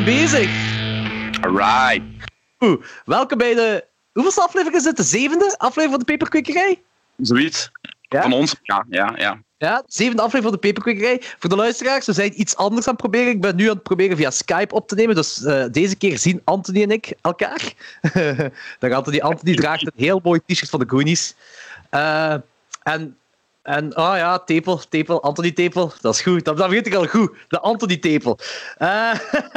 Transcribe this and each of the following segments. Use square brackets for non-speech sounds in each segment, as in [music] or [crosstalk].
Zijn bezig. Alright. Oeh, welkom bij de... Hoeveelste aflevering is dit? De zevende aflevering van de Peperkwekerij? Zoiets. Ja? Van ons? Ja, ja, ja. Ja, de zevende aflevering van de Peperkwekerij. Voor de luisteraars, we zijn iets anders aan het proberen. Ik ben nu aan het proberen via Skype op te nemen. Dus eh, deze keer zien Anthony en ik elkaar. [laughs] Dag Anthony. Anthony draagt een heel mooi t-shirt van de Goonies. Eh, en, en, oh ja, Tepel, Tepel, Anthony Tepel. Dat is goed. Dat, dat weet ik al goed. De Anthony Tepel. Eh,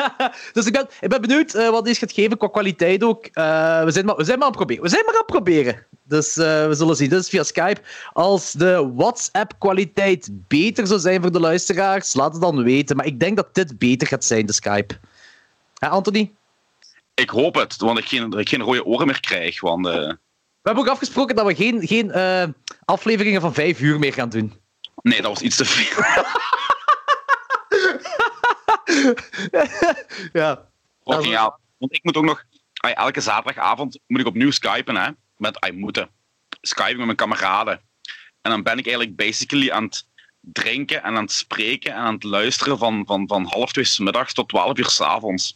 [laughs] dus ik ben, ik ben benieuwd eh, wat deze gaat geven qua kwaliteit ook. Eh, we, zijn maar, we zijn maar aan het proberen. We zijn maar aan het proberen. Dus we zullen zien. Is via Skype. Als de WhatsApp-kwaliteit beter zou zijn voor de luisteraars, laat het dan weten. Maar ik denk dat dit beter gaat zijn, de Skype. Hè, Anthony? Ik hoop het, want ik geen, dat ik geen rode oren meer krijg. Want We hebben ook afgesproken dat we geen, geen eh, afleveringen van vijf uur meer gaan doen. nee, dat was iets te veel. [laughs] ja. Hell. Want ik moet ook nog... elke zaterdagavond moet ik opnieuw skypen, hè. Met... ay, moeten. Skypen met mijn kameraden. En dan ben ik eigenlijk basically aan het drinken en aan het spreken en aan het luisteren van, van, van half twee 's middags tot twaalf uur 's [laughs]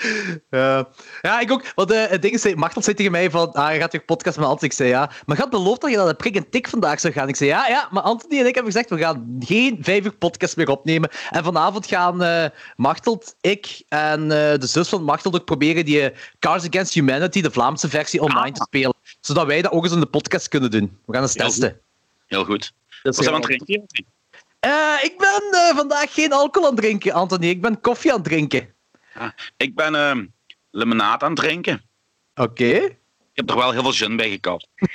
avonds. [laughs] Ja. ja, ik ook. Want eh, het ding is, Machtel zei tegen mij van, ah, je gaat weer podcast met Anthony. Ik zei ja. Maar gaat beloofd dat je naar de prik en tik vandaag zou gaan? Ik zei ja, ja. Maar Anthony en ik hebben gezegd, we gaan geen vijf uur podcast meer opnemen. En vanavond gaan eh Machteld, ik en eh, de zus van Machteld ook proberen die Cars Against Humanity, de Vlaamse versie, online Ah. te spelen. Zodat wij dat ook eens in de podcast kunnen doen. We gaan eens Heel testen. Heel goed. Wat zijn we we aan het drinken? Eh, ik ben eh, vandaag geen alcohol aan het drinken, Anthony. Ik ben koffie aan het drinken. Ik ben ehm limonade aan het drinken. Oké. Ik heb er wel heel veel gin bij gekapt. [laughs]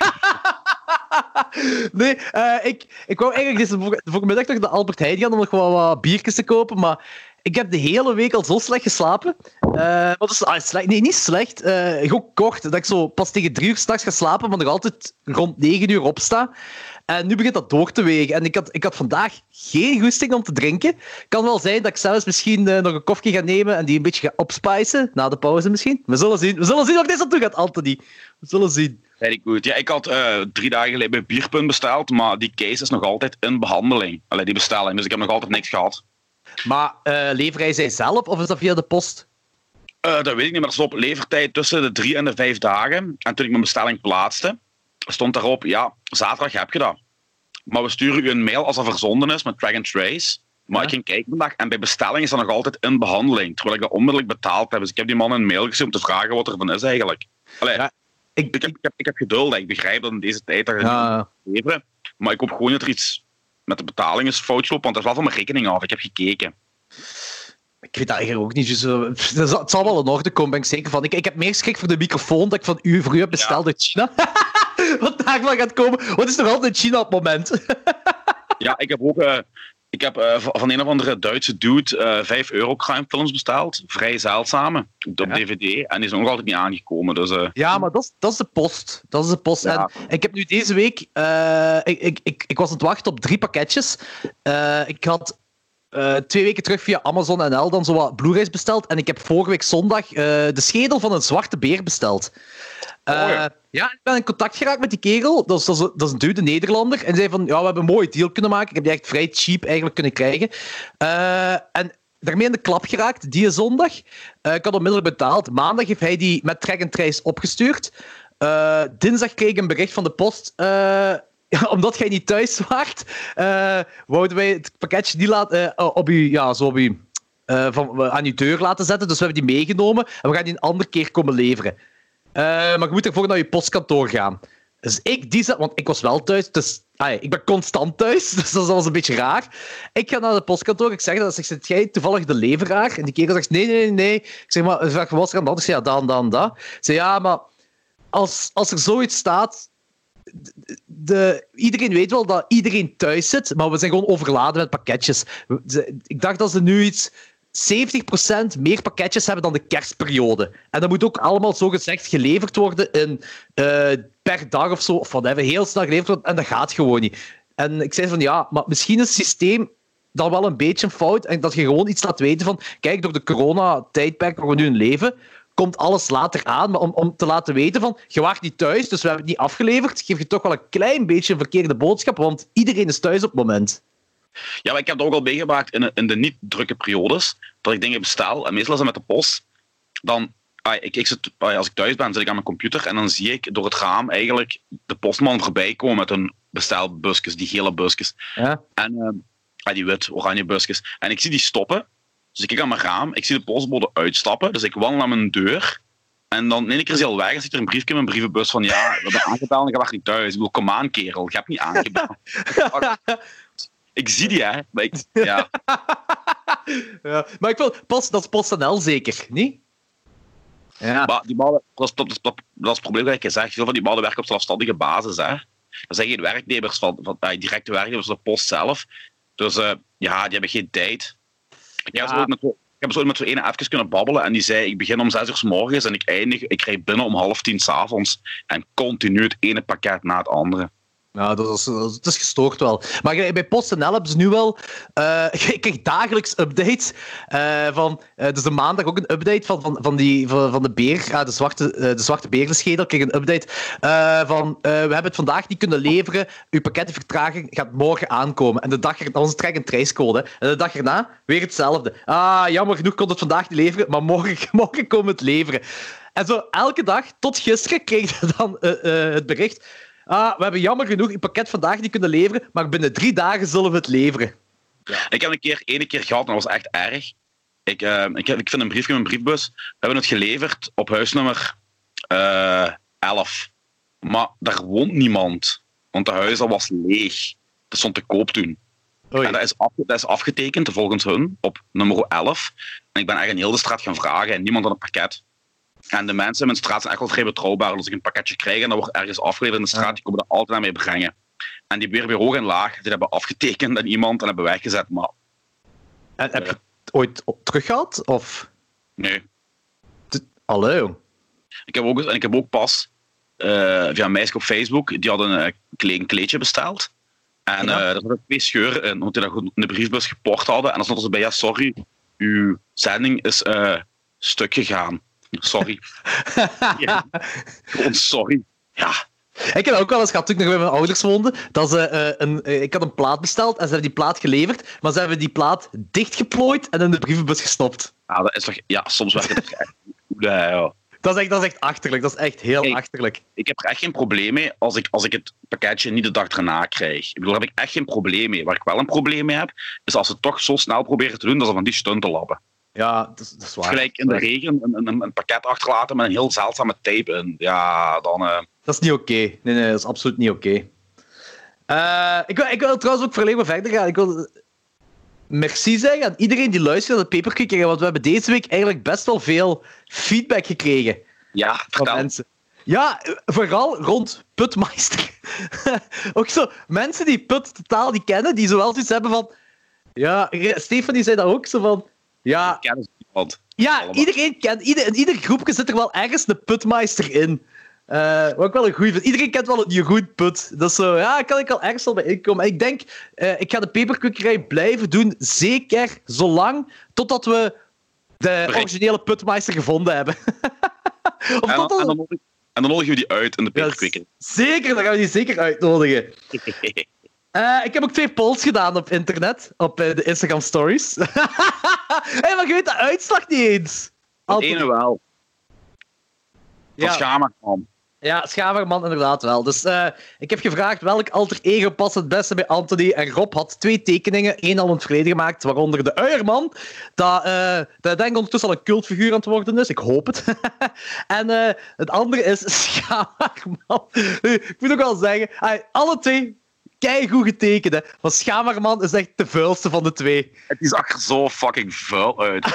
Nee, eh, ik, ik wou eigenlijk deze voormiddag nog naar Albert Heijn gaan om nog wel wat biertjes te kopen, maar ik heb de hele week al zo slecht geslapen. Eh wat is, ah, slecht? Nee, niet slecht. eh gewoon kort. Dat ik zo pas tegen drie uur s'nachts ga slapen, maar nog altijd rond negen uur opsta. En nu begint dat door te wegen. En ik had, ik had vandaag geen goesting om te drinken. Kan wel zijn dat ik zelfs misschien eh, nog een koffie ga nemen en die een beetje ga opspicen. Na de pauze misschien. We zullen zien. We zullen zien wat dit aan toe gaat, Anthony. We zullen zien. Very good. Ja, ik had eh, drie dagen geleden bij Bierpunt besteld, maar die case is nog altijd in behandeling. Allee, die bestelling. Dus ik heb nog altijd niks gehad. Maar uh, lever hij zij zelf of is dat via de post? Eh, dat weet ik niet, maar er stond op levertijd tussen de drie en de vijf dagen. En toen ik mijn bestelling plaatste, stond daarop, ja, zaterdag heb je dat. Maar we sturen u een mail als dat verzonden is met track and trace. Maar Ja. ik ging kijken vandaag en bij bestelling is dat nog altijd in behandeling. Terwijl ik dat onmiddellijk betaald heb. Dus ik heb die man een mail gestuurd om te vragen wat er van is eigenlijk. Allee, Ja, ik, ik, heb, ik, heb, ik heb geduld. Ik begrijp dat in deze tijd dat Ja, leveren. Maar ik hoop gewoon dat er iets met de betaling is fout loopt, want dat is wel van mijn rekening af. Ik heb gekeken. ik weet dat eigenlijk ook niet. Dus, het zal- het zal wel in orde komen, ben ik zeker van. Ik, ik heb meer schrik voor de microfoon dat ik van u, voor u heb besteld uit China. [laughs] [laughs] Wat daarvan gaat komen. Wat is nog altijd in China op het moment? [laughs] Ja, ik heb ook eh, ik heb, eh, van een of andere Duitse dude eh 5 euro films besteld. Vrij zeldzame. Op Ja. DVD. En die zijn nog altijd niet aangekomen. Dus Ja, maar dat is, dat is de post. Dat is de post. Ja. En ik heb nu deze week... ik, ik, ik, ik was aan het wachten op drie pakketjes. Ik had twee weken terug via Amazon NL dan zo wat Blu-rays besteld. En ik heb vorige week zondag de schedel van een zwarte beer besteld. Oh, ja. Ja, ik ben in contact geraakt met die kerel. Dat is, dat is, een- dude, Nederlander. En zei van, ja, we hebben een mooie deal kunnen maken. Ik heb die echt vrij cheap eigenlijk kunnen krijgen. Eh, en daarmee in de klap geraakt, die zondag. Eh, ik had onmiddellijk betaald. Maandag heeft hij die met track and trace opgestuurd. Eh, dinsdag kreeg ik een bericht van de post. [laughs] omdat jij niet thuis waart, wouden wij het pakketje niet laten, eh, op u, ja, zo op eh, van, aan uw deur laten zetten. Dus we hebben die meegenomen en we gaan die een andere keer komen leveren. Eh, maar je moet ervoor naar je postkantoor gaan. Dus ik die zat, want ik was wel thuis, dus ah ik ben constant thuis, [laughs] dus dat was een beetje raar. Ik ga naar de postkantoor, ik zeg dat, zeg, jij toevallig de leveraar? En die kerel zegt, nee, nee, nee. Ik zeg, maar, ik is er aan de hand? Ja, dan, dan, dat. Ik zeg, ja, maar als, als er zoiets staat, de, de- iedereen weet wel dat iedereen thuis zit, maar we zijn gewoon overladen met pakketjes. Ik dacht dat ze nu iets 70% meer pakketjes hebben dan de kerstperiode. En dat moet ook allemaal zo gezegd geleverd worden in, eh, per dag of zo, of whatever, heel snel geleverd worden. En dat gaat gewoon niet. En ik zei van ja, maar misschien is het systeem dan wel een beetje fout. En dat je gewoon iets laat weten van, kijk, door de corona-tijdperk waar we nu in leven, komt alles later aan. Maar om, om te laten weten van, je waart niet thuis, dus we hebben het niet afgeleverd, geef je toch wel een klein beetje een verkeerde boodschap, want iedereen is thuis op het moment. Ja, maar ik heb dat ook al meegemaakt in, in de niet drukke periodes. Dat ik dingen bestel, en meestal is het met de post. Dan, ah, ik, ik zit, ah, als ik thuis ben, zit ik aan mijn computer en dan zie ik door het raam eigenlijk de postman voorbij komen met hun bestelbusjes, die gele busjes. Ja. En ah, die wit, oranje busjes. En ik zie die stoppen. Dus ik kijk aan mijn raam, ik zie de postbode uitstappen. Dus ik wandel naar mijn deur. En dan, in één keer is hij al weg en zit er een briefje in mijn brievenbus van ja, we hebben [laughs] aangebeld en ik wacht niet thuis. Ik bedoel, kom aan kerel, je hebt niet aangebeld. [laughs] ik zie die hè, maar ik, [laughs] ja. ja. Maar ik wil, post, dat is PostNL zeker, niet? Ja. Maar die mannen, dat, is, dat, is, dat, dat is het probleem dat ik zeg. Veel van die mannen werken op zelfstandige basis. Hè. Dat zijn geen werknemers van, van directe werknemers van de post zelf. Dus uh, ja, die hebben geen tijd. Ik heb, ja. met, ik heb zo met zo'n ene even kunnen babbelen en die zei: Ik begin om zes uur s morgens en ik eindig, ik rijd binnen om half tien s'avonds. En continu het ene pakket na het andere. Ja, dat is, is gestoord wel. Maar bij PostNL hebben ze nu wel... Uh, [laughs] ik krijg dagelijks updates uh, van... Uh, dus de maandag ook een update van, van, van, die, van, de beer, de, zwarte, de zwarte. Ik krijg een update van... we hebben het vandaag niet kunnen leveren. Uw pakketvertraging gaat morgen aankomen. En de dag erna... Onze trek een tracecode. En de dag erna weer hetzelfde. Ah, jammer genoeg kon het vandaag niet leveren, maar morgen, [laughs] morgen komen we het leveren. En zo elke dag, tot gisteren, kreeg je dan het bericht... Ah, we hebben jammer genoeg je pakket vandaag niet kunnen leveren, maar binnen drie dagen zullen we het leveren. Ja. Ik heb een keer, ene keer gehad en dat was echt erg. Ik, uh, ik, ik vind een briefje in mijn briefbus. We hebben het geleverd op huisnummer uh, eh, 11. Maar daar woont niemand. Want de huis was leeg. Dat stond te koop toen. En dat is, af, dat is afgetekend volgens hun op nummer 11. En ik ben eigenlijk in heel de straat gaan vragen en niemand had een pakket. En de mensen in mijn straat zijn echt wel vrij betrouwbaar. Als ik een pakketje krijg en dat wordt ergens afgeleverd in de straat, die komen er altijd aan mee brengen. En die weer weer hoog en laag, die hebben afgetekend aan iemand en hebben weggezet. Maar, en heb je het ooit teruggehad? Of? Nee. Hallo. Ik heb ook, en ik heb ook pas uh, via een meisje op Facebook, die had een, een kleedje besteld. En ja. uh, er zaten twee scheuren in, omdat die dat in de briefbus geport hadden. En dan stond ze bij, ja sorry, uw zending is uh, stuk gegaan. Sorry. ja. Gewoon sorry. Ja. Ik heb ook wel eens gehad toen ik nog bij mijn ouders woonde. Dat ze, uh, een, uh, ik had een plaat besteld en ze hebben die plaat geleverd, maar ze hebben die plaat dichtgeplooid en in de brievenbus gestopt. Ja, dat is toch... Ja, soms werkt het echt [laughs] ja. Dat is, echt, dat is echt achterlijk. Dat is echt heel achterlijk. Ik heb er echt geen probleem mee als ik, als ik het pakketje niet de dag erna krijg. Ik bedoel, daar heb ik echt geen probleem mee. Waar ik wel een probleem mee heb, is als ze het toch zo snel proberen te doen dat ze van die stunten lappen. Ja, dat is, dat is waar. Gelijk in de regen een, een, een, pakket achterlaten met een heel zeldzame tape in. Ja, dan... Uh... Dat is niet oké. Okay. Nee, nee, dat is absoluut niet oké. Okay. Uh, ik, wil, ik wil trouwens ook verleden verder gaan. Ik wil merci zeggen aan iedereen die luistert naar de Paperclick. Want we hebben deze week eigenlijk best wel veel feedback gekregen. Ja, van mensen. Ja, vooral rond Putmeister. [laughs] ook zo, mensen die Put totaal niet kennen, die zo zoiets hebben van... Ja, Stefanie zei dat ook, zo van... Ja, ja iedereen kent, ieder, in ieder groepje zit er wel ergens de putmeister in. Uh, wat ik wel een goeie vind. Iedereen kent wel een Jeroen Put. Dat is zo, ja, kan ik al ergens wel bij inkomen. En ik denk, uh, ik ga de peperkukkerij blijven doen, zeker zolang totdat we de originele putmeister gevonden hebben. [laughs] of en, dan, en, dan, en, dan, nodigen we die uit in de peperkukkerij. Ja, zeker, dan gaan we die zeker uitnodigen. [laughs] Uh, ik heb ook twee polls gedaan op internet, op uh, de Instagram stories. Hé, [laughs] hey, maar je weet de uitslag niet eens. Het ene wel. Ja. Schamerman. Ja, Schamerman inderdaad wel. Dus uh, ik heb gevraagd welk alter ego past het beste bij Anthony. En Rob had twee tekeningen, één al in het verleden gemaakt, waaronder de Uierman. Dat, uh, dat denk ik ondertussen al een cultfiguur aan het worden is. Ik hoop het. [laughs] en uh, het andere is [laughs] Schamerman. ik moet ook wel zeggen, alle twee keigoed getekend. Hè. Maar Schamerman is echt de vuilste van de twee. Het is echt zo fucking vuil uit.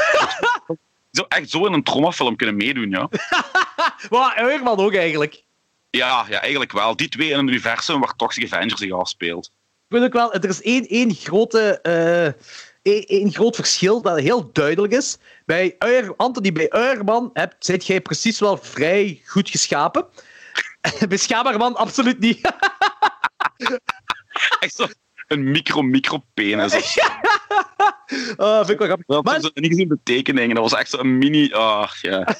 zo, echt zo in een traumafilm kunnen meedoen, ja. [laughs] maar Uierman ook eigenlijk. Ja, ja, eigenlijk wel. Die twee in een universum waar Toxic Avengers zich afspeelt. Ik weet ook wel, er is één, één, grote, uh, één, één, groot verschil dat heel duidelijk is. Bij Uier, Anthony, bij Uierman heb, zit jij precies wel vrij goed geschapen. [laughs] bij Schamerman absoluut niet. [laughs] [laughs] Echt zo een micro-micro-penis. [laughs] Oh, vind ik wel grappig. Dat was niet gezien de tekeningen, dat was echt zo'n mini... ah ja. [laughs]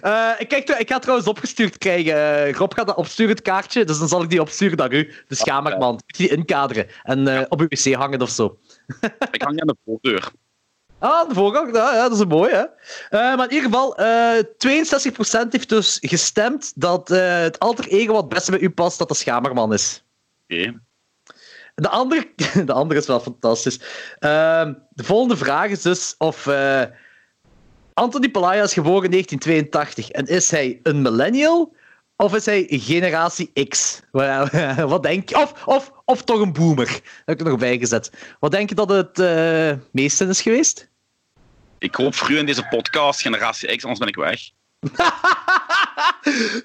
Eh, ik, kijk, ik ga het trouwens opgestuurd krijgen. Eh, Rob gaat dat opsturen, het kaartje. Dus dan zal ik die opsturen naar u. De schamerman. Moet je die inkaderen en eh, op uw wc hangen of zo. Ik hang die aan de voordeur. Ah, de voorgang, ja, ja, dat is mooi, hè. Maar in ieder geval, eh 62% heeft dus gestemd dat het alter ego wat het beste bij u past, dat de schamerman is. De andere, [laughs] de andere is wel fantastisch. Ehm, de volgende vraag is dus of eh, Anthony Palaya is geboren in 1982 en is hij een millennial of is hij generatie X? [laughs] Wat, denk je? Of, of, of toch een boomer? Dat heb ik er nog bijgezet. Wat denk je dat het eh meeste is geweest? Ik hoop voor u in deze podcast, Generatie X, anders ben ik weg. [laughs]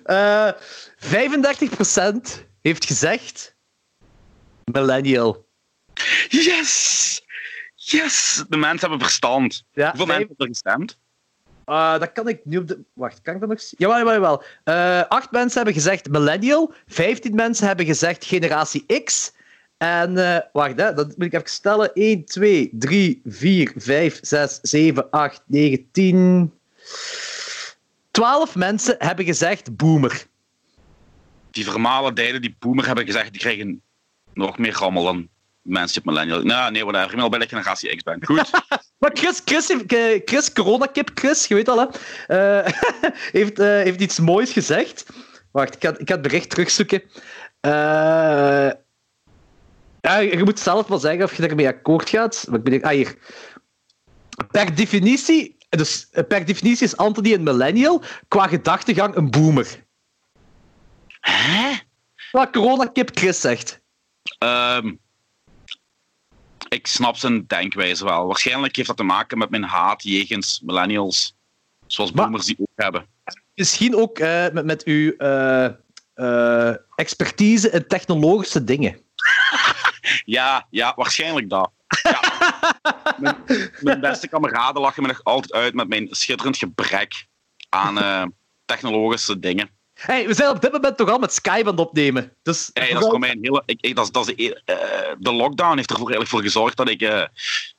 Eh 35% heeft gezegd millennial. Yes! Yes! De mensen hebben verstand. Ja, Hoeveel mensen hebben er gestemd? Ah, dat kan ik nu op de... Wacht, kan ik dat nog zien? Jawel, jawel, jawel. Eh, acht mensen hebben gezegd millennial. 15 mensen hebben gezegd generatie X. En, eh, wacht, hè, dat moet ik even stellen. 1, 2, 3, 4, 5, 6, 7, 8, 9, 10... 12 mensen hebben gezegd boomer. Die vermalen dijden die boomer hebben gezegd, die krijgen nog meer rammel dan mensen op millennial. Nou, nee, whatever. Ik ben al bij de Generatie X ben. Goed. [laughs] Maar Chris, Chris, eh, Chris coronakip Chris, je weet al, hè, eh, [laughs] heeft, eh, heeft iets moois gezegd. Wacht, ik ga, ik ga het bericht terugzoeken. Ja, je moet zelf wel zeggen of je ermee akkoord gaat. Maar ik ben, ah, hier. Per definitie, dus per definitie is Anthony een millennial, qua gedachtegang een boomer. Hè? Wat coronakip Chris zegt. Ehm, ik snap zijn denkwijze wel. Waarschijnlijk heeft dat te maken met mijn haat jegens millennials. Zoals Maar- boomers die ook hebben. Misschien ook eh, met, met uw eh, eh, expertise in technologische dingen. [laughs] Ja, ja, waarschijnlijk dat. Ja. [laughs] mijn, mijn beste kameraden lachen me nog altijd uit met mijn schitterend gebrek aan technologische dingen. Hey, we zijn op dit moment toch al met Skype aan het opnemen. Dus Hey, dat is voor mij een hele. Ik, ik- dat is, dat is de, eh, de lockdown heeft ervoor eigenlijk voor gezorgd dat ik eh,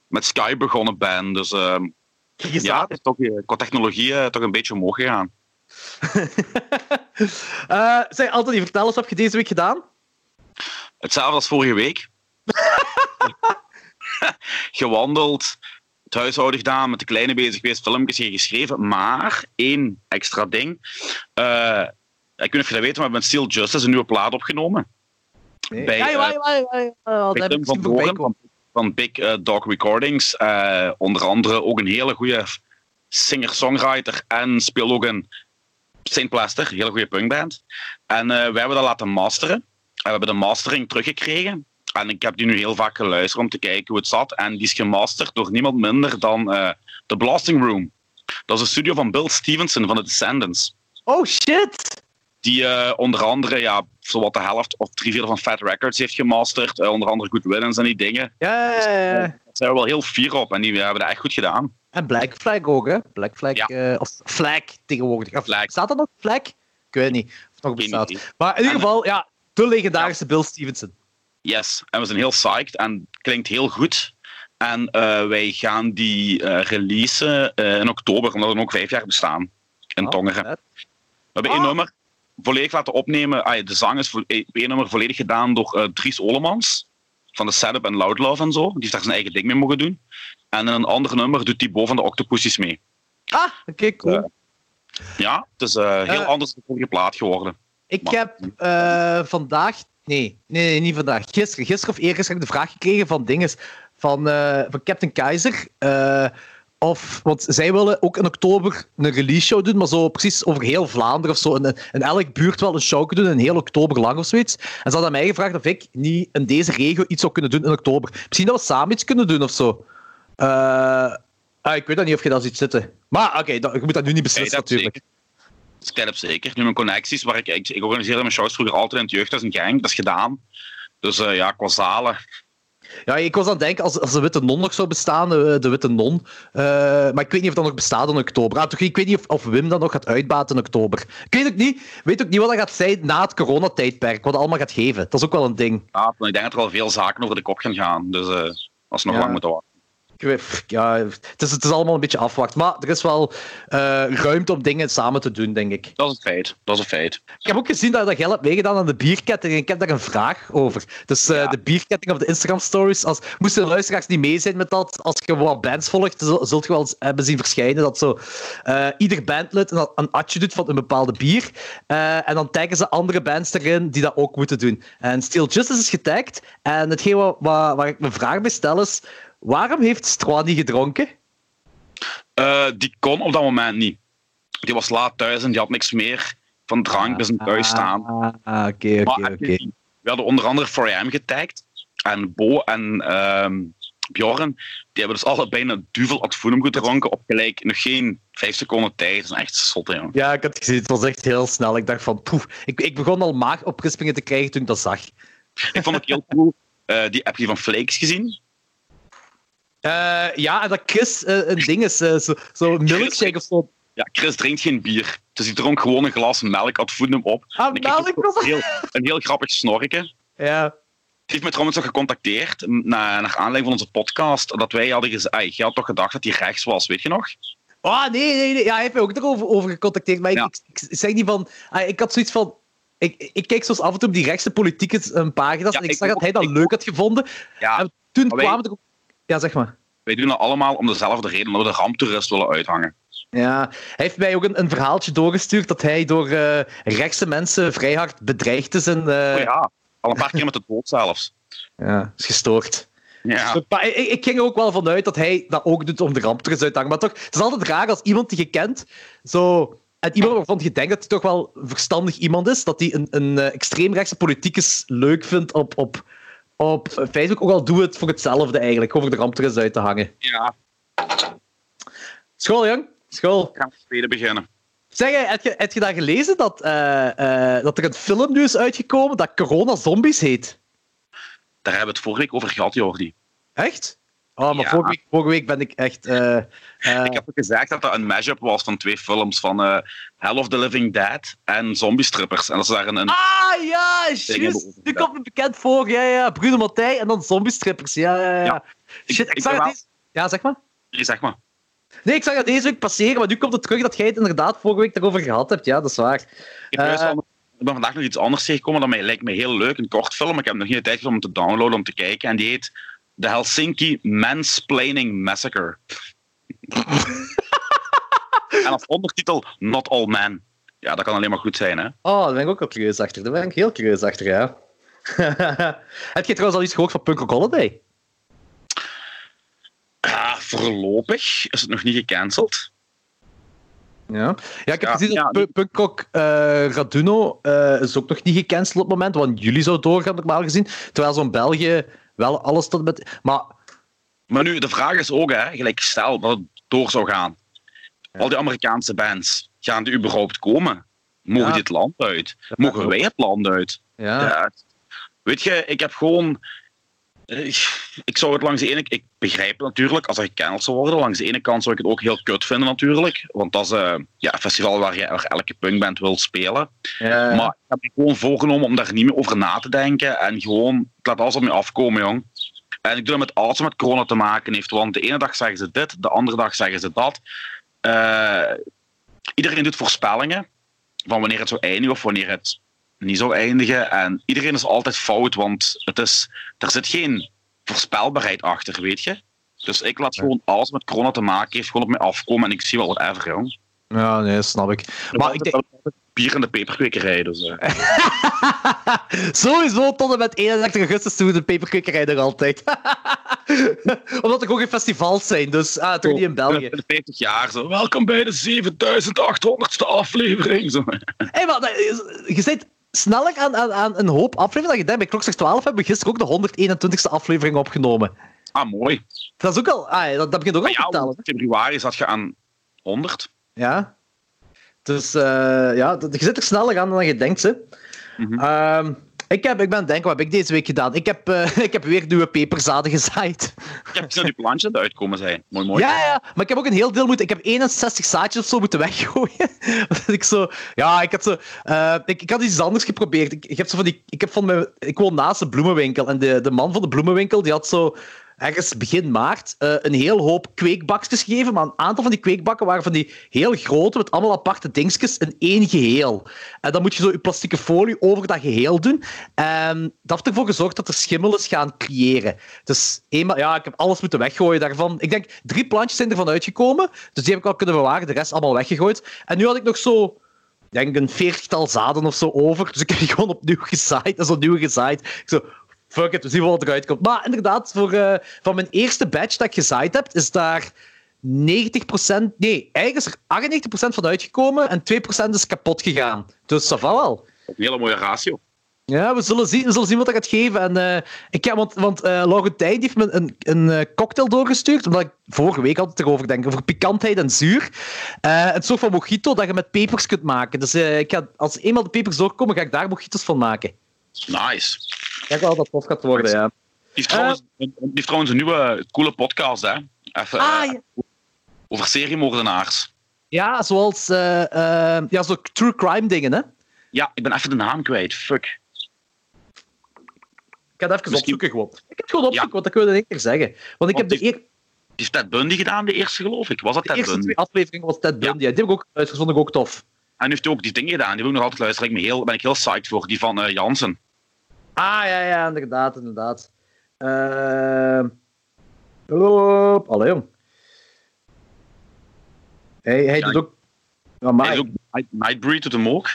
met Skype begonnen ben. Dus ehm, ja, het is toch, eh, qua technologie toch een beetje omhoog gegaan. [laughs] Eh, zeg, Anthony, vertel eens, wat heb je deze week gedaan? Hetzelfde als vorige week. [laughs] Gewandeld, het huishouden gedaan, met de kleine bezig geweest, filmpjes geschreven. Maar één extra ding. Ik weet niet of je dat weet, maar we hebben met Steel Justice een nieuwe plaat opgenomen. Bij, ja, ja, eh, ja, ja, Bij Tim van komen. van, van Big eh, Dog Recordings. Eh, onder andere ook een hele goede singer-songwriter en speelt ook een Saint Plaster, een hele goede punkband. En eh wij hebben dat laten masteren. En we hebben de mastering teruggekregen. En ik heb die nu heel vaak geluisterd om te kijken hoe het zat. En die is gemasterd door niemand minder dan eh The Blasting Room. Dat is een studio van Bill Stevenson van The Descendants. Oh, shit! Die eh, onder andere ja, zowat de helft of drie vierde van Fat Records heeft gemasterd. Eh, onder andere Good Riddance en die dingen. Ja, ja, ja, ja. Daar zijn we wel heel fier op en die hebben dat echt goed gedaan. En Black Flag ook, hè? Black Flag, Ja. eh, of Flag tegenwoordig. Flag. Staat dat nog, Flag? Ik weet niet of het nog bestaat. Maar in ieder En- geval, ja, de legendarische Bill Stevenson. Yes, en we zijn heel psyched en klinkt heel goed. En eh, wij gaan die eh, releasen eh, in oktober, omdat we ook vijf jaar bestaan in Oh, Tongeren. We hebben Ah. één nummer volledig laten opnemen. Ah, de zang is eh, één nummer volledig gedaan door eh, Dries Olemans van de Setup en Loud Love en zo. Die heeft daar zijn eigen ding mee mogen doen. En in een ander nummer doet Thibaut van de Octopussies mee. Ah, oké, cool. Ja. Ja, het is eh, heel anders dan de vorige plaat geworden. Ik Maar- heb eh, vandaag... Nee, nee, nee, niet vandaag. Gisteren, gisteren of eergisteren heb ik de vraag gekregen van dinges van, eh, van Captain Keizer. Of, want zij willen ook in oktober een release show doen, maar zo precies over heel Vlaanderen of zo. In, in elk buurt wel een show kunnen doen, een heel oktober lang of zoiets. En ze hadden mij gevraagd of ik niet in deze regio iets zou kunnen doen in oktober. Misschien dat we samen iets kunnen doen of zo. Eh, ah, ik weet dat niet of je dat ziet zitten. Maar oké, dat- je moet dat nu niet beslissen heb natuurlijk. Tijd heb zeker. Nu mijn connecties, waar ik, ik, ik organiseerde mijn shows vroeger altijd in het jeugdhuis in Genk. Dat is gedaan. Dus eh, ja, qua zalen. Ja, ik was aan het denken, als, als de Witte Non nog zou bestaan, de, de Witte Non. eh, maar ik weet niet of dat nog bestaat in oktober. Ah, toch, ik weet niet of, of Wim dat nog gaat uitbaten in oktober. Ik weet ook niet, weet ook niet wat dat gaat zijn na het coronatijdperk, wat dat allemaal gaat geven. Dat is ook wel een ding. Ja, ik denk dat er wel veel zaken over de kop gaan gaan. Dus eh als we nog Ja. lang moeten wachten. Ja, het, is, het is allemaal een beetje afwacht. Maar er is wel uh, ruimte om dingen samen te doen, denk ik. Dat is een feit. Dat is een feit. Ik heb ook gezien dat, dat jij hebt meegedaan aan de bierketting. En ik heb daar een vraag over. Dus uh, ja. de bierketting op de Instagram stories. Als, moesten de luisteraars niet mee zijn met dat, als je wat bands volgt, zult je wel eens hebben zien verschijnen dat zo uh, ieder bandlid een, een atje doet van een bepaalde bier. en dan taggen ze andere bands erin die dat ook moeten doen. En Steel Justice is getagd. En hetgeen wat, wat, waar ik mijn vraag bij stel is Waarom heeft Stroa niet gedronken? Uh, die kon op dat moment niet. Die was laat thuis en die had niks meer van drank bij zijn thuis staan. Ah, oké, oké, oké. We hadden onder andere 4am getagd. En Bo en uh, Bjorn, die hebben dus allebei een duvel advoenum gedronken op gelijk nog geen vijf seconden tijd. Dat is echt zot, jongen. Ja, ik had het gezien. Het was echt heel snel. Ik dacht van, poef. Ik, ik begon al maagoprispingen te krijgen toen ik dat zag. Ik vond het heel cool. Uh, die heb je van Flakes gezien? Uh, ja, en dat Chris uh, een ding is, uh, zo'n zo milkshake of zo. Ja, Chris drinkt geen bier. Dus hij dronk gewoon een glas melk, had voedde hem op. Ah, melk was heel, Een heel grappig snorken. Ja. Hij heeft me trouwens nog gecontacteerd, naar, naar aanleiding van onze podcast, dat wij hadden gezegd, je had toch gedacht dat hij rechts was, weet je nog? Oh, nee, nee, nee. Ja, hij heeft mij ook erover over gecontacteerd, maar ja. ik, ik, ik, zeg niet van... Ah, ik had zoiets van... Ik, ik kijk zoals af en toe op die rechtse politieke pagina's ja, en ik, zag dat hij dat leuk had gevonden. Ja, en toen kwamen er... Ja, zeg maar. Wij doen dat allemaal om dezelfde reden, omdat we de ramptoerist willen uithangen. Ja, hij heeft mij ook een, een verhaaltje doorgestuurd dat hij door uh, rechtse mensen vrij hard bedreigd is. En, uh... oh ja, al een paar keer met de dood zelfs. Ja, is gestoord. Ja. Maar ik, ik, ging er ook wel vanuit dat hij dat ook doet om de ramptoerist uit te hangen. Maar toch, het is altijd raar als iemand die je kent, zo... En iemand waarvan je denkt dat hij toch wel verstandig iemand is, dat hij een, een uh, extreemrechtse politicus leuk vindt op, op op Facebook. Ook al doe het voor hetzelfde eigenlijk, over de ramptoerist uit te hangen. Ja. School, jong. School. Gaan we tweede beginnen. Zeg, heb je, heb je dat gelezen dat, uh, uh, dat er een film nu is uitgekomen dat Corona Zombies heet? Daar hebben we het vorige week over gehad, Jordi. Echt? Oh, maar ja. vorige, week, vorige, week, ben ik echt... Uh, ik heb ook gezegd dat dat een mashup was van twee films, van Hell of the Living Dead en Zombie Strippers. En dat ze daar een... ah, ja, juist! Nu komt me bekend voor. Ja, ja, Bruno Mattei en dan Zombie Strippers. Ja, ja, ja. ja. Shit, ik, ik zag het wel... deze... Ja, zeg maar. Nee, zeg maar. Nee, ik zag dat deze week passeren, maar nu komt het terug dat jij het inderdaad vorige week erover gehad hebt. Ja, dat is waar. Ik, ik ben vandaag nog iets anders tegengekomen dat mij lijkt me heel leuk. Een kort film. Ik heb nog geen tijd om te downloaden, om te kijken. En die heet The Helsinki Mansplaining Massacre. [laughs] en als ondertitel Not All Men. Ja, dat kan alleen maar goed zijn, hè? Oh, daar ben ik ook wel curieus achter. Daar ben ik heel curieus achter, ja. [laughs] Heb je trouwens al iets gehoord van Punk Rock Holiday? Ja, voorlopig is het nog niet gecanceld. Ja, ja ik heb ja, gezien dat ja, Punk Rock uh, Raduno uh, is ook nog niet gecanceld op het moment, want jullie zou doorgaan, normaal gezien. Terwijl zo'n België wel alles tot met... Maar... maar nu, de vraag is ook, hè, gelijk stel dat het door zou gaan. Ja. Al die Amerikaanse bands, gaan die überhaupt komen? Mogen ja. dit land uit? Mogen wij het land uit? Ja. Weet je, ik heb gewoon... Ik zou het langs de ene... Ik begrijp natuurlijk, als er gecanceld zou worden. Langs de ene kant zou ik het ook heel kut vinden natuurlijk. Want dat is uh, ja, een festival waar, je, waar elke punkband wil spelen. Ja. Maar ik heb me gewoon voorgenomen om daar niet meer over na te denken. En gewoon, ik laat alles op me afkomen, jong. En ik doe dat met alles met corona te maken heeft. Want de ene dag zeggen ze dit, de andere dag zeggen ze dat. Uh, iedereen doet voorspellingen van wanneer het zou eindigen of wanneer het niet zou eindigen. En iedereen is altijd fout, want het is, er zit geen voorspelbaarheid achter, weet je. Dus ik laat gewoon alles met corona te maken heeft gewoon op mij afkomen en ik zie wel wat even, jong. Ja, nee, snap ik. Maar ik denk... Bier in de peperkwekerij, dus... Uh. [laughs] Sowieso tot en met 31 augustus doen we de peperkwekerij nog altijd. [laughs] Omdat er ook geen festivals zijn, dus ah, toch niet in België. De 50 jaar, zo. Welkom bij de 7800ste aflevering. Zo. Hey, maar je zit sneller aan, aan, aan een hoop afleveringen dat je denkt. Bij Klokslag 12 hebben we gisteren ook de 121ste aflevering opgenomen. Ah, mooi. Dat is ook al... Ah, dat, dat begint ook al ja, te tellen. In februari zat je aan 100. Ja. Dus uh, ja, je zit er sneller aan dan je denkt. Hè. Mm -hmm. Ik, heb, ik ben denken, wat heb ik deze week gedaan? Ik heb, uh, [laughs] ik heb weer nieuwe peperzaden gezaaid. Ik heb gezien die plantjes uitkomen zijn. Mooi, mooi. Ja, ja, maar ik heb ook een heel deel moeten... Ik heb 61 zaadjes of zo moeten weggooien. [laughs] ik zo... Ja, ik had zo... Uh, ik, ik had iets anders geprobeerd. Ik, ik heb zo van die... Ik, heb van mijn, ik woon naast de bloemenwinkel. En de, de man van de bloemenwinkel, die had zo... ergens begin maart eh, een heel hoop kweekbakjes gegeven, maar een aantal van die kweekbakken waren van die heel grote, met allemaal aparte dingetjes in één geheel. En dan moet je zo je plastieke folie over dat geheel doen. En dat heeft ervoor gezorgd dat er schimmel is gaan creëren. Dus eenmaal, ja, ik heb alles moeten weggooien daarvan. Ik denk, drie plantjes zijn ervan uitgekomen, dus die heb ik al kunnen bewaren, de rest allemaal weggegooid. En nu had ik nog zo denk een veertigtal zaden of zo over. Dus ik heb die gewoon opnieuw gezaaid. Dat is opnieuw gezaaid. Ik zo, fuck it, we zien wel wat eruit komt. Maar inderdaad, voor, uh, van mijn eerste batch dat ik gezaaid heb, is daar 90%, nee, eigenlijk is er 98% van uitgekomen en 2% is kapot gegaan. Dus dat va wel. Een hele mooie ratio. Ja, we zullen zien, we zullen zien wat dat gaat geven. En, uh, ik heb, want want uh, Laurentijn heeft me een, een uh, cocktail doorgestuurd, omdat ik vorige week had het erover denk, over pikantheid en zuur. een soort van mojito dat je met pepers kunt maken. Dus ik ga, als eenmaal de pepers doorkomen, ga ik daar mojitos van maken. Nice. Ik denk wel dat dat tof gaat worden, ja. Die heeft trouwens, die heeft trouwens een nieuwe coole podcast, hè. Even, ah, ja. Over seriemoordenaars. Ja, zoals ja, zo true crime dingen, hè. Ja, ik ben even de naam kwijt. Fuck. Ik ga het even Misschien... opzoeken gewoon. Ik heb het gewoon opzoeken, ja. want dat kun je in één keer zeggen. Want ik want heb de eer... Is Ted Bundy gedaan, de eerste geloof ik? Was dat de Ted eerste Bundy? twee afleveringen was Ted Bundy. Ja. Die heb ik ook vond ik ook tof. En nu heeft hij ook die dingen gedaan. Die wil ik nog altijd luisteren. Ik ben, heel, ben ik heel psyched voor. Die van uh, Jansen. Ah, ja, ja, inderdaad, inderdaad. Uh... Allee, jong. Hij, hij ja, doet ook... Ja, maar... Hij doet ook Nightbreed doet hem ook.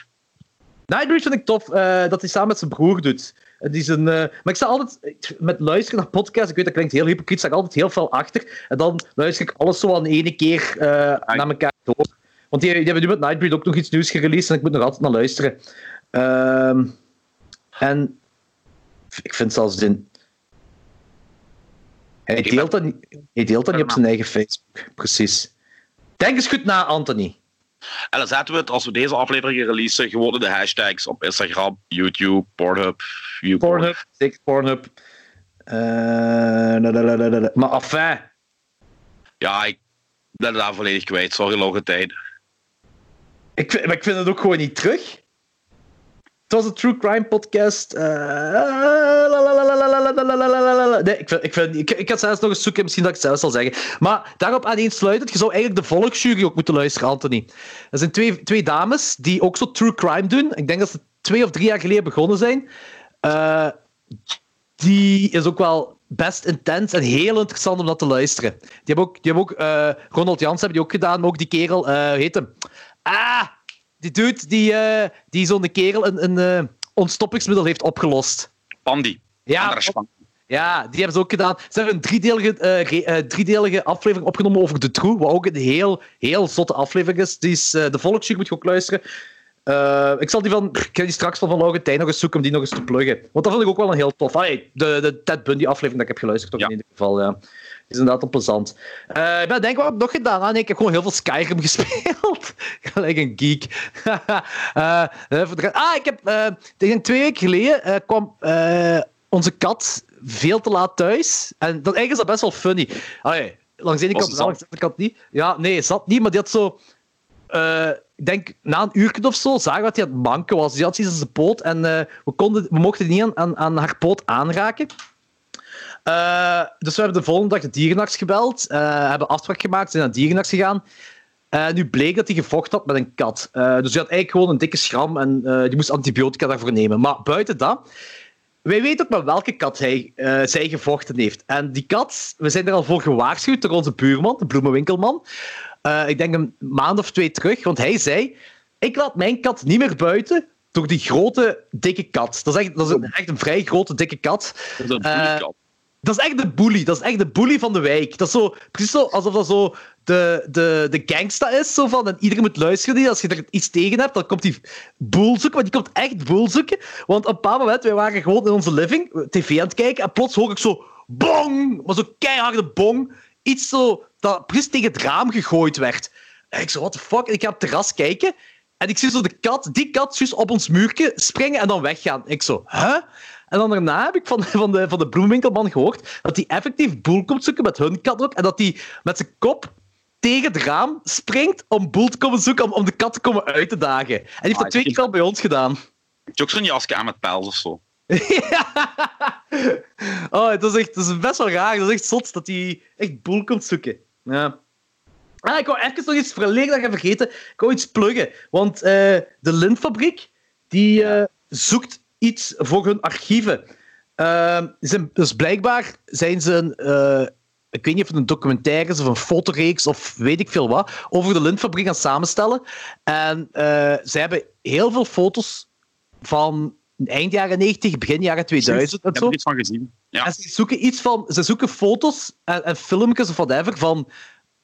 Nightbreed vind ik tof, uh, dat hij samen met zijn broer doet. Die zijn, uh, maar ik sta altijd met luisteren naar podcasts. Ik weet dat klinkt heel hypocriet, sta ik altijd heel veel achter. En dan luister ik alles zo aan ene keer uh, naar elkaar door. Want die, die, hebben nu met Nightbreed ook nog iets nieuws gereleased en ik moet nog altijd naar luisteren. Uh, en ik vind zelfs in. Hij deelt, dat, hij deelt dat niet op zijn eigen Facebook, precies. Denk eens goed na, Anthony. En dan zetten we het, als we deze aflevering releasen, gewoon de hashtags op Instagram, YouTube, Pornhub. YouTube. Pornhub, zeker Pornhub. Uh, maar enfin. Ja, ik ben daar volledig kwijt. Sorry, lange tijd. Ik, maar ik vind het ook gewoon niet terug. Het was een true crime podcast. Ik, ik, ga zelfs nog eens zoeken, misschien dat ik het zelf zal zeggen. Maar daarop aaneensluitend, je zou eigenlijk de volksjury ook moeten luisteren, Anthony. Er zijn twee, twee dames die ook zo true crime doen. Ik denk dat ze twee of drie jaar geleden begonnen zijn. Uh, die is ook wel best intens en heel interessant om naar te luisteren. Die hebben ook, die hebben ook uh, Ronald Jans hebben die ook gedaan, maar ook die kerel, uh, heet hem? Ah! Die dude die, uh, die zo'n kerel een, een uh, ontstoppingsmiddel heeft opgelost. Pandy. Ja, ja, die hebben ze ook gedaan. Ze hebben een driedelige, uh, re, driedelige aflevering opgenomen over de True, wat ook een heel, heel zotte aflevering is. Die is de volksjury moet je ook luisteren. ik zal die van, ik ga die straks van Van Laurentijn nog eens zoeken om die nog eens te pluggen. Want dat vond ik ook wel een heel tof. Allee, de, de Ted Bundy aflevering dat ik heb geluisterd, ja. in ieder geval. Ja is inderdaad plezant. Uh, ik ben denk wat heb ik nog gedaan? Ah, nee, ik heb gewoon heel veel Skyrim [laughs] gespeeld. Gelijk een geek. [laughs] uh, ah, ik heb uh, tegen twee weken geleden kwam onze kat veel te laat thuis. En dat, eigenlijk is dat best wel funny. Allee, langs de ene kant, langs de andere kant niet. Ja, nee, zat niet, maar die had zo... ik denk, na een uur of zo zagen we dat hij aan het manken was. Die had iets aan zijn poot en we, konden, we mochten niet aan, aan, aan haar poot aanraken. Uh, dus we hebben de volgende dag de dierenarts gebeld, uh, hebben afspraak gemaakt, zijn naar de dierenarts gegaan. Uh, nu bleek dat hij gevochten had met een kat. dus hij had eigenlijk gewoon een dikke schram en die moest antibiotica daarvoor nemen. Maar buiten dat, wij weten ook met welke kat hij, zij gevochten heeft. En die kat, we zijn er al voor gewaarschuwd door onze buurman, de bloemenwinkelman. ik denk een maand of twee terug, want hij zei: Ik laat mijn kat niet meer buiten door die grote, dikke kat. Dat is echt, dat is een, echt een vrij grote, dikke kat. Dat is een kat. Dat is echt de bully. Dat is echt de bully van de wijk. Dat is zo, precies zo alsof dat zo de, de, de gangsta is. Zo van, en iedereen moet luisteren. Als je er iets tegen hebt, dan komt die boel zoeken. Maar die komt echt boel zoeken. Want op een bepaald moment, wij waren gewoon in onze living, tv aan het kijken. En plots hoor ik zo, bong! Maar zo keiharde bong. Iets zo, dat precies tegen het raam gegooid werd. Ik zo, what the fuck? Ik ga op het terras kijken. En ik zie zo de kat, die kat, op ons muurtje springen en dan weggaan. Ik zo, huh? En dan daarna heb ik van, [laughs] van, de, van de bloemwinkelman gehoord dat hij effectief boel komt zoeken met hun kat ook. En dat hij met zijn kop tegen het raam springt om boel te komen zoeken, om, om de kat te komen uit te dagen. En die heeft dat twee keer al bij ons gedaan. Heb je ook zo'n jasje aan met pels of zo? [laughs] oh, het is, echt, dat is best wel raar. Dat is echt zot dat hij echt boel komt zoeken. Ja. Ah, ik wou even nog iets verleden gaan vergeten. Ik wou iets pluggen. Want uh, de Lintfabriek die, uh, zoekt iets voor hun archieven. Uh, dus blijkbaar zijn ze een. Uh, ik weet niet of het een documentaire is of een fotoreeks of weet ik veel wat. over de Lintfabriek gaan samenstellen. En ze hebben heel veel foto's van eind jaren 90, begin jaren 2000 Ik heb er iets van gezien. Ja. En ze zoeken iets van, ze zoeken foto's en, en filmpjes of whatever van,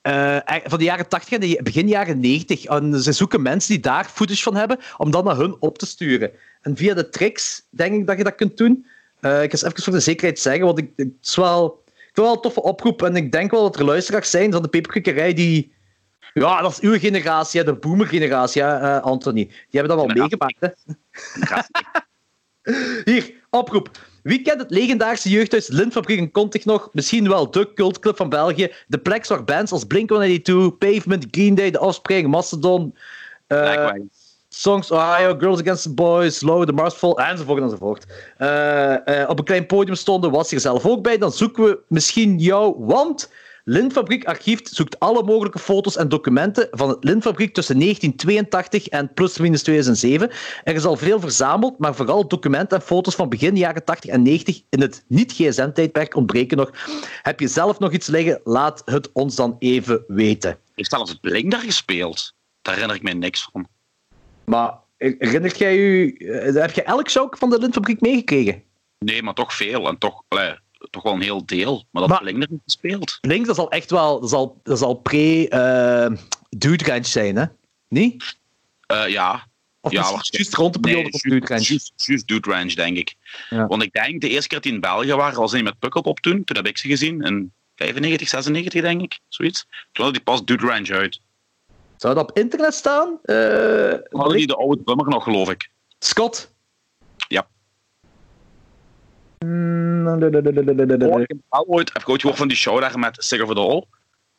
uh, van de jaren 80 en de begin jaren 90. En ze zoeken mensen die daar footage van hebben, om dat naar hun op te sturen. En via de tricks denk ik dat je dat kunt doen. Uh, ik ga eens even voor de zekerheid zeggen, want ik, het is wel, ik wel een toffe oproep. En ik denk wel dat er luisteraars zijn van de peperkikkerij die ja, dat is uw generatie, de boomer-generatie, uh, Anthony. Die hebben dat wel meegemaakt. Hè? [laughs] Hier, oproep. Wie kent het legendarische jeugdhuis Lintfabriek in Kontig nog? Misschien wel de cultclub van België. De plek waar bands als Blink-182, Pavement, Green Day, The Offspring, Mastodon... Uh, Songs Ohio, Girls Against the Boys, Low, The Marsfall, enzovoort enzovoort. Uh, uh, op een klein podium stonden, was je zelf ook bij. Dan zoeken we misschien jou, want Lintfabriek Archief zoekt alle mogelijke foto's en documenten van het Lintfabriek tussen 1982 en plus minus 2007. Er is al veel verzameld, maar vooral documenten en foto's van begin jaren 80 en 90 in het niet-GSM-tijdperk ontbreken nog. Heb je zelf nog iets liggen? Laat het ons dan even weten. Heeft zelfs Blink daar gespeeld? Daar herinner ik mij niks van. Maar herinnert jij u... Eh, heb je elk show van de Lintfabriek meegekregen? Nee, maar toch veel. En toch... Allee toch wel een heel deel. Maar dat maar, Blink er niet gespeeld. Blink, dat zal echt wel... Dat zal, dat zal pre-Dude uh, Ranch zijn, hè? Niet? Uh, ja. Of ja, juist rond de periode nee, van Dude Ranch. Juist Dude Ranch, denk ik. Ja. Want ik denk, de eerste keer dat die in België waren, was hij met Pukkelpop toen. Toen heb ik ze gezien. In 95, 96, denk ik. Zoiets. Toen had die pas Dude Ranch uit. Zou dat op internet staan? Uh, hadden die de oude drummer nog, geloof ik. Scott? Ja. Ik heb ooit, heb ik ooit gehoord van die show daar met Sigger for the All.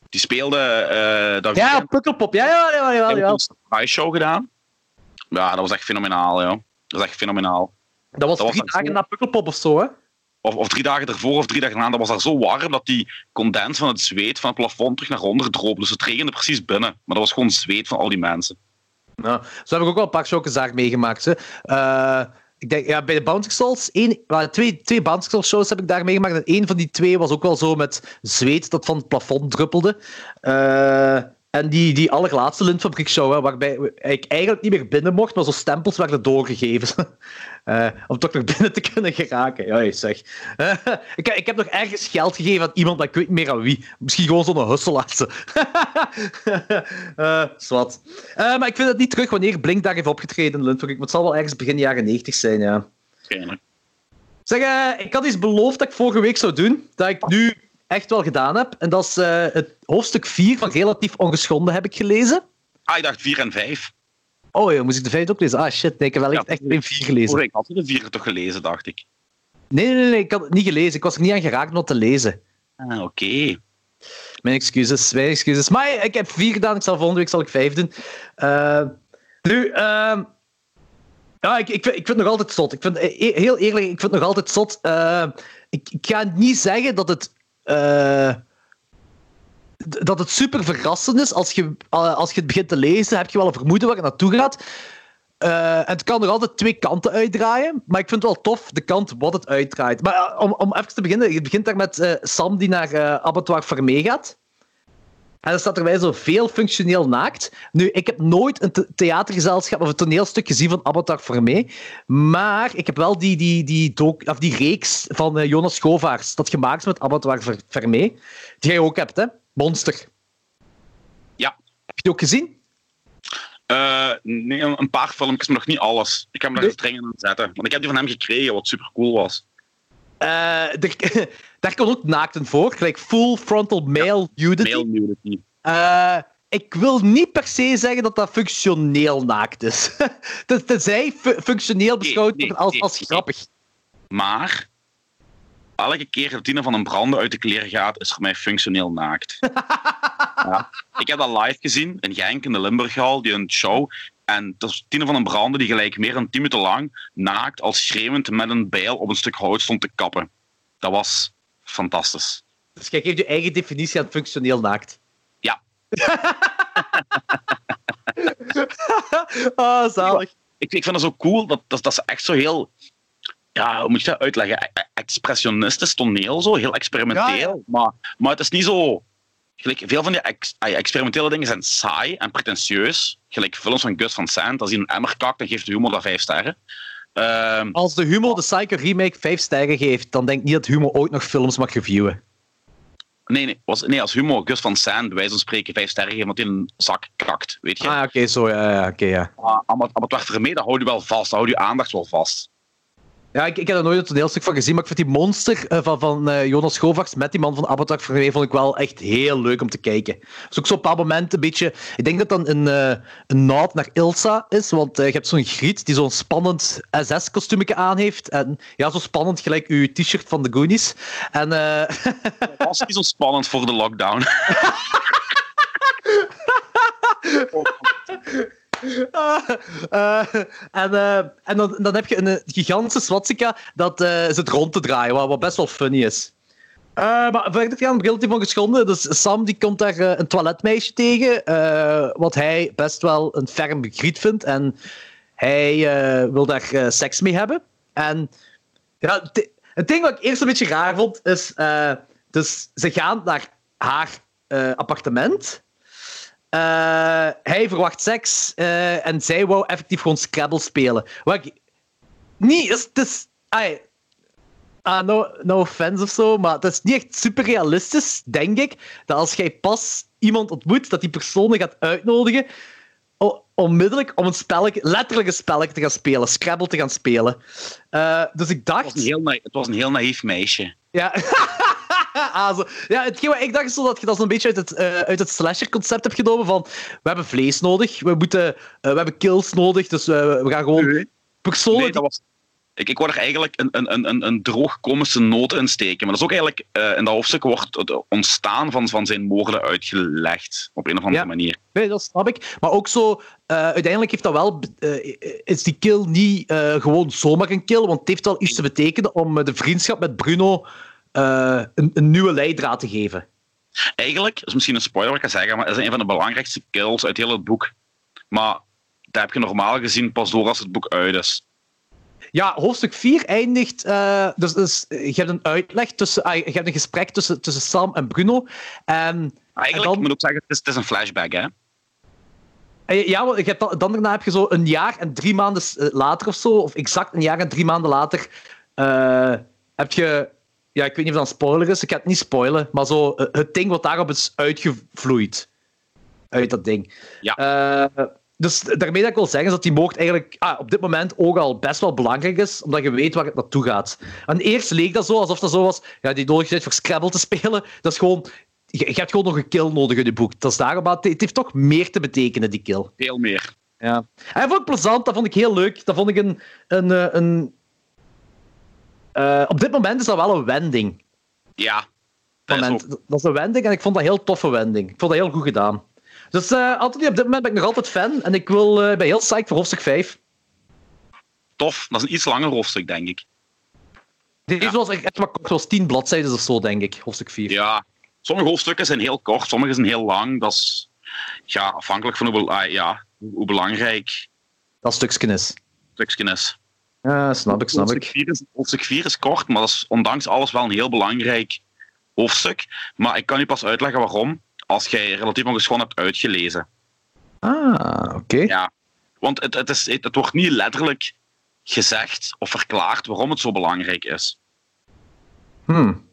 Die speelde... Uh, dat ja, Pukkelpop. Ja, ja, ja. ja, ja. een show gedaan. Ja, dat was echt fenomenaal, joh. Dat was echt fenomenaal. Dat was dat drie was dagen zo... na Pukkelpop of zo, hè? Of, of drie dagen ervoor of drie dagen na. Dat was daar zo warm dat die condens van het zweet van het plafond terug naar onder droop. Dus het regende precies binnen. Maar dat was gewoon zweet van al die mensen. Nou, zo heb ik ook wel een paar show's meegemaakt. Hè. Uh, ik denk, ja, bij de Bounce Souls, één, twee, twee Souls shows heb ik daar meegemaakt. En één van die twee was ook wel zo met zweet dat van het plafond druppelde. Uh, en die, die allerlaatste Lintfabriek show, hè, waarbij ik eigenlijk niet meer binnen mocht, maar zo stempels werden doorgegeven. Uh, [laughs] om toch nog binnen te kunnen geraken. Ja, zeg. Uh, [laughs] ik, ik heb nog ergens geld gegeven aan iemand, maar ik weet niet meer aan wie. Misschien gewoon zo'n husselaarse. [laughs] uh, zwart. maar ik vind het niet terug wanneer Blink daar heeft opgetreden in Lintfabriek. Maar het zal wel ergens begin jaren 90 zijn, ja. Geen. Zeg, ik had iets beloofd dat ik vorige week zou doen. Dat ik nu echt wel gedaan heb. En dat is uh, het hoofdstuk 4 van Relatief Ongeschonden heb ik gelezen. Ah, ik dacht 4 en 5. Oh ja, moest ik de 5 ook lezen? Ah shit, nee, ik heb wel echt, ja, echt geen 4 gelezen. Oh, ik had de 4 toch gelezen, dacht ik. Nee, nee, nee, ik had het niet gelezen. Ik was er niet aan geraakt om het te lezen. Ah, oké. Okay. Mijn excuses, mijn excuses. Maar ik heb 4 gedaan, ik zal volgende week zal ik 5 doen. Uh, nu, uh, ja, ik, ik, vind, ik vind het nog altijd zot. Ik vind, e-, heel eerlijk, ik vind het nog altijd zot. Uh, ik, ik ga niet zeggen dat het uh, dat het super verrassend is. Als je, als je het begint te lezen, heb je wel een vermoeden waar het naartoe gaat. Uh, het kan er altijd twee kanten uitdraaien, maar ik vind het wel tof, de kant wat het uitdraait. Maar om, om even te beginnen, het begint daar met Sam die naar Abattoir Vermee gaat. En dan staat erbij zo veel functioneel naakt. Nu, ik heb nooit een theatergezelschap of een toneelstuk gezien van Abattoir Vermee. Maar ik heb wel die, die, die, of die reeks van uh, Jonas Schovaars, dat gemaakt is met Abattoir Vermee. Die jij ook hebt, hè? Monster. Ja. Heb je die ook gezien? Uh, nee, een paar filmpjes, maar nog niet alles. Ik heb hem daar streng aan zetten. Want ik heb die van hem gekregen, wat super cool was. Uh, [laughs] daar komt ook naakten voor, gelijk full frontal male ja, nudity. Male nudity. Uh, ik wil niet per se zeggen dat dat functioneel naakt is. [laughs] Tenzij functioneel beschouwd nee, als, nee, als grappig. Maar elke keer dat Tina van een branden uit de kleren gaat, is voor mij functioneel naakt. [laughs] ja. Ik heb dat live gezien in Genk, in de Limburghal, die een show. En dat is Tine van den Branden die gelijk meer dan 10 minuten lang naakt als schreeuwend met een bijl op een stuk hout stond te kappen. Dat was fantastisch. Dus jij geeft je eigen definitie aan functioneel naakt. Ja. [laughs] ah, zalig. Ik, ik vind het zo cool dat, dat, dat ze echt zo heel ja, hoe moet je dat uitleggen? E- e- Expressionistisch toneel, zo, heel experimenteel. Ja, ja. Maar, maar het is niet zo. Gelijk, veel van die ex- ah, experimentele dingen zijn saai en pretentieus. Gelijk films van Gus van Sant, als hij een emmer kakt, dan geeft de humor dat vijf sterren. Ehm, Als de humor de Psycho remake 5 sterren geeft, dan denk ik niet dat humor ooit nog films mag reviewen. nee, nee, was, nee, als humor Gus van Sant bij van spreken vijf sterren geeft, omdat hij een zak kakt, weet je? Ah, oké, zo, ja, ja, oké, ja. Maar, maar, maar het werd ermee, dat houdt je wel vast, dat houdt je aandacht wel vast. Ja, ik, ik heb er nooit een toneelstuk van gezien, maar ik vind die monster eh, van, van eh, Jonas Schovaerts met die man van Avatar voor mij vond ik wel echt heel leuk om te kijken. Het is ook zo'n paar momenten een beetje... Ik denk dat dat een, eh een naad naar Ilsa is, want eh, je hebt zo'n griet die zo'n spannend SS-kostuumje aan heeft. En ja, zo spannend gelijk uw t-shirt van de Goonies. En eh, Dat [laughs] was niet zo spannend voor de lockdown. [laughs] [laughs] Ah, eh, en eh, en dan, dan heb je een, eh, gigantische swastika dat eh, zit rond te draaien, wat, wat best wel funny is. Maar verder gaan, relatief ongeschonden. Dus Sam die komt daar een toiletmeisje tegen, wat hij best wel een ferm griet vindt. En hij wil daar seks mee hebben. En ja, het di- het ding wat ik eerst een beetje raar vond, is... dus ze gaan naar haar appartement. Eh, hij verwacht seks eh, en zij wou effectief gewoon Scrabble spelen. Wat ik niet is, het is, ai, ah, no, no offense of zo, maar het is niet echt super realistisch, denk ik, dat als jij pas iemand ontmoet, dat die persoon gaat uitnodigen onmiddellijk om een spelletje, letterlijk een spelletje te gaan spelen, Scrabble te gaan spelen. Eh, dus ik Het dacht... was een heel, het was een heel naïef meisje. Ja. [laughs] [laughs] ah, zo. ja, hetgeen wat ik dacht zo dat je dat zo'n beetje uit het, eh, uit het slasher-concept hebt genomen van we hebben vlees nodig, we, moeten, eh, we hebben kills nodig, dus eh, we gaan gewoon personen... Nee, dat was... Ik, ik wou er eigenlijk een, een, een- een, droog komische noot in steken. Maar dat is ook eigenlijk... in dat hoofdstuk wordt het ontstaan van, van zijn moorden uitgelegd. Op een of andere Ja. manier. Nee, dat snap ik. Maar ook zo, uiteindelijk heeft dat wel, is die kill niet gewoon zomaar een kill, want het heeft wel iets te betekenen om de vriendschap met Bruno eh, een, een nieuwe leidraad te geven. Eigenlijk, dat is misschien een spoiler wat ik ga zeggen, maar het is een van de belangrijkste kills uit heel het boek. Maar dat heb je normaal gezien pas door als het boek uit is. Ja, hoofdstuk 4 eindigt. eh, dus, dus eh, je hebt een uitleg tussen. ah, je hebt een gesprek tussen, tussen Sam en Bruno. En, Eigenlijk, En dan- ik moet ook zeggen, het is, het is een flashback, hè. en ja, want je hebt dan, dan daarna heb je zo een jaar en drie maanden eh, later of zo, of exact een jaar en drie maanden later, eh, heb je. Ja, ik weet niet of dat een spoiler is, ik ga het niet spoilen, maar zo eh, het ding wat daarop is uitgevloeid. Uit dat ding. Ja. Eh, dus daarmee dat ik wil zeggen is dat die moord eigenlijk ah, op dit moment ook al best wel belangrijk is, omdat je weet waar het naartoe gaat. En eerst leek dat zo, alsof dat zo was, ja, die nodig is voor Scrabble te [laughs] spelen. Dat is gewoon, je, je hebt gewoon nog een kill nodig in je boek. Dat is daarom, maar het, het heeft toch meer te betekenen, die kill. Veel meer. Ja. En dat vond ik plezant, dat vond ik heel leuk. Dat vond ik een... een, eh, een eh, op dit moment is dat wel een wending. Ja. Dat is Moment. ook- Dat is een wending en ik vond dat een heel toffe wending. Ik vond dat heel goed gedaan. Dus eh Anthony, op dit moment ben ik nog altijd fan en ik wil, eh, ben heel psyched voor hoofdstuk 5. tof. Dat is een iets langer hoofdstuk, denk ik. Ja. was echt maar kort, zoals 10 bladzijden of zo, denk ik, hoofdstuk 4. Ja. Sommige hoofdstukken zijn heel kort, sommige zijn heel lang. Dat is ja, afhankelijk van hoe, ah, ja, hoe, hoe belangrijk Dat stukje is. stukje is. Ja, snap ik, snap ik. 4 is, hoofdstuk 4 is kort, maar dat is ondanks alles wel een heel belangrijk hoofdstuk. Maar ik kan je pas uitleggen waarom als jij relatief ongeschonden hebt uitgelezen. Ah, oké. Ja. Want het, het, is, het, het wordt niet letterlijk gezegd of verklaard waarom het zo belangrijk is. Hmm.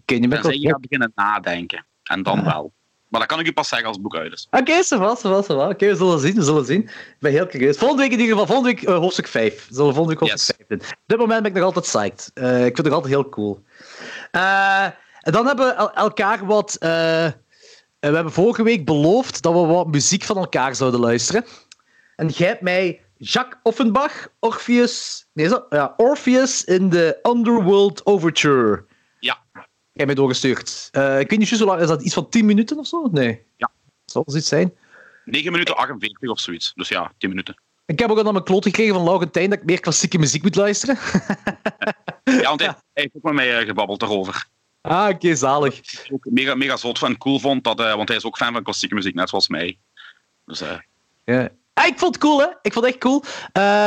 Oké, nu ben ik je gaat beginnen nadenken. En dan wel. Maar dat kan ik je pas zeggen als het boek uit is. Oké, ça va, ça va, ça va. Oké, we zullen zien, we zullen zien. Ik ben heel curieus. Volgende week in ieder geval, volgende week eh, hoofdstuk 5. We zullen volgende week hoofdstuk 5 doen. Op dit moment ben ik nog altijd psyched. Eh, ik vind het nog altijd heel cool. Eh, en dan hebben we el- elkaar wat... we hebben vorige week beloofd dat we wat muziek van elkaar zouden luisteren. En jij hebt mij Jacques Offenbach, Orpheus... Nee, is dat? Ja, Orpheus in the Underworld Overture. Jij mij doorgestuurd. Eh, ik weet niet hoe lang... Is dat iets van 10 minuten of zo? Nee. Ja. Zal het iets zijn? 9 minuten 48 of zoiets. Dus ja, 10 minuten. Ik heb ook al naar mijn kloot gekregen van Laurentijn dat ik meer klassieke muziek moet luisteren. [laughs] Ja, want hij hij heeft ook met mij eh, gebabbeld daarover. ah, oké, zalig. Ik ook mega, mega zot van cool vond, dat, eh, want hij is ook fan van klassieke muziek, net zoals mij. Dus Ja. Ah, ik vond het cool, hè? Ik vond het echt cool.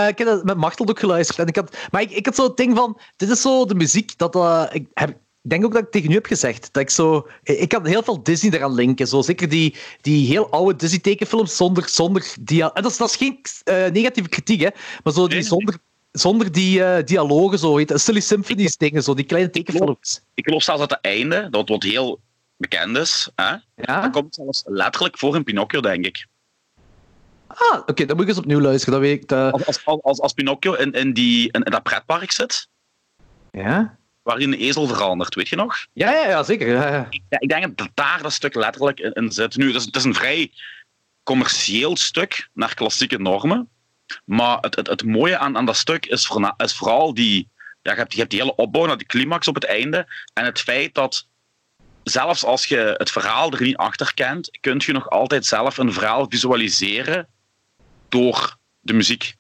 Ik heb dat met Machtel ook geluisterd. En ik had, maar ik, ik had zo het ding van: dit is zo de muziek dat. ik, heb, denk ook dat ik tegen u heb gezegd. Dat ik zo. Ik kan heel veel Disney eraan linken. Zo, zeker die, die heel oude Disney-tekenfilms zonder. zonder dia en dat, is, dat is geen eh, negatieve kritiek, hè? Maar zo die zonder. Zonder die eh, dialogen, zo heet. Silly Symphonies dingen, zo, die kleine tekenfilms. ik geloof zelfs dat het einde, dat wat heel bekend is, hè, Ja? dat komt zelfs letterlijk voor in Pinocchio, denk ik. Ah, oké, dan moet ik eens opnieuw luisteren. Dat weet ik. Als, als, als, als, als Pinocchio in, in, die, in, in dat pretpark zit, Ja? Waarin een ezel verandert, weet je nog? Ja, ja, ja, zeker. Ja, ja. Ja, ik denk dat daar dat stuk letterlijk in, in zit. Nu, het is, het is een vrij commercieel stuk naar klassieke normen. Maar het, het, het mooie aan, aan dat stuk is vooral die, ja, je, hebt, je hebt die hele opbouw naar die climax op het einde. En het feit dat zelfs als je het verhaal er niet achter kent, kun je nog altijd zelf een verhaal visualiseren door de muziek.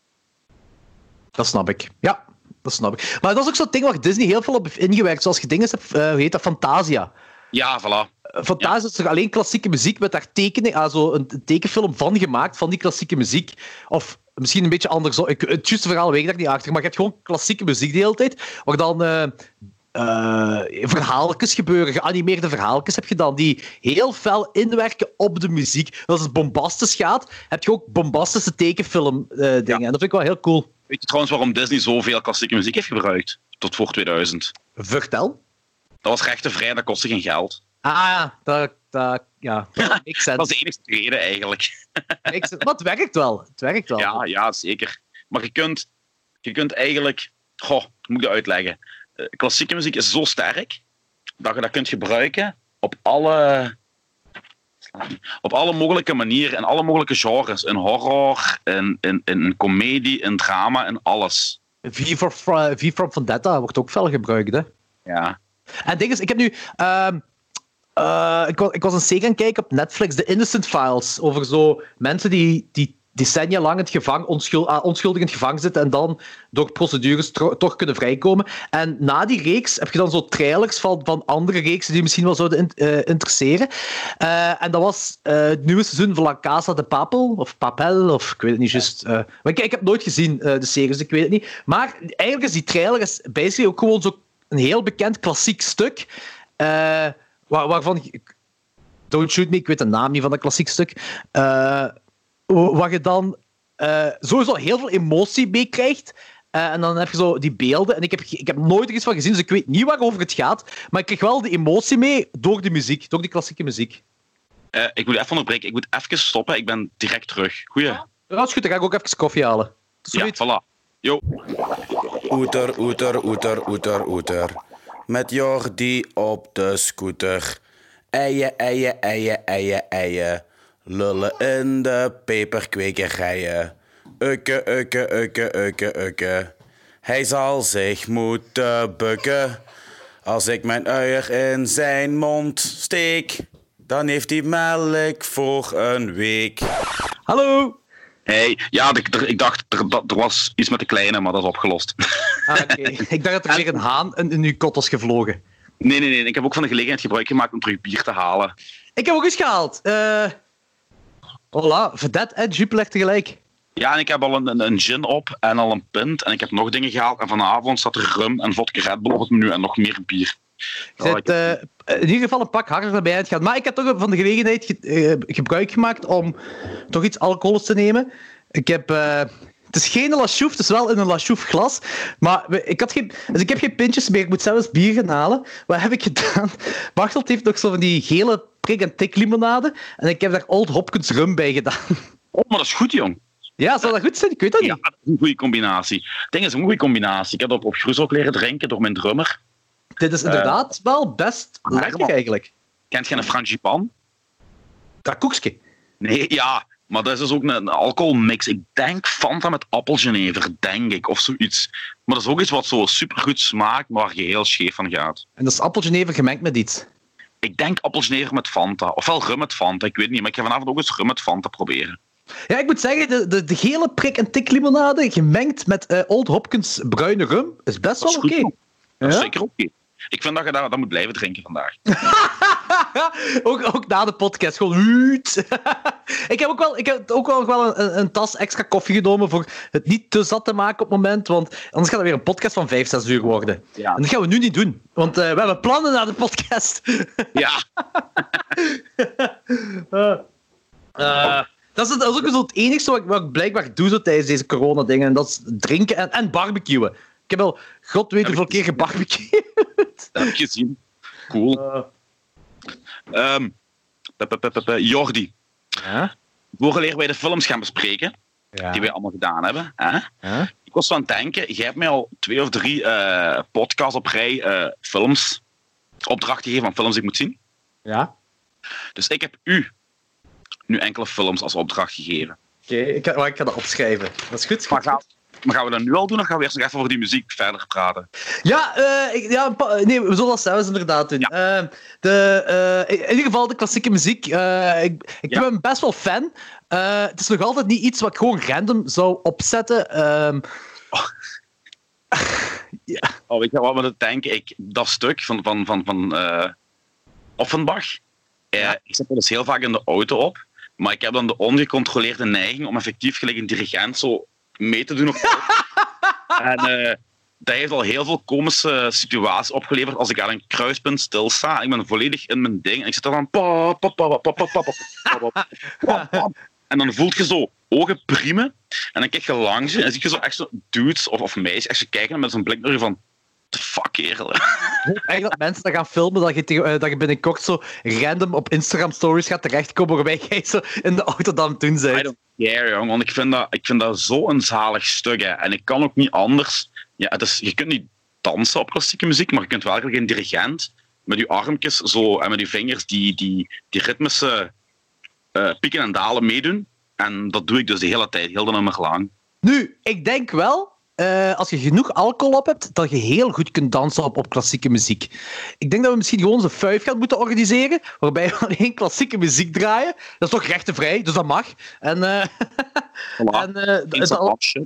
Dat snap ik. Ja, dat snap ik. Maar dat is ook zo'n ding waar Disney heel veel op heeft ingewerkt. Zoals je dingen hebt, eh, hoe heet dat, Fantasia. Ja, voilà. Eh, Fantasia is toch alleen klassieke muziek met daar tekening, also een een tekenfilm van gemaakt, van die klassieke muziek. Of misschien een beetje anders. Ik, het juiste verhaal weet ik daar niet achter, maar je hebt gewoon klassieke muziek de hele tijd, waar dan eh, verhaaltjes gebeuren, geanimeerde verhaaltjes heb je dan, die heel fel inwerken op de muziek. Als het bombastisch gaat, heb je ook bombastische tekenfilm dingen. En dat vind ik wel heel cool. Weet je trouwens waarom Disney zoveel klassieke muziek heeft gebruikt? Tot voor 2000. Vertel. Dat was rechtenvrij, dat kostte geen geld. Ah, dat, dat, ja, [laughs] dat Dat was de enige reden eigenlijk. [laughs] Maar het werkt wel. Het werkt wel. Ja, ja, zeker. Maar je kunt, je kunt eigenlijk... Goh, moet ik dat uitleggen? Eh, klassieke muziek is zo sterk dat je dat kunt gebruiken op alle, op alle mogelijke manieren, in alle mogelijke genres. In horror, in, in, in comedie, in drama, in alles. V for, v for Vendetta wordt ook fel gebruikt. Hè. Ja. En ding is, ik heb nu. ehm, eh, ik, was, ik was een serie kijken op Netflix, The Innocent Files. Over zo mensen die, die decennia lang het gevang, onschul, ah, onschuldig in het gevangen zitten en dan door procedures toch kunnen vrijkomen. En na die reeks heb je dan zo trailers van, van andere reeksen die misschien wel zouden in- eh, interesseren. Eh, en dat was eh, het nieuwe seizoen van La Casa de Papel, of Papel, of ik weet het niet juist. maar ik, ik heb nooit gezien de serie, dus ik weet het niet. Maar eigenlijk is die trailer is basically ook gewoon zo een heel bekend klassiek stuk. waar, waarvan. Don't shoot me, ik weet de naam niet van dat klassiek stuk. Wa- waar je dan eh, sowieso heel veel emotie mee krijgt. Eh, en dan heb je zo die beelden. En ik heb, ik heb nooit er iets van gezien, dus ik weet niet waarover het gaat. Maar ik krijg wel de emotie mee door de muziek, door die klassieke muziek. Eh, ik moet even onderbreken. Ik moet even stoppen. Ik ben direct terug. Goeie. Ja, dat is goed, dan ga ik ook even koffie halen. Ja, zoiets. voilà. Yo. Oeter, oeter, oeter, oeter, oeter. Met Jordi op de scooter. Eien, eien, eien, eien, eien. Lullen in de peperkwekerijen. Ukke, ukke, ukke, ukke, ukke. Hij zal zich moeten bukken. Als ik mijn uier in zijn mond steek, dan heeft hij melk voor een week. Hallo! Hey, ja, ik, er- ik dacht, er, dat- er was iets met de kleine, maar dat is opgelost. Ah, oké. [laughs] ik dacht dat er weer een haan in, in uw kot was gevlogen. Nee, nee, nee. Ik heb ook van de gelegenheid gebruik gemaakt om terug bier te halen. Ik heb ook eens gehaald. Eh Hola, Vedette en Jupiler tegelijk. Ja, en ik heb al een, een, een gin op en al een pint. En ik heb nog dingen gehaald. En vanavond zat er rum en vodka Red Bull op het menu en nog meer bier. Bent eh, in ieder geval een pak harder erbij uitgaan. Maar ik heb toch van de gelegenheid ge- eh, gebruik gemaakt om toch iets alcoholisch te nemen. Ik heb... eh, het is geen Lachouf, het is wel in een Lachouf glas. Maar ik, had geen, dus ik heb geen pintjes meer, ik moet zelfs bier gaan halen. Wat heb ik gedaan? [laughs] Bartelt heeft nog zo van die gele prik en tik limonade. En ik heb daar Old Hopkins rum bij gedaan. Oh, maar dat is goed, jong. Ja, zou dat goed zijn? Ik weet dat Ja, niet. dat is een goede combinatie. Het ding is een goede combinatie. Ik heb dat op, op Groes ook leren drinken door mijn drummer. Dit is inderdaad wel best lekker eigenlijk. Kent je een frangipan? Dat koekje. Nee, ja. Maar dat is dus ook een, een alcoholmix. Ik denk Fanta met appelgenever, denk ik, of zoiets. Maar dat is ook iets wat zo supergoed smaakt, maar waar je heel scheef van gaat. En dat is appelgenever gemengd met iets. Ik denk appelsnever met Fanta. Ofwel rum met Fanta, ik weet niet. Maar ik ga vanavond ook eens rum met Fanta proberen. Ja, ik moet zeggen, de, de, de gele prik en tik limonade gemengd met eh, Old Hopkins bruine rum is best Dat wel oké. is Ja? zeker oké. Ik vind dat je dat, dat moet blijven drinken vandaag. [laughs] ook, ook na de podcast, gewoon huut. [laughs] ik heb ook wel, ik heb ook wel, wel een, een tas extra koffie genomen voor het niet te zat te maken op het moment, want anders gaat het weer een podcast van 5, 6 uur worden. Ja. En dat gaan we nu niet doen, want eh, we hebben plannen na de podcast. Ja, [laughs] Eh, dat, is, het- dat is ook zo het enige wat ik, wat ik blijkbaar doe zo tijdens deze corona-dingen. En dat is drinken en, en barbecuen. Ik heb al god weet hoeveel keer gebarbecued. dat [laughs] heb ik gezien. Cool. Eh, Ehm, Jordi, ja? vooraleer wij de films gaan bespreken, Ja. die wij allemaal gedaan hebben. Hè? Ja? Ik was aan het denken, jij hebt mij al twee of drie eh, podcasts op rij eh, films, opdrachten gegeven van films die ik moet zien. Ja? Dus ik heb u nu enkele films als opdracht gegeven. Oké, ik, ga- maar ik ga dat opschrijven. Dat is goed. Maar, gaan, maar gaan we dat nu al doen of gaan we eerst nog even over die muziek verder praten? Ja, eh, ik- ja nee, we zullen dat zelfs inderdaad doen. Eh, de, eh, in ieder geval de klassieke muziek. ik ik Ja. ben best wel fan. Het is nog altijd niet iets wat ik gewoon random zou opzetten. Ehm, [laughs] Oh, weet je wat we denken? Ik, dat stuk van, van, van, van Offenbach, Ja. ik zet er dus heel vaak in de auto op, maar ik heb dan de ongecontroleerde neiging om effectief gelijk een dirigent zo mee te doen op En dat heeft al heel veel komische situaties opgeleverd als ik aan een kruispunt stilsta. Ik ben volledig in mijn ding en ik zit dan. En dan voelt je zo ogen priemen en dan kijk je langs je en zie je zo echt zo dudes of, of meisjes echt kijken met zo'n blik naar je van... The fuck, kerel. [laughs] Eigenlijk dat mensen dat gaan filmen, dat je, eh, dat je binnenkort zo random op Instagram stories gaat terechtkomen waarbij [laughs] jij zo in de auto dan toen I bent. don't care, jong. Want ik vind dat, ik vind dat zo'n zalig stuk. Hè. En ik kan ook niet anders. Ja, het is, je kunt niet dansen op klassieke muziek, maar je kunt wel eigenlijk een dirigent met je armpjes zo, en met je vingers die, die, die ritmische eh, pieken en dalen meedoen. En dat doe ik dus de hele tijd, heel de nummer lang. Nu, ik denk wel, eh, als je genoeg alcohol op hebt, dat je heel goed kunt dansen op, op klassieke muziek. Ik denk dat we misschien gewoon zo'n fuif gaan moeten organiseren, waarbij we alleen klassieke muziek draaien. Dat is toch rechtenvrij, dus dat mag. En, eh, Voilà. en, eh, dat- shit.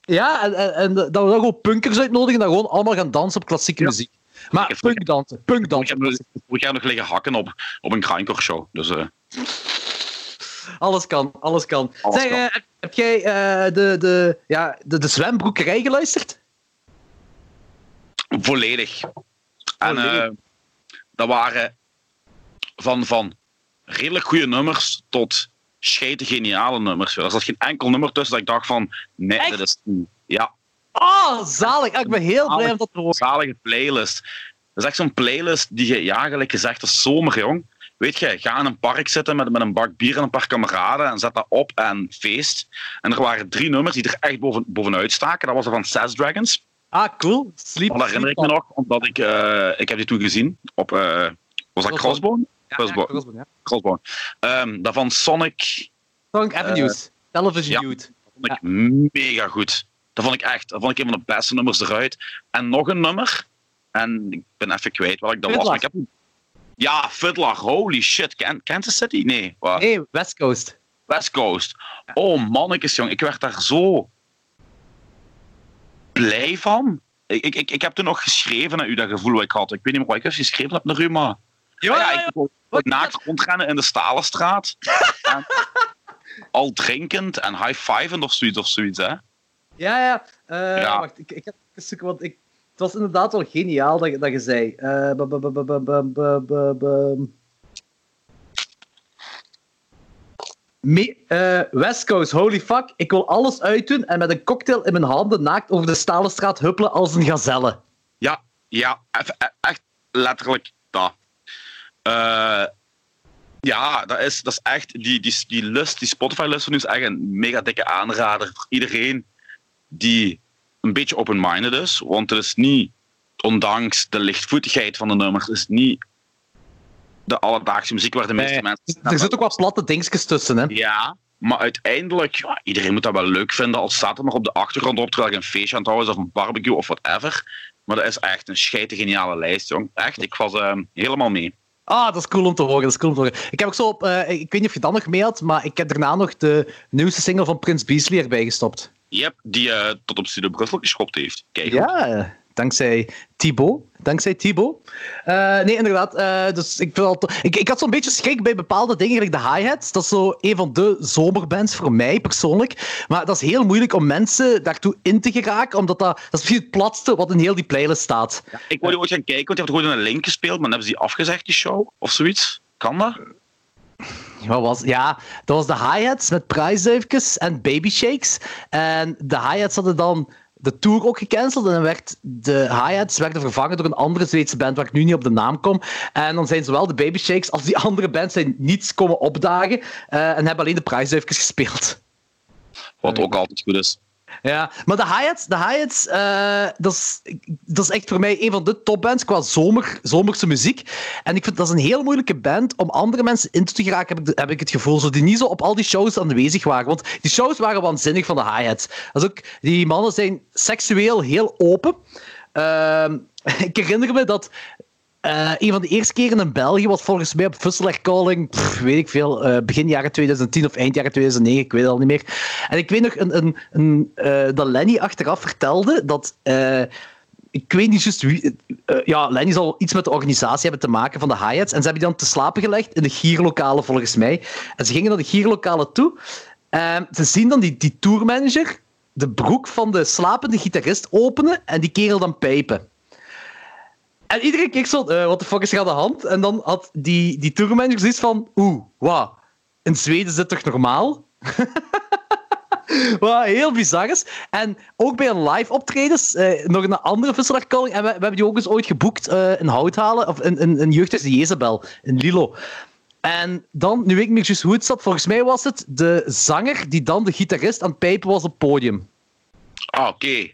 ja, en, en, en dat we dan gewoon punkers uitnodigen en gewoon allemaal gaan dansen op klassieke Ja. muziek. Maar punkdansen, Ik punkdansen. heb, ik heb nog liggen hakken op, op een grindcore show. Dus eh, Alles kan, alles kan. Alles zeg, kan. eh, heb jij eh, de, de, ja, de, de zwembroekerij geluisterd? volledig. En eh, dat waren van, van redelijk goede nummers tot scheite geniale nummers. Er zat geen enkel nummer tussen dat ik dacht van, nee, Echt? dit is niet. Ja, Oh, zalig. Ik ben heel blij om dat te horen. zalige playlist. Dat is echt zo'n playlist die je, ja, gelijk gezegd, is zomer, jong. Weet je, ga in een park zitten met, met een bak bier en een paar kameraden en zet dat op en feest. En er waren drie nummers die er echt boven, bovenuit staken. Dat was er van Sass Dragons. Ah, cool. Sleep. Dat herinner ik me nog, omdat ik, eh, ik heb die toen gezien op, eh, was dat Crossbone. Crossbone? Ja, Crossbone. ja, Crossbone, ja. Crossbone. Ehm, dat van Sonic Sonic Avenues. Television ja. Youth. vond ik mega goed. Dat vond ik echt, dat vond ik een van de beste nummers eruit. En nog een nummer, en ik ben even kwijt wat ik dat was. maar Ik heb... Ja, Fiddler, holy shit. Kan- Kansas City? Nee, wat? Nee, West Coast. West Coast. Oh mannetjes, jong. Ik werd daar zo blij van. Ik, ik, ik, heb toen nog geschreven naar u, dat gevoel wat ik had. Ik weet niet meer wat ik heb geschreven heb naar u, maar... Ja, ja, ja, ja. ik naakt rondrennen in de Stalenstraat. [laughs] en al drinkend en high-fivend of zoiets, of zoiets, hè. Ja, ja. Eh, Ja. Wacht, ik, ik heb even zoeken, want ik, was inderdaad wel geniaal dat, dat je zei. Me, West Coast, holy fuck. Ik wil alles uitdoen en met een cocktail in mijn handen naakt over de Stalenstraat huppelen als een gazelle. Ja, ja, e, echt letterlijk dat. Eh, ja, dat is, dat is echt die, die, die lust, die Spotify-lust van nu is echt een mega dikke aanrader voor iedereen die een beetje open-minded is. Want het is niet, ondanks de lichtvoetigheid van de nummers, is niet de alledaagse muziek waar de meeste Nee. mensen... Er zitten ook wat platte dingetjes tussen, hè. Ja, maar uiteindelijk, ja, iedereen moet dat wel leuk vinden. Al staat er nog op de achtergrond op terwijl je een feestje aan het houden is of een barbecue of whatever. Maar dat is echt een scheite geniale lijst, jong. Echt, ik was ehm, helemaal mee. Ah, dat is cool om te horen. Dat is cool om te horen. Ik heb ook zo op, eh, ik weet niet of je dat nog mee had, maar ik heb daarna nog de nieuwste single van Prince Beasley erbij gestopt. Yep, die eh, tot op Studio Brussel geschopt heeft. Kijk, Ja, dankzij Thibaut. Dankzij Thibaut. Eh, nee, inderdaad. eh, dus ik, ik, ik had zo'n beetje schrik bij bepaalde dingen, de hi-hats. Dat is zo een van de zomerbands voor mij persoonlijk. Maar dat is heel moeilijk om mensen daartoe in te geraken, omdat dat, dat is misschien het platste wat in heel die playlist staat. Ik wou die ooit gaan kijken, want die heeft gewoon een link gespeeld, maar dan hebben ze die afgezegd, die show, of zoiets. Kan dat? Wat was Ja, dat was de hi-hats met prijsduifjes en baby shakes. En de hi-hats hadden dan de tour ook gecanceld. En dan werd de hi-hats werden vervangen door een andere Zweedse band waar ik nu niet op de naam kom. En dan zijn zowel de baby shakes als die andere band zijn niets komen opdagen. eh, en hebben alleen de prijsduifjes gespeeld. Wat ook altijd goed is. Ja, maar de hi-hats, de eh, dat, is, dat is echt voor mij een van de topbands qua zomer, zomerse muziek. En ik vind dat is een heel moeilijke band om andere mensen in te geraken, heb ik, heb ik het gevoel. Zo, die niet zo op al die shows aanwezig waren. Want die shows waren waanzinnig van de hi-hats. Dat ook, die mannen zijn seksueel heel open. Ehm, [laughs] ik herinner me dat eh, een van de eerste keren in België was volgens mij op Fussler Calling, pff, weet ik veel, eh, begin jaren 2010 of eind jaren 2009, ik weet het al niet meer. En ik weet nog een, een, een, eh, dat Lenny achteraf vertelde dat. ik weet niet juist wie. ja, Lenny zal iets met de organisatie hebben te maken van de hi-hats. En ze hebben die dan te slapen gelegd in de gierlokalen, volgens mij. En ze gingen naar de gierlokalen toe. En ze zien dan die, die tourmanager de broek van de slapende gitarist openen en die kerel dan pijpen. En iedereen keek zo, eh wat de fuck is er aan de hand? En dan had die, die tourmanager zoiets van, oeh, wat? In Zweden is dit toch normaal? [laughs] Wat heel bizar is. En ook bij een live optredens, eh, nog een andere visselarkalling, en we, we hebben die ook eens ooit geboekt eh, in Houthalen, of in, in, in Jeugdhuis de Jezebel, in Lilo. En dan, nu weet ik niet juist hoe het zat, volgens mij was het de zanger die dan de gitarist aan het pijpen was op podium. Ah, oké.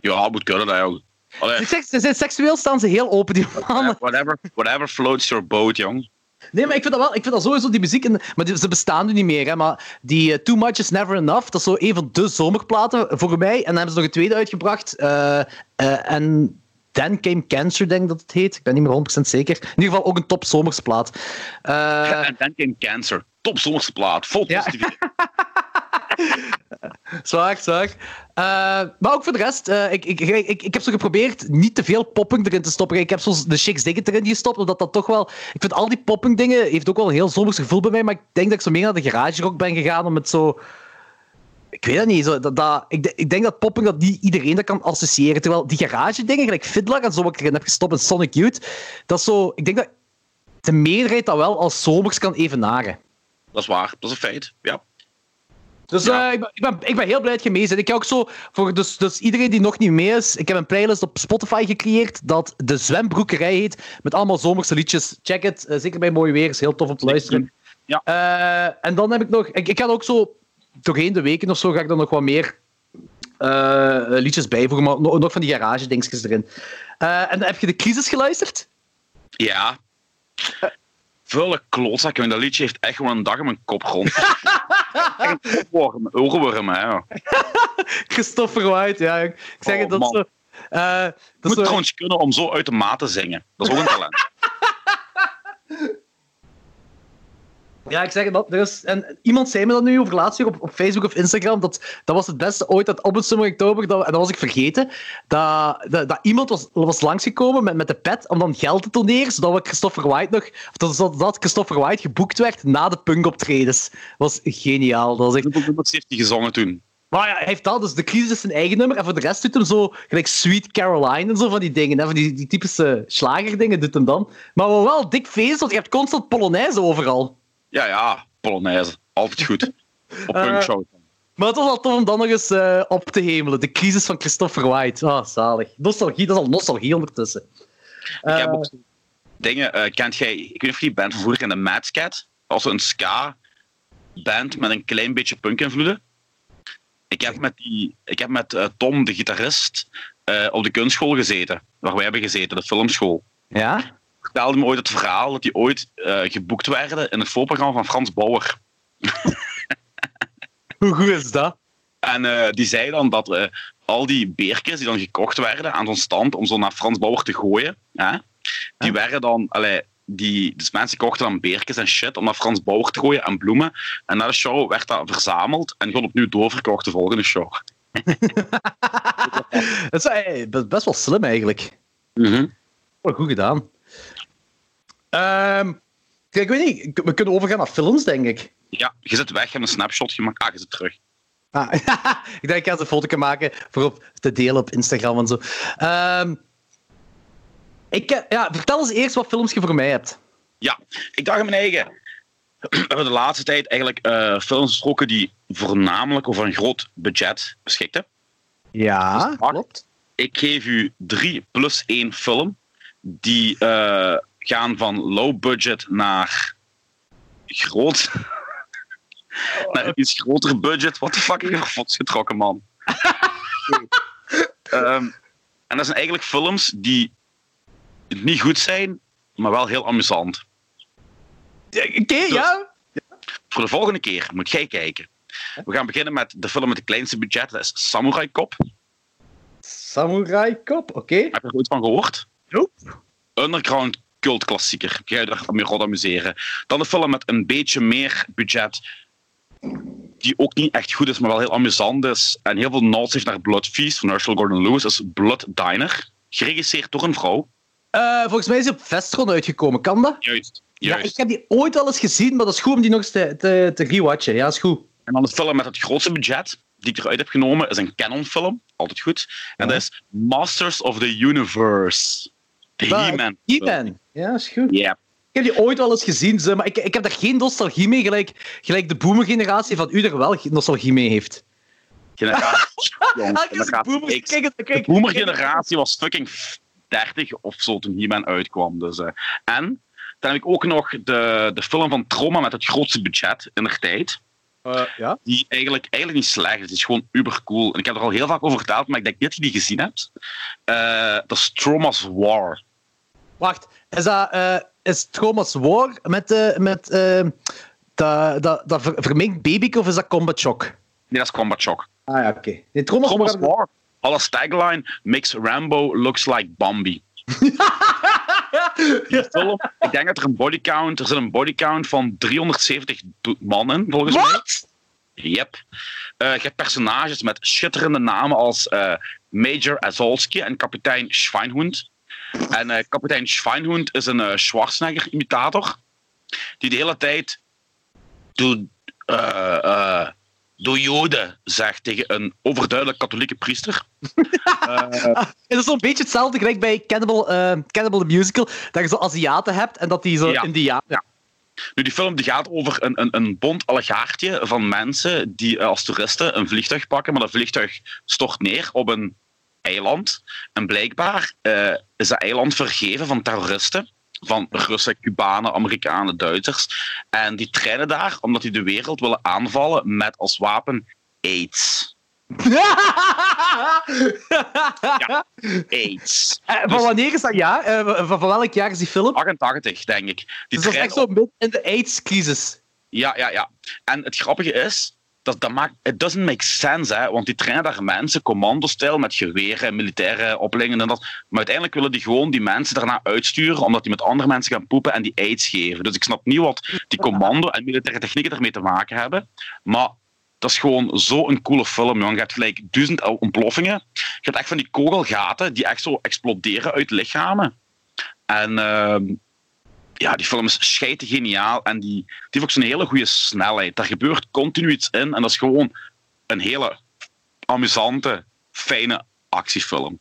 Ja, moet kunnen dat. Allee, ze zijn seksueel staan ze heel open, die mannen. whatever, whatever floats your boat, jong. Nee, maar ik vind dat wel. Ik vind dat sowieso die muziek. In, maar die- ze bestaan nu niet meer. Hè, maar die eh, Too Much Is Never Enough, dat is zo een van de zomerplaten voor mij. En dan hebben ze nog een tweede uitgebracht. eh, eh, en Then Came Cancer, denk ik dat het heet. Ik ben niet meer 100% zeker. In ieder geval ook een top zomersplaat. En [laughs] dan came Cancer. Top zomerse plaat. Vol Ja. [laughs] Zwaar, zwaar. Eh, maar ook voor de rest, eh, ik, ik, ik, ik, heb zo geprobeerd niet te veel popping erin te stoppen. Ik heb zo de Chicks Digget erin gestopt, omdat dat toch wel... Ik vind al die popping dingen heeft ook wel een heel zomers gevoel bij mij, maar ik denk dat ik zo meer naar de garage rock ben gegaan om het zo... Ik weet het niet. Zo, dat, dat, ik, ik denk dat popping dat niet iedereen dat kan associëren. Terwijl die garage dingen, gelijk Fiddler en zo, wat ik erin heb gestopt in Sonic Youth, dat is zo... Ik denk dat de meerderheid dat wel als zomers kan evenaren. Dat is waar. Dat is een feit. Ja. Dus Ja. eh, ik, ben, ik, ben, ik ben heel blij dat je mee bent. Ik heb ook zo, voor dus, dus iedereen die nog niet mee is, ik heb een playlist op Spotify gecreëerd dat de Zwembroekerij heet, met allemaal zomerse liedjes. Check het, eh, zeker bij mooi weer, is heel tof om te luisteren. Ja. Eh, en dan heb ik nog, ik, ik ga ook zo, doorheen de weken of zo, ga ik dan nog wat meer liedjes bijvoegen, maar nog, nog van die garage dingetjes erin. En dan heb je de crisis geluisterd? Ja. Vuile klootzak, jongen. Dat liedje heeft echt gewoon een dag in mijn kop rond. [laughs] Een oorworm, oorworm, hè. joh. Christopher White, ja. Ik zeg Oh, het, dat man. is zo... eh, dat moet zo- trouwens kunnen om zo uit de maat te zingen. Dat is ook een talent. [laughs] Ja, ik zeg dat. Er is, en iemand zei me dat nu over laatst op, op Facebook of Instagram. Dat, dat was het beste ooit dat op het Summer Oktober. Dat, en dat was ik vergeten. Dat, dat, dat iemand was, was langsgekomen met, met de pet om dan geld te doneren. Zodat we Christopher White nog. Of dat, dat, Christopher White geboekt werd na de punkoptredens. Dat was geniaal. Dat was echt, nummers heeft hij gezongen toen? maar ja, hij heeft dat. Dus de crisis is zijn eigen nummer. En voor de rest doet hem zo. Gelijk Sweet Caroline en zo van die dingen. Hè, van die, die typische slagerdingen doet hem dan. Maar wel, wel dik feest, want je hebt constant Polonaise overal. Ja, ja. Polonaise. Altijd goed. Op Eh, punkshow. Maar het was al tof om dan nog eens eh, op te hemelen. De crisis van Christopher White. Ah, zalig. Nostalgie, dat is al nostalgie ondertussen. Ik heb Eh, ook dingen. eh, kent jij, ik weet niet of je die band van vroeger in de Mad Cat? Dat was een ska-band met een klein beetje punk-invloeden. Ik heb met, die, ik heb met eh, Tom, de gitarist, eh, op de kunstschool gezeten. Waar wij hebben gezeten, de filmschool. ja? Vertelde me ooit het verhaal dat die ooit eh, geboekt werden in het voorprogramma van Frans Bauer. [laughs] Hoe goed is dat? En eh, die zei dan dat eh, al die beertjes die dan gekocht werden aan zo'n stand om zo naar Frans Bauer te gooien, hè, die werden dan, allee, die, dus mensen kochten dan beertjes en shit om naar Frans Bauer te gooien en bloemen. En na de show werd dat verzameld en gewoon opnieuw doorverkocht de volgende show. [laughs] Dat is be- best wel slim eigenlijk. Mhm. Goed gedaan. Ehm, kijk, ik weet niet, we kunnen overgaan naar films, denk ik. Ja, je zit weg, je hebt een snapshot gemaakt. Ah, je zit terug. Ah, [laughs] ik denk, ik ga eens een foto kunnen maken voor op te delen op Instagram en zo. Ehm, ik, ja, vertel eens eerst wat films je voor mij hebt. Ja, ik dacht aan mijn eigen. [clears throat] We hebben de laatste tijd eigenlijk eh, films besproken die voornamelijk over een groot budget beschikten. Ja, Dus klopt. Ik geef u drie plus één film die eh, gaan van low budget naar groot. [laughs] naar een iets groter budget. What the fuck heb je foto's getrokken, man? [laughs] Ehm, en dat zijn eigenlijk films die niet goed zijn, maar wel heel amusant. Oké, ja. Voor de volgende keer moet jij kijken. We gaan beginnen met de film met het kleinste budget. Dat is Samurai Cop. Samurai Cop, oké. Heb je er ooit van gehoord? Nope. Underground cult klassieker. Ga je er mee rot amuseren. Dan een film met een beetje meer budget. Die ook niet echt goed is, maar wel heel amusant is. En heel veel nods heeft naar Blood Feast van Herschel Gordon Lewis. is Blood Diner. Geregisseerd door een vrouw. Eh, volgens mij is hij op Vestron uitgekomen, kan dat? Juist. Ja, Juist. ik heb die ooit al eens gezien, maar dat is goed om die nog eens te, te, te rewatchen. Ja, is goed. En dan de film met het grootste budget die ik eruit heb genomen is een Canon film. Altijd goed. En Ja. dat is Masters of the Universe. He-Man. He-Man. Ja, is goed. Ja. Ik heb die ooit al eens gezien, maar ik, ik heb daar geen nostalgie mee, gelijk, gelijk de boomer-generatie van u er wel nostalgie mee heeft. Generatie. De boomer-generatie was fucking 30 of zo toen He-Man uitkwam. Dus, eh. En dan heb ik ook nog de, de film van Trauma met het grootste budget in de tijd. Eh, ja? Die eigenlijk, eigenlijk niet slecht is. Die is gewoon uber cool. En ik heb er al heel vaak over verteld, maar ik denk dat je die gezien hebt. Eh, dat is Trauma's War. Wacht, is dat eh, is Thomas War met, eh met eh, dat, dat, dat ver- verminkt babyke of is dat Combat Shock? Nee, dat is Combat Shock. Ah ja, oké. Nee, Thomas, War... War. Alles tagline makes Rambo looks like Bambi. [laughs] Film, ik denk dat er een bodycount, er zit een bodycount van 370 do- mannen, volgens mij. Wat? Yep. Eh, je hebt personages met schitterende namen als eh, Major Azolski en kapitein Schweinhund. En eh, kapitein Schweinhund is een eh, Schwarzenegger-imitator die de hele tijd doe, eh, doe joden zegt tegen een overduidelijk katholieke priester. [laughs] Het is zo'n beetje hetzelfde gelijk bij Cannibal, Cannibal the Musical, dat je zo Aziaten hebt en dat die zo Ja. Indianen... Ja. Nu, die film die gaat over een, een, een bond allegaartje van mensen die als toeristen een vliegtuig pakken, maar dat vliegtuig stort neer op een eiland. En blijkbaar eh, is dat eiland vergeven van terroristen. Van Russen, Cubanen, Amerikanen, Duitsers. En die trainen daar omdat die de wereld willen aanvallen met als wapen AIDS. [laughs] AIDS. Eh, Van wanneer is dat jaar? Eh, van, van welk jaar is die film? 88, denk ik. Die Dus dat is echt zo midden in de AIDS-crisis. Ja, ja, ja. En het grappige is, dat, dat maakt, it doesn't make sense, hè, want die trainen daar mensen, commando-stijl, met geweren, militaire opleidingen en dat. Maar uiteindelijk willen die gewoon die mensen daarna uitsturen, omdat die met andere mensen gaan poepen en die aids geven. Dus ik snap niet wat die commando en militaire technieken ermee te maken hebben. Maar dat is gewoon zo'n coole film, jongen. Je hebt gelijk duizend ontploffingen. Je hebt echt van die kogelgaten die echt zo exploderen uit lichamen. En ehm, ja, die film is scheite geniaal en die, die heeft ook zo'n hele goede snelheid. Daar gebeurt continu iets in en dat is gewoon een hele amusante, fijne actiefilm.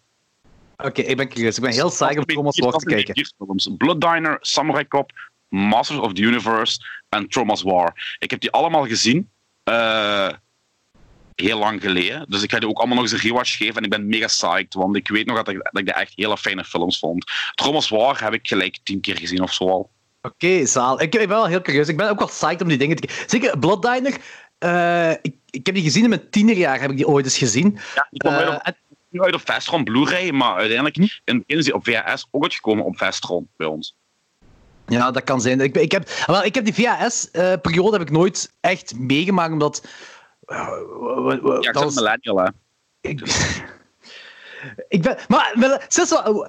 Oké, ik ben curieus. Ik ben heel saai om Thomas War te kijken. Films. Blood Diner, Samurai Cop, Masters of the Universe en Thomas War. Ik heb die allemaal gezien. eh, heel lang geleden. Dus ik ga die ook allemaal nog eens een rewatch geven. En ik ben mega psyched, want ik weet nog dat ik, dat ik echt hele fijne films vond. Thomas War heb ik gelijk tien keer gezien of zo al. Oké, zaal. Ik, ik ben wel heel curieus. Ik ben ook wel psyched om die dingen te kijken. Zeker Blood Diner. eh, ik, ik heb die gezien in mijn tienerjaar, heb ik die ooit eens gezien. Ja, die kwam Eh, uit op uit op Vestron Blu-ray, maar uiteindelijk Hm? in het begin is die op VHS ook uitgekomen op Vestron bij ons. Ja, dat kan zijn. Ik, ik, heb, wel, ik heb die VHS-periode heb ik nooit echt meegemaakt, omdat... Ja, ik dat was- millennial, hè. ik, [laughs] Ik ben, maar, wel-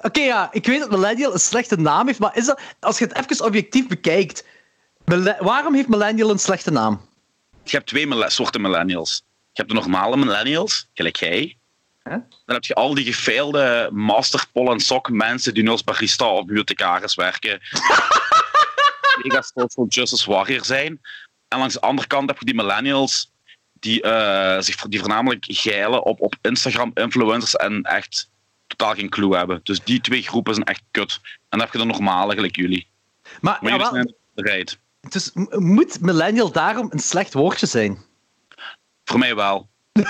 oké, ja, ik weet dat millennial een slechte naam heeft, maar is dat, als je het even objectief bekijkt, waarom heeft millennial een slechte naam? Je hebt twee soorten millennials. Je hebt de normale millennials, gelijk jij. Dan heb je al die gefailde master en sok mensen die nu als barista of bibliothecaris werken. [laughs] Mega social justice warrior zijn. En langs de andere kant heb je die millennials die, eh, zich, die voornamelijk geilen op, op Instagram influencers en echt totaal geen clue hebben. Dus die twee groepen zijn echt kut. En dan heb je de normale, gelijk jullie. Maar, Maar ja, jullie wel, zijn bereid. dus moet millennial daarom een slecht woordje zijn? Voor mij wel. [laughs]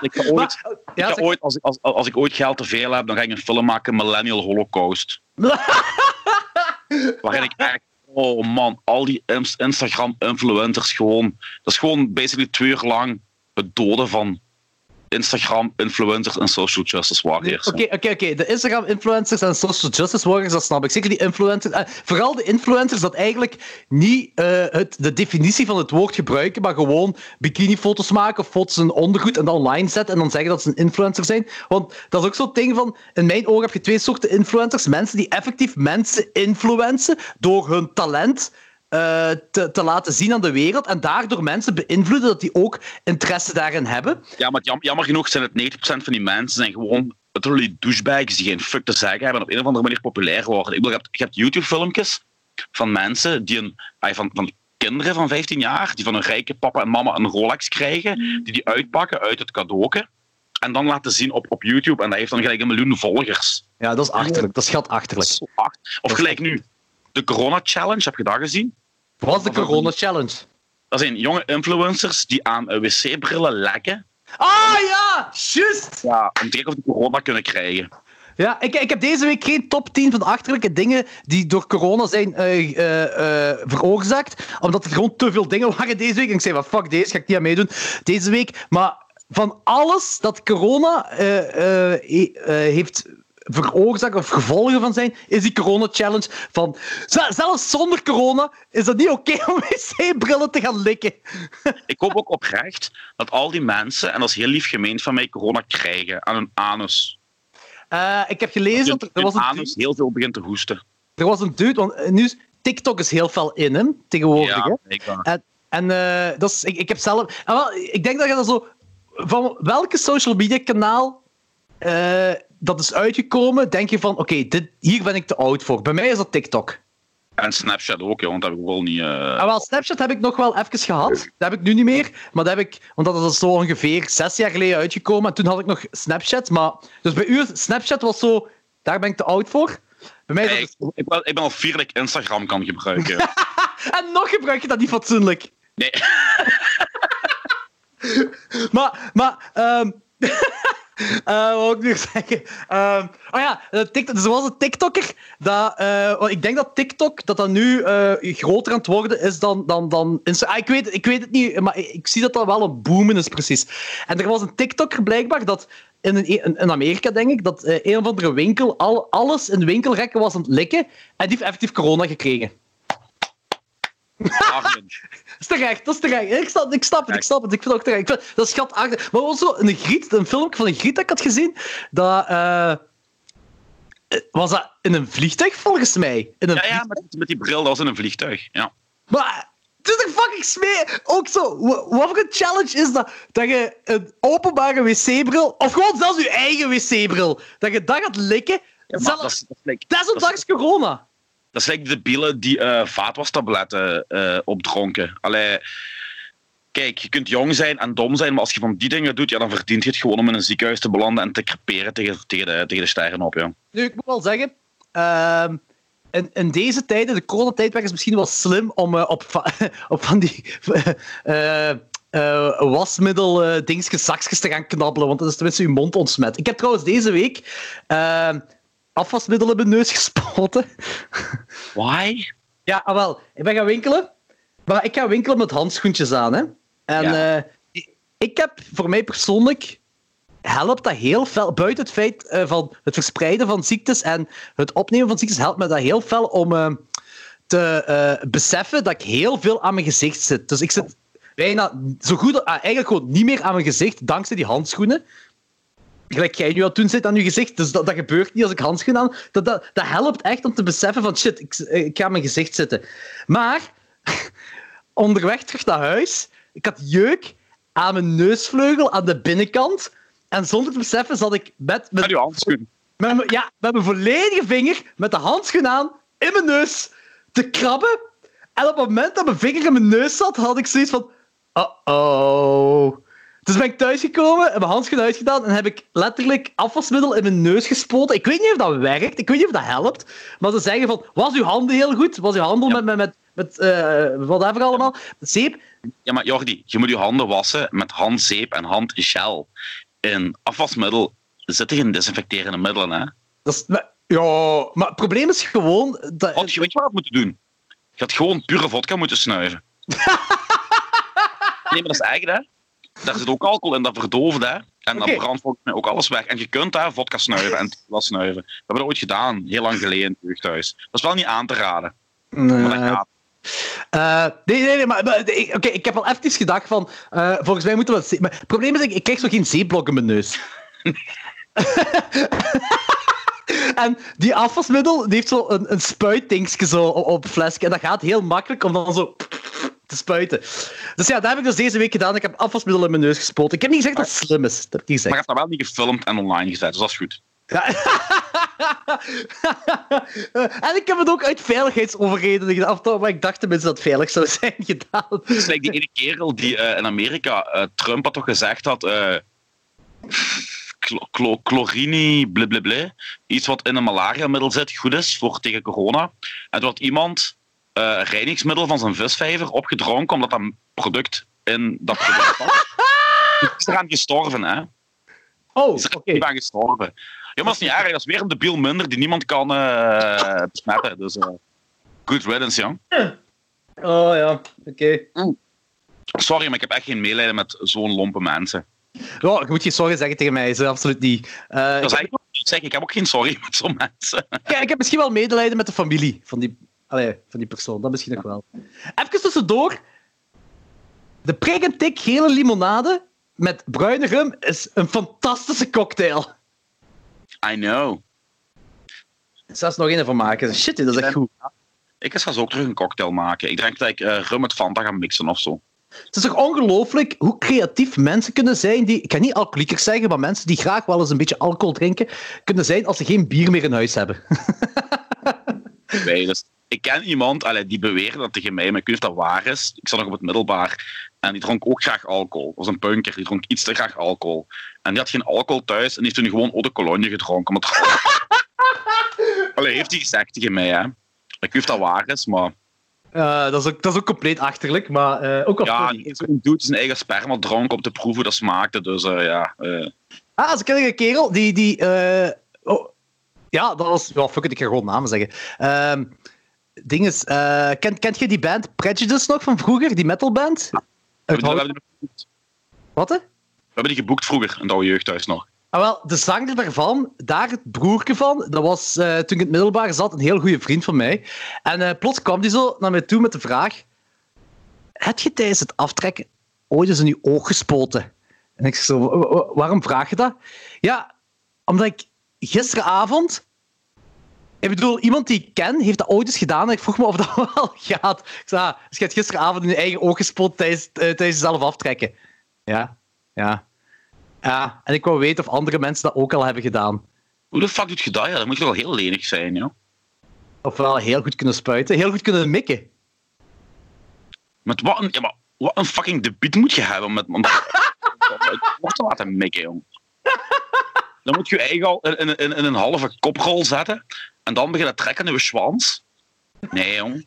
ik ga ooit, Maar, ik ja, ga zeg- ooit als, ik, als, als ik ooit geld te veel heb, dan ga ik een film maken, Millennial Holocaust. [laughs] Waarin ik echt, oh man, al die ins- Instagram-influencers gewoon. Dat is gewoon basically twee uur lang het doden van Instagram-influencers en social justice warriors. Oké, oké, oké. De Instagram-influencers en social justice warriors, dat snap ik. Zeker die influencers. eh, vooral de influencers dat eigenlijk niet eh, het, de definitie van het woord gebruiken, maar gewoon bikinifoto's maken of foto's in ondergoed en dan online zetten en dan zeggen dat ze een influencer zijn. Want dat is ook zo'n ding van, in mijn ogen heb je twee soorten influencers. Mensen die effectief mensen influencen door hun talent eh, te, te laten zien aan de wereld en daardoor mensen beïnvloeden dat die ook interesse daarin hebben. Ja, maar jammer, jammer genoeg zijn het 90% van die mensen zijn gewoon literally douchebags die geen fuck te zeggen hebben en op een of andere manier populair worden. Ik bedoel, je hebt, je hebt YouTube-filmpjes van mensen die een, van, van kinderen van 15 jaar, die van een rijke papa en mama een Rolex krijgen, die die uitpakken uit het cadeauke en dan laten zien op, op YouTube en dat heeft dan gelijk een miljoen volgers. Ja, dat is achterlijk. Dat is hard. Of gelijk nu, de Corona Challenge, heb je dat gezien? Wat was de Corona Challenge? Dat zijn jonge influencers die aan wc-brillen lekken Ah ja, juist! ja, om te kijken of die corona kunnen krijgen. Ja, ik, ik heb deze week geen top 10 van de achterlijke dingen die door corona zijn eh, eh, eh, veroorzaakt. Omdat er gewoon te veel dingen waren deze week. En ik zei van fuck deze, ga ik niet aan meedoen deze week. Maar van alles dat corona eh, eh, he- eh, heeft veroorzaakt of gevolgen van zijn, is die corona-challenge van... Zelfs zonder corona is het niet oké [laughs] om wc-brillen te gaan likken. Ik hoop ook oprecht dat al die mensen, en dat is heel lief gemeend van mij, corona krijgen aan hun anus. Eh, ik heb gelezen dat er, er was een anus heel veel begint te hoesten. Er was een dude, want eh, nu is TikTok is heel fel in hem tegenwoordig. hè? Ja, blijkbaar. En, en eh, dat is, ik, ik heb zelf. En wel, ik denk dat je dat zo. Van welke social media kanaal dat is uitgekomen, denk je van: oké, dit hier ben ik te oud voor. Bij mij is dat TikTok. En Snapchat ook, joh, want dat heb ik wel niet... eh, En wel, Snapchat heb ik nog wel even gehad. Dat heb ik nu niet meer. Maar dat heb ik, want dat is zo ongeveer zes jaar geleden uitgekomen. En toen had ik nog Snapchat. Maar, dus bij u, Snapchat was zo. Daar ben ik te oud voor. Bij mij is dat ik, ik, ben, ik ben al vier dat ik Instagram kan gebruiken. [laughs] En nog gebruik je dat niet fatsoenlijk. Nee. [laughs] Maar, maar, ehm [laughs] eh, wat ik nu [laughs] zeggen? Ehm oh ja, eh, TikTok, was een TikToker. Dat, eh, ik denk dat TikTok dat dat nu groter aan het worden is dan, dan, dan. Ah, ik, weet, ik weet het niet, maar ik, zie dat dat wel een boomen is, precies. En er was een TikToker blijkbaar dat in, een, in Amerika, denk ik, dat een of andere winkel al, alles in winkelrekken was aan het likken. En die heeft effectief corona gekregen. [laughs] Dat is terecht, dat is terecht. Ik snap, ik snap het, ik snap het. Ik vind het ook terecht. Vind, dat is schatachtig. Maar ook zo een griet, een filmpje van een griet dat ik had gezien, dat... eh, was dat in een vliegtuig, volgens mij? In een Ja, ja, met, met die bril, dat was in een vliegtuig. Ja. Maar het is toch fucking smee? Ook zo, wa- wat voor een challenge is dat? Dat je een openbare wc-bril, of gewoon zelfs je eigen wc-bril, dat je dat gaat likken, Ja, zelfs dat, is, dat, is corona. Dat is de bielen die eh vaatwastabletten eh opdronken. Allee, kijk, je kunt jong zijn en dom zijn, maar als je van die dingen doet, ja, dan verdient je het gewoon om in een ziekenhuis te belanden en te creperen tegen, tegen, de, tegen de sterren op. Ja. Nu, ik moet wel zeggen, ehm, in, in deze tijden, de coronatijdperk, is misschien wel slim om eh, op, [laughs] op van die [laughs] eh, wasmiddel dingetjes, zakjes te gaan knabbelen, want dat is tenminste je mond ontsmet. Ik heb trouwens deze week ehm, afwasmiddel in mijn neus gespoten. [laughs] Why? Ja, ah, wel, ik ben gaan winkelen, maar ik ga winkelen met handschoentjes aan. Hè. En Ja. eh, ik- heb voor mij persoonlijk helpt dat heel fel. Buiten het feit eh, van het verspreiden van ziektes en het opnemen van ziektes, helpt me dat heel fel om eh, te beseffen dat ik heel veel aan mijn gezicht zit. Dus ik zit bijna zo goed, ah, eigenlijk gewoon niet meer aan mijn gezicht, dankzij die handschoenen. Gelijk jij nu aan het doen zit aan je gezicht. Dus dat, dat gebeurt niet als ik handschoenen aan. Dat, dat, dat helpt echt om te beseffen van shit, ik, ik ga mijn gezicht zitten. Maar [laughs] onderweg terug naar huis, ik had jeuk aan mijn neusvleugel aan de binnenkant. En zonder te beseffen zat ik met, met, handschoen. met, mijn- ja, met mijn volledige vinger, met de handschoen aan, in mijn neus, te krabben. En op het moment dat mijn vinger in mijn neus zat, had ik zoiets van... Uh-oh. Dus ben ik thuisgekomen, heb mijn handschoen uitgedaan en heb ik letterlijk afwasmiddel in mijn neus gespoten. Ik weet niet of dat werkt, ik weet niet of dat helpt. Maar ze zeggen van, was uw handen heel goed? Was uw handel met, met, met, met whatever allemaal? Zeep? Ja, maar Jordi, je moet je handen wassen met handzeep en handgel. In afwasmiddel zitten geen desinfecterende middelen, hè? Dat is, maar- ja, maar het probleem is gewoon... Dat, je weet je wat moeten doen? Je had gewoon pure vodka moeten snuiven. [laughs] nee, maar dat is eigen, hè? Daar zit ook alcohol in, dat verdooft, hè? En dat Oké. brandt volgens mij ook alles weg. En je kunt daar vodka snuiven en tequila snuiven. We hebben dat ooit gedaan, heel lang geleden in het jeugdhuis. Dat is wel niet aan te raden. Maar dat Nee. gaat. Eh, nee, nee, nee, maar, oké, ik heb al even gedacht van, eh, volgens mij moeten we... zeep- Maar het probleem is, ik, ik krijg zo geen zeeblok in mijn neus. [laughs] en die afwasmiddel, die heeft zo een, een spuitdingetje zo op, op flesje. En dat gaat heel makkelijk om dan zo te spuiten. Dus ja, dat heb ik dus deze week gedaan. Ik heb afwasmiddel in mijn neus gespoten. Ik heb niet gezegd dat het slim is. Dat heb ik Maar je hebt dat wel niet gefilmd en online gezet, dus dat is goed. Ja. [laughs] en ik heb het ook uit veiligheidsoverredenen gedaan. Maar ik dacht tenminste dat het veilig zou zijn gedaan. Het is like die ene kerel die eh, in Amerika, eh, Trump had toch gezegd dat clo- clo- chlorini, blablabla, iets wat in een malariamiddel zit, goed is voor tegen corona. En toen had iemand eh reinigingsmiddel van zijn visvijver opgedronken omdat dat product in dat product. Die [laughs] is eraan gestorven, hè? Oh, Is er niet aan gestorven. Ja, maar dat is niet erg, dat is weer een debiel minder die niemand kan eh, [laughs] besmetten. Dus eh good riddance, jong. Oh ja, oké. Sorry, maar ik heb echt geen medelijden met zo'n lompe mensen. Ja, je moet geen sorry zeggen tegen mij, is absoluut niet. Eh, Dat ik, heb, ik zeg, ik heb ook geen sorry [laughs] met zo'n mensen. ik- ik heb misschien wel medelijden met de familie van die, allee, van die persoon. Dat misschien nog wel. Even tussendoor. De prik en tik gele limonade met bruine rum is een fantastische cocktail. I know. Er nog een van maken. Shit, dat is echt goed. Ik ga zo ook terug een cocktail maken. Ik denk dat ik eh, rum met Fanta ga mixen of zo. Het is toch ongelooflijk hoe creatief mensen kunnen zijn die... Ik ga niet alcoholiekers zeggen, maar mensen die graag wel eens een beetje alcohol drinken, kunnen zijn als ze geen bier meer in huis hebben. [laughs] Dus, ik ken iemand allee, die beweerde dat tegen mij, maar ik weet niet of dat waar is. Ik zat nog op het middelbaar en die dronk ook graag alcohol. Dat was een punker, die dronk iets te graag alcohol. En die had geen alcohol thuis en heeft toen gewoon eau de cologne gedronken. Omdat... [laughs] allee, heeft hij gezegd tegen mij, hè. Ik weet niet of dat waar is, maar... Dat, is ook, dat is ook compleet achterlijk, maar eh, ook al Ja, zo'n dude zijn eigen sperma dronk om te proeven hoe dat smaakte. Dus eh, ja, eh, Ah, als ik een kerel die... die oh, ja, dat was... Ja, fuck it, ik ga gewoon namen zeggen. Ehm ding is, eh, kent, kent je die band Prejudice nog van vroeger? Die metalband? we, hebben, we, hebben die geboekt. Wat, hè? we hebben die geboekt vroeger in oude jeugdhuis nog. Ah, wel, de zanger daarvan, daar het broertje van, dat was eh, toen ik in het middelbaar zat een heel goede vriend van mij. En eh, plots kwam hij zo naar mij toe met de vraag: Heb je tijdens het aftrekken ooit eens in je oog gespoten? En ik zeg zo: "Wa- wa- Waarom vraag je dat? Ja, omdat ik gisteravond. Ik bedoel, iemand die ik ken heeft dat ooit eens gedaan en ik vroeg me of dat [laughs] wel gaat. Ik zei, ah, dus je hebt gisteravond in je eigen oog gespoten tijdens, eh, tijdens jezelf aftrekken. Ja, ja. Ja, en ik wou weten of andere mensen dat ook al hebben gedaan. Hoe de fuck doet je dat? Ja, dat moet toch wel heel lenig zijn, joh. Ofwel heel goed kunnen spuiten, heel goed kunnen mikken. Met wat een, ja, maar wat een fucking debiet moet je hebben met, om [laughs] om het woord te laten mikken, jong. Dan moet je je eigen al in, in, in, in een halve koprol zetten en dan beginnen trekken in je schwans. Nee, jong.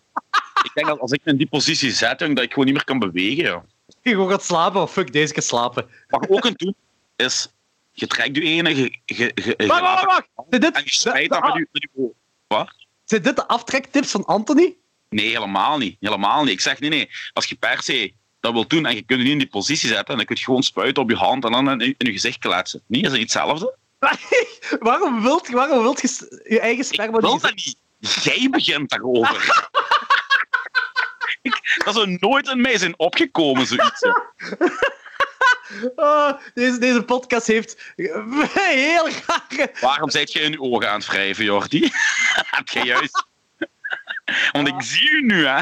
Ik denk dat als ik me in die positie zet, jong, dat ik gewoon niet meer kan bewegen, joh. Je gewoon gaat slapen, of fuck, deze keer slapen. Wat je ook kunt doen, is... Je trekt je ene, je, je, je, je Wacht, wacht, wacht! Zijn en je dit, spijt dat met je... Je wat? zijn dit de aftrекtips van Anthony? Nee, helemaal niet. Helemaal niet. Ik zeg, nee, nee. Als je per se dat wil doen en je kunt je niet in die positie zetten, dan kun je gewoon spuiten op je hand en dan in, in je gezicht kletsen. Nee, is dat niet hetzelfde? [laughs] waarom wilt, waarom wilt je je eigen Ik sperma wil niet... dat niet. Jij begint daarover. [laughs] Ik- dat zou nooit in mij zijn opgekomen, zoiets. [laughs] Oh, deze, deze podcast heeft heel rare... Waarom zit je in je ogen aan het wrijven, Jordi? Heb je juist... Want ik zie u nu, hè.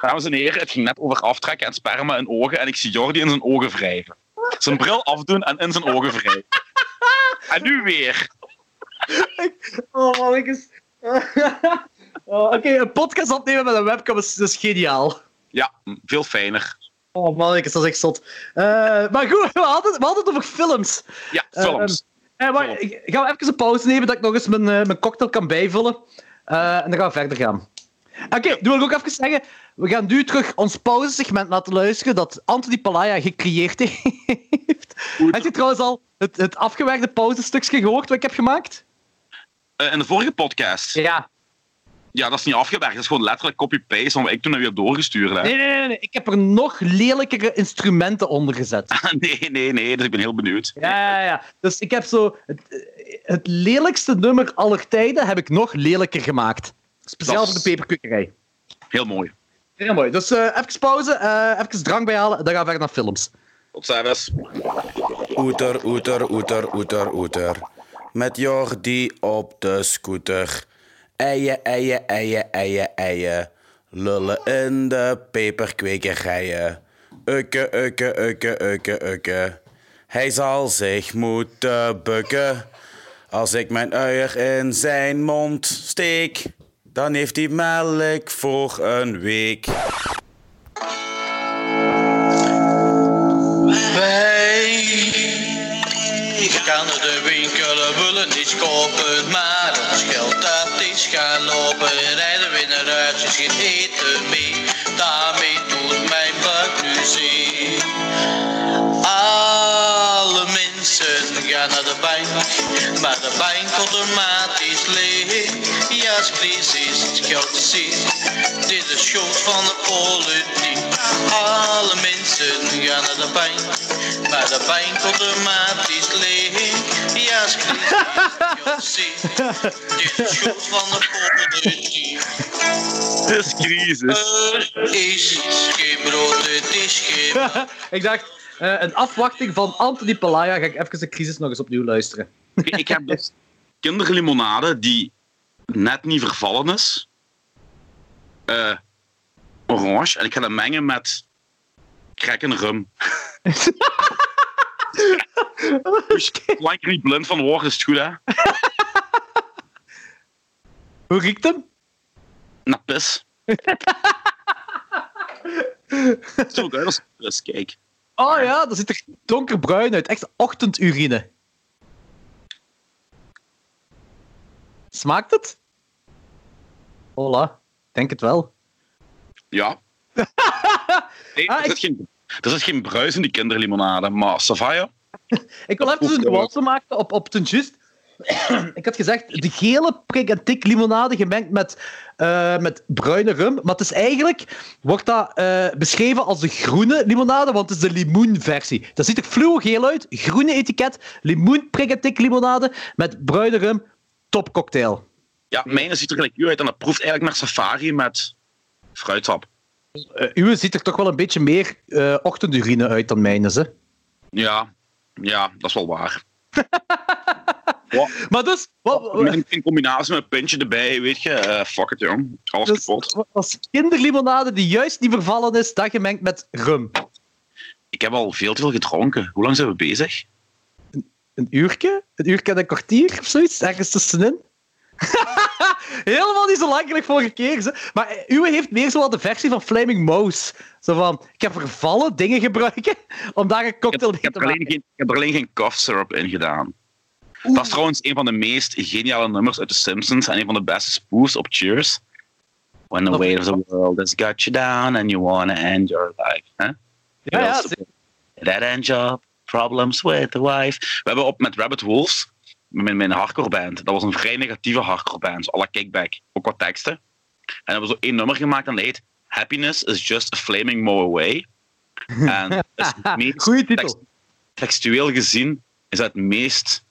Dames en heren, het ging net over aftrekken en sperma in ogen en ik zie Jordi in zijn ogen wrijven. Zijn bril afdoen en in zijn ogen wrijven. [laughs] En nu weer. Oh, man, ik is... [laughs] Oh, Oké, een podcast opnemen met een webcam is, is geniaal. Ja, veel fijner. Oh man, ik is dat is echt zot. Eh, maar goed, [laughs] we hadden, we hadden het over films. Ja, films. Eh, maar Films. ik ga even een pauze nemen dat ik nog eens mijn, eh, mijn cocktail kan bijvullen. En dan gaan we verder gaan. Oké, nu wil ik ook even zeggen, we gaan nu terug ons pauzesegment laten luisteren dat Anthony Palaya gecreëerd [laughs] heeft. Heb je trouwens al het, het afgewerkte pauzestukje gehoord wat ik heb gemaakt? Eh, in de vorige podcast. Ja. Ja, dat is niet afgewerkt. Dat is gewoon letterlijk copy-paste wat ik toen heb doorgestuurd. Hè. Nee, nee, nee, nee, ik heb er nog lelijkere instrumenten onder gezet. [laughs] Nee, nee, nee. Dus ik ben heel benieuwd. Ja, ja, ja. Dus ik heb zo... Het, het lelijkste nummer aller tijden heb ik nog lelijker gemaakt. Speciaal Dat voor de peperkukkerij. Heel mooi. Heel mooi. Dus eh even pauze, eh even drank bijhalen en dan gaan we verder naar films. Tot ziens. Oeter, oeter, oeter, oeter, oeter. Met Jordi op de scooter. Eien, eien, eien, eien, eien. Lullen in de peperkwekerijen. Ukke, ukke, ukke, ukke, ukke. Hij zal zich moeten bukken. Als ik mijn uier in zijn mond steek, dan heeft hij melk voor een week. Wij gaan naar de winkel en willen iets kopen, maar ons geld dat is gaan lopen. Rijden we naar huis, is geen eten mee, daarmee doet mijn buik nu zeer. Alle mensen gaan naar de bank, maar de bank automatisch leeg. Ja, is ziek. Dit is schuld van de politiek. Alle mensen gaan naar de bank, maar de bank automatisch leeg. Ja, is crisis. Dit is schuld van de politiek. Het is crisis. Er is geen brood, het is geen [laughs] ik dacht, eh, een afwachting van Anthony Palaya ga ik even de crisis nog eens opnieuw luisteren. Ik ik heb dus kinderlimonade die net niet vervallen is. Eh, orange. En ik ga dat mengen met crack en rum. [laughs] Dus zolang niet blind van word, is het goed, hè? [laughs] Hoe riekt hem? Naar pis. Zo uit als pis, kijk. Oh ja, dat ziet er donkerbruin uit. Echt ochtendurine. Smaakt het? Hola, denk het wel. Ja. [laughs] Nee, Ah, er, ik- zit geen, er zit geen bruis in die kinderlimonade, maar Savaya. Ik wil even een nuance maken op, op ten juist. ik had gezegd, de gele prik en tik limonade gemengd met, eh, met bruine rum. Maar het is eigenlijk, wordt dat eh, beschreven als de groene limonade, want het is de limoenversie. Dat ziet er fluo-geel uit, groene etiket, limoen prik en tik limonade met bruine rum, top cocktail. Ja, mijne ziet er gelijk u uit en dat proeft eigenlijk naar safari met fruitsap. Eh uwe ziet er toch wel een beetje meer eh, ochtendurine uit dan mijne, hè? Ja, ja, dat is wel waar. [laughs] Maar dus, wat, in, in combinatie met een pintje erbij, weet je, eh, fuck it, jong. Alles dus kapot. wat was kinderlimonade die juist niet vervallen is, dat gemengd met rum. Ik heb al veel te veel gedronken. Hoe lang zijn we bezig? Een uurtje? Een uurtje en een kwartier of zoiets? Ergens tussenin? [laughs] Helemaal niet zo lang vorige keer. Ze. Maar eh, uw heeft meer zo wel de versie van Flaming Mouse. Zo van, ik heb vervallen dingen gebruiken [laughs] om daar een Ik cocktail ik heb, te maken. geen, ik heb er alleen geen cough syrup in gedaan. Dat is trouwens een van de meest geniale nummers uit The Simpsons en een van de beste spoofs op Cheers. When the weight of the world has got you down and you want to end your life. Ja, ja. That end job, problems with the wife. We hebben op met Rabbit Wolves, mijn, mijn hardcore band, dat was een vrij negatieve hardcore band, zo à la Kickback, ook wat teksten. En we hebben zo één nummer gemaakt en dat heet Happiness is just a flaming mow away. [laughs] En dat is het meest Goeie titel. textueel gezien is dat het meest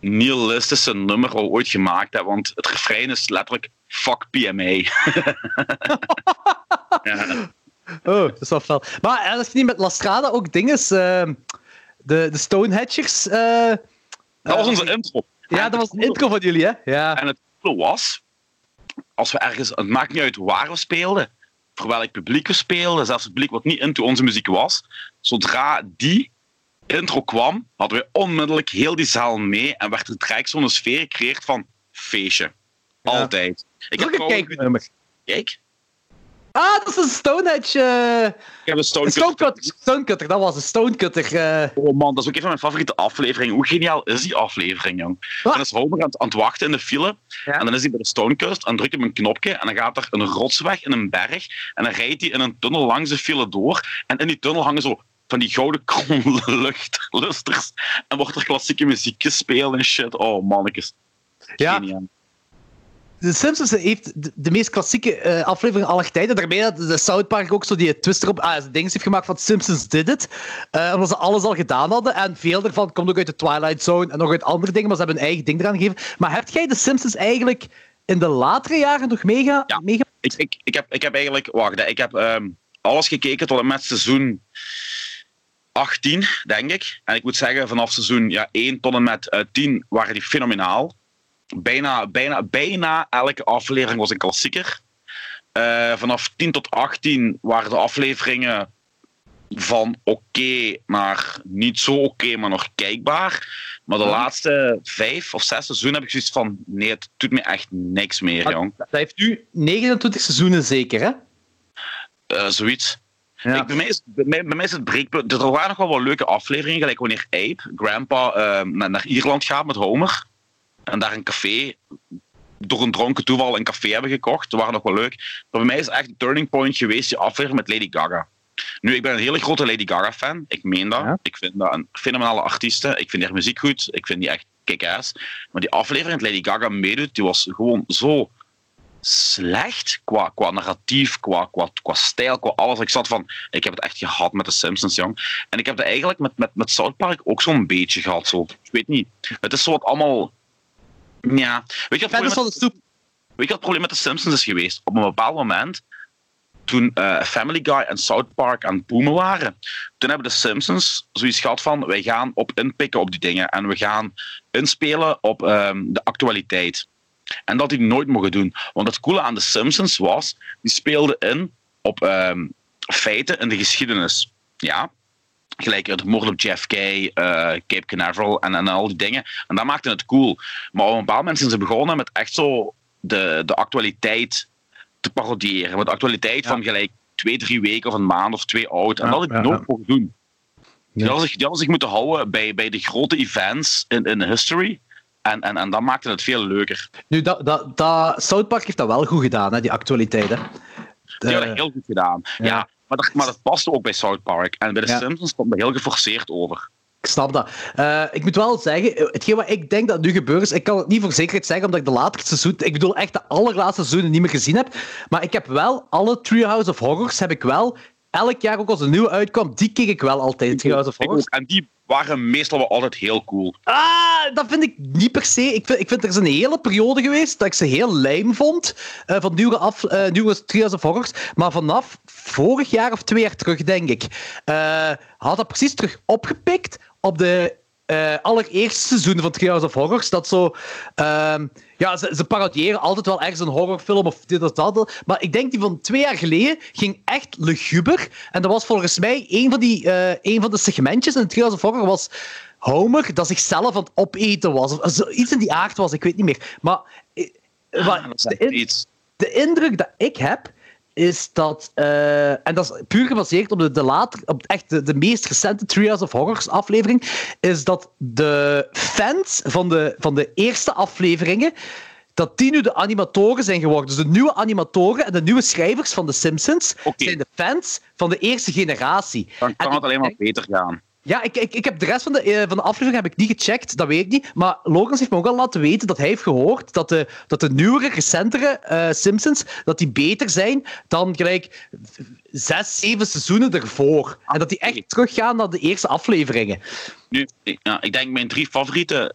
nihilistische nummer wat we ooit gemaakt hebben, want het refrein is letterlijk fuck PMA. [laughs] ja. Oh, dat is wel fel. Maar eh, als je niet met La Strada ook dingen, eh, de, de Stonehedgers. eh, Dat was eh, onze intro. Ja, dat was de intro van jullie, hè? Ja. En het coole was, als we ergens, het maakt niet uit waar we speelden, voor welk publiek we speelden, zelfs het publiek wat niet into onze muziek was, zodra die intro kwam, hadden we onmiddellijk heel die zaal mee en werd er direct zo'n sfeer gecreëerd van feestje. Ja. Altijd. Ik heb een kijknummer. Kijk, Ah, dat is een Stonehenge. eh, ik heb een Stone een Stonecutter. Stonecutter, dat was een Stonecutter. eh. Oh man, dat is ook een van mijn favoriete afleveringen. Hoe geniaal is die aflevering, jong? Wat? Dan is Homer aan, het- aan het wachten in de file. Ja. En dan is hij bij de Stonekust en drukt hem een knopje. En dan gaat er een rots weg in een berg. En dan rijdt hij in een tunnel langs de file door. En in die tunnel hangen zo van die gouden [laughs] kronluchtlusters. En wordt er klassieke muziek gespeeld en shit. Oh mannetjes. Ja. Geniaal. De Simpsons heeft de, de meest klassieke eh, aflevering aller tijden. Daarmee dat de South Park ook zo die twist erop, ah, ding heeft gemaakt van Simpsons did it. Eh, omdat ze alles al gedaan hadden. En veel daarvan komt ook uit de Twilight Zone en nog uit andere dingen, maar ze hebben hun eigen ding eraan gegeven. Maar heb jij de Simpsons eigenlijk in de latere jaren nog mega... Ja. mega... Ik, ik, ik, heb, ik heb eigenlijk... Wacht, ik heb ehm, alles gekeken tot en met seizoen 18, denk ik. En ik moet zeggen, vanaf seizoen ja, 1 tot en met eh, 10 waren die fenomenaal. Bijna, bijna, bijna elke aflevering was een klassieker. Eh, vanaf 10 tot 18 waren de afleveringen van oké naar niet zo oké, maar nog kijkbaar. Maar de Ja. laatste vijf of zes seizoenen heb ik zoiets van: nee, het doet me echt niks meer, jong. Dat heeft nu 29 seizoenen zeker, hè? Eh, zoiets. Ja. Ik, bij, mij is, bij, mij, bij mij is het breekpunt. Er waren nog wel wat leuke afleveringen, gelijk wanneer Abe, grandpa, eh, naar Ierland gaat met Homer. En daar een café, door een dronken toeval, een café hebben gekocht. Dat waren nog wel leuk. Maar bij mij is echt een turning point geweest, die aflevering met Lady Gaga. Nu, ik ben een hele grote Lady Gaga-fan. Ik meen dat. Ja. Ik vind dat een fenomenale artieste. Ik vind haar muziek goed. Ik vind die echt kick-ass. Maar die aflevering met Lady Gaga meedoet, die was gewoon zo slecht qua, qua narratief, qua, qua, qua stijl, qua alles. Ik zat van, ik heb het echt gehad met de Simpsons, jong. En ik heb het eigenlijk met, met, met South Park ook zo'n beetje gehad. Zo. Ik weet niet. Het is zo wat allemaal... Ja. Weet je wat het probleem met- de stoep. Weet je wat het probleem met de Simpsons is geweest? Op een bepaald moment, toen eh, Family Guy en South Park aan het boomen waren, toen hebben de Simpsons zoiets gehad van, wij gaan op inpikken op die dingen en we gaan inspelen op ehm, de actualiteit. En dat die nooit mogen doen. Want het coole aan de Simpsons was, die speelden in op ehm, feiten in de geschiedenis. Ja, gelijk de moord op JFK, eh, Cape Canaveral en, en al die dingen. En dat maakte het cool. Maar op een bepaald moment zijn ze begonnen met echt zo de, de actualiteit te parodiëren. Met de actualiteit Ja. van gelijk twee, drie weken of een maand of twee oud. En Ja, dat had ik ja, nooit mogen doen. Die hadden zich, die zich moeten houden bij, bij de grote events in, in history. En, en, en dat maakte het veel leuker. Nu, dat, dat, dat, South Park heeft dat wel goed gedaan, hè, die actualiteit. Hè. Die De- hadden heel goed gedaan. Ja. ja. Maar, dat, maar dat paste ook bij South Park. En bij de Ja. Simpsons kwam dat heel geforceerd over. Ik snap dat. Eh, ik moet wel zeggen, hetgeen wat ik denk dat nu gebeurt, is, ik kan het niet voor zekerheid zeggen, omdat ik de laatste seizoen, ik bedoel echt de allerlaatste seizoenen niet meer gezien heb, maar ik heb wel alle Treehouse of Horrors, heb ik wel, elk jaar ook als een nieuwe uitkwam, die keek ik wel altijd, Treehouse of Horrors. En die waren meestal wel altijd heel cool. Ah, dat vind ik niet per se. Ik vind, ik vind er is een hele periode geweest dat ik ze heel lijm vond. eh, van nieuwe, af, eh, nieuwe Trials of Horrors. Maar vanaf vorig jaar of twee jaar terug, denk ik, eh, had dat precies terug opgepikt op de allereerste seizoenen van Trials of Horrors. Dat zo. Ja, ze, ze parodiëren altijd wel ergens een horrorfilm of dit of dat. Maar ik denk die van twee jaar geleden ging echt luguber. En dat was volgens mij een van, die, eh, een van de segmentjes in Trials of Horror was Homer dat zichzelf aan het opeten was. Of iets in die aard was, ik weet niet meer. Maar, eh, Ah, de, in- de indruk dat ik heb, is dat... eh, en dat is puur gebaseerd op de, de, later, op echt de, de meest recente Trials of Horrors aflevering, is dat de fans van de, van de eerste afleveringen dat die nu de animatoren zijn geworden. Dus de nieuwe animatoren en de nieuwe schrijvers van The Simpsons zijn de fans van de eerste generatie. Dan kan En het alleen maar beter gaan. Ja, ik, ik, ik heb de rest van de, eh, van de aflevering heb ik niet gecheckt, dat weet ik niet. Maar Logans heeft me ook al laten weten dat hij heeft gehoord dat de, dat de nieuwere, recentere eh, Simpsons dat die beter zijn dan gelijk zes, zeven seizoenen ervoor. En dat die echt teruggaan naar de eerste afleveringen. Nu, ik, ja, ik denk mijn drie favoriete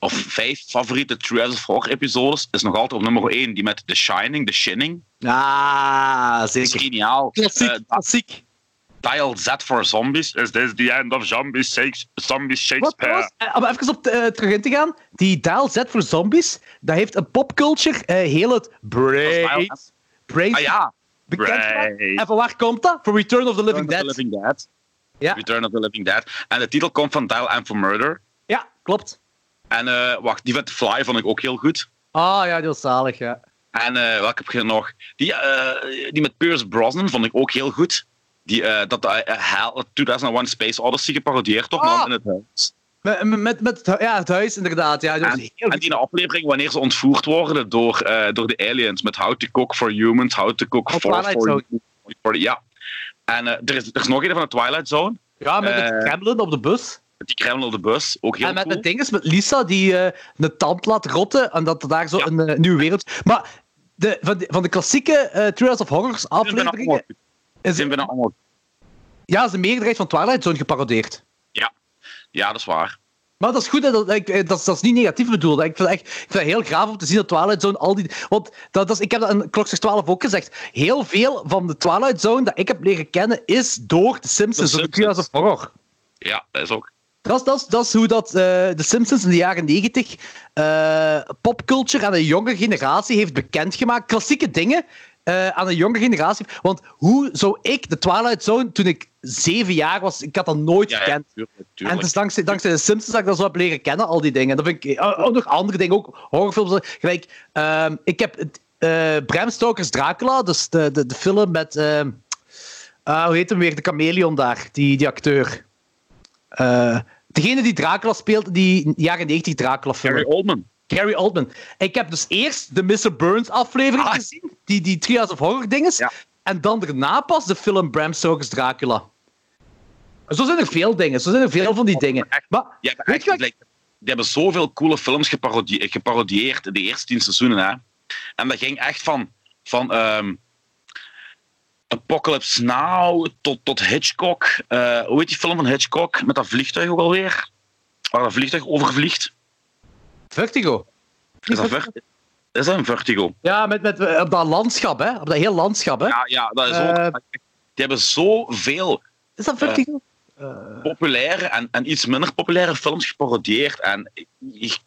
of vijf favoriete True of Horror episodes is nog altijd op nummer 1 die met The Shining, The Shinning. Ah, Dat is zeker. geniaal. Klassiek, Eh, klassiek. Dial Z for Zombies. Is this the end of Zombies, Shakes- zombies Wat Shakespeare? trouwens, eh, om even op eh, terug in te gaan, die Dial Z voor zombies, dat heeft een popculture eh, heel het Brains, Brains Ah ja. bekend gemaakt. En van waar komt dat? Voor Return of the Living Return of Dead. the Living Dead. Ja. Return of the Living Dead. En de titel komt van Dial M for Murder. Ja, klopt. En wacht, die van The Fly vond ik ook heel goed. Ah ja, die was zalig, ja. En welke heb je nog? Die, die met Pierce Brosnan vond ik ook heel goed. Die, eh, dat uh, Hell, 2001 Space Odyssey geparodieerd, toch? Ah! Man in het huis. Met, met, met het, ja, het huis, inderdaad. Ja, En, heel en goed. die aflevering wanneer ze ontvoerd worden door, eh, door de aliens. Met How to Cook for Humans, How to Cook Oh, for... For, Zone. for- ja. En eh, er, is, er is nog een van de Twilight Zone. Ja, met eh, het Kremlin op de bus. Met die kremlin op de bus. Ook heel en met cool. het ding is met Lisa die eh, een tand laat rotten en dat er daar zo Ja. een eh, nieuwe wereld... Maar de, van, de, van de klassieke eh House of Horrors afleveringen is, zijn bijna allemaal... ja, is de meerderheid van Twilight Zone geparodeerd. Ja, dat is waar. Maar dat is goed, hè, dat, eh, dat, is, dat is niet negatief bedoeld. Ik vind, echt, ik vind het heel graaf om te zien dat Twilight Zone al die... Want dat, dat is, ik heb dat in Klokslag 12 ook gezegd. Heel veel van de Twilight Zone dat ik heb leren kennen is door de Simpsons, De House of Horror. Ja, dat is ook... Dat is, dat, is, dat is hoe dat, eh, de Simpsons in de jaren 90 eh, popculture aan een jonge generatie heeft bekendgemaakt. Klassieke dingen eh, aan een jonge generatie. Want hoe zou ik de Twilight Zone toen ik zeven jaar was, ik had dat nooit Ja, ja, gekend. tuurlijk. En het is dankzij, dankzij de Simpsons dat ik dat zo heb leren kennen, al die dingen. Dat vind ik, oh, oh, nog andere dingen, ook horrorfilms. Gelijk, ehm, ik heb eh, Bram Stoker's Dracula, dus de, de, de film met, ehm, ah, hoe heet hem weer, de chameleon daar, die, die acteur. Eh, degene die Dracula speelt, die jaren 90 Dracula film. Gary Oldman. Gary Oldman. Ik heb dus eerst de Mr. Burns aflevering Ah. gezien, die, die Trias of Horror dinges. Ja. En dan daarna pas de film Bram Stoker's Dracula. Zo zijn er veel dingen, zo zijn er veel van die dingen. Echt. Maar Ja, weet echt, je die hebben zoveel coole films geparodie- geparodieerd in de eerste tien seizoenen. Hè? En dat ging echt van, van ehm, Apocalypse Now tot, tot Hitchcock. Eh, hoe heet die film van Hitchcock? Met dat vliegtuig ook alweer? Waar dat vliegtuig overvliegt? Vertigo. Is dat, ver- is dat een Vertigo? Ja, met, met, eh, op dat landschap, hè? Op dat heel landschap, hè? Ja, ja dat is Eh. ook. Die hebben zoveel Is dat Vertigo? populaire en, en iets minder populaire films geparodieerd. En ik, ik,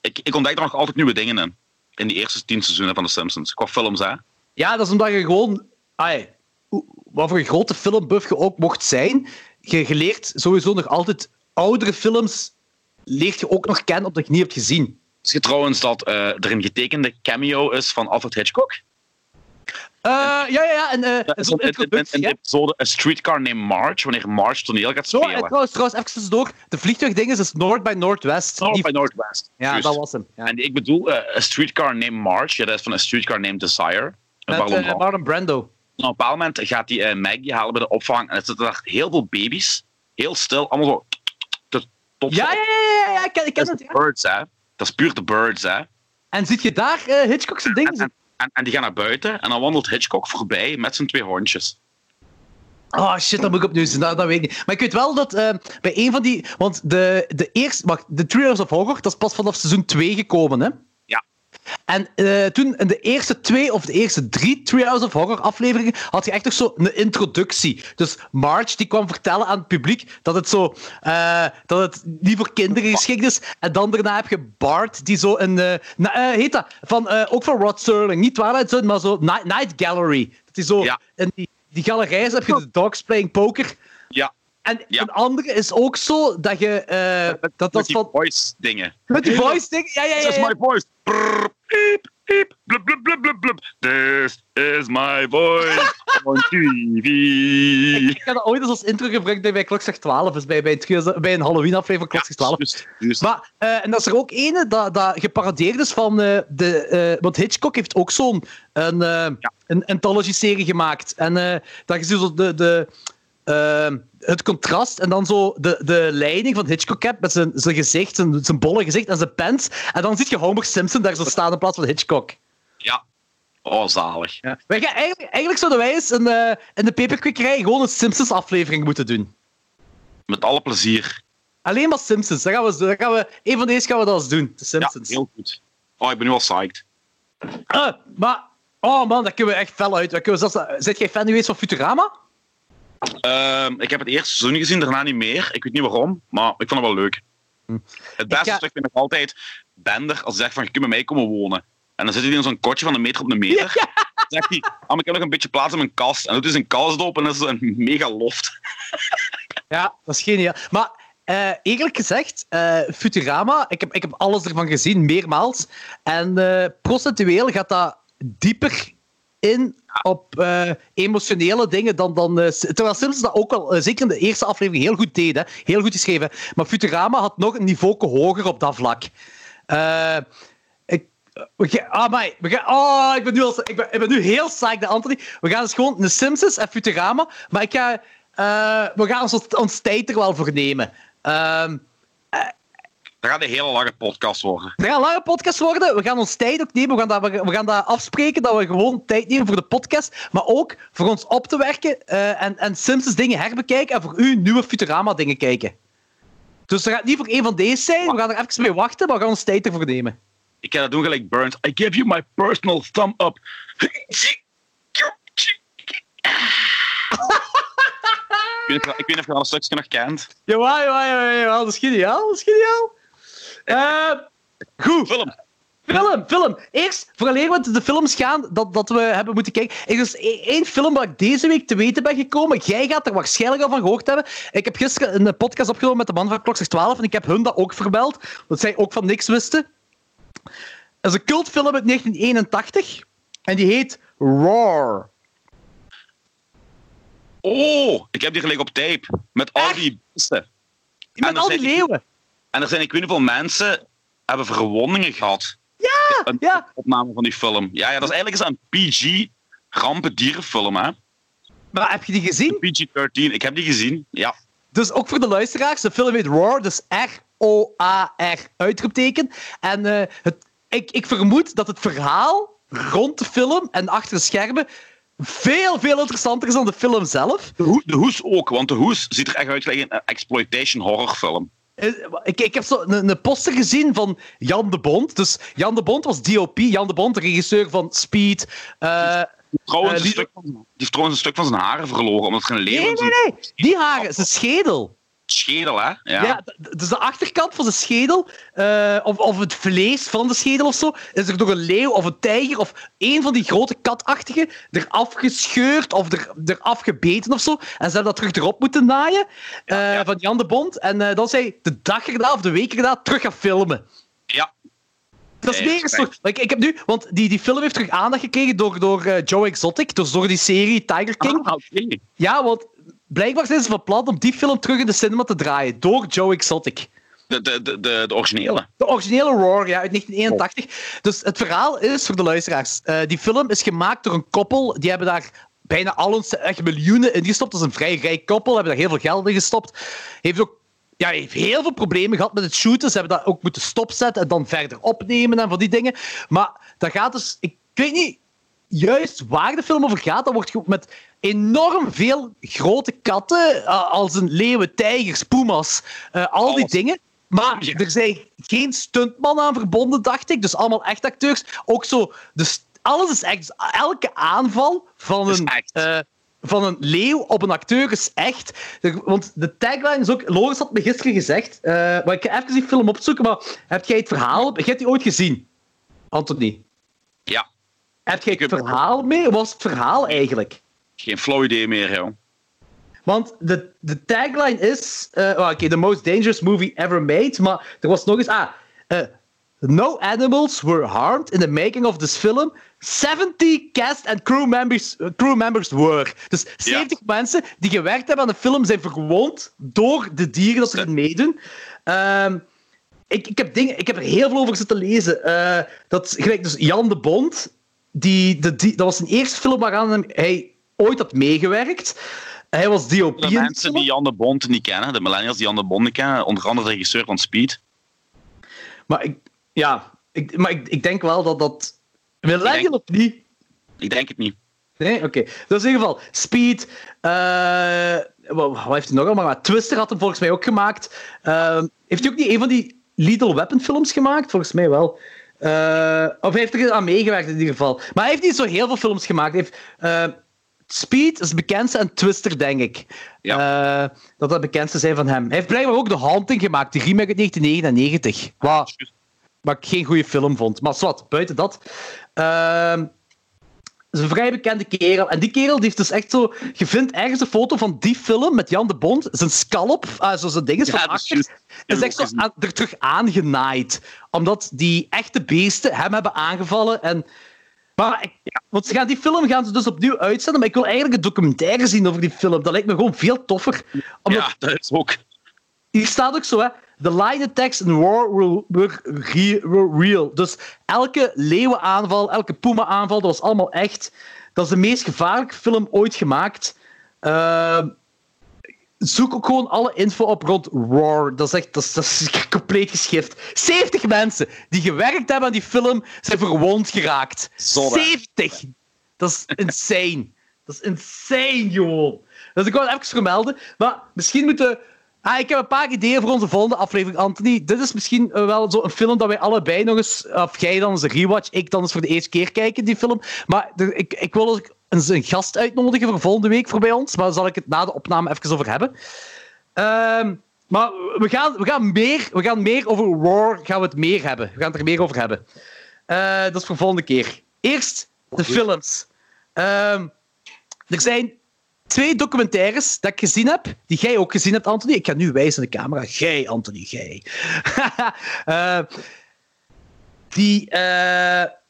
ik, ik, ontdek er nog altijd nieuwe dingen in. In die eerste tien seizoenen van The Simpsons. Qua films, hè. Ja, dat is omdat je gewoon... Ai, wat voor een grote filmbuff je ook mocht zijn, je, je leert sowieso nog altijd oudere films leert je ook nog kennen omdat je niet hebt gezien. Is je trouwens dat eh, er een getekende cameo is van Alfred Hitchcock? Eh, ja, ja, ja. En uh, Dat in, in, in, in de episode A Streetcar Named March, wanneer March toneel gaat Zo, en spelen. trouwens, trouwens, even tussendoor. De vliegtuigding is dus North by Northwest. North Die- by Northwest. Ja, dat was hem. Ja. En ik bedoel, eh, A Streetcar Named March, ja, dat is van A Streetcar Named Desire. Met Marlon Brando. Marlon Brando. Op een bepaald moment gaat hij eh, Maggie halen bij de opvang en er zitten daar heel veel baby's. Heel stil, allemaal zo... Ja, ja, ja, ja, ik ken, ik ken Dat het. Ja. Birds, hè. Dat is puur de Birds, hè. En ziet je daar eh Hitchcock zijn dingen? En, en, en, en die gaan naar buiten en dan wandelt Hitchcock voorbij met zijn twee hondjes. Oh shit, dat moet ik opnieuw zien. Dat, dat weet ik niet. Maar ik weet wel dat eh, bij een van die. Want de, de eerste. Wacht, de Trios of Horror, dat is pas vanaf seizoen 2 gekomen, hè? En eh, toen in de eerste twee of de eerste drie Treehouse of Horror afleveringen had je echt nog zo een introductie. Dus Marge die kwam vertellen aan het publiek dat het zo eh, dat het niet voor kinderen geschikt is. En dan daarna heb je Bart die zo een eh, na- heet dat van ook van Rod Serling, niet Twilight Zone, maar zo Night, Night Gallery. Dat is zo Ja. in die die galerij heb je de dogs playing poker. Ja, En Ja. een andere is ook zo dat je eh, dat met dat die van voice dingen. met die voice ding. Ja, ja, ja. This is ja. my voice. Brrr, piep, piep, blub, blub, blub, blub, blub. This is my voice on TV. Ik heb dat ooit eens als intro gebruikt bij, Klokslag 12, dus bij, bij, Trios- bij een Halloween aflevering van Klokslag 12. Juist, juist. Maar, eh, en dat is er ook ene dat, dat geparodeerd is van eh, de... want Hitchcock heeft ook zo'n een, eh, een anthology-serie gemaakt. En dat je zo de... de eh, het contrast en dan zo de, de leiding van Hitchcock hebt met zijn, zijn gezicht, zijn, zijn bolle gezicht en zijn pens. En dan zie je Homer Simpson daar zo staan in plaats van Hitchcock. Ja. Oh, zalig. Ja. Wij gaan eigenlijk, eigenlijk zouden wij eens een, eh, in de peperkwikkerij gewoon een Simpsons-aflevering moeten doen. Met alle plezier. Alleen maar Simpsons. Dan gaan we, dan gaan we, een van deze gaan we dat eens doen. De Ja, Simpsons. heel goed. Oh, ik ben nu al psyched. Ah, maar, oh man, daar kunnen we echt fel uit. Daar kunnen we zelfs, zit jij fan geweest van Futurama? Ehm, ik heb het eerste seizoen gezien, daarna niet meer. Ik weet niet waarom, maar ik vond het wel leuk. Het beste ga- stuk vind ik altijd Bender als hij zegt van je kunt bij mij komen wonen. En dan zit hij in zo'n kotje van een meter op een meter. Dan zegt hij, ah, maar ik heb nog een beetje plaats in mijn kast. En dan doet hij zijn kast open en dat is een mega loft. Ja, dat is geniaal. Maar eh, eerlijk gezegd, eh, Futurama, ik heb, ik heb alles ervan gezien, meermaals. En eh, procentueel gaat dat dieper in op eh, emotionele dingen dan... dan eh, terwijl Simpsons dat ook al, eh, zeker in de eerste aflevering, heel goed deed. Hè? Heel goed geschreven. Maar Futurama had nog een niveau hoger op dat vlak. Ik, we ah, we gaan, oh, ik ben nu, al, ik ben, ik ben nu heel psyched, Anthony. We gaan dus gewoon de Simpsons en Futurama. Maar ik ga, we gaan ons, ons tijd er wel voor nemen. Dat gaat een hele lange podcast worden. het gaat een lange podcast worden. We gaan ons tijd ook nemen. We gaan, dat, we gaan dat afspreken dat we gewoon tijd nemen voor de podcast. Maar ook voor ons op te werken eh, en, en Simpsons dingen herbekijken. En voor u nieuwe Futurama dingen kijken. Dus dat gaat niet voor één van deze zijn. We gaan er even mee wachten, maar we gaan ons tijd ervoor nemen. Ik ga dat doen gelijk Burnt. I give you my personal thumb up. Ik weet niet of- je al een stukje nog kent. Jawel, jawel, jawel, jawel. Dat is geniaal. Dat is geniaal. Eh, goed. Film. Film, film. Eerst, vooraleer we de films gaan dat, dat we hebben moeten kijken. Er is e- één film waar ik deze week te weten ben gekomen. Jij gaat er waarschijnlijk al van gehoord hebben. Ik heb gisteren een podcast opgenomen met de man van Klokslag 12 en ik heb hun dat ook verbeld, dat zij ook van niks wisten. Dat is een cultfilm uit 1981 en die heet Roar. Oh, ik heb die gelijk op tape. Met al die beesten. Met al die leeuwen. En er zijn, ik weet niet hoeveel mensen hebben verwondingen gehad. Ja, Een ja. opname van die film. Ja, ja dat is eigenlijk eens een PG rampendierenfilm, hè. Maar heb je die gezien? PG-13. Ik heb die gezien. Ja. Dus ook voor de luisteraars, de film heet Roar, dus R-O-A-R, uitroepteken. En eh, het, ik, ik vermoed dat het verhaal rond de film en achter de schermen veel, veel interessanter is dan de film zelf. De, hoes, de hoes ook, want de hoes ziet er echt uit als een exploitation horrorfilm. Eh, Ik, ik heb zo een, een poster gezien van Jan de Bond. Dus Jan de Bond was DOP. Jan de Bond, de regisseur van Speed. Eh, Trouwens, Eh, die- heeft trouwens een stuk van zijn haren verloren, omdat er een leeuw nee, nee, nee. Die haren, zijn schedel. Schedel, hè. Ja. Ja, dus de achterkant van de schedel, eh, of, of het vlees van de schedel of zo, is er door een leeuw of een tijger of een van die grote katachtigen er afgescheurd of er, er afgebeten of zo. En ze hebben dat terug erop moeten naaien eh, ja. van Jan de Bond. En eh, dan zei de dag erna of de week erna terug gaan filmen. ja. Dat is Nee, mega respect. stoer. Ik, heb nu, want die, die film heeft terug aandacht gekregen door, door Joe Exotic, dus door die serie Tiger King. Ah. Ja, want blijkbaar zijn ze van plan om die film terug in de cinema te draaien, door Joe Exotic. De, de, de, de, originele. De originele Roar, ja, uit 1981. Dus het verhaal is, voor de luisteraars, eh, die film is gemaakt door een koppel. Die hebben daar bijna al hun, echt miljoenen in gestopt. Dat is een vrij rijk koppel, hebben daar heel veel geld in gestopt. Heeft ook ja, heeft heel veel problemen gehad met het shooten. Ze hebben dat ook moeten stopzetten en dan verder opnemen en van die dingen. Maar dat gaat dus... Ik weet niet juist waar de film over gaat. Dat wordt met enorm veel grote katten, als een leeuwen, tijgers, puma's, eh, al die dingen. Maar Ja. er zijn geen stuntman aan verbonden, dacht ik. Dus allemaal echt acteurs. Ook zo, dus alles is echt. Dus elke aanval van een, eh, van een leeuw op een acteur is echt. Want de tagline is ook. Loris had me gisteren gezegd. eh, maar ik ga even die film opzoeken. Maar heb jij het verhaal. Heb jij die ooit gezien? Anthony. Ja. Heb jij het verhaal mee? Wat was het verhaal eigenlijk? Geen flow idee meer, joh. Want de, de tagline is... eh, oh, Oké, the most dangerous movie ever made. Maar er was nog eens... Ah, eh, no animals were harmed in the making of this film. 70 cast and crew members, crew members were. Dus 70 mensen die gewerkt hebben aan de film zijn verwond door de dieren dat erin meedoen. Ehm, ik, ik, heb dingen, ik heb er heel veel over zitten lezen. Eh, dat gelijk dus Jan de Bond, die, de, die, dat was zijn eerste film waaraan hij ooit had meegewerkt. Hij was DOP. De mensen die Jan de Bond niet kennen, de millennials die Jan de Bond niet kennen, onder andere de regisseur van Speed. Maar ik, ja, ik, maar ik, ik denk wel dat dat. Millennial of niet? Ik denk het niet. Nee, oké. Dus in ieder geval, Speed. eh, wat, heeft hij nog allemaal? gemaakt? Twister had hem volgens mij ook gemaakt. Ehm, heeft hij ook niet een van die Lethal Weapon films gemaakt? Volgens mij wel. Eh, of hij heeft er aan meegewerkt in ieder geval. Maar hij heeft niet zo heel veel films gemaakt. Hij heeft, eh, Speed is het bekendste en Twister, denk ik. Ja. Eh, dat dat bekendste zijn van hem. Hij heeft blijkbaar ook The Haunting gemaakt, die remake uit 1999. Wat, wat ik geen goede film vond. Maar zwart, buiten dat. Ehm is een vrij bekende kerel. En die kerel die heeft dus echt zo... Je vindt ergens een foto van die film met Jan de Bond. Zijn scalp, uh, zo zijn ding is Ja, van is achter, is heb echt zo aan- er terug aangenaaid. Omdat die echte beesten hem hebben aangevallen. En... Maar ik, want ze gaan die film gaan ze dus opnieuw uitzenden. Maar ik wil eigenlijk een documentaire zien over die film. Dat lijkt me gewoon veel toffer. Omdat Ja, dat is ook. hier staat ook zo, hè. The lion attacks in war were, were re- were real. Dus elke leeuwenaanval, elke puma-aanval, dat was allemaal echt. Dat is de meest gevaarlijke film ooit gemaakt. Ehm, zoek ook gewoon alle info op rond Roar. Dat is echt dat is, dat is compleet geschift. 70 mensen die gewerkt hebben aan die film zijn verwond geraakt. Zot, hè? 70! Dat is insane. Dat is insane, gewoon. Dus ik het even vermelden. Maar misschien moeten... Ah, ik heb een paar ideeën voor onze volgende aflevering, Anthony. Dit is misschien eh, wel zo'n film dat wij allebei nog eens... Of jij dan eens een rewatch, ik dan eens voor de eerste keer kijken, die film. Maar ik, ik wil ook een gast uitnodigen voor volgende week voor bij ons. Maar daar zal ik het na de opname even over hebben. Ehm, maar we gaan, we, gaan meer, we gaan meer over War gaan we het meer hebben. We gaan het er meer over hebben. Eh, dat is voor volgende keer. Eerst de films. Ehm, er zijn twee documentaires dat ik gezien heb, die jij ook gezien hebt, Anthony. Ik ga nu wijzen in de camera. Jij, Anthony, jij. [laughs] Eh, die... eh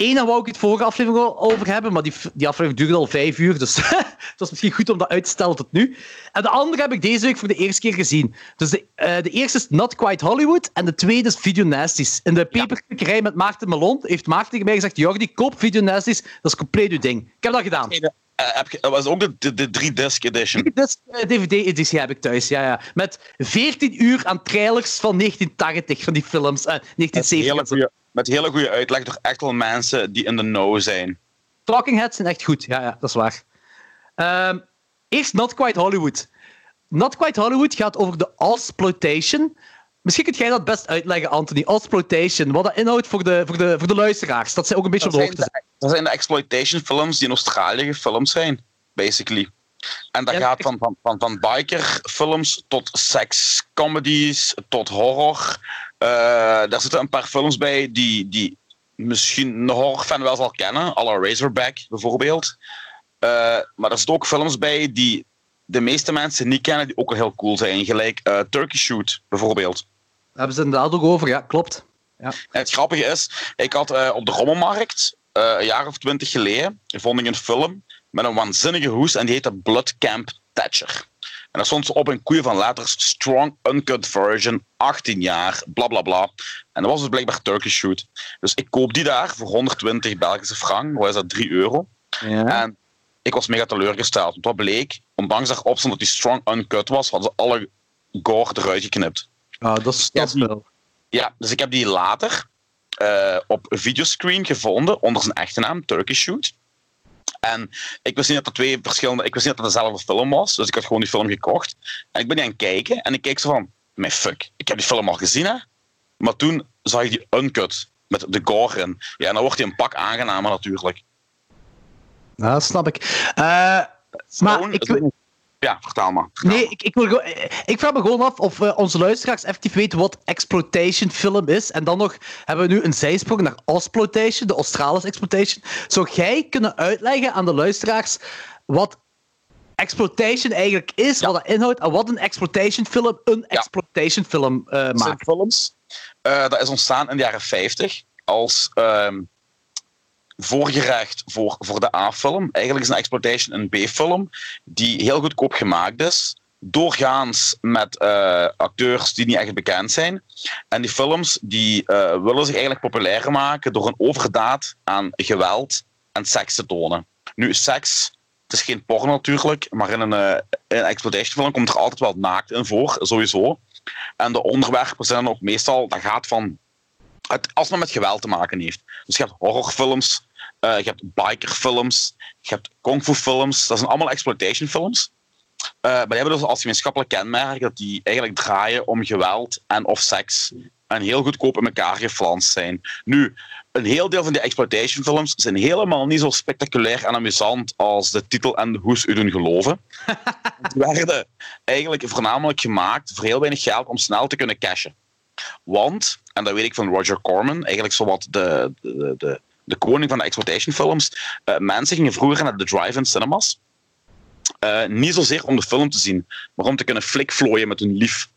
Eén wou ik het vorige aflevering al over hebben, maar die, die aflevering duurde al vijf uur, dus [laughs] het was misschien goed om dat uit te stellen tot nu. En de andere heb ik deze week voor de eerste keer gezien. Dus de, eh, de eerste is Not Quite Hollywood en de tweede is Video Nasties. In de paperklikkerij met Maarten Melon heeft Maarten tegen mij gezegd, Jordi, koop Video Nasties, dat is compleet uw ding. Ik heb dat gedaan. Eh, dat was ook de, de, de 3-disc edition. Dit DVD-editie heb ik thuis, ja, ja. Met 14 uur aan trailers van 1980, van die films. eh, hele, 1970. Met hele goede uitleg door echt wel mensen die in de know zijn. Talking Heads zijn echt goed, ja, ja dat is waar. Ehm, eerst Not Quite Hollywood. Not Quite Hollywood gaat over de exploitation. Misschien kunt jij dat best uitleggen, Anthony. Exploitation, wat dat inhoudt voor de, voor de, voor de luisteraars. Dat zij ook een beetje Dat op de hoogte zijn. dat zijn de exploitation films die in Australië gefilmd zijn, basically. En dat Ja, gaat van, van, van, van bikerfilms tot sekscomedies, tot horror. Eh, daar zitten een paar films bij die, die misschien een horrorfan wel zal kennen. à la Razorback bijvoorbeeld. Eh, maar er zitten ook films bij die de meeste mensen niet kennen, die ook wel heel cool zijn. Gelijk eh, Turkey Shoot bijvoorbeeld. Daar hebben ze inderdaad ook over, ja, klopt. En het grappige is, ik had op de rommelmarkt een jaar of twintig geleden vond ik een film met een waanzinnige hoes en die heette Blood Camp Thatcher. En daar stond ze op een koeien van letters Strong Uncut Version, 18 jaar, bla bla bla. En dat was dus blijkbaar Turkish Shoot. Dus ik koop die daar voor 120 Belgische frank, wat is dat, 3 euro. Ja. En ik was mega teleurgesteld, want wat bleek, ondanks dat erop stond dat die Strong Uncut was, hadden ze alle gore eruit geknipt. Ah, dat is dat is wel. Ja, dus ik heb die later eh, op een videoscreen gevonden onder zijn echte naam, Turkish Shoot. En ik wist niet dat dat twee verschillende, ik wist niet dat het dezelfde film was, dus ik had gewoon die film gekocht. En ik ben die aan het kijken en ik keek zo van, mijn fuck, ik heb die film al gezien hè. Maar toen zag ik die uncut met de gore in. Ja, en dan wordt hij een pak aangenamer natuurlijk. Ja, dat snap ik. Eh, maar ik, Ja, vertaal maar. Vertaal Nee, maar. ik, ik, wil eh, ik vraag me gewoon af of eh, onze luisteraars effectief weten wat exploitation film is. En dan nog hebben we nu een zijsprong naar exploitation, de Australische exploitation. Zou jij kunnen uitleggen aan de luisteraars wat exploitation eigenlijk is, wat dat inhoudt en wat een exploitation film een exploitation film eh, zijn maakt? films. eh, dat is ontstaan in de jaren 50 als ehm, voorgerecht voor, voor de A-film. Eigenlijk is een exploitation een B-film die heel goedkoop gemaakt is. Doorgaans met eh, acteurs die niet echt bekend zijn. En die films die, eh, willen zich eigenlijk populair maken door een overdaad aan geweld en seks te tonen. Nu, seks, het is geen porno natuurlijk, maar in een, eh, exploitation film komt er altijd wel naakt in voor, sowieso. En de onderwerpen zijn ook meestal, dat gaat van, het, als het met geweld te maken heeft. Dus je hebt horrorfilms, eh, je hebt bikerfilms, je hebt kung fu films, dat zijn allemaal exploitation films. Eh, maar die hebben dus als gemeenschappelijk kenmerk dat die eigenlijk draaien om geweld en of seks. En heel goedkoop in elkaar geflanst zijn. Nu, een heel deel van die exploitation films zijn helemaal niet zo spectaculair en amusant als de titel en de hoes u doen geloven. [laughs] Die werden eigenlijk voornamelijk gemaakt voor heel weinig geld om snel te kunnen cashen. Want, en dat weet ik van Roger Corman, eigenlijk zowat de, de, de, de koning van de exploitation films, uh, mensen gingen vroeger naar de drive-in cinemas. Uh, niet zozeer om de film te zien, maar om te kunnen flikvlooien met hun lief.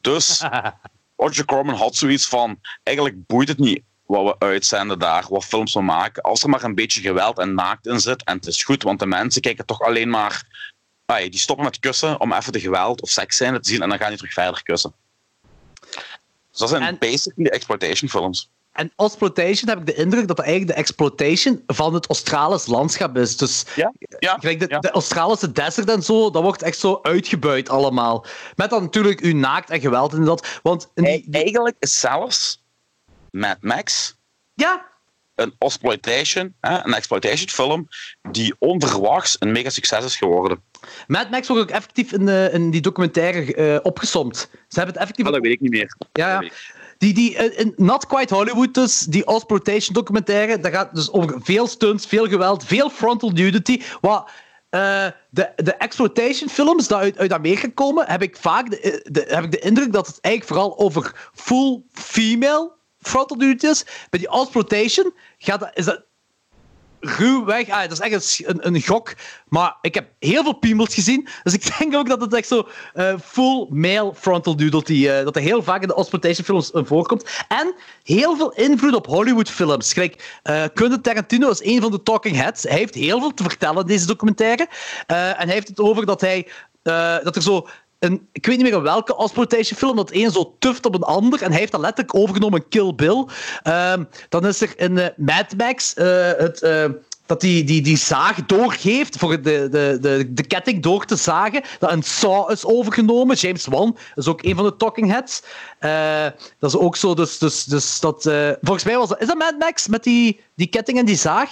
Dus [laughs] Roger Corman had zoiets van: eigenlijk boeit het niet wat we uitzenden daar, wat films we maken. Als er maar een beetje geweld en naakt in zit, en het is goed, want de mensen kijken toch alleen maar. Ay, die stoppen met kussen om even de geweld of seks te zien en dan gaan die terug verder kussen. Dus dat zijn En- basically exploitation films. En exploitation heb ik de indruk dat dat eigenlijk de exploitation van het Australisch landschap is. Dus Ja, de, ja. de Australische desert en zo, dat wordt echt zo uitgebuit allemaal. Met dan natuurlijk uw naakt en geweld en dat. Want in die, Ei- Eigenlijk is zelfs Mad Max ja, een exploitation, hè, een exploitation film die onverwachts een mega succes is geworden. Mad Max wordt ook effectief in, de, in die documentaire eh opgesomd. Ze hebben het effectief... Ah, dat weet ik niet meer. Ja, ja. Die, die, eh, in Not Quite Hollywood dus, die exploitation documentaire, gaat dus over veel stunts, veel geweld, veel frontal nudity. Wat eh, de, de exploitation films die uit, uit Amerika komen, heb ik vaak de, eh, heb ik de indruk dat het eigenlijk vooral over full female frontal nudity is. Bij die exploitation gaat is dat ruwweg. Ah, dat is echt een, een, gok. Maar ik heb heel veel piemels gezien. Dus ik denk ook dat het echt zo eh, full male frontal nudity. eh dat er heel vaak in de exploitation films eh, voorkomt. En heel veel invloed op Hollywood films. Kijk, Quentin Tarantino is een van de talking heads. Hij heeft heel veel te vertellen in deze documentaire. En hij heeft het over dat hij. dat er zo. Ik weet niet meer welke exploitation film, dat één zo tuft op een ander. En hij heeft dat letterlijk overgenomen Kill Bill. Ehm, dan is er in eh, Mad Max eh, het, eh, dat die, die, die zaag doorgeeft voor de, de, de, de ketting door te zagen. Dat een Saw is overgenomen. James Wan is ook een van de talking heads. Dat is ook zo, dus, dus, dus dat... volgens mij was dat... Is dat Mad Max met die, die ketting en die zaag?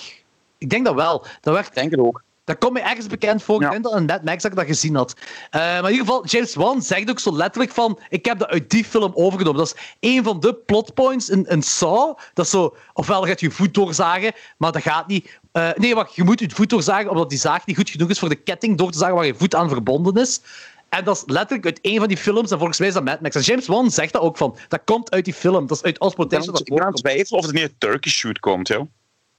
Ik denk dat wel. Dat werd denk het ook. Dat komt me ergens bekend voor. Ja. Ik denk dat in Mad Max dat ik dat gezien had. Eh, maar in ieder geval, James Wan zegt ook zo letterlijk van... Ik heb dat uit die film overgenomen. Dat is een van de plotpoints in, in Saw. Dat is zo... Ofwel gaat je voet doorzagen, maar dat gaat niet. Eh, nee, wacht. Je moet je voet doorzagen, omdat die zaag niet goed genoeg is voor de ketting door te zagen waar je voet aan verbonden is. En dat is letterlijk uit een van die films. En volgens mij is dat Mad Max. En James Wan zegt dat ook van. Dat komt uit die film. Dat is uit het- ik ben aan het twijfelen of het niet uit Turkish Shoot komt, joh.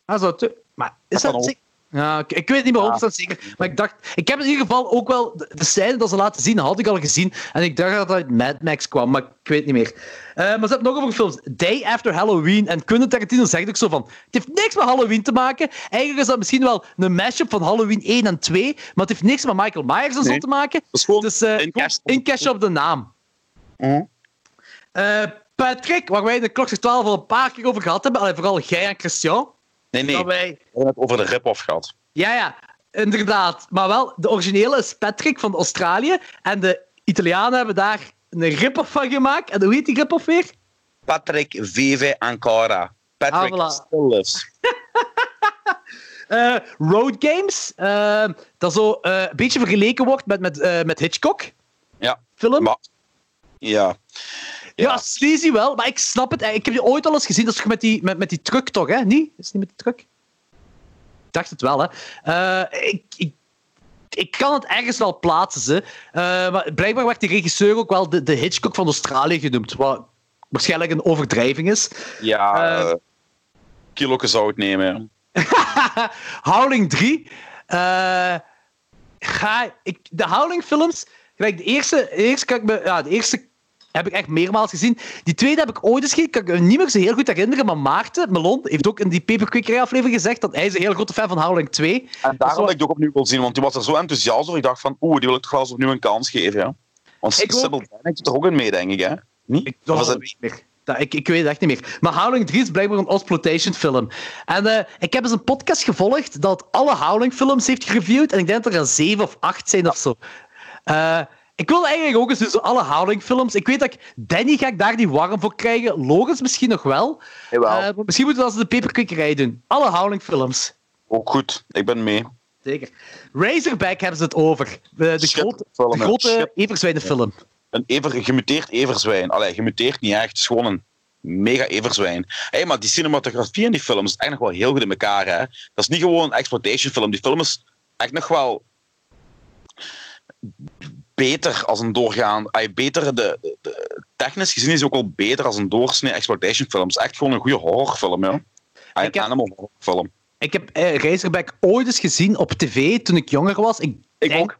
Ah, zo, maar is Dat? Ja, ik, ik weet niet meer 100% zeker. Maar ik dacht, ik heb in ieder geval ook wel de, de scène dat ze laten zien, had ik al gezien. En ik dacht dat het uit Mad Max kwam, maar ik weet niet meer. Eh, maar ze hebben nog over films. Day After Halloween. En Quentin Tarantino zegt ook zo van: het heeft niks met Halloween te maken. Eigenlijk is dat misschien wel een mashup van Halloween 1 en 2. Maar het heeft niks met Michael Myers en zo te maken. Dat is gewoon een gewoon cash- op de naam. Mhm. Eh, Patrick, waar wij in de klok 12 al een paar keer over gehad hebben, vooral jij en Christian. Nee, nee. Dat We wij hebben het over de rip-off gehad. ja, ja, inderdaad. Maar wel, de originele is Patrick van Australië. En de Italianen hebben daar een rip-off van gemaakt. En hoe heet die rip-off weer? Patrick Vive Ancora. Patrick Ah, voilà. still lives. [laughs] Eh, Road Games. eh, dat zo eh, een beetje vergeleken wordt met, met, met Hitchcock. Ja. Film. Maar, ja. Ja. sleazy wel, maar ik snap het. Ik heb die ooit al eens gezien. Dat is met die, met, met die truck, toch? Hè? Niet? Is het niet met die truck? Ik dacht het wel, hè. Eh, ik, ik, ik kan het ergens wel plaatsen, ze. Eh, maar blijkbaar werd die regisseur ook wel de, de Hitchcock van Australië genoemd. Wat waarschijnlijk een overdrijving is. Ja, eh kilo zout nemen. [laughs] Howling 3. eh, ga, ik, de Howling films. Gelijk de eerste, de eerste, kan ik me, ja, de eerste heb ik echt meermaals gezien. Die tweede heb ik ooit eens gezien. Kan ik me niet meer zo heel goed herinneren. Maar Maarten Melon heeft ook in die Paperquickery aflevering gezegd dat hij is een heel grote fan van Howling 2. En daarom dat ik die ook opnieuw wil zien, want die was er zo enthousiast over. Ik dacht van, oeh, die wil ik toch wel eens opnieuw een kans geven. Ja. Want. Sybil doet er ook in mee, denk ik, hè? Niet? Ik, dat niet meer. Dat, ik, ik weet het echt niet meer. Maar Howling 3 is blijkbaar een exploitation film. En eh, ik heb eens een podcast gevolgd dat alle Howling films heeft gereviewd. En ik denk dat er een 7 of 8 zijn of zo. Eh, ik wil eigenlijk ook eens dus alle Howling films. Ik weet dat ik Danny ga ik daar niet warm voor krijgen. Logans misschien nog wel. Jawel. Eh, misschien moeten we dat als de peperkikkerij doen. Alle Howling films. Ook goed, ik ben mee. Zeker. Razorback hebben ze het over. De, de grote, de grote everzwijnenfilm. Een ever, gemuteerd everzwijn. Allee, gemuteerd niet echt. Het is gewoon een mega everzwijn. Hé, maar die cinematografie in die film is echt nog wel heel goed in elkaar. Hè? Dat is niet gewoon een exploitation film. Die film is echt nog wel beter als een doorgaan. ay, beter de, de- de- technisch gezien is ook wel beter als een doorsnee exploitation film. Het is echt gewoon een goede horrorfilm. Ja. Ay, Ik Een animal horrorfilm. Ik heb eh, Razorback ooit eens gezien op tv toen ik jonger was. Ik Ik denk, ook.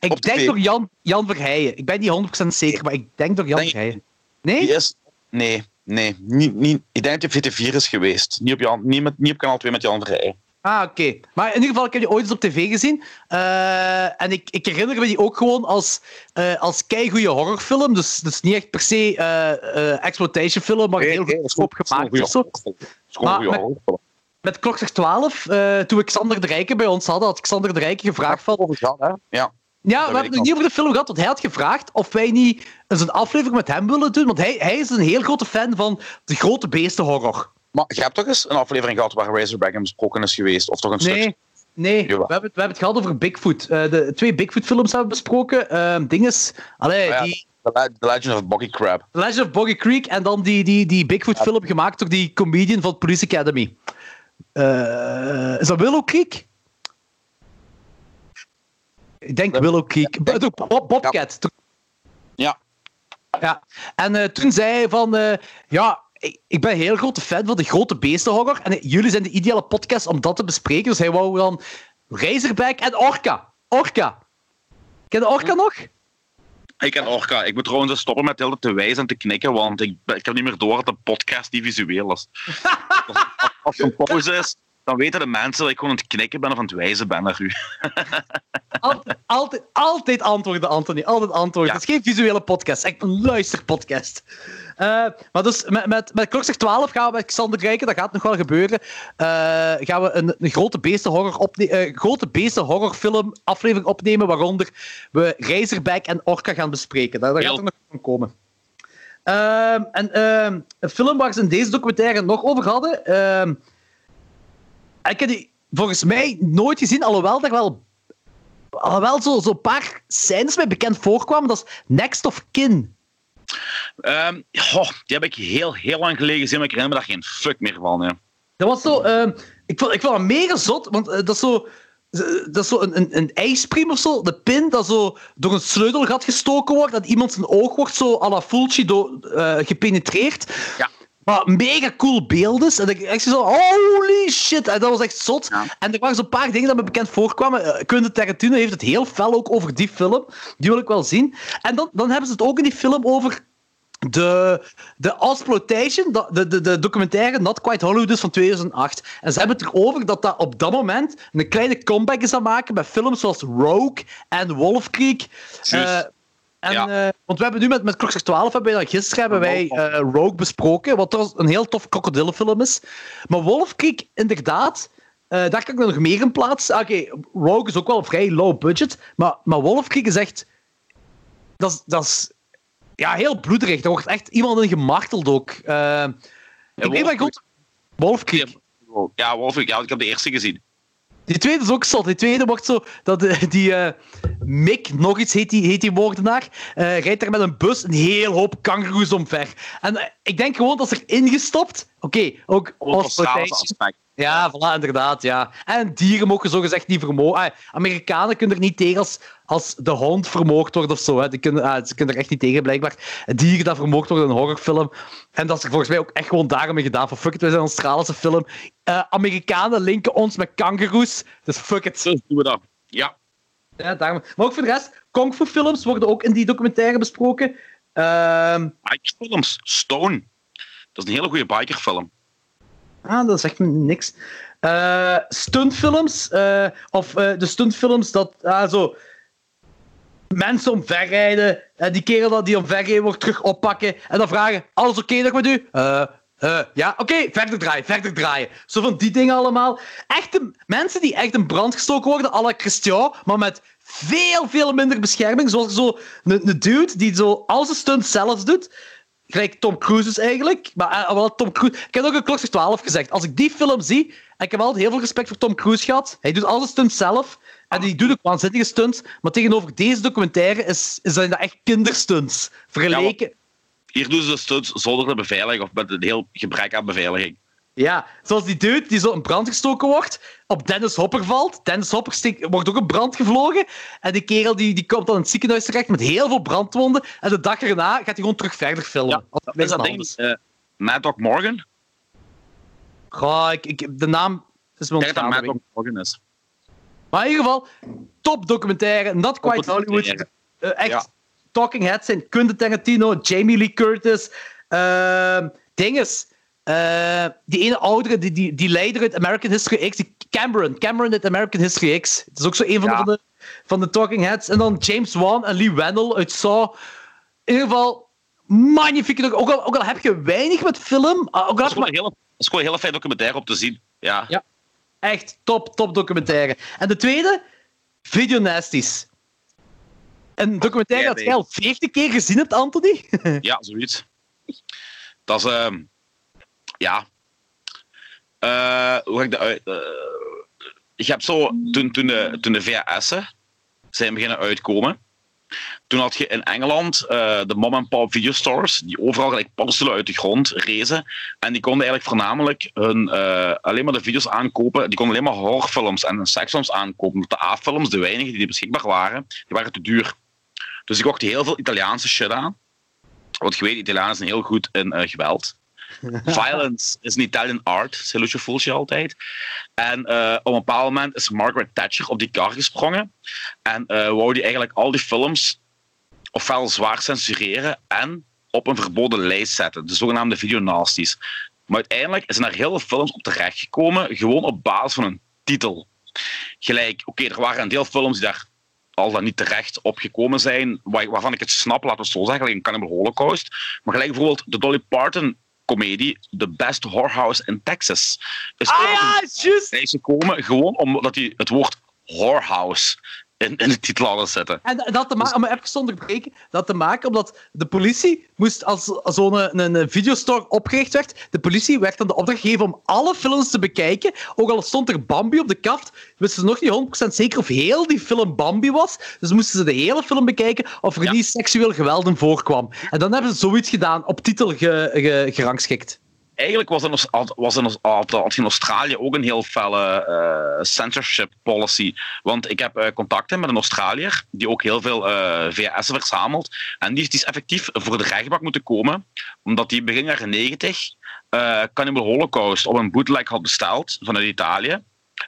Ik Op denk tv. door Jan, Jan Verheijen. Ik ben niet 100% zeker, maar ik denk door Jan Denk- Verheijen. Nee? Is... Nee, nee. Niet, niet, ik denk dat hij VT4 is geweest. Niet op, Jan, niet, met, niet op kanaal 2 met Jan Verheij. Ah, oké. Maar in ieder geval, ik heb die ooit eens op tv gezien. Eh, en ik, ik herinner me die ook gewoon als, eh als keigoede horrorfilm. Dus, dus niet echt per se eh eh exploitation film, maar heel goed opgemaakt met- Met Klokslag 12, eh, toen we Xander de Rijken bij ons hadden, had Xander de Rijken gevraagd van... Ja, Ja, weet we hebben het niet over de film gehad, want hij had gevraagd of wij niet eens een aflevering met hem willen doen. Want hij, hij is een heel grote fan van de grote beestenhorror. Maar je hebt toch eens een aflevering gehad waar Razorback in besproken is geweest? Of toch een stukje? Nee, nee. We hebben, het, we hebben het gehad over Bigfoot. Eh, de twee Bigfoot-films hebben we besproken. Ehm dinges, allee, Oh ja, die The, Le- The Legend of Boggy Crab. The Legend of Boggy Creek en dan die, die, die Bigfoot-film gemaakt door die comedian van Police Academy. Eh, is dat Willow Creek? Ik denk Willow Creek. denk- Door Bob, Bobcat. Ja. Ja, en eh, toen zei hij van, ja, ik, ik ben een heel grote fan van de grote beestenhorror en jullie zijn de ideale podcast om dat te bespreken. Dus hij wou dan Razorback en Orca. Orca. Ken je Orca nog? Ik ken Orca. Ik moet trouwens stoppen met heel te wijzen en te knikken, want ik, ik heb niet meer door dat de podcast niet visueel is. [laughs] als, als er een pauze is, dan weten de mensen dat ik gewoon aan het knikken ben of aan het wijzen ben naar u. [laughs] Altijd, altijd, altijd antwoorden, Anthony. Altijd antwoorden. Ja. Het is geen visuele podcast, echt een luisterpodcast. Eh, maar dus met, met, met Klokslag 12 gaan we met Xander kijken, dat gaat nog wel gebeuren. Eh, gaan we een, een grote beestenhorror opne- eh, grote beestenhorrorfilm aflevering opnemen, waaronder we Razorback en Orca gaan bespreken. Daar, daar gaat er nog van komen. Ehm, en ehm, een film waar ze in deze documentaire nog over hadden. Ik heb die volgens mij nooit gezien, alhoewel er wel alhoewel zo'n zo paar scènes mij bekend voorkwamen. Dat is Next of Kin. Goh, die heb ik heel, heel lang geleden gezien, maar ik herinner me daar geen fuck meer van. Ja. Dat was zo... ehm, ik, vond, ik vond het mega zot, want eh, dat is zo... Dat is zo een, een, een ijspriem of zo, de pin dat zo door een sleutelgat gestoken wordt, dat iemand zijn oog wordt zo à la Fulci door, eh, gepenetreerd. Ja. Maar mega cool beeld is. En ik echt zo, holy shit. En dat was echt zot. Ja. En er waren zo'n paar dingen dat me bekend voorkwamen. Eh, Quentin Tarantino heeft het heel fel ook over die film. Die wil ik wel zien. En dan, dan hebben ze het ook in die film over de, de Exploitation, de, de, de, documentaire Not Quite Hollywood is van 2008. En ze hebben het erover dat dat op dat moment een kleine comeback is aan maken met films zoals Rogue en Wolf Creek. En, Ja. eh, want we hebben nu met, met Klokslag 12, hebben wij, gisteren hebben wij eh, Rogue besproken, wat trouwens een heel tof krokodillenfilm is. Maar Wolf Creek, inderdaad, eh, daar kan ik nog meer in plaatsen. Oké, Rogue is ook wel vrij low budget, maar, maar Wolf Creek is echt... Dat is, dat is ja, heel bloederig. Er wordt echt iemand in gemarteld ook. Ik weet wel goed... Wolf Creek. Ja, Wolf, ja, ik heb de eerste gezien. Die tweede is ook zot. Die tweede wordt zo... Dat, eh, die eh, Mick, nog iets heet die, heet die moordenaar, eh, rijdt daar met een bus een heel hoop kangoeroes omver. En ik denk gewoon dat ze erin gestopt... Oké, ook... Sociale exploitation. aspect. Ja, voilà, inderdaad, ja. En dieren mogen zogezegd niet vermogen. Ah, Amerikanen kunnen er niet tegen als, als de hond vermoord wordt of zo. Hè. Die kunnen, ah, ze kunnen er echt niet tegen, blijkbaar. Dieren dat vermoord worden in een horrorfilm. En dat is er volgens mij ook echt gewoon daarom gedaan. Van fuck it, wij zijn een Australische film. Eh, Amerikanen linken ons met kangoeroes. Dus fuck it. Zo doen we dat. Ja. Ja, daarom. Maar ook voor de rest, kung fu films worden ook in die documentaire besproken. Ehm, Bikerfilms. Stone. Dat is een hele goede bikerfilm. Ah, dat zegt me niks. Eh, stuntfilms. eh, of eh, de stuntfilms dat ah, zo. Mensen omverrijden. en die kerel dat die omverrijden wordt terug oppakken. En dan vragen: Alles oké nog met u? Ja, oké, verder draaien, verder draaien. Zo van die dingen allemaal. Echte mensen die echt in brand gestoken worden, à la Christian, maar met veel, veel minder bescherming. Zoals zo een, dude die zo al zijn stunt zelf doet. Gelijk Tom Cruise is eigenlijk. Maar eh, wel Tom Cruise... Ik heb ook een Klokslag 12 gezegd. Als ik die film zie... En ik heb altijd heel veel respect voor Tom Cruise gehad. Hij doet alle stunts zelf. En die doet ook waanzinnige stunts. Maar tegenover deze documentaire is, is dat echt kinderstunts. Vergeleken... Hier doen ze de stunts zonder de beveiliging of met een heel gebrek aan beveiliging. Ja, zoals die dude die zo in brand gestoken wordt, op Dennis Hopper valt. Dennis Hopper steekt- wordt ook in brand gevlogen. En die kerel die, die komt dan in het ziekenhuis terecht met heel veel brandwonden. En de dag erna gaat hij gewoon terug verder filmen. Ja, Is dat ding is. eh Mad Dog Morgan? Goh, ik, ik, de naam is me Ik denk dat. Mad Dog Morgan is. Maar in ieder geval, top documentaire. Not quite Hollywood. Eh, echt Ja. talking heads zijn Quentin Tarantino, Jamie Lee Curtis. ehm dinges. Eh, die ene oudere, die, die, die leider uit American History X, die Cameron. Cameron uit American History X. Het is ook zo een van, Ja. de, van, de, van de talking heads. En dan James Wan en Lee Wannell uit Saw. In ieder geval, magnifieke doc- ook al, ook al heb je weinig met film, ah, ook al Dat is maar een hele, dat is gewoon een hele fijn documentaire om te zien. Ja. Ja. Echt top, top documentaire. En de tweede, Video Nasties. Een documentaire dat jij al 40 keer gezien hebt, Anthony. [laughs] Ja, zoiets. Dat is, ehm ja. Eh, hoe ga ik dat uit? eh, je zo, toen, toen de, toen VHS'en zijn beginnen uitkomen, toen had je in Engeland eh, de mom-and-pop videostores, die overal gelijk paddenstoelen uit de grond rezen. En die konden eigenlijk voornamelijk hun, eh, alleen maar de video's aankopen. Die konden alleen maar horrorfilms en seksfilms aankopen. De A-films, de weinige die beschikbaar waren, die waren te duur. Dus ik kocht heel veel Italiaanse shit aan. Want je weet, Italianen zijn heel goed in eh, geweld. [laughs] Violence is an Italian art, zei Lucio Fulci altijd. En eh, op een bepaald moment is Margaret Thatcher op die kar gesprongen. En eh wou die eigenlijk al die films ofwel zwaar censureren en op een verboden lijst zetten. De zogenaamde videonasties. Maar uiteindelijk zijn er heel veel films op terechtgekomen, gewoon op basis van een titel. Gelijk, oké, er waren een deel films die daar al dan niet terecht opgekomen zijn, waar- waarvan ik het snap, laten we het zo zeggen, like een Cannibal Holocaust. Maar gelijk bijvoorbeeld de Dolly Parton comedie The Best Whorehouse in Texas. Is ah ja, is juist. lijst gekomen, gewoon omdat hij het woord whorehouse in, in de titel hadden zitten. En dat te maken, om even te onderbreken, dat te maken omdat de politie moest, als als zo'n een, een videostore opgericht werd, de politie werd dan de opdracht gegeven om alle films te bekijken. Ook al stond er Bambi op de kaft, wisten ze nog niet 100% zeker of heel die film Bambi was. Dus moesten ze de hele film bekijken of er Ja. niet seksueel geweld in voorkwam. En dan hebben ze zoiets gedaan, op titel ge, ge- gerangschikt. Eigenlijk was in, was in, Australië ook een heel felle eh, censorship policy. Want ik heb eh, contacten met een Australiër die ook heel veel eh VHS'en verzamelt. En die is, die is effectief voor de rechtbank moeten komen, omdat hij begin jaren 90 eh Cannibal Holocaust op een bootleg had besteld vanuit Italië.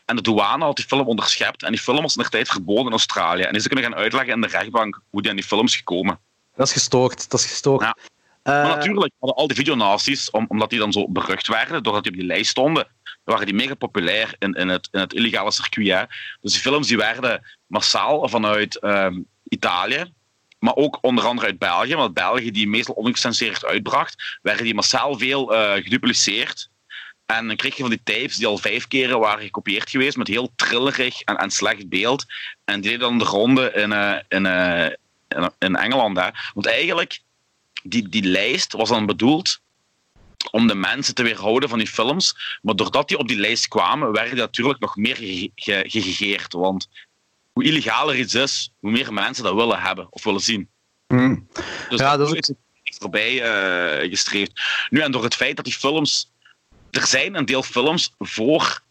En de douane had die film onderschept. En die film was in de tijd verboden in Australië. En die ze kunnen gaan uitleggen in de rechtbank hoe die aan die film is gekomen. Dat is gestoord, dat is gestoord. Ja. Eh, Maar natuurlijk hadden al die videonasties, om, omdat die dan zo berucht werden, doordat die op die lijst stonden, waren die mega populair in, in, het, in het illegale circuit. Hè. Dus die films die werden massaal vanuit ehm, Italië, maar ook onder andere uit België, want België die meestal ongecensureerd uitbracht, werden die massaal veel eh, gedupliceerd. En dan kreeg je van die tapes die al vijf keren waren gekopieerd geweest, met heel trillerig en, en slecht beeld. En die deden dan de ronde in, eh, in, eh, in, in Engeland. Hè. Want eigenlijk, die, die lijst was dan bedoeld om de mensen te weerhouden van die films. Maar doordat die op die lijst kwamen, werden die natuurlijk nog meer ge- ge- gegegeerd. Want hoe illegaler iets is, hoe meer mensen dat willen hebben of willen zien. hmm. Dus Ja, dat is- voorbij eh, gestreefd. Nu, en door het feit dat die films... Er zijn een deel films voor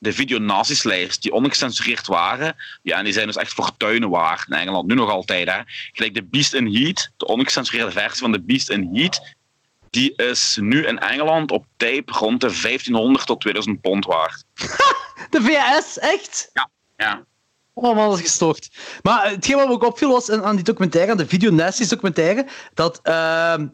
de videonazislijst die ongecensureerd waren. Ja, en die zijn dus echt fortuinen waard in Engeland. Nu nog altijd, hè. Gelijk de Beast in Heat, de ongecensureerde versie van de Beast in Heat, die is nu in Engeland op tape rond de 1500 tot 2000 pond waard. [laughs] De VS, echt? Ja. Oh man, dat is gestoord. Maar eh, hetgeen wat me ook opviel was aan aan die documentaire, aan de Video Nasties documentaire, dat... ehm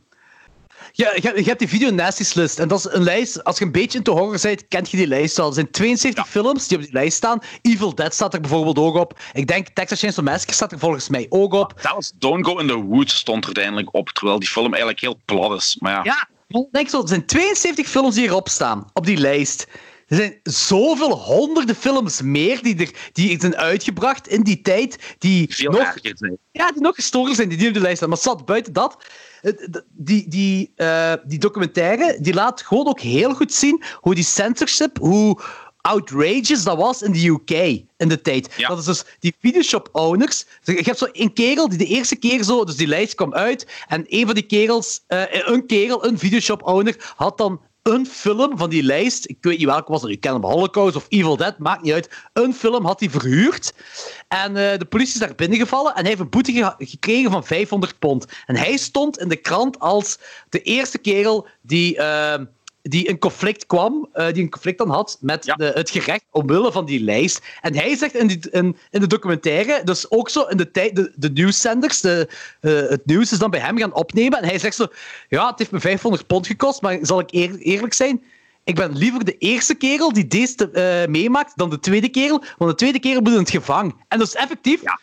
ja, je, je hebt die Video Nasties list. En dat is een lijst, als je een beetje into horror bent, kent je die lijst wel. Er zijn 72 films die op die lijst staan. Evil Dead staat er bijvoorbeeld ook op. Ik denk Texas Chainsaw Massacre staat er volgens mij ook op. Zelfs Don't Go in the Woods stond er uiteindelijk op, terwijl die film eigenlijk heel plat is. Maar ja, Ja, denk zo, er zijn 72 films die erop staan, op die lijst. er zijn zoveel honderden films meer die er die zijn uitgebracht in die tijd, die Veel nog, ja, die nog gestolen zijn, die niet op de lijst staan. Maar zat buiten dat, die, die, eh, die documentaire, die laat gewoon ook heel goed zien hoe die censorship, hoe outrageous dat was in de UK in de tijd. Ja. Dat is dus die videoshop owners. Je hebt zo een kerel die de eerste keer zo, dus die lijst kwam uit, en een van die kerels, eh, een kerel, een videoshop owner, had dan een film van die lijst, ik weet niet welke was nu Cannibal Holocaust of Evil Dead, maakt niet uit. Een film had hij verhuurd. En eh, de politie is daar binnengevallen en hij heeft een boete ge- gekregen van 500 pond. En hij stond in de krant als de eerste kerel die, eh, die in conflict kwam, eh, die een conflict dan had met Ja. de, het gerecht omwille van die lijst. En hij zegt in, die, in, in de documentaire, dus ook zo in de tijd, de, de nieuwszenders, de, eh, het nieuws is dan bij hem gaan opnemen. En hij zegt zo, ja, het heeft me 500 pond gekost, maar zal ik eer- eerlijk zijn? Ik ben liever de eerste kerel die deze eh, meemaakt dan de tweede kerel, want de tweede kerel moet in het gevang. En dat is effectief. Ja,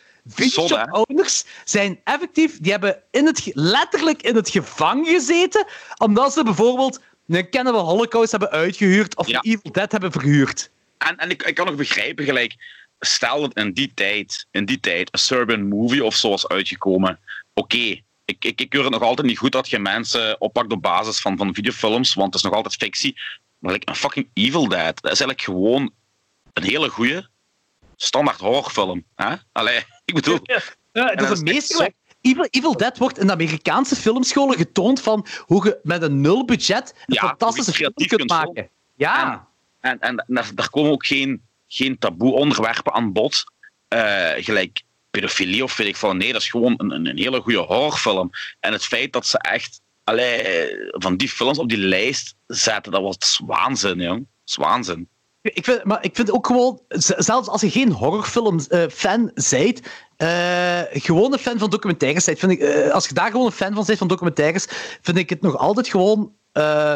owners zijn effectief, die hebben in het, letterlijk in het gevang gezeten, omdat ze bijvoorbeeld een Cannibal Holocaust hebben uitgehuurd of Ja. Evil Dead hebben verhuurd. En, en ik, ik kan nog begrijpen, gelijk, stel dat in die tijd, in die tijd een Serbian movie of zo was uitgekomen. Oké, ik, ik, ik keur het nog altijd niet goed dat je mensen oppakt op basis van, van videofilms, want het is nog altijd fictie. Maar like, een fucking Evil Dead, dat is eigenlijk gewoon een hele goede standaard horrorfilm. Hè? Allee, [laughs] ik bedoel, Ja, dat is is een echt meesterwerk. Evil, Evil Dead wordt in de Amerikaanse filmscholen getoond van hoe je met een nul budget een Ja, fantastische film kunt maken. Ja. En, en daar, daar komen ook geen, geen taboe-onderwerpen aan bod. eh, gelijk pedofilie of weet ik veel. Nee, dat is gewoon een, een, een hele goede horrorfilm. En het feit dat ze echt allee, van die films op die lijst zetten, dat was waanzin, jong. Dat is waanzin. Ik vind, maar ik vind ook gewoon, zelfs als je geen horrorfilm-fan bent, eh, gewoon een fan van documentaires bent, vind ik, eh, als je daar gewoon een fan van bent van documentaires, vind ik het nog altijd gewoon eh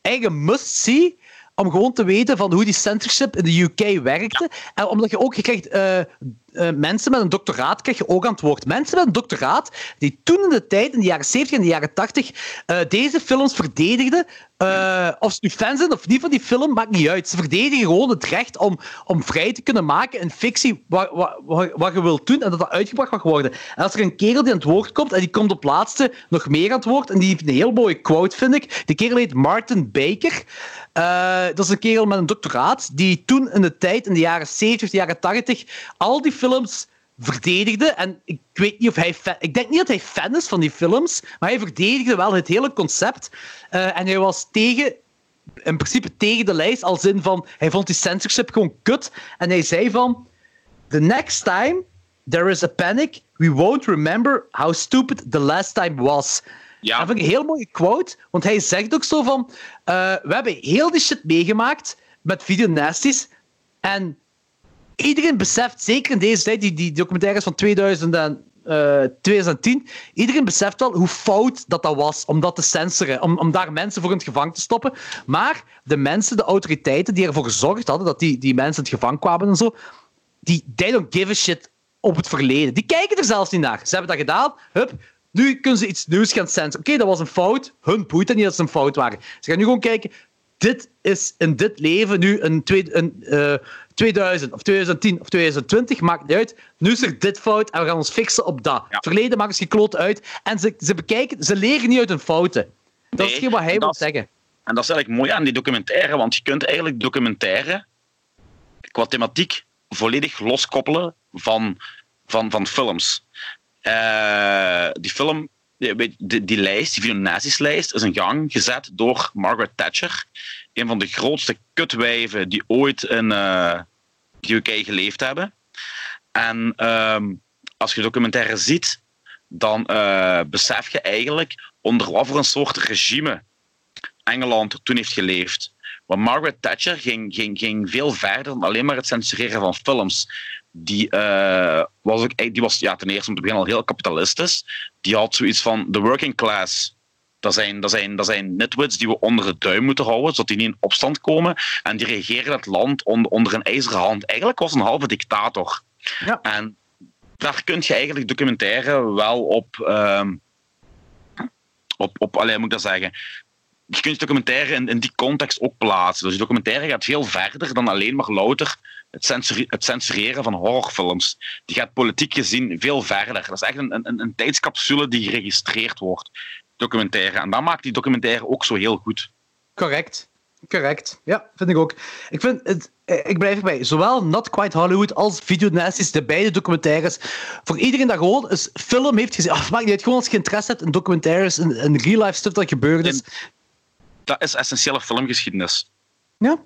eigen must-see om gewoon te weten van hoe die censorship in de UK werkte. En omdat je ook, je krijgt eh, eh, mensen met een doctoraat, krijg je ook aan het woord. Mensen met een doctoraat die toen in de tijd, in de jaren 70 en de jaren 80, eh, deze films verdedigden. Eh, of ze nu fan zijn of niet van die film, maakt niet uit. Ze verdedigen gewoon het recht om, om vrij te kunnen maken in fictie wat, wat, wat, wat je wilt doen en dat dat uitgebracht mag worden. En als er een kerel die aan het woord komt en die komt op laatste nog meer aan het woord en die heeft een heel mooie quote, vind ik. Die kerel heet Martin Baker. Eh, dat is een kerel met een doctoraat die toen in de tijd, in de jaren 70, de jaren 80, al die films verdedigde. En ik weet niet of hij fan, Ik denk niet dat hij fan is van die films, maar hij verdedigde wel het hele concept. Eh, en hij was tegen in principe tegen de lijst, als in van, hij vond die censorship gewoon kut. En hij zei van, the next time there is a panic, we won't remember how stupid the last time was. Ja. Dat vind ik een heel mooie quote, want hij zegt ook zo van, eh, we hebben heel die shit meegemaakt met videonasties en iedereen beseft, zeker in deze tijd, die, die documentaires van 2000 en, eh, 2010, iedereen beseft wel hoe fout dat, dat was om dat te censoren, om, om daar mensen voor in het gevangen te stoppen. Maar de mensen, de autoriteiten die ervoor gezorgd hadden dat die, die mensen in het gevangen kwamen en zo, die they don't give a shit op het verleden. Die kijken er zelfs niet naar. Ze hebben dat gedaan, hup, nu kunnen ze iets nieuws gaan censoren. Oké, dat was een fout. Hun boeit niet dat ze een fout waren. Ze gaan nu gewoon kijken, dit is in dit leven nu een, twee, een eh, 2000 of 2010 of 2020, maakt niet uit. Nu is er dit fout en we gaan ons fixen op dat. Ja. Verleden maakt ze gekloot uit en ze, ze bekijken, ze leren niet uit hun fouten. Dat is geen wat hij wil zeggen. En dat is eigenlijk mooi aan die documentaire, want je kunt eigenlijk documentaire qua thematiek volledig loskoppelen van, van, van films. Eh, die film, die, weet- die, die lijst, die is in gang gezet door Margaret Thatcher. Een van de grootste kutwijven die ooit in eh, de UK geleefd hebben. En ehm, als je documentaire ziet, dan eh, besef je eigenlijk onder wat voor een soort regime Engeland toen heeft geleefd. Want Margaret Thatcher ging, ging, ging veel verder dan alleen maar het censureren van films. Die, eh, was, ook, die was ja, ten eerste om te beginnen al heel kapitalistisch. Die had zoiets van de working class. Dat zijn, dat, zijn, dat zijn nitwits die we onder de duim moeten houden, zodat die niet in opstand komen. En die regeren het land onder, onder een ijzeren hand. Eigenlijk was een halve dictator. Ja. En daar kun je eigenlijk documentaire wel op, ehm, op, op alleen moet ik dat zeggen, je kunt je documentaire in, in die context ook plaatsen. Dus je documentaire gaat veel verder dan alleen maar louter het, censure- het censureren van horrorfilms. Die gaat politiek gezien veel verder. Dat is echt een, een, een tijdscapsule die geregistreerd wordt, documentaire. En dat maakt die documentaire ook zo heel goed. Correct. Correct. Ja, vind ik ook. Ik, vind het, eh, ik blijf erbij. Zowel Not Quite Hollywood als Video Nasties, de beide documentaires. Voor iedereen dat gewoon een film heeft gezien. [laughs] Of maakt niet uit. Gewoon als je interesse hebt in documentaires, in, in real life stuff dat gebeurd is. Dat is essentiële filmgeschiedenis. Ja.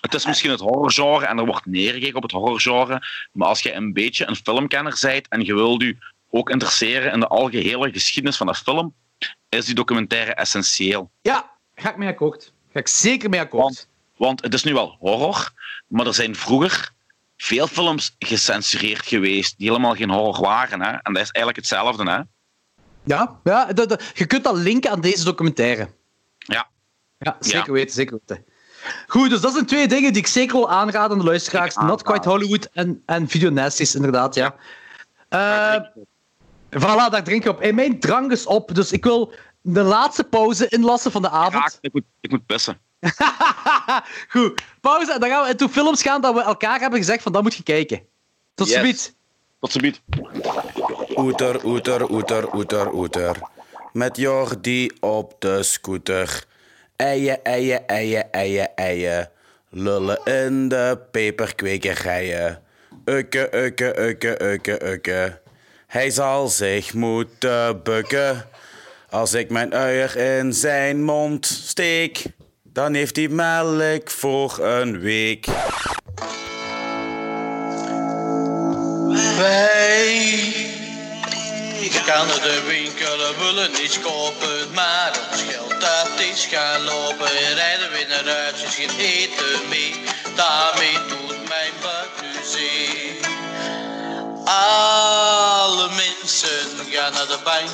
Het is misschien het horrorgenre en er wordt neergekeken op het horrorgenre. Maar als je een beetje een filmkenner bent en je wilt je ook interesseren in de algehele geschiedenis van de film, is die documentaire essentieel. Ja, ga ik mee akkoord. Ga ik zeker mee akkoord. Want, want het is nu wel horror, maar er zijn vroeger veel films gecensureerd geweest die helemaal geen horror waren. Hè? En dat is eigenlijk hetzelfde. Hè? Ja, ja dat, dat- je kunt dat linken aan deze documentaire. Ja. Ja, zeker Ja. weten, zeker weten. Goed, dus dat zijn twee dingen die ik zeker wil aanraden aan de luisteraars. Not Quite. Hollywood en, en Video Nasties, inderdaad, ja. Voilà, daar drink je op. En mijn drank is op, dus ik wil de laatste pauze inlassen van de avond. Raak, ik, moet, ik moet pissen. [laughs] Goed, pauze. En dan gaan we into films gaan dat we elkaar hebben gezegd van dat moet je kijken. Tot Yes. ziens. Tot ziens. Oeter, oeter, oeter, oeter, oeter. Met Jordi op de scooter. Eien, eien, eien, eien, eien. Lullen in de peperkwekerijen. Ukke, ukke, ukke, ukke, ukke. Hij zal zich moeten bukken. Als ik mijn uier in zijn mond steek, dan heeft hij melk voor een week. Wij gaan naar de winkel en willen niets kopen, maar ons geld dat is gaan lopen. Rijden weer naar huis, is geen eten mee, daarmee doet mijn. Alle mensen gaan naar de bank,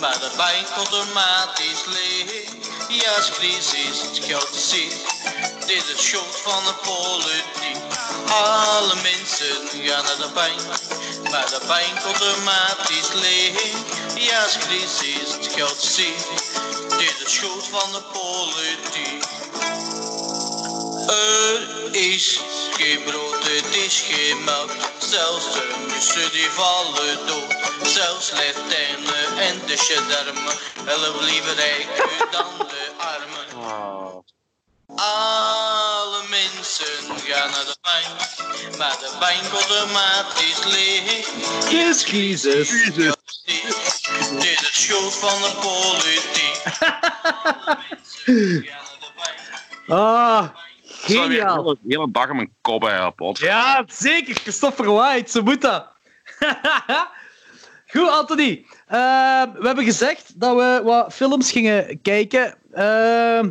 maar de bank automatisch leeg. Ja, is crisis, het geld ziek. Dit is schuld van de politiek. Alle mensen gaan naar de bank, maar de bank automatisch leeg. Ja, is crisis, het geld ziek. Dit is schuld van de politiek. Er is geen brood, het is geen melk. Zelfs de mussen die vallen dood. Zelfs leptijnen en de gendarmen helpen liever rijker dan de armen. Alle mensen gaan naar de bank, maar de bank automatisch leeg. Dit is crisis. Dit is schuld van de politiek. Alle [laughs] mensen gaan naar de bank. Ah, Weer de geniaal. hele, hele dag in mijn kop pot. Ja, zeker. Christopher White, zo moet dat. [laughs] Goed, Anthony. Ehm, we hebben gezegd dat we wat films gingen kijken. Ehm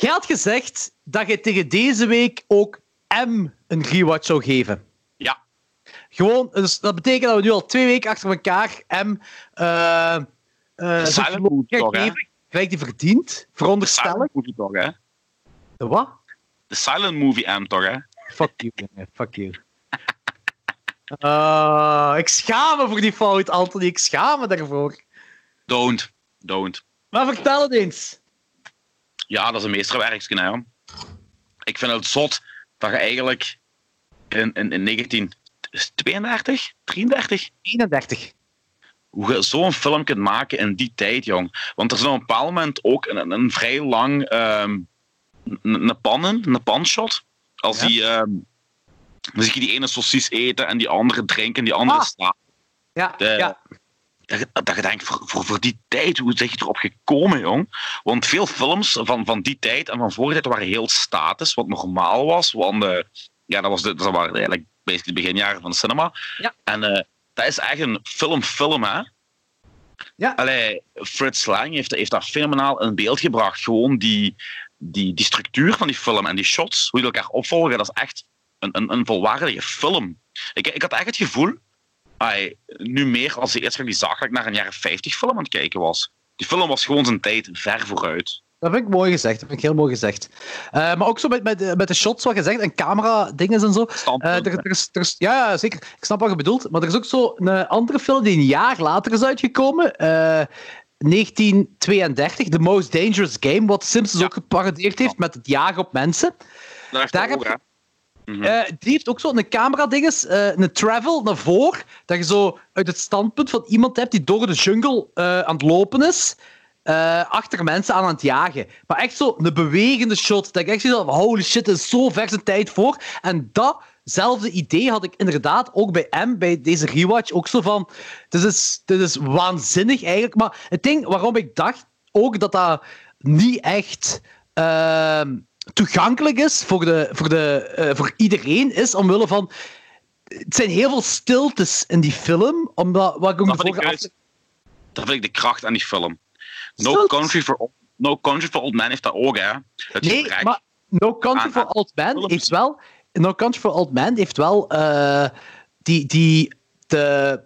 jij had gezegd dat je tegen deze week ook M een rewatch zou geven. Ja. Gewoon, dus dat betekent dat we nu al twee weken achter elkaar M eh, zo'n silent gaan toch. Gelijk die verdient, veronderstel ik. Silent toch, hè? De wat? De silent movie M toch, hè? Fuck you, jongen. Fuck you. Ah, [laughs] ik schaam me voor die fout, Anthony. Ik schaam me daarvoor. Don't. Don't. Maar vertel het eens. Ja, dat is een meesterwerksken, hè. Ik vind het zot dat je eigenlijk in, in, in 1932, 33, 31. hoe je zo'n film kunt maken in die tijd, jong. Want er is op een bepaald moment ook een, een vrij lang ehm, een, pannen, een panshot. Als Ja. die, ehm, dan zie je die ene saucis eten en die andere drinken en die andere Ah. staan. Ja, De- ja. Dat je, dat je denkt, voor, voor, voor die tijd, hoe zeg je erop gekomen, jong? Want veel films van, van die tijd en van vorige tijd waren heel statisch, wat normaal was. Want eh, ja, dat, was de, dat waren eigenlijk basically de beginjaren van de cinema. Ja. En eh, dat is echt een film-film, hè? Ja. Allee, Fritz Lang heeft, heeft dat fenomenaal in beeld gebracht. Gewoon die, die, die structuur van die film en die shots, hoe die elkaar opvolgen, dat is echt een, een, een volwaardige film. Ik, ik had echt het gevoel, ai, nu meer als de eerste keer die zag, dat ik naar een jaren 50 film aan het kijken was. Die film was gewoon zijn tijd ver vooruit. Dat vind ik mooi gezegd. Dat vind ik heel mooi gezegd. Eh, maar ook zo met, met, de- met de shots, wat je zegt, en camera-dingen en zo. Eh, er, er is, er is- ja, ja, zeker. Ik snap wat je bedoelt. Maar er is ook zo een andere film die een jaar later is uitgekomen. Eh, 1932, The Most Dangerous Game, wat Simpsons ook geparodeerd heeft met het jagen op mensen. Daar. Mhm. Eh, die heeft ook zo een camera-dinges, eh, een travel naar voren, dat je zo uit het standpunt van iemand hebt die door de jungle eh, aan het lopen is, achter mensen aan aan het jagen. Maar echt zo een bewegende shot, dat ik echt van, holy shit, dat is zo ver zijn tijd voor. En datzelfde idee had ik inderdaad ook bij M, bij deze rewatch, ook zo van, dit is, dit is waanzinnig eigenlijk. Maar het ding waarom ik dacht ook dat dat niet echt... ehm, toegankelijk is voor, de, voor, de, eh, voor iedereen, is omwille van. Het zijn heel veel stiltes in die film, omdat wat ik ook Dat vind ik juist- Dat vind ik de kracht aan die film. No Stiltes. Country for, Old- no Country for Old Men heeft dat ook, hè. Het Nee, maar No Country aan- for Old Men heeft wel. No Country for Old Men heeft wel eh, die, die de,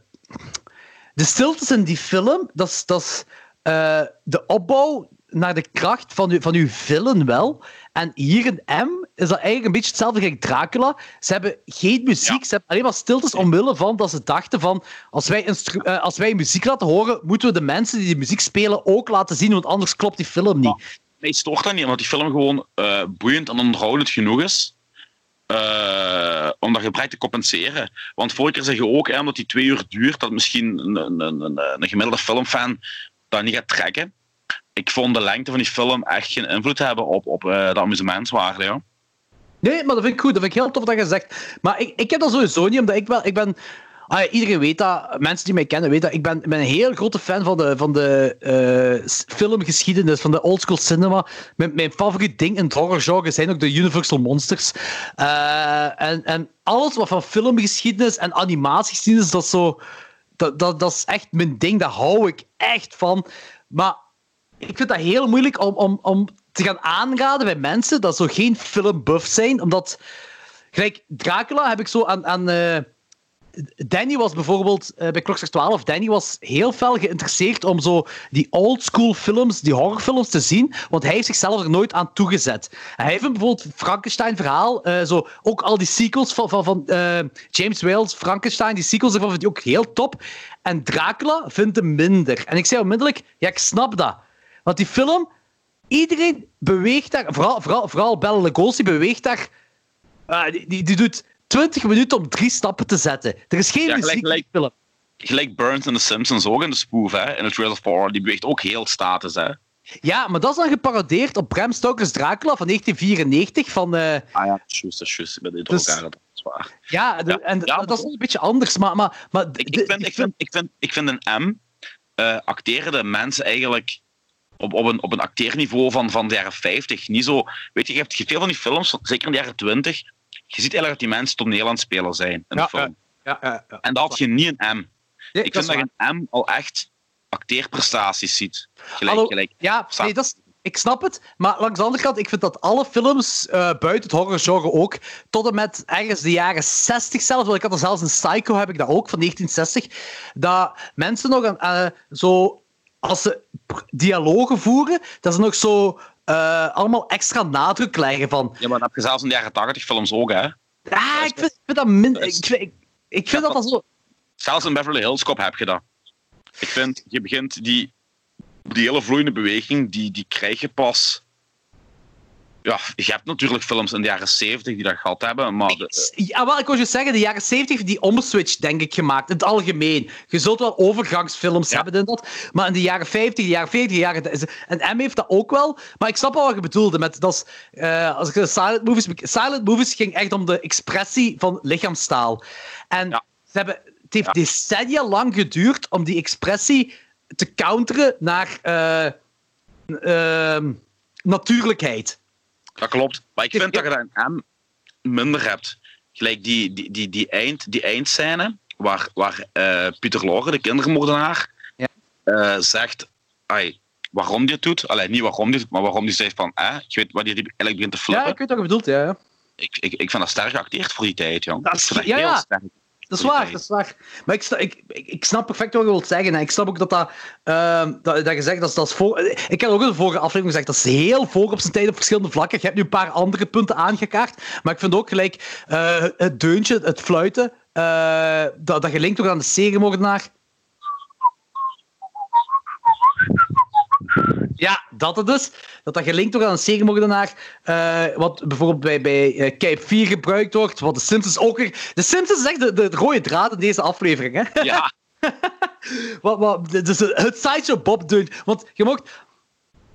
de stiltes in die film. Dat is, dat is eh, de opbouw naar de kracht van, uw, van uw villain wel. En hier in M is dat eigenlijk een beetje hetzelfde als Dracula. Ze hebben geen muziek, Ja. ze hebben alleen maar stiltes omwille van dat ze dachten van als wij, eh, als wij muziek laten horen, moeten we de mensen die die muziek spelen ook laten zien, want anders klopt die film niet. Nee, stoort dat niet, omdat die film gewoon boeiend en onderhoudend genoeg is. Eh, om dat gebrek te compenseren. Want vorige keer zeg je ook, omdat die twee uur duurt, dat misschien een, een, een, een, gemiddelde filmfan dat niet gaat trekken. Ik vond de lengte van die film echt geen invloed hebben op, op eh, de amusementswaarde. Nee, maar dat vind ik goed. Dat vind ik heel tof dat je zegt. Maar ik, ik heb dat sowieso niet, omdat ik wel... Ik ben, ah, iedereen weet dat. Mensen die mij kennen weten dat. Ik ben, een heel grote fan van de, van de eh, filmgeschiedenis, van de oldschool cinema. Mijn, mijn favoriet ding in het horrorgenre zijn ook de Universal Monsters. Eh, en, en alles wat van filmgeschiedenis en animatiegeschiedenis, dat is zo... Dat, dat, dat is echt mijn ding. Daar hou ik echt van. Maar ik vind dat heel moeilijk om, om, om te gaan aanraden bij mensen dat zo geen filmbuff zijn, omdat... Gelijk, Dracula heb ik zo aan... aan eh, Danny was bijvoorbeeld eh, bij Klokslag 12. Danny was heel fel geïnteresseerd om zo die oldschool films, die horrorfilms te zien, want hij heeft zichzelf er nooit aan toegezet. Hij heeft bijvoorbeeld Frankenstein-verhaal, eh, zo, ook al die sequels van, van, van eh, James Wales, Frankenstein, die sequels daarvan vind hij ook heel top. En Dracula vindt hem minder. En ik zei onmiddellijk, ja, ik snap dat. Want die film, iedereen beweegt daar, vooral, vooral, vooral Bela Lugosi beweegt daar, die, die, die doet 20 minuten om drie stappen te zetten. Er is geen Ja, muziek gelijk- film. Gelijk Burns en The Simpsons ook in de spoof, hè, in The Trails of Horror. Die beweegt ook heel status. Hè. Ja, maar dat is dan geparodeerd op Bram Stoker's Dracula van 1994. Van, eh, Ah ja, juist, dat is juist. Met dit Dus- elkaar, waar. ja, de- Ja, en ja, dat is een beetje anders. Maar, maar, maar Ik, de- ik, vind, ik, vind, ik, vind, ik vind een M acteren de mensen eigenlijk op, op, een, op een acteerniveau van, van de jaren 50. Niet zo, weet je, je hebt veel van die films, zeker in de jaren 20. Je ziet eigenlijk dat die mensen aan het spelen zijn in Ja, de film. ja. En dat had je niet in M. Nee, ik vind dat je in M al echt acteerprestaties ziet. Gelijk, Hallo? gelijk. Ja, nee, dat is, ik snap het. Maar langs de andere kant, ik vind dat alle films, eh, buiten het horrorgenre ook, tot en met ergens de jaren 60 zelfs, want ik had er zelfs een Psycho, heb ik dat ook, van 1960, dat mensen nog een, eh, zo, als ze dialogen voeren, dat ze nog zo eh, allemaal extra nadruk leggen van Ja, maar dat heb je zelfs in de jaren 80 films ook, hè. ah, ik, vind, ik vind dat min... Is- Ik vind, ik, ik vind Ja, dat dat zo... Zelfs in Beverly Hills Cop heb je dat. Ik vind, je begint die, die hele vloeiende beweging, die, die krijg je pas. Ja, je hebt natuurlijk films in de jaren 70 die dat gehad hebben, maar de, Ja, wel, ik wou je zeggen, de jaren 70 heeft die omswitch, denk ik, gemaakt. In het algemeen. Je zult wel overgangsfilms Ja. hebben in dat. Maar in de jaren 50, de jaren 40, de jaren... En M heeft dat ook wel. Maar ik snap wel wat je bedoelde. Met, dat is, eh, als ik de silent movies... Silent movies ging echt om de expressie van lichaamstaal. En Ja. ze hebben, het heeft decennia lang geduurd om die expressie te counteren naar eh, ehm, natuurlijkheid. Dat klopt. Maar ik vind dat je dat in M minder hebt. Gelijk die, die, die, die, eind, die eindscène, waar, waar eh, Pieter Lorre, de kindermoordenaar, Ja. eh, zegt ai, waarom die het doet. Alleen niet waarom die het doet, maar waarom die zegt van, eh, je weet wanneer die eigenlijk begint te Ja, flippen. ik weet wat je bedoelt, ja. ja. ik, ik, ik vind dat sterk geacteerd voor die tijd, jong. Dat Ik is- vind dat ja, heel ja. sterk. Dat is waar, dat is waar. Maar ik, ik, ik, snap perfect wat je wilt zeggen. En ik snap ook dat dat... ehm, dat, dat je zegt, dat, is- dat is voor... Ik heb ook in de vorige aflevering gezegd, dat is heel voor op zijn tijd op verschillende vlakken. Je hebt nu een paar andere punten aangekaart. Maar ik vind ook gelijk eh, het deuntje, het fluiten, eh, dat, dat gelinkt wordt aan de seriemoordenaar. Ja, dat het dus. Dat dat gelinkt wordt aan een seriemoordenaar. eh wat bijvoorbeeld bij, bij eh, Cape 4 gebruikt wordt. Wat de Simpsons ook weer... De Simpsons is echt de, de rode draad in deze aflevering. Hè? Ja, [laughs] Wat, wat, dus het Sideshow Bob doen. Want je mocht...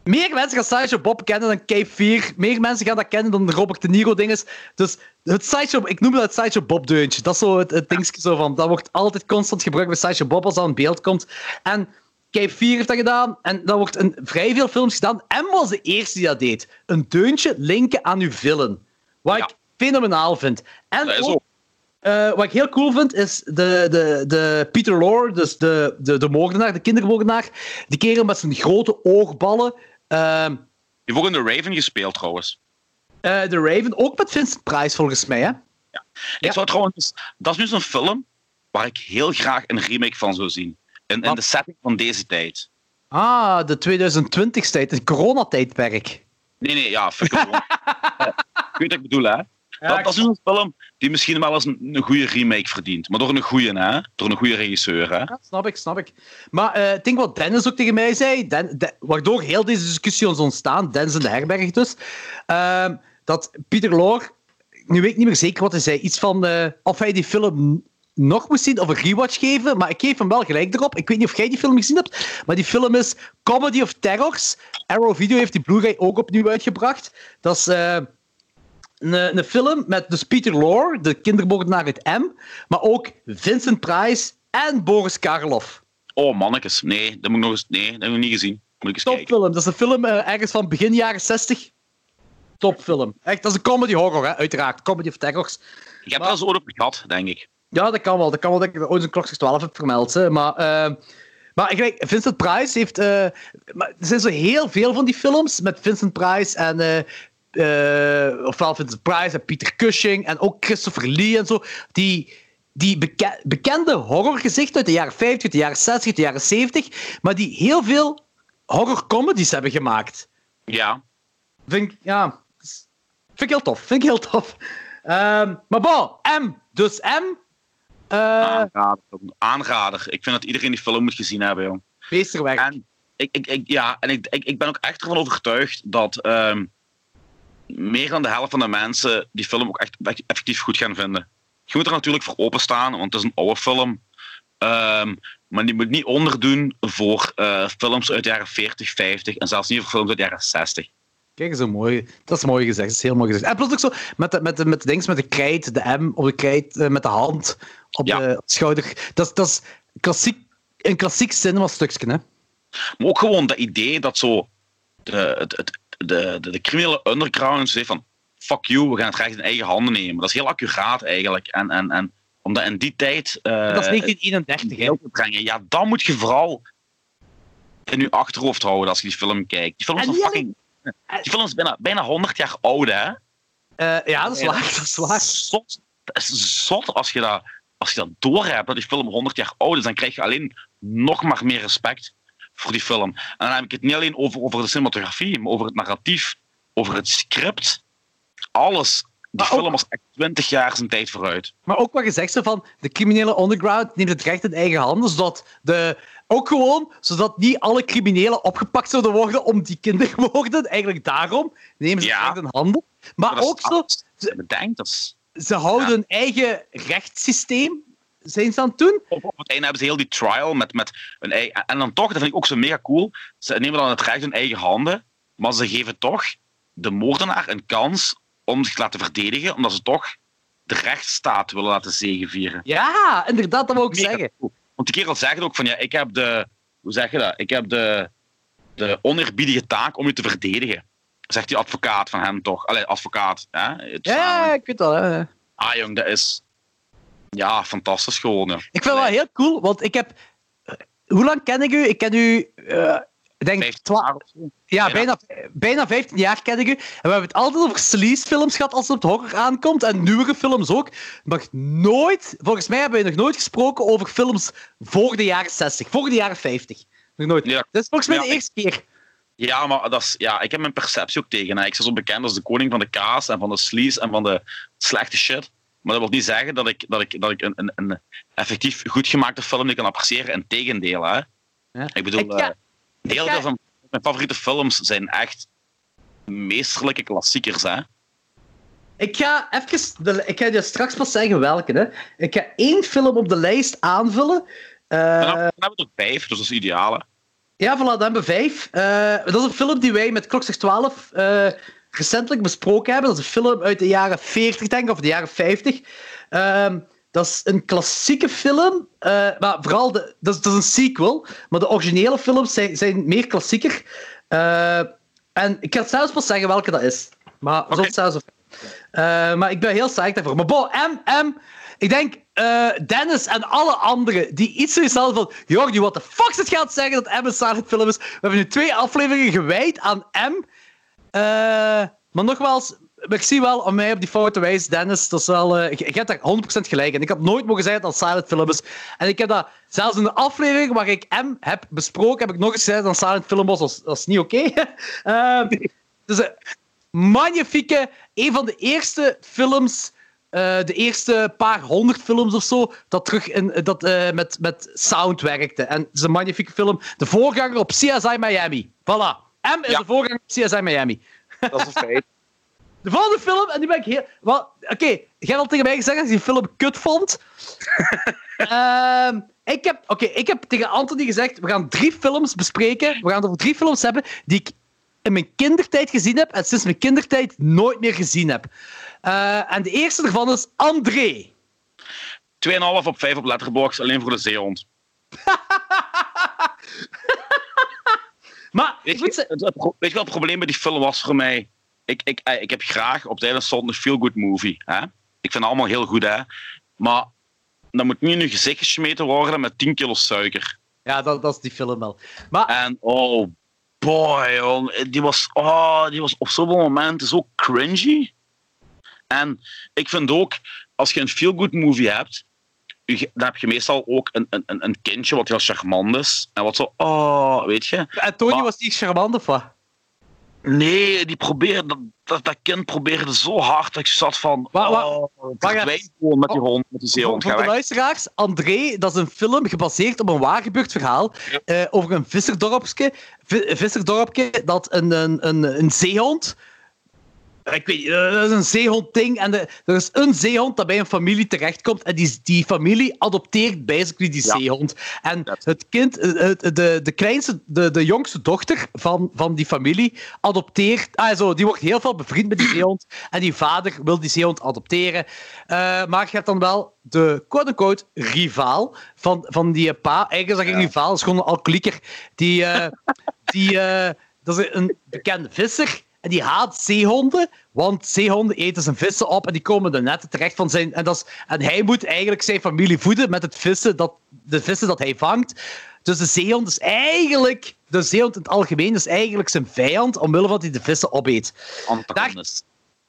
Meer mensen gaan Sideshow Bob kennen dan Cape 4. Meer mensen gaan dat kennen dan de Robert De Niro dinges. Dus het Sideshow... Ik noem dat het Sideshow Bob deuntje. Dat is zo het, het dingetje zo van... Dat wordt altijd constant gebruikt bij Sideshow Bob als dat in beeld komt. En Cape 4 heeft dat gedaan. En dat wordt in vrij veel films gedaan. M was de eerste die dat deed. Een deuntje linken aan uw villain. Wat Ja. ik fenomenaal vind. En ook- eh, wat ik heel cool vind, is de, de, de Peter Lorre, dus de, de, de moordenaar, de kindermoordenaar. Die kerel met zijn grote oogballen. Ehm, Die heeft ook in The Raven gespeeld trouwens. eh, de Raven, ook met Vincent Price volgens mij. Hè? Ja. Ik zou trouwens, dat is nu zo'n film waar ik heel graag een remake van zou zien. In, in de setting van deze tijd. Ah, de 2020-tijd, het coronatijdperk. Nee, nee, ja, fuck gewoon. [laughs] Eh, Ik weet wat ik bedoel, hè? dat, dat is een film die misschien wel eens een, een goede remake verdient. Maar door een goede, hè? Door een goede regisseur, hè? Ja, snap ik, snap ik. Maar eh, ik denk wat Dennis ook tegen mij zei, Den- De- waardoor heel deze discussie is ontstaan, Dennis in de herberg dus, ehm, dat Pieter Lorre, nu weet ik niet meer zeker wat hij zei, iets van eh, of hij die film nog moest zien of een rewatch geven, maar ik geef hem wel gelijk erop. Ik weet niet of jij die film gezien hebt, maar die film is Comedy of Terrors. Arrow Video heeft die Blu-ray ook opnieuw uitgebracht. Dat is... eh, een, een film met dus Peter Lorre, de kindermoordenaar uit M, maar ook Vincent Price en Boris Karloff. Oh, mannetjes. Nee, dat moet ik nog eens... Nee, dat heb ik niet gezien. Moet ik eens kijken. Topfilm. Dat is een film eh, ergens van begin jaren 60. Topfilm. Echt, dat is een comedy horror, hè, uiteraard. Comedy of terrors. Ik heb er al eens ooit op gehad, denk ik. Ja, dat kan wel. Dat kan wel dat ik ooit een klok 12 heb vermeld. Hè. Maar, eh, maar kijk, Vincent Price heeft... maar er zijn zo heel veel van die films met Vincent Price en... eh, eh, ofwel Vincent Price en Peter Cushing en ook Christopher Lee en zo. Die, die beke- bekende horrorgezichten uit de jaren 50, uit de jaren 60, uit de jaren 70. Maar die heel veel horrorcomedies hebben gemaakt. Ja. Vind ik, ja, vind ik heel tof. Vind ik heel tof. Ehm, maar bon, M. Dus M. eh Aanrader. Aanrader. Ik vind dat iedereen die film moet gezien hebben, jong. meesterwerk. En ik, ik, ik, ja, en ik, ik, ik ben ook echt ervan overtuigd dat ehm, meer dan de helft van de mensen die film ook echt, echt effectief goed gaan vinden. Je moet er natuurlijk voor openstaan, want het is een oude film. Ehm, maar die moet niet onderdoen voor eh, films uit de jaren 40, 50 en zelfs niet voor films uit de jaren 60. Kijk, zo mooi. Dat is mooi gezegd. Dat is heel mooi gezegd. En plus ook zo met de, met de, met de dings, met de krijt, de M op de krijt, eh, met de hand op Ja. de schouder. Dat, is- dat is klassiek, een klassiek cinema stukje, hè? Maar ook gewoon dat idee dat zo de, het, het, de, de, de criminele underground zegt van fuck you, we gaan het recht in eigen handen nemen. Dat is heel accuraat eigenlijk. En, en, en omdat in die tijd eh, dat is 1931, hè? brengen, ja, dan moet je vooral in je achterhoofd houden als je die film kijkt. Die film is, fucking, die film is bijna, bijna 100 jaar oud, hè? Eh, ja, dat is waar. Dat is waar. Zot, dat is zot als je dat, als je dat doorhebt, dat die film 100 jaar oud is. Dan krijg je alleen nog maar meer respect voor die film. En dan heb ik het niet alleen over, over de cinematografie, maar over het narratief, over het script. Alles. Die Maar ook- film was echt 20 jaar zijn tijd vooruit. Maar ook wat je zegt, van de criminele underground neemt het recht in eigen handen, zodat de... Ook gewoon, zodat niet alle criminelen opgepakt zouden worden om die kindermoorden. Eigenlijk daarom nemen ze Ja. het recht in handen. Maar Dat ook zo. Bedenk, dat is... ze houden hun eigen rechtssysteem, zijn ze aan het doen. op, op het einde hebben ze heel die trial met, met eigen... En dan toch, dat vind ik ook zo mega cool, ze nemen dan het recht in eigen handen, maar ze geven toch de moordenaar een kans om zich te laten verdedigen, omdat ze toch de rechtsstaat willen laten zegevieren. Ja, inderdaad, dat wil ik Mega zeggen. cool. Want die kerel zegt ook van, ja, ik heb de... Hoe zeg je dat? Ik heb de, de oneerbiedige taak om je te verdedigen. Zegt die advocaat van hem toch? Allee, advocaat. Hè? Het Ja, samen. ik weet dat. Hè. Ah, jong, dat is... Ja, fantastisch gewoon. Ik vind het wel heel cool, want ik heb... Hoe lang ken ik u? Ik ken u... ik denk 15 twa- jaar of zo. Ja. Bijna, bijna 15 jaar ken ik u. En we hebben het altijd over sleaze-films gehad als het op horror aankomt. En nieuwere films ook. Maar nooit, volgens mij hebben we nog nooit gesproken over films voor de jaren 60, voor de jaren 50. Nog nooit. Ja. Dat is volgens mij Ja, de eerste keer. Ja, maar dat is, ja, ik heb mijn perceptie ook tegen. Hè. Ik sta zo bekend als de koning van de kaas en van de sleaze en van de slechte shit. Maar dat wil niet zeggen dat ik, dat ik, dat ik een, een, een effectief goed gemaakte film niet kan appreciëren. Integendeel, hè. Ja. Ik bedoel, Ik ga- eh, een heel ga- deel van mijn favoriete films zijn echt meesterlijke klassiekers, hè. Ik ga even... De, ik ga je straks pas zeggen welke. Hè. Ik ga één film op de lijst aanvullen. Eh, Dan hebben we er vijf, dus dat is ideaal. hè. Ja, voilà, dan hebben we vijf. Eh, dat is een film die wij met Klokslag 12 eh, recentelijk besproken hebben. Dat is een film uit de jaren 40, denk ik, of de jaren 50. Ehm, dat is een klassieke film, eh, maar vooral de, dat, is, dat is een sequel. Maar de originele films zijn, zijn meer klassieker. En ik het zelfs pas zeggen welke dat is. Maar het zelfs Eh, maar ik ben heel sterk daarvoor. Maar bon, M, M, ik denk eh, Dennis en alle anderen die iets zoiets hadden van Jordi, wat de fuck het gaat zeggen dat M een silent film is. We hebben nu twee afleveringen gewijd aan M. Eh, maar nogmaals, ik zie wel om mij op die fout te Dennis. Dat is wel, eh, je, je hebt daar 100% gelijk in. Ik had nooit mogen zeggen dat het silent film is. En ik heb dat zelfs in de aflevering waar ik M heb besproken, heb ik nog eens gezegd dat silent film was. Dat is, dat is niet oké. [laughs] Eh, dus een magnifieke, een van de eerste films. Eh, de eerste paar honderd films of zo, dat terug in, dat, eh, met, met sound werkte. En het is een magnifieke film. De voorganger op CSI Miami. Voilà. M is Ja. de voorganger op CSI Miami. [laughs] Dat is een feit. De volgende film, en die ben ik heel... Oké, jij hebt al tegen mij gezegd dat je die film kut vond. [laughs] Ehm, ik, heb, oké, ik heb tegen Anthony gezegd, we gaan drie films bespreken. We gaan het over drie films hebben die ik in mijn kindertijd gezien heb en sinds mijn kindertijd nooit meer gezien heb. Eh, en de eerste daarvan is André. 2,5 op 5 op Letterboxd, alleen voor de zeehond. [laughs] Maar Weet je, het, het weet je wat het probleem bij die film was voor mij? Ik, ik, eh, ik heb graag op het einde stond een feel-good movie. Hè? Ik vind het allemaal heel goed, hè? Maar dat moet niet in je gezicht gesmeten worden met 10 kilo suiker. Ja, dat, dat is die film wel. Maar En oh boy, die was, oh, die was op zoveel momenten zo cringy. En ik vind ook, als je een feel-good movie hebt, dan heb je meestal ook een, een, een- kindje wat heel charmant is. En wat zo, oh, weet je. en Tony maar- was niet charmant, of wat? Nee, die probeerde, dat, dat, kind probeerde zo hard dat ik zat van, Wa- wa- oh, verdwijn gewoon met die Oh. hond, met die Voor, zeehond. voor Ga de luisteraars, André, dat is een film gebaseerd op een waar gebeurd verhaal eh, over een visserdorpje, vi- visserdorpje dat een, een, een, een zeehond... Ik weet niet, eh, dat is een zeehond-ding. En de- er is een zeehond dat bij een familie terechtkomt. En die, die familie adopteert basically die Ja. zeehond. En het kind, eh, het- de, de kleinste, de, de jongste dochter van, van die familie adopteert. Ah, zo, die wordt heel veel bevriend met die zeehond. [clears throat] En die vader wil die zeehond adopteren. Eh, maar je hebt dan wel de quote-unquote rivaal van, van die pa. Eigenlijk is dat geen rivaal, is gewoon een alcoholieker. Die, eh, [laughs] die, eh, dat is een bekende visser. En die haat zeehonden, want zeehonden eten zijn vissen op en die komen de netten terecht van zijn. En, dat is, en hij moet eigenlijk zijn familie voeden met het vissen dat, de vissen dat hij vangt. Dus de zeehond is eigenlijk, de zeehond in het algemeen is eigenlijk zijn vijand, omwille van dat hij de vissen opeet. Antagonist.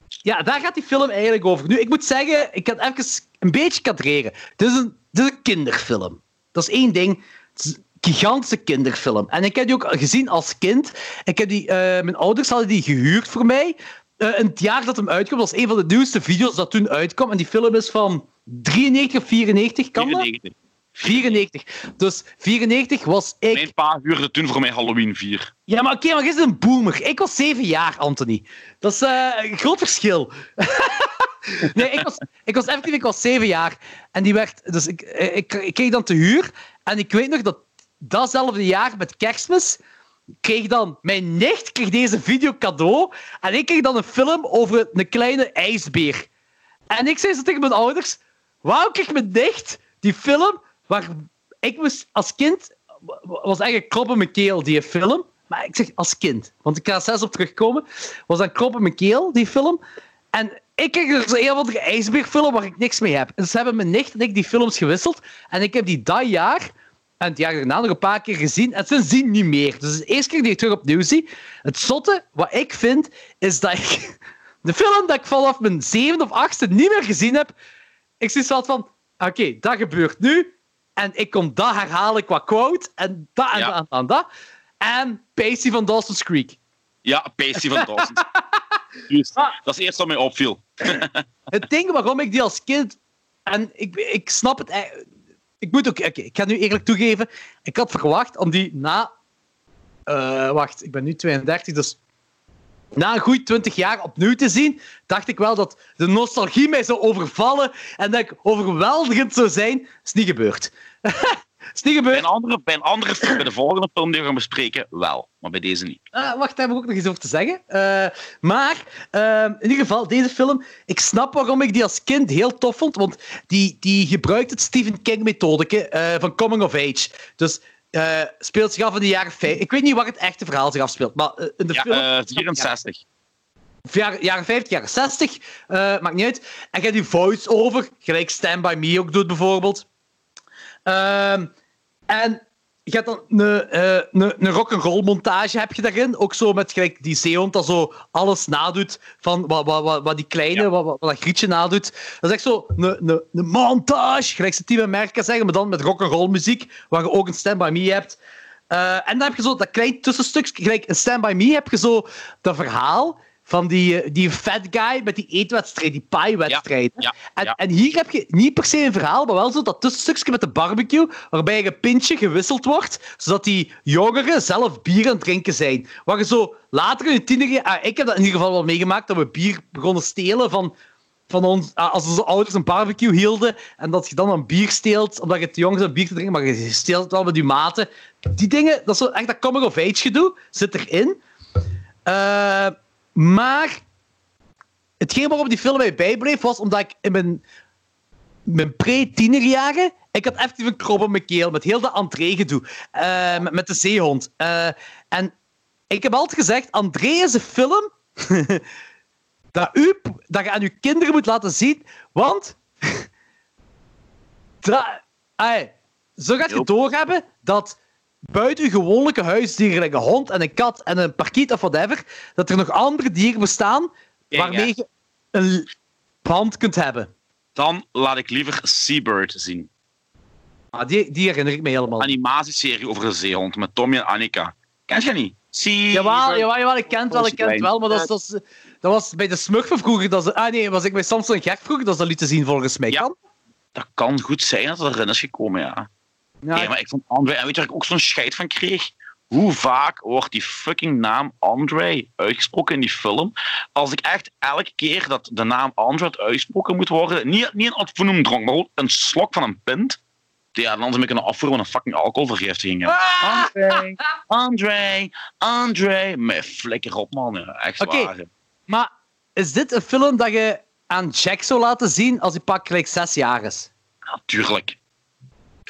Ja, daar gaat die film eigenlijk over. Nu, ik moet zeggen, ik kan even een beetje kadreren. Dit is een, is een kinderfilm. Dat is één ding. Het is gigantische kinderfilm. En ik heb die ook gezien als kind. Ik heb die, eh, mijn ouders hadden die gehuurd voor mij. in het jaar dat hem uitkwam. Dat was een van de nieuwste video's dat toen uitkwam. En die film is van 93 of 94, kan dat? 94. 94. Dus 94 was ik... Mijn pa huurde toen voor mij Halloween 4. Ja, maar oké, maar je is een boomer. Ik was zeven jaar, Anthony. Dat is eh, een groot verschil. [laughs] nee, ik was, ik was effectief ik was zeven jaar. En die werd... Dus ik, ik, ik kreeg dan te huur. En ik weet nog dat datzelfde jaar met kerstmis kreeg dan mijn nicht kreeg deze video cadeau. En ik kreeg dan een film over een kleine ijsbeer. En ik zei zo tegen mijn ouders... Waarom kreeg mijn nicht die film waar ik als kind... was eigenlijk krop in mijn keel, die film. Maar ik zeg als kind, want ik ga zelfs op terugkomen. Was dan krop in mijn keel, die film. En ik kreeg dus een of andere ijsbeerfilm waar ik niks mee heb. En ze hebben mijn nicht en ik die films gewisseld. En ik heb die dat jaar en het jaar daarna nog een paar keer gezien. En sindsdien niet meer. Dus de eerste keer die ik terug opnieuw zie. Het zotte, wat ik vind, is dat ik... [laughs] De film dat ik vanaf mijn zevende of achtste niet meer gezien heb... Ik zie zo van... Oké, dat gebeurt nu. En ik kom dat herhalen qua quote. En dat en Ja. dat en dat en Pacey van Dawson's Creek. Ja, Pasty van Dawson. Juist. [laughs] Ah. Dat is het eerste wat mij opviel. [laughs] Het ding waarom ik die als kind... En ik, ik snap het... Ik moet ook... oké, ik ga nu eerlijk toegeven. Ik had verwacht om die na eh, wacht, ik ben nu 32, dus na een goed 20 jaar opnieuw te zien, dacht ik wel dat de nostalgie mij zou overvallen en dat ik overweldigend zou zijn. is niet gebeurd. [laughs] is niet Bij een andere, bij een andere film, bij de volgende film die we gaan bespreken, wel. Maar bij deze niet. Ah, wacht, daar heb ik ook nog iets over te zeggen. Eh, maar eh, in ieder geval, deze film, ik snap waarom ik die als kind heel tof vond, want die, die gebruikt het Stephen King-methode van coming of age. Dus eh, speelt zich af in de jaren 50. Ik weet niet waar het echte verhaal zich afspeelt, maar eh, in de Ja, film... eh, 64. Of jaren, jaren 50, jaren 60, eh, maakt niet uit. En je hebt die voice-over, gelijk Stand By Me ook doet bijvoorbeeld. Ehm, en je hebt dan een, eh, een, een rock'n'roll montage heb je daarin. Ook zo met gelijk die zeehond dat zo alles nadoet van wat, wat, wat, wat die kleine, Ja. wat, wat, dat grietje nadoet. Dat is echt zo een, een, een montage, gelijk ze team America zeggen, maar dan met rock'n'roll muziek, waar je ook een Stand By Me hebt. Eh, en dan heb je zo dat klein tussenstukje, gelijk in Stand By Me heb je zo dat verhaal van die, eh, die fat guy met die eetwedstrijd, die pie-wedstrijd. Ja, en, ja. en hier heb je niet per se een verhaal, maar wel zo dat tussenstukje met de barbecue, waarbij een pintje gewisseld wordt, zodat die jongeren zelf bier aan het drinken zijn. Waar je zo later in je tienerjaar... ah, ik heb dat in ieder geval wel meegemaakt, dat we bier begonnen stelen van, van ons... ah, als onze ouders een barbecue hielden, en dat je dan een bier steelt, omdat je te jong bent om bier te drinken, maar je steelt het wel met je maten. Die dingen, dat is zo echt dat coming-of-age gedoe, zit erin. Eh, maar hetgeen waarom die film mij bijbleef, was omdat ik in mijn, mijn pre-tienerjaren... Ik had even een krop in mijn keel met heel dat André-gedoe. eh, met, met de zeehond. Eh, en ik heb altijd gezegd, André is een film [laughs] dat, u, dat je aan uw kinderen moet laten zien, want... [laughs] dat, zo gaat je doorhebben dat buiten uw gewone huisdieren, gelijk een hond en een kat en een parkiet of whatever, dat er nog andere dieren bestaan waarmee je een band kunt hebben. Dan laat ik liever Seabird zien. Ah, die, die herinner ik me helemaal. Animatieserie over een zeehond met Tommy en Annika. Ken je niet? Seabird. Jawel, jawel, jawel, ik ken het wel, ik ken het wel, maar dat, is- dat, is- dat was bij de Smurfen vroeger. Dat ze, ah nee, was ik bij Samson Gert vroeger, dat is dat zien volgens mij. Ja. Kan? Dat kan goed zijn dat het erin is gekomen, ja. Ja, Nee, maar ik vond André... En weet je waar ik ook zo'n scheid van kreeg? Hoe vaak wordt die fucking naam André uitgesproken in die film? Als ik echt elke keer dat de naam André uitgesproken moet worden, niet, niet een opvoeding dronk, maar gewoon een slok van een pint, ja, dan zou ik kunnen afvoeren van een fucking alcoholvergiftiging. Ah! André, [laughs] André, André. Met flikker op, man. Ja, echt Oké. waar. Maar is dit een film dat je aan Jack zou laten zien als hij pak gelijk zes jaar is? Natuurlijk.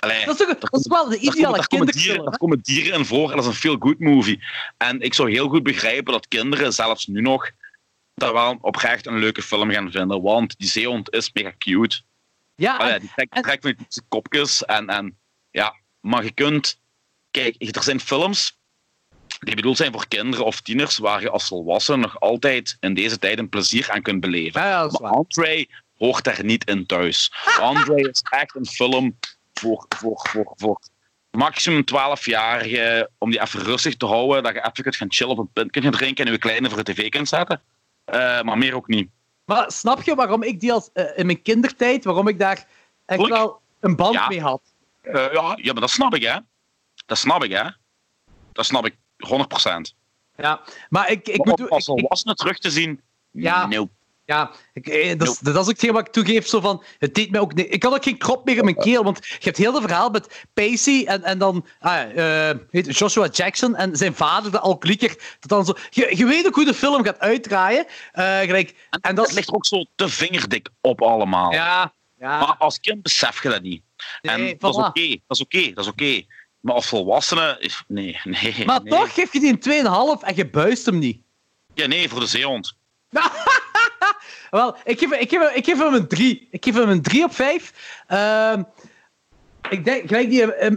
Allee, Dat is, toch, dat is wel de Daar komen, ideale daar, komen dieren, daar komen dieren in voor en dat is een feel-good movie. En ik zou heel goed begrijpen dat kinderen, zelfs nu nog, dat wel oprecht een leuke film gaan vinden. Want die zeehond is mega cute. Ja, Allee, en- die trekt, en- trekt van die kopjes. En, en, ja, maar je kunt... Kijk, er zijn films die bedoeld zijn voor kinderen of tieners, waar je als volwassene nog altijd in deze tijd een plezier aan kunt beleven. ja, Maar. André hoort daar niet in thuis. [laughs] André is echt een film voor, voor, voor, voor maximum 12-jarigen, om die even rustig te houden, dat je even kunt gaan chillen of een pint kunt gaan drinken en je kleine voor de tv kunt zetten. Eh, maar meer ook niet. Maar snap je waarom ik die als, eh, in mijn kindertijd, waarom ik daar echt wel een band Ja. mee had? Eh, ja, ja, maar dat snap ik, hè. Dat snap ik, hè. Dat snap ik 100%. Ja, maar ik, ik Maar moet... om als ik- ik- volwassene terug te zien, Ja. nope. Ja, ik, eh, dat, is, dat is ook hetgeen wat ik toegeef. Zo van, het deed mij ook, ik had ook geen krop meer in mijn keel. Want je hebt heel het verhaal met Pacey en, en dan ah, eh, heet het Joshua Jackson en zijn vader, de alcoholieker. Dat dan zo, je, je weet ook hoe de film gaat uitdraaien. Eh, gelijk, En, en dat dat ligt ook zo te vingerdik op allemaal. Ja, ja. Maar als kind besef je dat niet. En nee, dat is oké, dat is oké, dat is oké. Maar als volwassene, nee, [laughs] nee. Maar nee. toch geef je die een 2,5 en je buist hem niet. Ja, nee, voor de zeehond. [laughs] [laughs] Wel, ik geef, ik, geef, ik geef hem een 3. Ik geef hem een 3 op 5. Ehm, ik denk, gelijk die, ehm,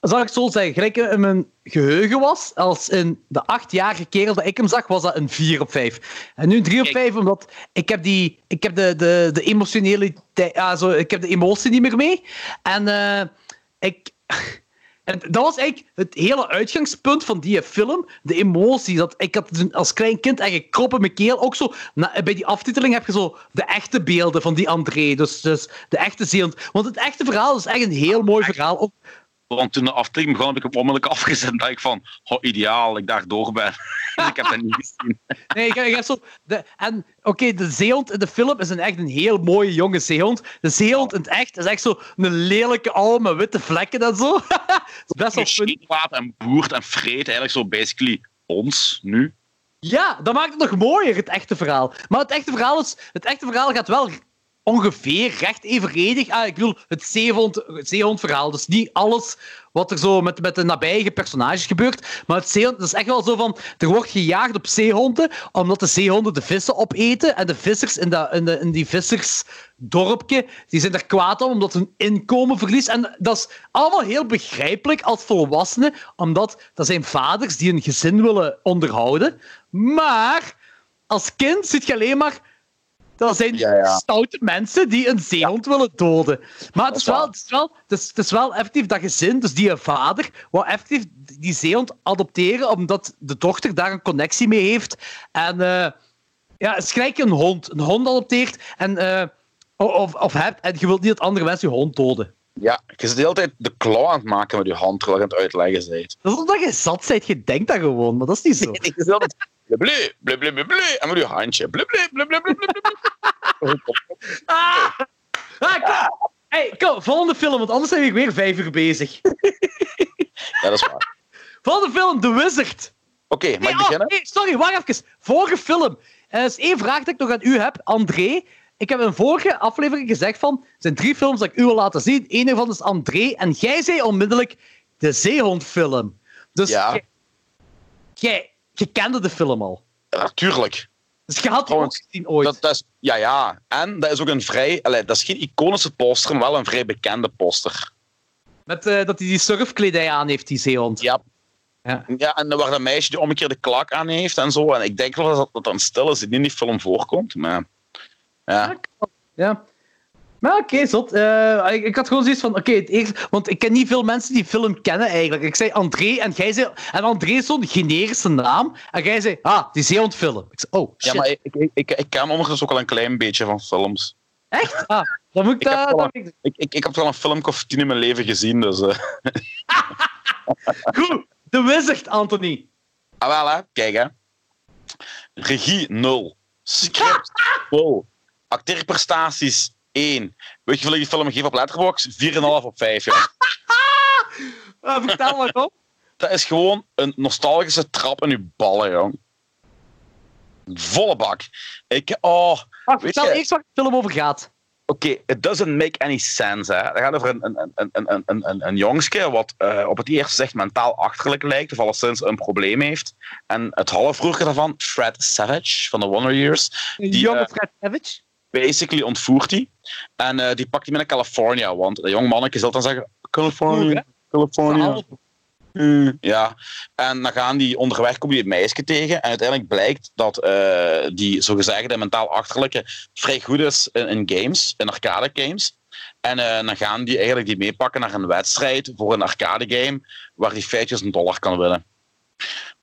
zal ik het zo zeggen, gelijk in mijn geheugen was, als in de achtjarige kerel dat ik hem zag, was dat een 4 op 5. En nu een 3 op Kijk. 5, omdat ik heb, die, ik heb de, de, de emotionele... Ah, zo, ik heb de emotie niet meer mee. En eh, ik... [laughs] En dat was eigenlijk het hele uitgangspunt van die film. De emotie. Dat, ik had toen als klein kind eigenlijk krop in mijn keel. Ook zo, na- bij die aftiteling heb je zo de echte beelden van die André. Dus, dus de echte zeehond. Want het echte verhaal is echt een heel mooi verhaal. Ook, Want toen de aflevering begon, heb ik hem onmiddellijk [laughs] afgezet. En dacht ik van, oh, ideaal, ik daar door ben. dus [laughs] ik heb dat niet gezien. Nee, ik, heb- ik heb zo... De, en oké, de zeehond in de film is een echt een heel mooie jonge zeehond. De zeehond in het echt is echt zo een lelijke oude met witte vlekken en zo. [laughs] Best wel. Scheetwater en boert en vreet eigenlijk zo basically ons nu. Ja, dat maakt het nog mooier, het echte verhaal. Maar het echte verhaal, is, het echte verhaal gaat wel ongeveer recht evenredig. Ah, ik bedoel, het zeehond, zeehondverhaal. Dus niet alles wat er zo met, met de nabije personages gebeurt. Maar het zeehond, dat is echt wel zo van... Er wordt gejaagd op zeehonden, omdat de zeehonden de vissen opeten. En de vissers in, dat in, de, die vissersdorpje, die zijn er kwaad om, omdat hun inkomen verliest. En dat is allemaal heel begrijpelijk als volwassenen, omdat dat zijn vaders die een gezin willen onderhouden. Maar als kind zit je alleen maar... Dat zijn Ja, ja. stoute mensen die een zeehond willen doden. Maar het is, wel, het, is wel, het, is, het is wel effectief dat gezin, dus die vader, wou effectief die zeehond adopteren, omdat de dochter daar een connectie mee heeft. En eh, ja, een hond. Een hond adopteert en, eh, of, of hebt en je wilt niet dat andere mensen je hond doden. Ja, je zit de hele tijd de klauw aan het maken met je hand terwijl je aan het uitleggen bent. Dat is omdat je zat bent, je denkt dat gewoon, maar dat is niet zo. [laughs] Je zit altijd blublu, blublu, en met je handje. Blublu. [laughs] Ah! Ah, kom. Hey, kom, volgende film, want anders zijn we weer vijf uur bezig. [laughs] Ja, dat is waar. Volgende film, The Wizard. Oké, mag ik oh, beginnen? nee, sorry, wacht even. Vorige film. Er is één vraag die ik nog aan u heb. André, ik heb in een vorige aflevering gezegd van... Er zijn drie films dat ik u wil laten zien. Eén daarvan is André. En jij zei onmiddellijk de Zeehondfilm. Dus Ja. jij, jij, je kende de film al. Ja, Natuurlijk. Dus je had die ook gezien ooit. Dat, dat is, ja, ja. En dat is ook een vrij... Allee, dat is geen iconische poster, maar wel een vrij bekende poster. Met, eh, dat hij die surfkledij aan heeft, die zeehond. Ja. Ja. Ja, en waar dat meisje die omgekeerde klak aan heeft en zo. En ik denk wel dat dat een stil is die niet in die film voorkomt. Maar ja, Ja. Maar oké, zot. Eh, ik, ik had gewoon zoiets van, oké, het eerste... Want ik ken niet veel mensen die film kennen, eigenlijk. Ik zei André, en jij zei... En André is zo'n generische naam. En jij zei, ah, die zeehondfilm. Ik zei, oh, shit. ja maar ik, ik, ik, ik ken ondertussen ook al een klein beetje van films. Echt? Ah, dan moet ik Ik heb dat... dan een- ik- Ik, ik, heb wel een film of tien in mijn leven gezien, dus... eh. [laughs] Goed, The Wizard, Anthony. Ah, wel hè. Kijk hè. Regie 0. Script [laughs] 0. Acteerprestaties 1. Weet je hoeveel ik die film geef op Letterboxd? 4,5 op 5, ja. [laughs] Ah, vertel maar op. Dat is gewoon een nostalgische trap in je ballen, jong. Volle bak. Ik, oh, Wacht, Weet vertel je- eerst waar de film over gaat. Oké, it doesn't make any sense. Hè. Het gaat over een, een, een, een, een, een, jongske wat eh, op het eerste zicht mentaal achterlijk lijkt, of alleszins een probleem heeft. En het halfbroertje daarvan, Fred Savage van de Wonder Years, Een Die, jonge eh, Fred Savage. Basically ontvoert hij. En eh, die pakt hij mee naar California, want de jong manneke zal dan zeggen, California, California. Verhaal. Mm, ja, en dan gaan die onderweg komen die het meisje tegen. En uiteindelijk blijkt dat eh, die zogezegde mentaal achterlijke vrij goed is in, in games, in arcade games. En eh, dan gaan die eigenlijk die meepakken naar een wedstrijd voor een arcade game waar die 5000 dollar kan winnen.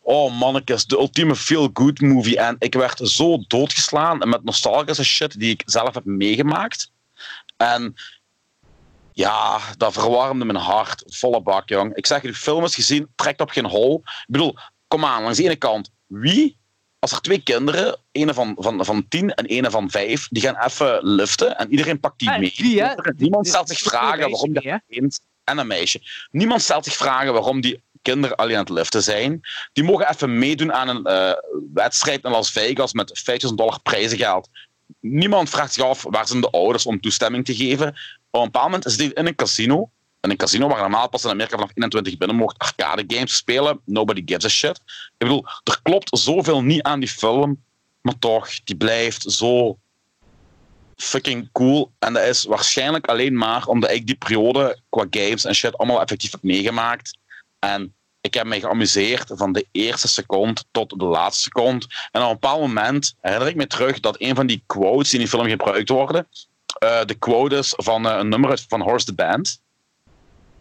Oh mannetjes, de ultieme feel-good movie. En ik werd zo doodgeslaan met nostalgische shit die ik zelf heb meegemaakt. En ja, dat verwarmde mijn hart. Volle bak, jong. Ik zeg je, de film is gezien, trekt op geen hol. Ik bedoel, kom aan, langs de ene kant, wie, als er twee kinderen, ene van, van, van tien en ene van vijf, die gaan even liften en iedereen pakt die Ah, mee. die? Niemand stelt zich vragen waarom die- dat kind en een meisje. Niemand stelt zich vragen waarom die kinderen alleen aan het liften zijn. Die mogen even meedoen aan een eh, wedstrijd in Las Vegas met 5000 dollar prijzengeld. Niemand vraagt zich af waar zijn de ouders om toestemming te geven. Op een bepaald moment is dit in een casino. In een casino waar normaal pas in Amerika vanaf 21 binnen mocht arcade games spelen. Nobody gives a shit. Ik bedoel, er klopt zoveel niet aan die film. Maar toch, die blijft zo fucking cool. En dat is waarschijnlijk alleen maar omdat ik die periode qua games en shit allemaal effectief heb meegemaakt. En ik heb mij geamuseerd van de eerste seconde tot de laatste seconde. En op een bepaald moment herinner ik me terug dat een van die quotes die in die film gebruikt worden, eh, de quote is van eh, een nummer van Horse the Band.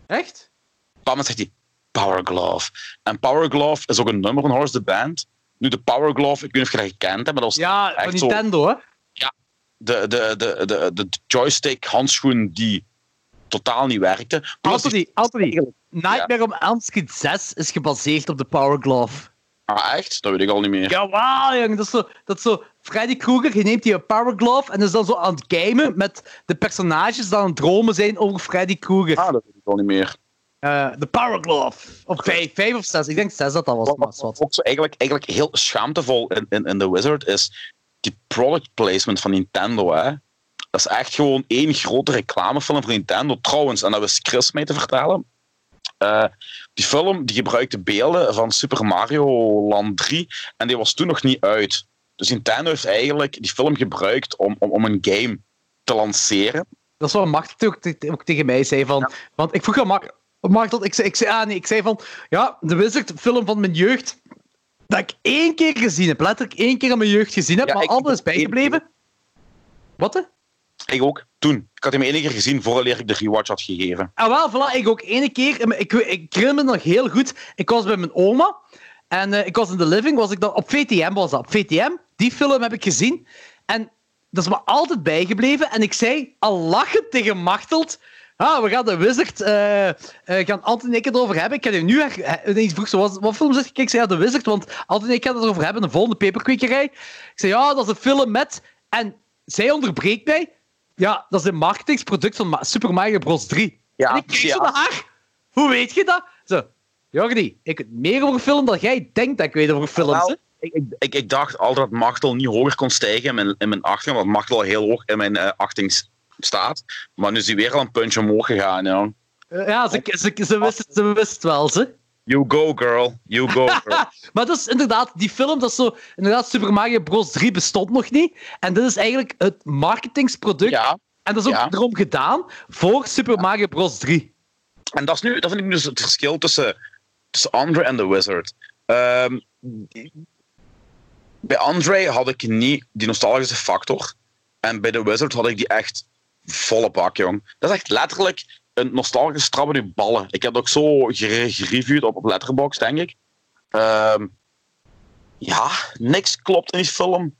Echt? Op een bepaald moment zegt hij Power Glove. En Power Glove is ook een nummer van Horse the Band. Nu, de Power Glove, ik weet niet of je dat gekend hebt, maar dat was Ja, van echt zo- Nintendo, hè? de, de, de, de, de joystick handschoen die totaal niet werkte. Plus die- Anthony. Nightmare on Elm Street 6 is gebaseerd op de Power Glove. Ah, echt? Dat weet ik al niet meer. Jawel, jongen. Dat is zo, dat is zo Freddy Krueger, je neemt die Power Glove en is dan zo aan het gamen met de personages die aan het dromen zijn over Freddy Krueger. Ah, dat weet ik al niet meer. Eh, De Power Glove. Of vijf, vijf of zes. Ik denk zes dat dat was. Wat, is wat. ook zo eigenlijk, eigenlijk heel schaamtevol in, in, in The Wizard is die product placement van Nintendo. Hè? Dat is echt gewoon één grote reclamefilm voor Nintendo. Trouwens, en dat wist Chris mee te vertellen. Eh, die film die gebruikte beelden van Super Mario Land 3 en die was toen nog niet uit. Dus Nintendo heeft eigenlijk die film gebruikt om, om, om een game te lanceren. Dat is wat Martel ook, ook tegen mij zei. Van, Want ik vroeg aan Mar Martel, ik zei, ik, zei, ah, nee, ik zei van, ja, de Wizard, film van mijn jeugd, dat ik één keer gezien heb. Letterlijk één keer in mijn jeugd gezien heb, Ja, maar altijd is bijgebleven. Wat? Ik ook, toen. Ik had hem één keer gezien voordat ik de rewatch had gegeven. Ah, wel, voilà, ik ook ene keer. Ik, ik, ik herinner me nog heel goed. Ik was bij mijn oma. En eh, ik was in de living. Was ik dan, op VTM was dat. Op VTM. Die film heb ik gezien. En dat is me altijd bijgebleven. En ik zei al lachend tegen Machteld. Ah, we gaan de Wizard. eh, eh, gaan Anton en ik het over hebben. Ik ga je nu. eh, ineens vroeg ze, wat, wat film zeg ik? Ik zei de Wizard. Want Anton en ik gaan het erover hebben. De volgende peperkwekerij. Ik zei ja, dat is een film met. En zij onderbreekt mij. Ja, dat is een marketingsproduct van Super Mario Bros. 3. Ja, en ik kijk zo ja. naar haar. Hoe weet je dat? Zo, Jordi, ik weet meer over film dan jij denkt dat ik weet over films. Ik, ik, ik, ik dacht altijd dat Machtel niet hoger kon stijgen in mijn, in mijn achting, want Machtel al heel hoog in mijn eh, achting staat. Maar nu is hij weer al een puntje omhoog gegaan. Ja. Eh, Ja, ze, ze, ze, wist, ze wist wel, ze. You go, girl. You go, [laughs] girl. Maar dat is inderdaad, die film, dat is zo... Inderdaad, Super Mario Bros. 3 bestond nog niet. En dit is eigenlijk het marketingsproduct. ja, En dat is ook ja. erom gedaan voor Super Mario Bros. 3. en dat, is nu, dat vind ik nu dus het verschil tussen, tussen Andre en The Wizard. Ehm, bij Andre had ik niet die nostalgische factor. En bij The Wizard had ik die echt volle bak, jong. Dat is echt letterlijk een nostalgische trap in je ballen. Ik heb het ook zo gere- gereviewd op, Letterboxd, denk ik. Ehm, ja, niks klopt in die film.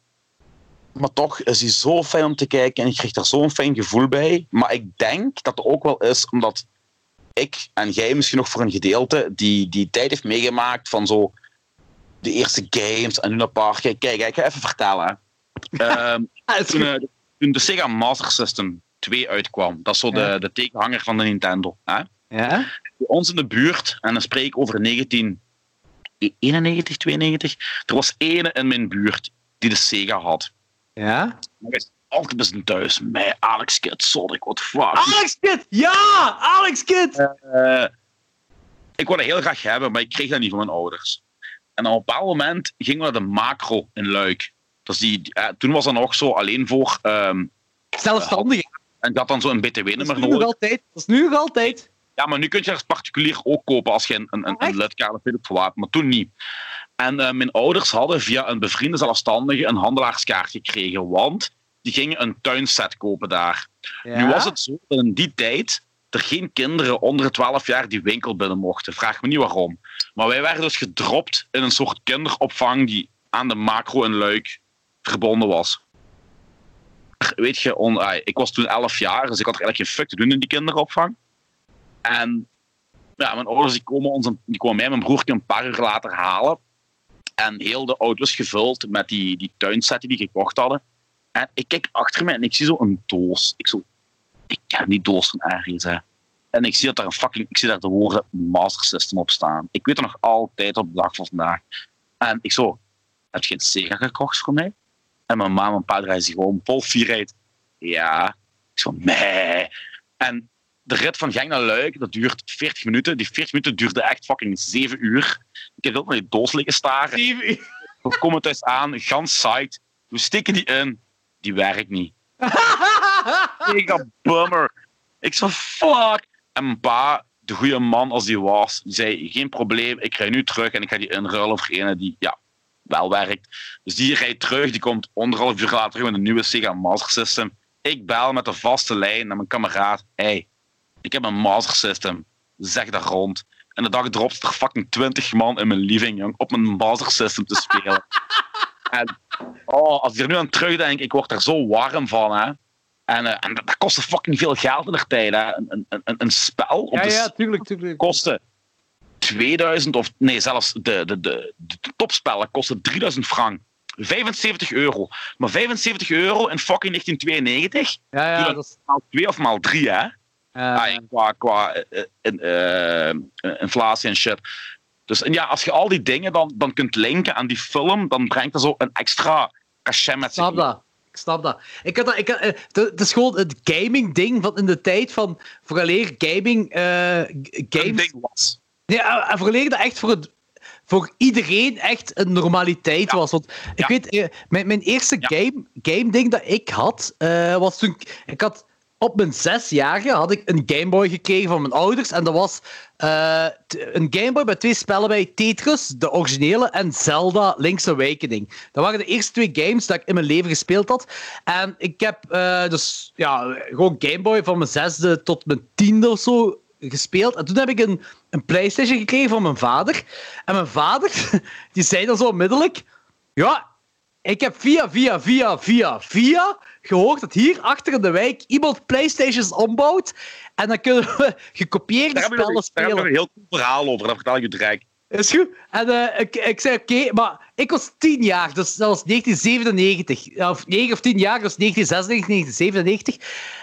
Maar toch is hij zo fijn om te kijken en ik krijg daar zo'n fijn gevoel bij. Maar ik denk dat het ook wel is omdat ik en jij misschien nog voor een gedeelte die, die tijd heeft meegemaakt van zo de eerste games en Luna Park. Kijk, kijk, ik ga even vertellen. [laughs] toen, eh, toen de Sega Master System 2 uitkwam, dat is zo Ja. de, de tegenhanger van de Nintendo. Hè? Ja? Bij ons in de buurt, en dan spreek ik over 1991, 92, er was ene in mijn buurt die de Sega had. Ja? Altijd bij zijn thuis. Met Alex Kidd, Sonic, what fuck. Alex Kidd! Ja! Alex Kidd! Eh, ik wilde heel graag hebben, maar ik kreeg dat niet van mijn ouders. En op een bepaald moment gingen we naar de macro in Luik. Dus die, eh, toen was dat nog zo alleen voor. ehm, Zelfstandig. En had dan zo een Dat is BTW-nummer nu nog altijd. Dat is nu nog altijd. Ja, maar nu kun je als particulier ook kopen als je een, een, een, hebt verwaard, maar toen niet. En eh, mijn ouders hadden via een bevriende zelfstandige een handelaarskaart gekregen, want die gingen een tuinset kopen daar. Ja? Nu was het zo dat in die tijd er geen kinderen onder de 12 jaar die winkel binnen mochten. Vraag me niet waarom. Maar wij werden dus gedropt in een soort kinderopvang die aan de macro in Luik verbonden was. Weet je, ik was toen 11 jaar, dus ik had eigenlijk geen fuck te doen in die kinderopvang. En ja, mijn ouders die komen, ons, die komen mij en mijn broertje een paar uur later halen. En heel de auto is gevuld met die, die tuinset die die gekocht hadden. En ik kijk achter me en ik zie zo een doos. Ik zo, ik ken die doos van ergens, hè. En ik zie dat daar een fucking, ik zie daar de woorden Master System op staan. Ik weet er nog altijd op de dag van vandaag. En ik zo, heb je een Sega gekocht voor mij? En mijn ma en mijn pa draaien zich gewoon vol fierheid. Ja. Ik zo, nee. En de rit van Genk naar Luik, dat duurt 40 minuten. Die 40 minuten duurde echt fucking 7 uur. Ik heb ook naar die doos liggen staren. We komen thuis aan, gans psyched. We steken die in. Die werkt niet. [laughs] Mega bummer. Ik zo, fuck. En mijn pa, de goede man als die was, die zei, geen probleem, ik rij nu terug en ik ga die inruilen voor die, ja, wel werkt. Dus die rijdt terug, die komt anderhalf uur later terug met een nieuwe Sega Master System. Ik bel met de vaste lijn naar mijn kameraad. hey, ik heb een Master System. Zeg dat rond. En de dag erop zit er fucking 20 man in mijn living, jong, op mijn Master System te spelen. [laughs] en oh, als ik er nu aan terugdenk, ik word er zo warm van, hè. En, eh, en dat, dat kostte fucking veel geld in de tijd. Hè. Een, een, een, een spel op Ja, ja, tuurlijk, tuurlijk. kostte 2000 of nee, zelfs de, de, de, de topspellen kosten 3000 frank. 75 euro. Maar 75 euro in fucking 1992? Ja, ja, dat is... Maal 2 of maal 3, hè? Ah, qua qua eh, eh, eh, inflatie en shit. Dus en ja, als je al die dingen dan, dan kunt linken aan die film, dan brengt dat zo een extra cachet met zich snap dat. Ik snap dat. Ik had dat, ik had, het is gewoon het gaming-ding van in de tijd van vooraleer gaming Een games. was. Nee, eh, en vooraleer dat echt voor, het, voor iedereen echt een normaliteit was. Want ik Ja. weet, eh, mijn, mijn eerste Ja. game, game-ding dat ik had, eh, was toen ik- had. Op mijn zesjarige had ik een Game Boy gekregen van mijn ouders. En dat was eh, een Game Boy met twee spellen bij Tetris, de originele, en Zelda Link's Awakening. Dat waren de eerste twee games dat ik in mijn leven gespeeld had. En ik heb eh, dus ja, gewoon Game Boy van mijn zesde tot mijn tiende of zo gespeeld. En toen heb ik een, een PlayStation gekregen van mijn vader. En mijn vader, [laughs] die zei dan zo onmiddellijk: Ja, ik heb via, via, via, via, via gehoord dat hier achter in de wijk iemand PlayStations ombouwt. En dan kunnen we [laughs] gekopieerde Daar spellen daar hebben we spelen. een heel cool verhaal over, dat vertel ik je direct. Is goed. En eh, ik, ik zei oké, maar ik was 10 jaar, dus dat was 1997. Ja, Of 9 of 10 jaar, dus 1996, 1997.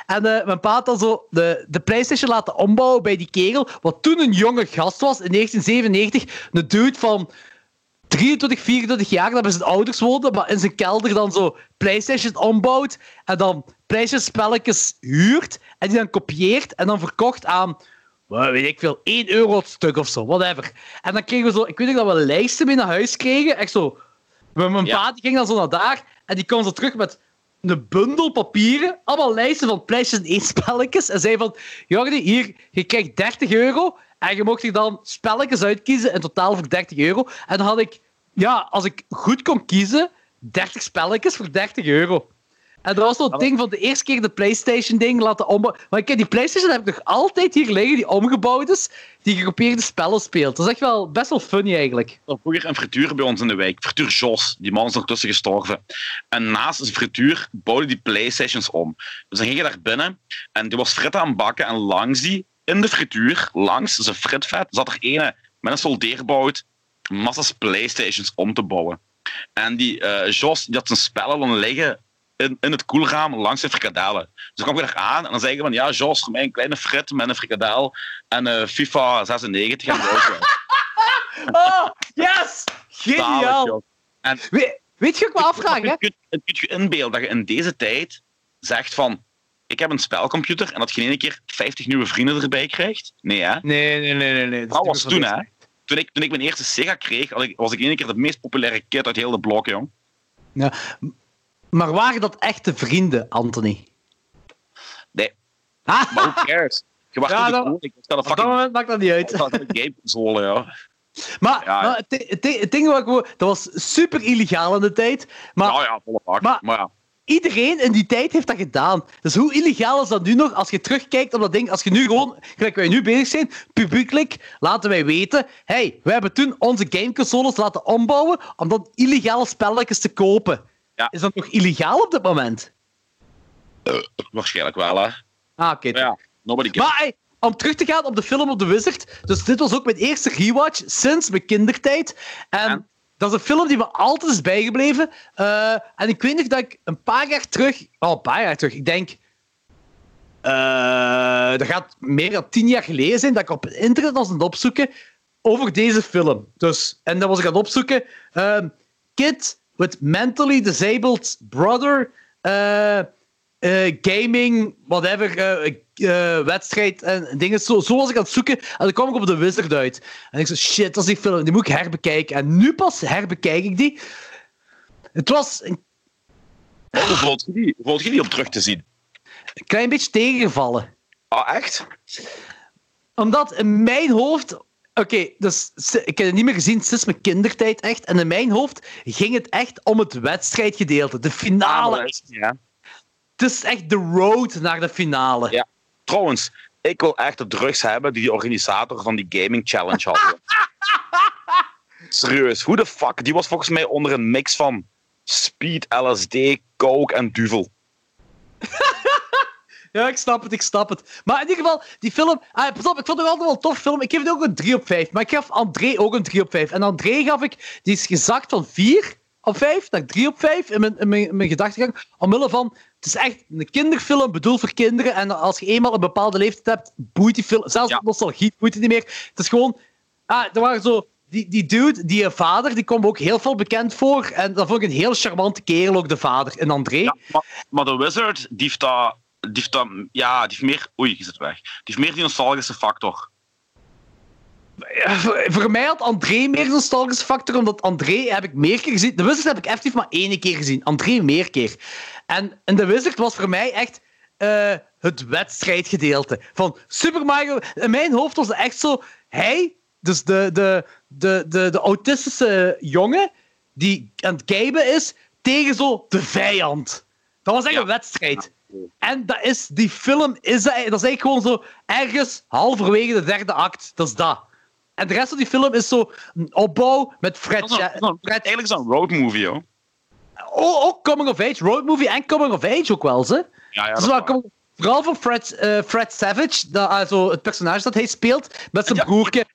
En eh, mijn pa had dan zo de, de PlayStation laten ombouwen bij die kerel, wat toen een jonge gast was in 1997. Een dude van 23, 24 jaar, dat bij zijn ouders woonde, maar in zijn kelder dan zo PlayStation ombouwt en dan PlayStation spelletjes huurt en die dan kopieert en dan verkocht aan weet ik veel, 1 euro het stuk of zo, whatever. En dan kregen we zo, ik weet niet dat we lijsten mee naar huis kregen, echt zo. Mijn Ja. pa die ging dan zo naar daar en die kwam zo terug met een bundel papieren, allemaal lijsten van PlayStation 1 spelletjes en zei van, Jordi, hier, je krijgt 30 euro en je mocht er dan spelletjes uitkiezen, in totaal voor 30 euro. En dan had ik, ja, als ik goed kon kiezen, 30 spelletjes voor 30 euro. En dat was zo'n ding van de eerste keer de PlayStation-ding laten ombouwen. Maar ik heb die PlayStation heb ik nog altijd hier liggen, die omgebouwd is, die gekopieerde spellen speelt. Dat is echt wel best wel funny eigenlijk. Er vroeger een frituur bij ons in de wijk, frituur Jos. Die man is ondertussen gestorven. En naast zijn frituur bouwde die Playstations om. Dus dan ging je daar binnen en die was frit aan het bakken. En langs die, in de frituur, langs zijn fritvet, zat er ene met een soldeerbout massas Playstations om te bouwen. En die eh, Jos die had zijn spellen dan liggen in, in het koelraam langs de frikadellen. Dus dan kwam ik aan en dan zei ik van ja, Jos, voor mij een kleine frit met een frikadel en eh, FIFA 96 en zo. Oh, yes! Geniaal! En We- weet je wat ik me afvraag, hè? Het kunt, je inbeelden dat je in deze tijd zegt van ik heb een spelcomputer en dat je in één keer 50 nieuwe vrienden erbij krijgt. Nee, hè? Nee, nee, nee, nee. nee. Dat was toen, hè? Toen ik, toen ik mijn eerste Sega kreeg, ik- was ik in één keer de meest populaire kid uit heel de blok, jong. Ja. Maar waren dat echte vrienden, Anthony? Nee, [laughs] Ah, maar who cares? Je wacht Ja, dat- koning. Ik een dat fucking moment maakt dat niet uit. gameconsole, ja. Maar, Ja, ja. maar het, het, ding- het ding wat ik wou- dat was super illegaal in de tijd. Maar Nou ja, volle bak. maar- Maar, ja, iedereen in die tijd heeft dat gedaan. Dus hoe illegaal is dat nu nog als je terugkijkt op dat ding? Als je nu gewoon, gelijk wij nu bezig zijn, publiekelijk laten wij weten: hey, wij hebben toen onze gameconsoles laten ombouwen om dan illegale spelletjes te kopen. Ja. Is dat nog illegaal op dit moment? waarschijnlijk wel, hè. Ah, oké. Maar ja, nobody cares. Maar hey, om terug te gaan op de film op The Wizard. Dus dit was ook mijn eerste rewatch sinds mijn kindertijd. En En? dat is een film die me altijd is bijgebleven. Eh, en ik weet nog dat ik een paar jaar terug... Oh, een paar jaar terug. Ik denk... eh, dat gaat meer dan tien jaar geleden zijn dat ik op het internet was aan het opzoeken over deze film. Dus, en dan was ik aan het opzoeken... ehm, kid with mentally disabled brother... eh, eh, gaming, whatever, eh, wedstrijd en dingen. Zo, zo was ik aan het zoeken en dan kwam ik op de Wizard uit. En ik zo, shit, dat is die film, die moet ik herbekijken. En nu pas herbekijk ik die. Het was een Hoe voelt je die? Je die om terug te zien? klein beetje tegengevallen. Ah, echt? Omdat in mijn hoofd... Oké, dus ik heb het niet meer gezien sinds mijn kindertijd, echt. En in mijn hoofd ging het echt om het wedstrijdgedeelte, de finale. Ja. Het is echt de road naar de finale. Ja. Trouwens, ik wil echt de drugs hebben die de organisator van die gaming challenge hadden. [laughs] Serieus, hoe de fuck? Die was volgens mij onder een mix van speed, LSD, coke en duvel. [laughs] Ja, ik snap het, ik snap het. Maar in ieder geval, die film... Ah, pas op, ik vond het altijd wel een tof film. Ik geef het ook een 3 op 5. Maar ik gaf André ook een 3 op 5. En André gaf ik... Die is gezakt van 4 op 5 naar 3 op 5 in mijn, in mijn, in mijn gedachtegang. Omwille van... Het is echt een kinderfilm, bedoeld voor kinderen. En als je eenmaal een bepaalde leeftijd hebt, boeit die film... Zelfs Ja. nostalgie boeit het niet meer. Het is gewoon... Ah, er waren zo... Die, die dude, die vader, die kwam ook heel veel bekend voor. En dat vond ik een heel charmante kerel, ook de vader. En André... Ja, maar, maar de Wizard, die heeft dat... Die heeft dat ja, die heeft meer... Oei, je zit weg. Die heeft meer die nostalgische factor. Ja, voor, mij had André meer een nostalgische factor, omdat André heb ik meer keer gezien. De Wizard heb ik effectief maar één keer gezien. André meer keer. En, en de Wizard was voor mij echt eh, het wedstrijdgedeelte. Van Super Mario... In mijn hoofd was het echt zo... Hij, dus de, de, de, de, de autistische jongen, die aan het kijben is, tegen zo de vijand. Dat was echt Ja. een wedstrijd. En dat is, die film is, dat, dat is eigenlijk gewoon zo ergens halverwege de derde act. Dat is dat. En de rest van die film is zo een opbouw met Fred. Dat is een- dat is Fred Eigenlijk is dat een roadmovie, hoor. oh, ook coming of age, road movie en coming of age ook wel, ze. Ja, ja, wel com- vooral voor Fred, eh, Fred Savage, dat, also het personage dat hij speelt, met zijn broertje.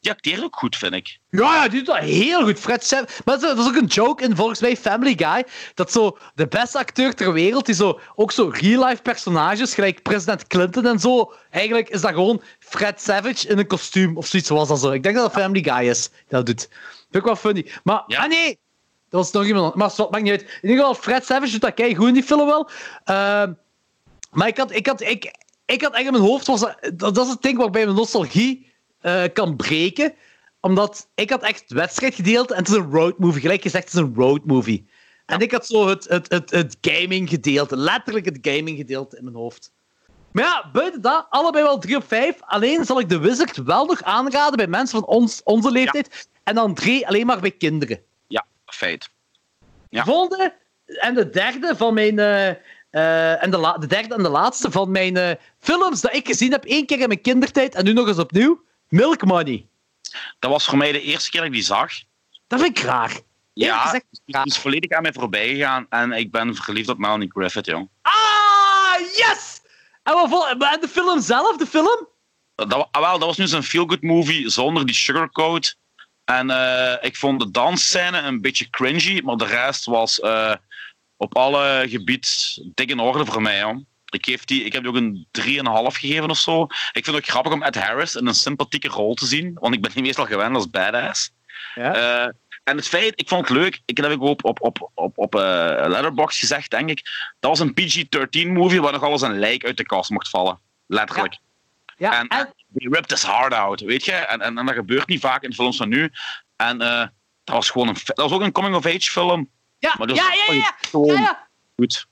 Die acteert ook goed, vind ik. Ja, ja, die doet dat heel goed. Fred Savage. Maar dat is ook een joke in volgens mij Family Guy. Dat zo de beste acteur ter wereld, die zo, ook zo real-life personages, gelijk president Clinton en zo. Eigenlijk is dat gewoon Fred Savage in een kostuum of zoiets was dat zo. Ik denk dat dat Family Guy is die dat doet. Vind ik wel funny. Maar, Ja. ah nee! Dat was nog iemand. Maar het maakt niet uit. In ieder geval, Fred Savage doet dat kei goed in die film wel. Ehm, maar ik had, ik had, ik, ik had echt in mijn hoofd, was dat, dat dat is het ding waarbij mijn nostalgie eh, kan breken. Omdat ik had echt het wedstrijdgedeelte en het is een roadmovie. Gelijk gezegd, het is een roadmovie. En ik had zo het, het, het, het gaming gedeelte, letterlijk het gaming gedeelte in mijn hoofd. Maar ja, buiten dat, allebei wel 3 op 5. Alleen zal ik de Wizard wel nog aanraden bij mensen van ons, onze leeftijd. En dan 3 alleen maar bij kinderen. Ja, feit. Ja. De volgende en de derde van mijn. eh, eh, en de, la- de derde en de laatste van mijn films dat ik gezien heb, één keer in mijn kindertijd en nu nog eens opnieuw. Milk Money. Dat was voor mij de eerste keer dat ik die zag. Dat vind ik raar. Ja, gezegd, het is volledig aan mij voorbij gegaan en ik ben verliefd op Melanie Griffith, jong. Ah, yes! En, de film zelf, de film? Dat, ah, wel, dat was nu zo'n feel-good movie zonder die sugarcoat. En eh, ik vond de dansscène een beetje cringy, maar de rest was eh, op alle gebied dik in orde voor mij. Hoor. Ik, geef die, ik heb die ook een 3,5 gegeven of zo. Ik vind het ook grappig om Ed Harris in een sympathieke rol te zien, want ik ben die meestal gewend als badass. Ja. Eh, en het feit, ik vond het leuk, ik, dat heb ik op, op, op, op, op eh, Letterboxd gezegd, denk ik. Dat was een PG-13 movie waar nog alles een lijk uit de kast mocht vallen. Letterlijk. ja, En, en, die ripped his heart out, weet je? En, en, en dat gebeurt niet vaak in films van nu. En eh, dat was gewoon een... Dat was ook een coming-of-age film. ja, maar dat ja, ja, ja, ja. Goed.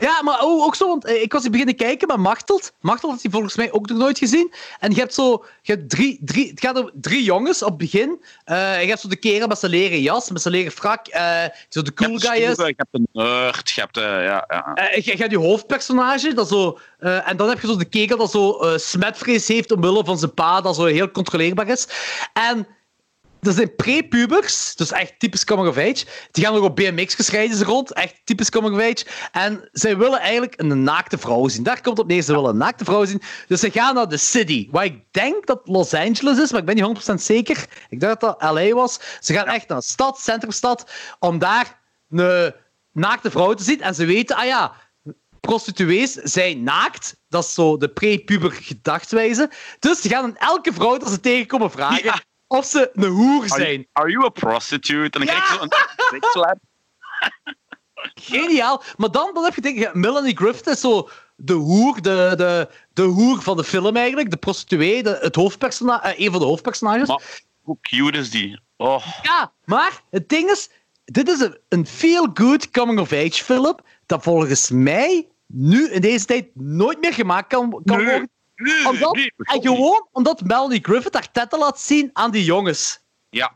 Ja, maar ook, ook zo, want eh, ik was hier beginnen kijken met Machteld. Machteld had hij volgens mij ook nog nooit gezien. En je hebt zo, je hebt drie, drie, het gaat om drie jongens op het begin. Eh, je hebt zo de kerel met zijn leren jas, met zijn leren frak, die zo de cool guy de is. Je hebt een nerd, je hebt... eh, ja, ja. Je, je hebt je hoofdpersonage, dat zo, en dan heb je zo de kerel dat zo smetvrees heeft omwille van zijn pa, dat zo heel controleerbaar is. En er zijn prepubers, dus echt typisch coming of age. Die gaan nog op BMX rijden ze rond, echt typisch coming of age. En zij willen eigenlijk een naakte vrouw zien. Daar komt het op neer, ze willen een naakte vrouw zien. Dus ze gaan naar de city, waar ik denk dat Los Angeles is, maar ik ben niet 100% zeker. Ik dacht dat dat LA was. Ze gaan echt naar de stad, centrumstad, om daar een naakte vrouw te zien. En ze weten, ah ja, prostituees zijn naakt. Dat is zo de pre-puber gedachtwijze. Dus ze gaan aan elke vrouw dat ze tegenkomen vragen Ja. Of ze een hoer zijn. are you a prostitute? En dan Ja. krijg je zo'n [laughs] seksslap. Geniaal. Maar dan, dan heb je denk ik, Melanie Griffith is zo de hoer, de, de, de hoer van de film eigenlijk. De prostituee, de, het hoofdpersona eh, een van de hoofdpersonages. Maar hoe cute is die? Oh, Ja, maar het ding is, dit is een, een feel-good coming-of-age film dat volgens mij nu in deze tijd nooit meer gemaakt kan, kan Nee. worden. Omdat, nee, en gewoon omdat Melanie Griffith haar tetten laat zien aan die jongens. Ja.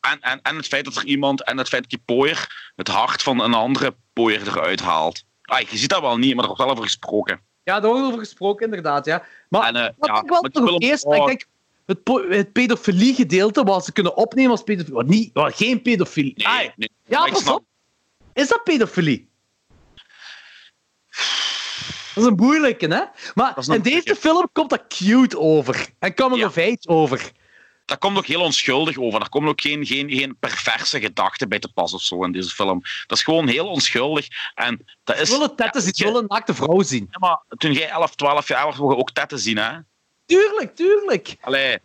En, en, en het feit dat er iemand, en het feit dat die pooier het hart van een andere pooier eruit haalt. Ah, je ziet dat wel niet, maar er wordt wel over gesproken. Ja, daar wordt over gesproken, inderdaad. Ja. Maar En, eh, wat ja, ik wel nog film- eerst, oh. ik denk, het, het pedofilie-gedeelte, wat ze kunnen opnemen als pedofilie, wat niet, wat geen pedofilie. Nee, nee. ja, pas snap- op. Is dat pedofilie? Dat is een moeilijke, hè? Maar een in deze film komt dat cute over. En coming Ja. of age over. Dat komt ook heel onschuldig over. Er komen ook geen, geen, geen perverse gedachten bij te pas of zo in deze film. Dat is gewoon heel onschuldig. En dat is... Ze willen tetten zien, ze Ja, willen een naakte vrouw zien. Ja, maar toen jij 11, 12 jaar was, je ook tetten zien, hè? Tuurlijk, tuurlijk. Allee.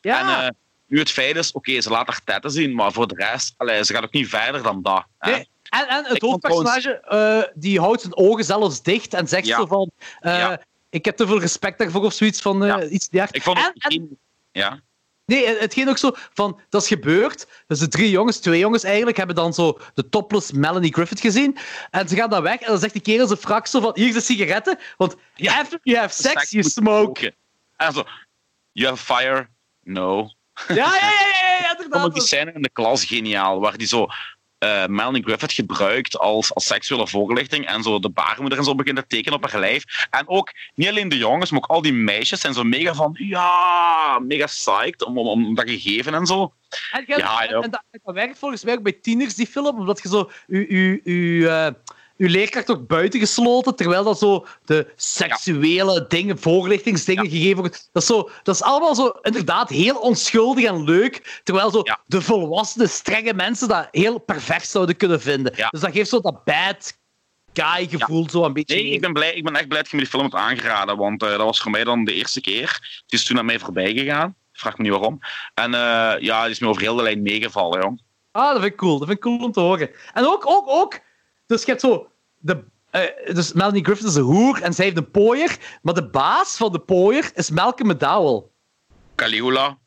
Ja. En eh, nu het feit is, oké, ze laat haar tetten zien, maar voor de rest, allee, ze gaat ook niet verder dan dat. Hè? Nee. En, en het Ik hoofdpersonage eh, die houdt zijn ogen zelfs dicht en zegt Ja. zo van... Ja. Ik heb te veel respect daarvoor of zoiets van eh, Ja. iets dergelijks. Ik vond het En- Ja. Nee, het- het ging ook zo van, dat is gebeurd. Dus de drie jongens, twee jongens eigenlijk, hebben dan zo de topless Melanie Griffith gezien. En ze gaan dan weg en dan zegt die kerel zijn frak zo van, hier is de sigaretten. Want Ja. after you have sex, you smoke. En zo, you have fire? No. Ja, ja, ja, ja, ja, [laughs] Ik vond inderdaad. die scène in de klas geniaal, waar die zo eh Melanie Griffith gebruikt als, als seksuele voorlichting en zo de baarmoeder en zo begint te tekenen op haar lijf. En ook, niet alleen de jongens, maar ook al die meisjes zijn zo mega van, ja, mega psyched om, om, om dat gegeven en zo. En, Ja, en- dat, dat werkt volgens mij ook bij tieners, die film, omdat je zo je, je, je, je leerkracht ook buiten gesloten, terwijl dat zo de seksuele dingen, voorlichtingsdingen gegeven worden. Dat is, zo, dat is allemaal zo inderdaad heel onschuldig en leuk, terwijl zo Ja. de volwassene, strenge mensen dat heel pervers zouden kunnen vinden. Ja. Dus dat geeft zo dat bad guy gevoel zo een beetje. Nee, ik ben, blij, ik ben echt blij dat je me die film hebt aangeraden, want eh, dat was voor mij dan de eerste keer. Het is toen aan mij voorbij gegaan. Vraag me niet waarom. En eh, ja, die is me over heel de lijn meegevallen, joh. Ah, dat vind ik cool. Dat vind ik cool om te horen. En ook, ook, ook. Dus je hebt zo. De, eh, dus Melanie Griffith is een hoer en zij heeft een pooier. Maar de baas van de pooier is Malcolm McDowell. Caligula,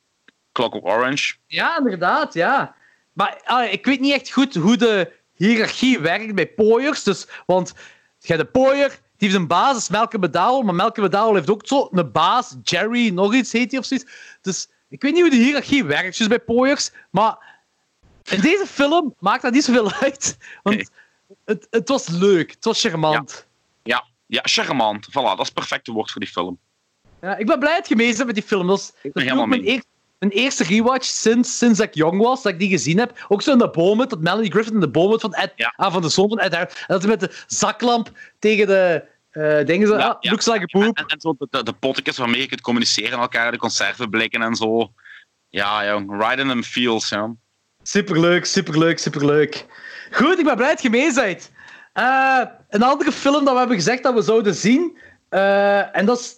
Clockwork Orange. Ja, inderdaad, ja. Maar ah, ik weet niet echt goed hoe de hiërarchie werkt bij pooiers. Dus, want je hebt een pooier, die heeft een baas, is Malcolm McDowell. Maar Malcolm McDowell heeft ook zo een baas, Jerry, nog iets heet hij of zoiets. Dus ik weet niet hoe de hiërarchie werkt dus bij pooiers. Maar in deze film maakt dat niet zoveel [laughs] uit. Want Nee. Het, het was leuk, het was charmant. Ja, ja, charmant. Voilà, dat is het perfecte woord voor die film. Ja, ik ben blij dat je mee bent met die film. Dat helemaal mijn, eerste rewatch sinds, sinds dat ik jong was, dat ik die gezien heb. Ook zo in de bomen, dat Melanie Griffith in de bomen van, Ed, Ja. ah, van de zoon van Ed Harris. En dat hij met de zaklamp tegen de eh dingen zo, Ja, ah, ja. looks like a En, poop. en, en zo de, de, pottekens waarmee je kunt communiceren met elkaar, de conservenblikken en zo. Ja, jong. Right in them feels, ja. Superleuk, superleuk, superleuk. Goed, ik ben blij dat je mee bent. Eh, een andere film dat we hebben gezegd dat we zouden zien, eh, en dat is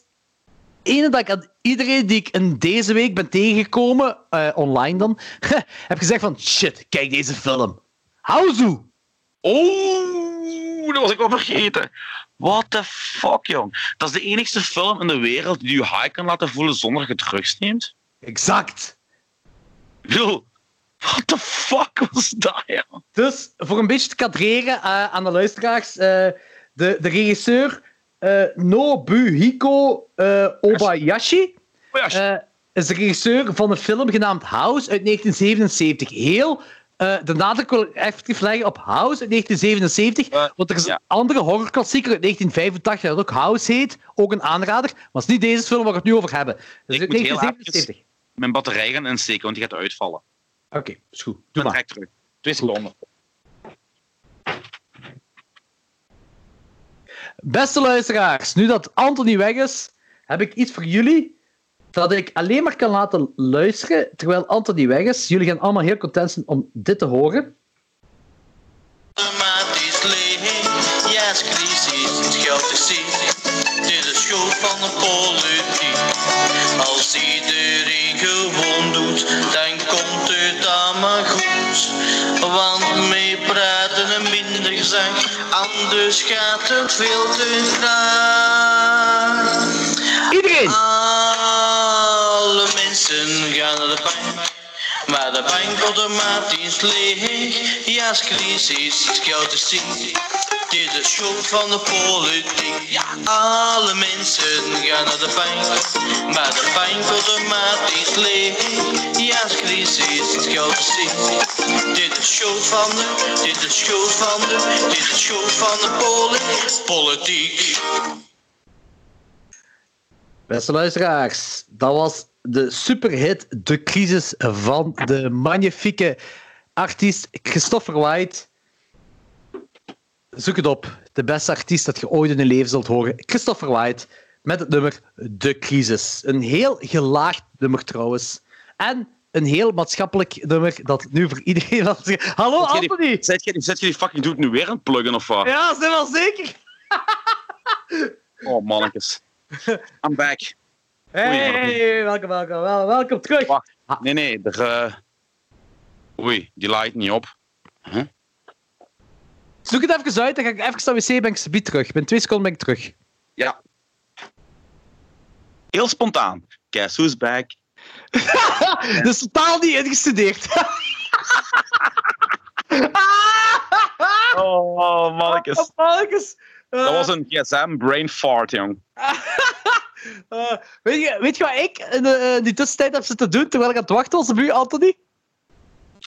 ene dat ik aan iedereen die ik in deze week ben tegengekomen, eh, online dan, [laughs] heb gezegd van, shit, kijk deze film. Houzu! Oh, dat was ik al vergeten. What the fuck, jong. Dat is de enigste film in de wereld die je high kan laten voelen zonder dat je drugs neemt. Exact. Yo, what the fuck was dat? Dus voor een beetje te kadreren eh, aan de luisteraars, eh, de, de regisseur eh, Nobuhiko Obayashi is de regisseur van een film genaamd House uit 1977. Heel de nadruk wil ik effectief leggen op House uit 1977, Eh, want er is een andere horrorklassieker uit 1985 dat ook House heet, ook een aanrader, maar het is niet deze film waar we het nu over hebben. Dus Ik uit moet heel 1977. mijn batterij gaan insteken, want die gaat uitvallen. Oké, is goed. Doe Dan maar. terug. Twee seconden. Beste luisteraars, nu dat Anthony weg is, heb ik iets voor jullie dat ik alleen maar kan laten luisteren terwijl Anthony weg is. Jullie gaan allemaal heel content zijn om dit te horen. automatisch leeg. Ja, is crisis, het geld is ziek. Dit is schuld van de politiek. Als iedereen gewoon doet, dan minder gezang, anders gaat het veel te traag. Iedereen! Alle mensen gaan naar de bank, maar de bank automatisch leeg. Ja, is crisis, het geld is ziek. Dit is schuld van de politiek. Ja, alle mensen gaan naar de bank, maar de bank automatisch leeg. Ja, is crisis, is ziek. Dit is schuld van de, dit is schuld van de, dit is schuld van de poli- politiek. Beste luisteraars, dat was de superhit De Crisis van de magnifieke artiest Christopher White. Zoek het op. de beste artiest dat je ooit in je leven zult horen. Christopher White met het nummer De Crisis. Een heel gelaagd nummer trouwens. En een heel maatschappelijk nummer dat nu voor iedereen... [laughs] Hallo Zet Anthony! Zet je, zet je die fucking dude nu weer aan het pluggen of wat? Ja, zijn wel zeker. Oh, mannetjes. I'm back. Hey, welkom, welkom, wel- welkom terug. Wacht. Nee, nee. Er, eh, Oei, die laait niet op. Zoek het even uit, dan ga ik even naar wc ben ik subiet terug. Binnen twee seconden ben ik terug. Ja. Heel spontaan. Guess who's back? Dat is [laughs] totaal niet ingestudeerd. [laughs] Oh, mannetjes. Mannetjes. Dat was een GSM brain fart, jong. [laughs] Weet, je, weet je wat ik in de, eh, die tussentijd heb zitten doen terwijl ik aan het wachten was op u, Anthony?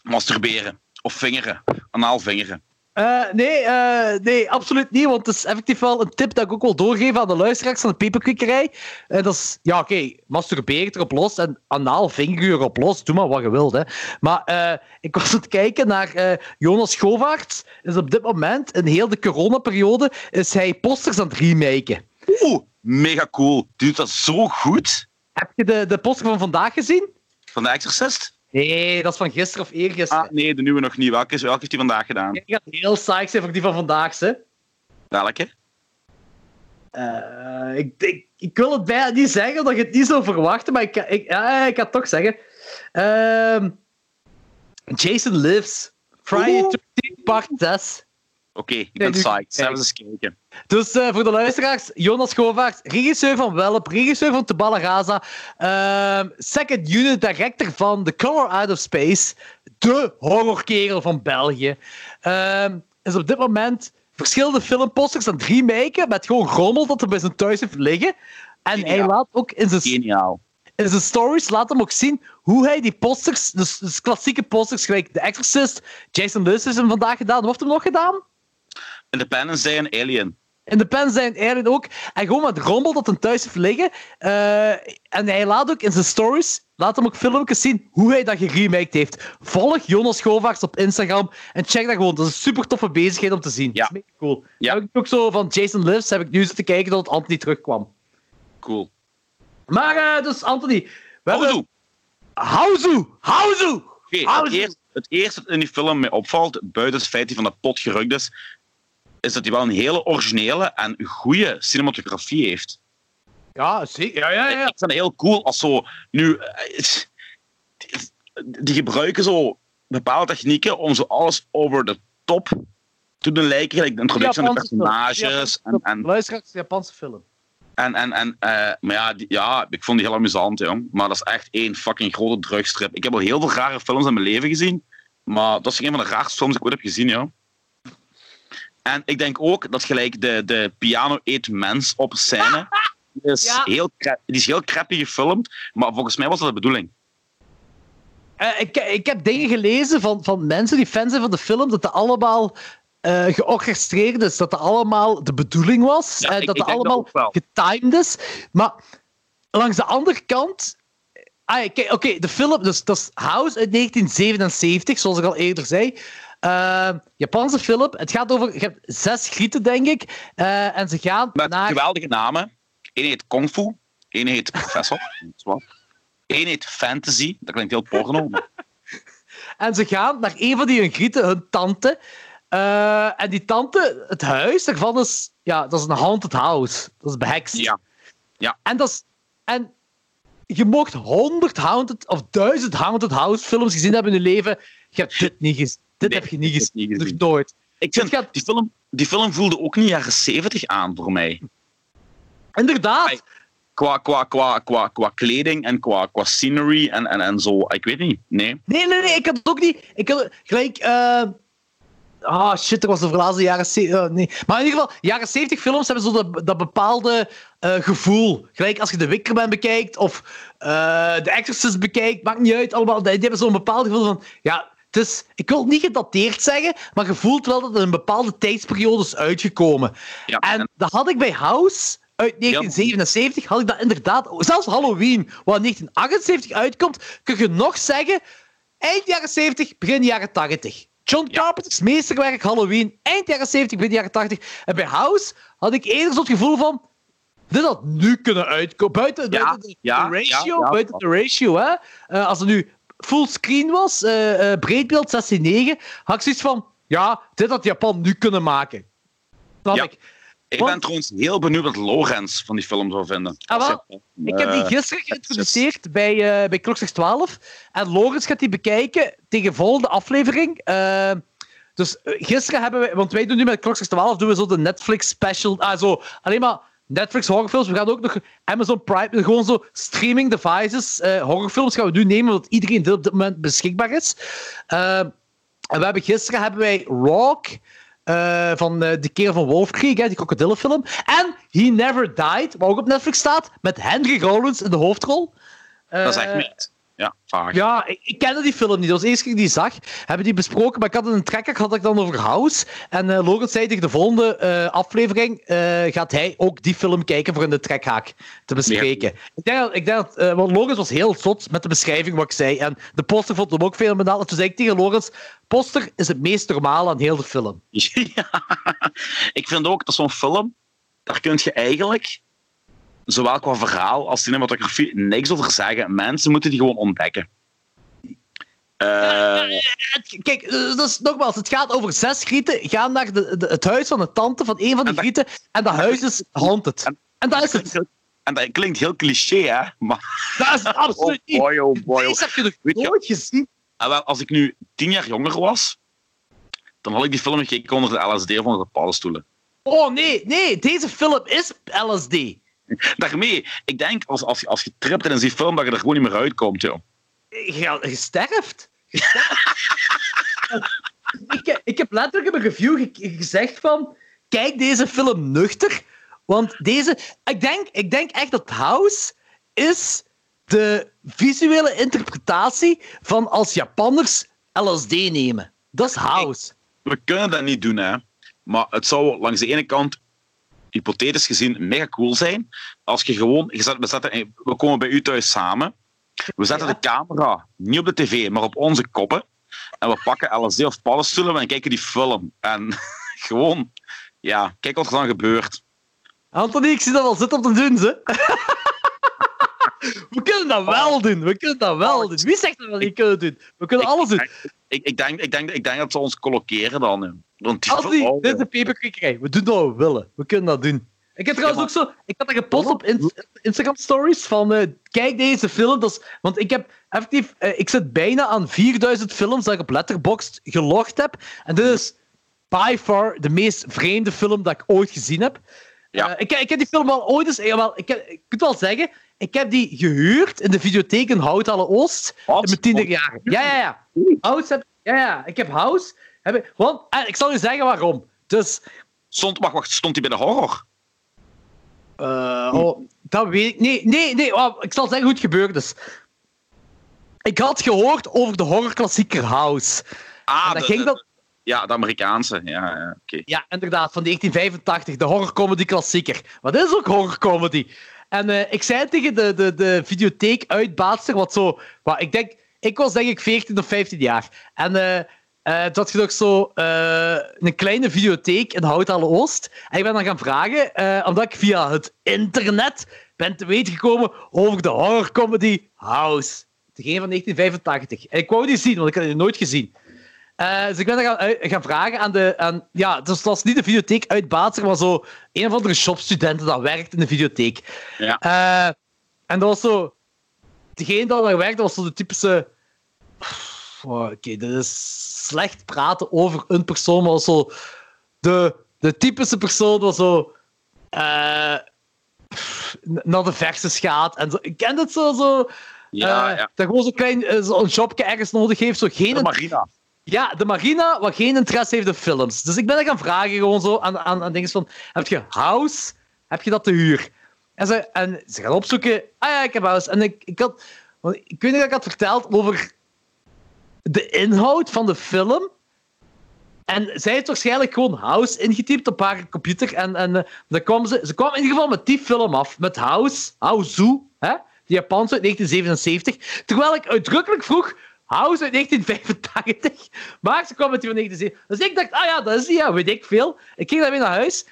Masturberen. Of vingeren. Anaal vingeren. Eh, nee, eh, nee, absoluut niet. Want het is effectief wel een tip dat ik ook wil doorgeven aan de luisteraars van de peperkwekerij. En dat is, ja, oké, masturbeer erop los en anaal vinger je erop los. Doe maar wat je wilt, hè. Maar eh, ik was aan het kijken naar eh, Jonas Schovaerts. Is op dit moment, in heel de coronaperiode, is hij posters aan het remaken. Oeh, mega cool. Die doet dat zo goed. Heb je de, de poster van vandaag gezien? Van de Exorcist? Nee, dat is van gisteren of eergisteren. Ah, nee, de nieuwe nog niet. Welke, is- welke heeft hij vandaag gedaan? Ik ga heel psyched zijn voor die van vandaag, hè. Welke? Eh, ik, ik, ik wil het bijna niet zeggen, omdat je het niet zou verwachten, maar ik, ik, ja, ik ga het toch zeggen. Ehm, Jason Lives. Friday Oeh. 13, part 6. Oké, ik ben nu- psyched. Kijk. we eens kijken. Dus eh, voor de luisteraars, Jonas Govaerts, regisseur van Welp, regisseur van Tabala Raza, ehm, second unit director van The Color Out of Space, de horrorkerel van België, ehm, is op dit moment verschillende filmposters aan het remaken met gewoon grommel dat er bij zijn thuis heeft liggen. En hij laat ook in zijn, Geniaal. in zijn stories laat hem ook zien hoe hij die posters, dus, dus klassieke posters, gelijk The Exorcist, Jason Lewis heeft hem vandaag gedaan. Wat heeft hem nog gedaan? Independence Day en Alien. In de pen zijn Aaron ook. En gewoon met rommel dat hem thuis heeft liggen. Eh, en hij laat ook in zijn stories, laat hem ook filmpjes zien hoe hij dat geremaked heeft. Volg Jonas Govaerts op Instagram en check dat gewoon. Dat is een super toffe bezigheid om te zien. Ja. Dat is mega cool. Ja. Heb ik ook zo van Jason Lives heb ik nu zitten kijken tot Anthony terugkwam. Cool. Maar eh, dus Anthony, we hebben... Houdoe. Oké, het, Houdoe. eerste, het eerste dat in die film mij opvalt, buiten het feit dat hij van de pot gerukt is, is dat hij wel een hele originele en goede cinematografie heeft. Ja, zeker. Ja, ja, Ik ja. vind het heel cool als zo nu. eh, Die, gebruiken zo bepaalde technieken om zo alles over de top te doen lijken. Gelijk de introductie van de Japanse film. personages. En, en, Luisteraars, Japanse film. en, en, en eh, maar ja, die- ja, ik vond die heel amusant, jong. Maar dat is echt één fucking grote drugstrip. Ik heb al heel veel rare films in mijn leven gezien. Maar dat is een van de raarste films die ik ooit heb gezien, ja. En ik denk ook dat gelijk de, de piano eet mens op scène. [laughs] Die is, Ja. heel, die is heel crappy gefilmd, maar volgens mij was dat de bedoeling. Eh, ik, ik heb dingen gelezen van, van mensen die fan zijn van de film, dat dat allemaal eh georchestreerd is, dat dat allemaal de bedoeling was, Ja, en ik- dat ik dat denk dat allemaal getimed is. Maar langs de andere kant. Ah, Oké, de film, dus, dat is House uit 1977, zoals ik al eerder zei. Eh, Japanse film. Het gaat over. Je hebt zes grieten, denk ik. eh, en ze gaan Met naar. geweldige namen. Eén heet Kung Fu, één heet Professor. [laughs] Eén heet Fantasy, dat klinkt heel porno. maar- [laughs] En ze gaan naar een van die hun grieten, hun tante. Eh, en die tante, het huis daarvan is, ja, dat is een haunted house. Dat is behekst. Ja, En, dat is, en je mocht honderd haunted of duizend haunted house films gezien hebben in je leven. Je hebt dit niet gezien. Dit Nee, heb je niet gezien. niet Nog nooit. ik vind, gaat- die, film, die film voelde ook niet jaren 70 aan voor mij. Inderdaad. Qua, qua, qua, qua, qua kleding en qua, qua scenery en, en, en zo. Ik weet niet. Nee. Nee, nee, nee, ik had het ook niet. Ik had gelijk. eh Ah, shit, er was de laatste jaren 70. nee. Maar in ieder geval, jaren 70 films hebben zo dat, dat bepaalde eh, gevoel. Gelijk als je de Wickerman bekijkt of eh The Exorcist bekijkt, maakt niet uit. Allemaal, die hebben zo'n bepaald gevoel van. Ja, is, ik wil het niet gedateerd zeggen, maar je voelt wel dat het een bepaalde tijdsperiode is uitgekomen. Ja, En dat had ik bij House uit 1977, had ik dat inderdaad. Zelfs Halloween, wat in 1978 uitkomt, kun je nog zeggen. Eind jaren 70, begin jaren 80. John Carpenter's meesterwerk Halloween, eind jaren 70, begin jaren 80. En bij House had ik eerder zo het gevoel van. Dit had nu kunnen uitkomen. Buiten, Ja, buiten de, ja, de ratio, buiten de ratio, hè. Eh, als het nu fullscreen was, eh eh breedbeeld 16.9, had ik zoiets van. Ja, dit had Japan nu kunnen maken. Snap Ja. ik. Ik Want- ben trouwens heel benieuwd wat Lorenz van die film zou vinden. Ah, wel. Ik heb die eh, gisteren geïntroduceerd bij, eh bij Klokslag 12. En Lorenz gaat die bekijken tegen volgende aflevering. Dus gisteren hebben we... Want wij doen nu met Klokslag 12 doen we zo de Netflix special. Ah, zo, alleen maar Netflix horrorfilms. We gaan ook nog Amazon Prime... Gewoon zo streaming devices. eh, horrorfilms gaan we nu nemen, omdat iedereen dit op dit moment beschikbaar is. Eh, en we hebben gisteren hebben wij Rock... eh, van de keer van Wolfkrieg, hè, die krokodillenfilm. En He Never Died, wat ook op Netflix staat, met Henry Rollins in de hoofdrol. Dat is echt niet. Ja, vaag. Ja, ik, ik kende die film niet. Dat was de eerste keer die zag. Hebben die besproken, maar ik had een trekker had ik dan over House. En eh Logan zei tegen de volgende eh, aflevering eh, gaat hij ook die film kijken voor in de trekhaak te bespreken. Ik denk dat, ik denk dat want Logan was heel zot met de beschrijving wat ik zei. En de poster vond hem ook fenomenaal. En toen zei ik tegen Logans, poster is het meest normale aan heel de film. [laughs] Ja. Ik vind ook dat zo'n film, daar kun je eigenlijk, zowel qua verhaal als cinematografie, niks over zeggen. Mensen moeten die gewoon ontdekken. Het- Kijk, is, nogmaals, het gaat over zes grieten gaan naar de, de- het huis van de tante van een van die En dat- grieten. En dat huis is haunted. en- En dat is het. en dat klinkt heel cliché, hè? Maar Dat is het [laughs] absoluut oh niet. boy, oh boy. oh. Deze heb je nog Weet je- nooit gezien. En wel, als ik nu tien jaar jonger was, dan had ik die film gekeken onder de LSD van de paddenstoelen. Oh nee, nee, deze film is LSD. [laughs] Daarmee, ik denk als, als, je- als je tript in die film, dat je er gewoon niet meer uitkomt, joh. Je, je sterft. Je sterft. [laughs] ik, heb- ik heb letterlijk in mijn review ge- gezegd van... Kijk deze film nuchter. Want deze... Ik denk, ik denk echt dat House is de visuele interpretatie van als Japanners LSD nemen. Dat is House. We kunnen dat niet doen, hè. Maar het zou langs de ene kant, hypothetisch gezien, mega cool zijn. Als je gewoon... Je zet, we, zetten, we komen bij u thuis samen. We zetten Ja. de camera niet op de tv, maar op onze koppen. En we pakken LSD of paddenstoelen en kijken die film. En [laughs] gewoon... Ja, kijk wat er dan gebeurt. Anthony, ik zie dat wel zitten om te doen, ze. We kunnen dat wel doen. We kunnen dat wel doen. Wie zegt dat we niet kunnen doen? We kunnen alles doen. Ik, ik, denk, ik, denk, ik denk dat ze ons colloceren dan. Want die film- oh, dit is de peperkwekerij. We doen wat we willen. We kunnen dat doen. Ik heb trouwens ook zo... Ik had dat gepost op in- Instagram stories van... eh, kijk deze film. Dat is, want ik heb effectief... eh, ik zit bijna aan 4000 films dat ik op Letterboxd gelogd heb. En dit is by far de meest vreemde film dat ik ooit gezien heb. Ja. Eh, ik, ik heb die film al ooit eens... Jawel, ik, heb, ik moet wel zeggen... Ik heb die gehuurd in de videotheek in Houthalle Oost. Wat? In mijn tienerjaren. Ja, ja, ja. House heb, ja, ja. Ik heb House... Heb ik, want, eh, ik zal je zeggen waarom. Dus... Stond, wacht, wacht, stond hij bij de horror? Eh, oh, dat weet ik. Nee, nee, nee. oh, ik zal zeggen hoe het gebeurd is. Ik had gehoord over de horrorklassieker House. Ah, En de- ging de- dat- Ja, de Amerikaanse. Ja, ja oké. Ja, inderdaad, van 1985, de horrorcomedy klassieker. Wat is ook horrorcomedy? En eh, ik zei tegen de, de, de videotheek uitbaatster, wat zo... Wat, ik denk, ik was denk ik 14 of 15 jaar. En eh eh, toen had je nog zo een kleine videotheek in Houthalle Oost. En ik ben dan gaan vragen, omdat ik via het internet ben te weten gekomen over de horrorcomedy House. Degene van 1985. En ik wou die zien, want ik had die nooit gezien. Eh, dus ik ben dan gaan, uit- gaan vragen aan de... Aan, ja, dus het was niet de videotheek uit Baatser, maar zo een of andere shopstudenten dat werkt in de videotheek. Ja. Eh, en dat was zo... Degene dat daar werkte was zo de typische... Oh, Oké, dit is slecht praten over een persoon, maar was zo... De, de typische persoon was zo... eh, naar de verses gaat. En zo. Ik ken het zo... zo Ja, eh, ja. Dat gewoon zo'n klein eh, zo een shopje ergens nodig heeft. Zo geen Marina. Ja, de Marina, wat geen interesse heeft in films. Dus ik ben gaan vragen gewoon zo aan, aan, aan dingen van... Heb je House? Heb je dat te huur? En ze, en ze gaan opzoeken... Ah ja, ik heb House. En ik, ik had... Ik weet niet dat ik had verteld over de inhoud van de film. En zij heeft waarschijnlijk gewoon House ingetypt op haar computer. En, en eh, dan kwam ze, ze kwam in ieder geval met die film af. Met House, House, hè? die Japanse uit 1977. Terwijl ik uitdrukkelijk vroeg, House uit 1985, maar ze kwam met die van 1970. Dus ik dacht, ah ja, dat is die, weet ik veel. Ik ging daarmee naar huis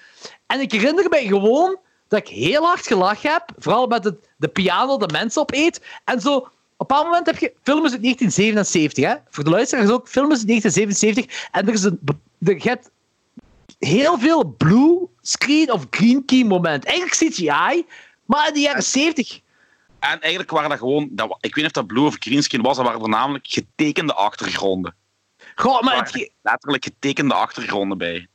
en ik herinner me gewoon dat ik heel hard gelachen heb, vooral met de piano dat mensen opeet. En zo, op een bepaald moment heb je films uit 1977, hè? voor de luisteraars ook, films uit 1977. En er is een, heel veel blue screen of green key moment. Eigenlijk CGI, maar in de jaren 70. En eigenlijk waren dat gewoon, dat, ik weet niet of dat blue of greenskin was, dat waren voornamelijk getekende achtergronden. Goh, maar het, letterlijk getekende achtergronden bij.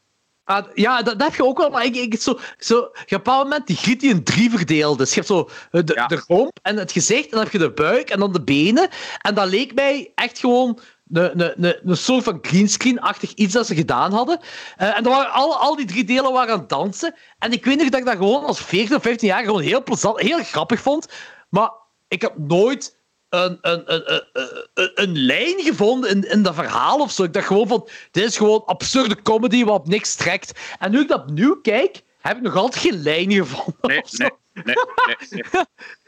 Ah, ja, dat, dat heb je ook wel, maar ik, ik, zo, zo, je hebt op een bepaald moment die griet die in drie verdeeld. Dus je hebt zo eh, de, Ja. de romp en het gezicht, en dan heb je de buik en dan de benen. En dat leek mij echt gewoon een, een, een, een soort van greenscreen-achtig iets dat ze gedaan hadden. Eh, en waren al, al die drie delen waren aan het dansen. En ik weet nog dat ik dat gewoon als 14 of 15 jaar gewoon heel plezant, heel grappig vond. Maar ik heb nooit een, een, een, een, een, lijn gevonden in, in dat verhaal of zo. Ik dacht gewoon van, dit is gewoon absurde comedy wat op niks trekt. En nu ik dat opnieuw kijk, heb ik nog altijd geen lijn gevonden. Nee, of zo. nee, nee, nee, nee.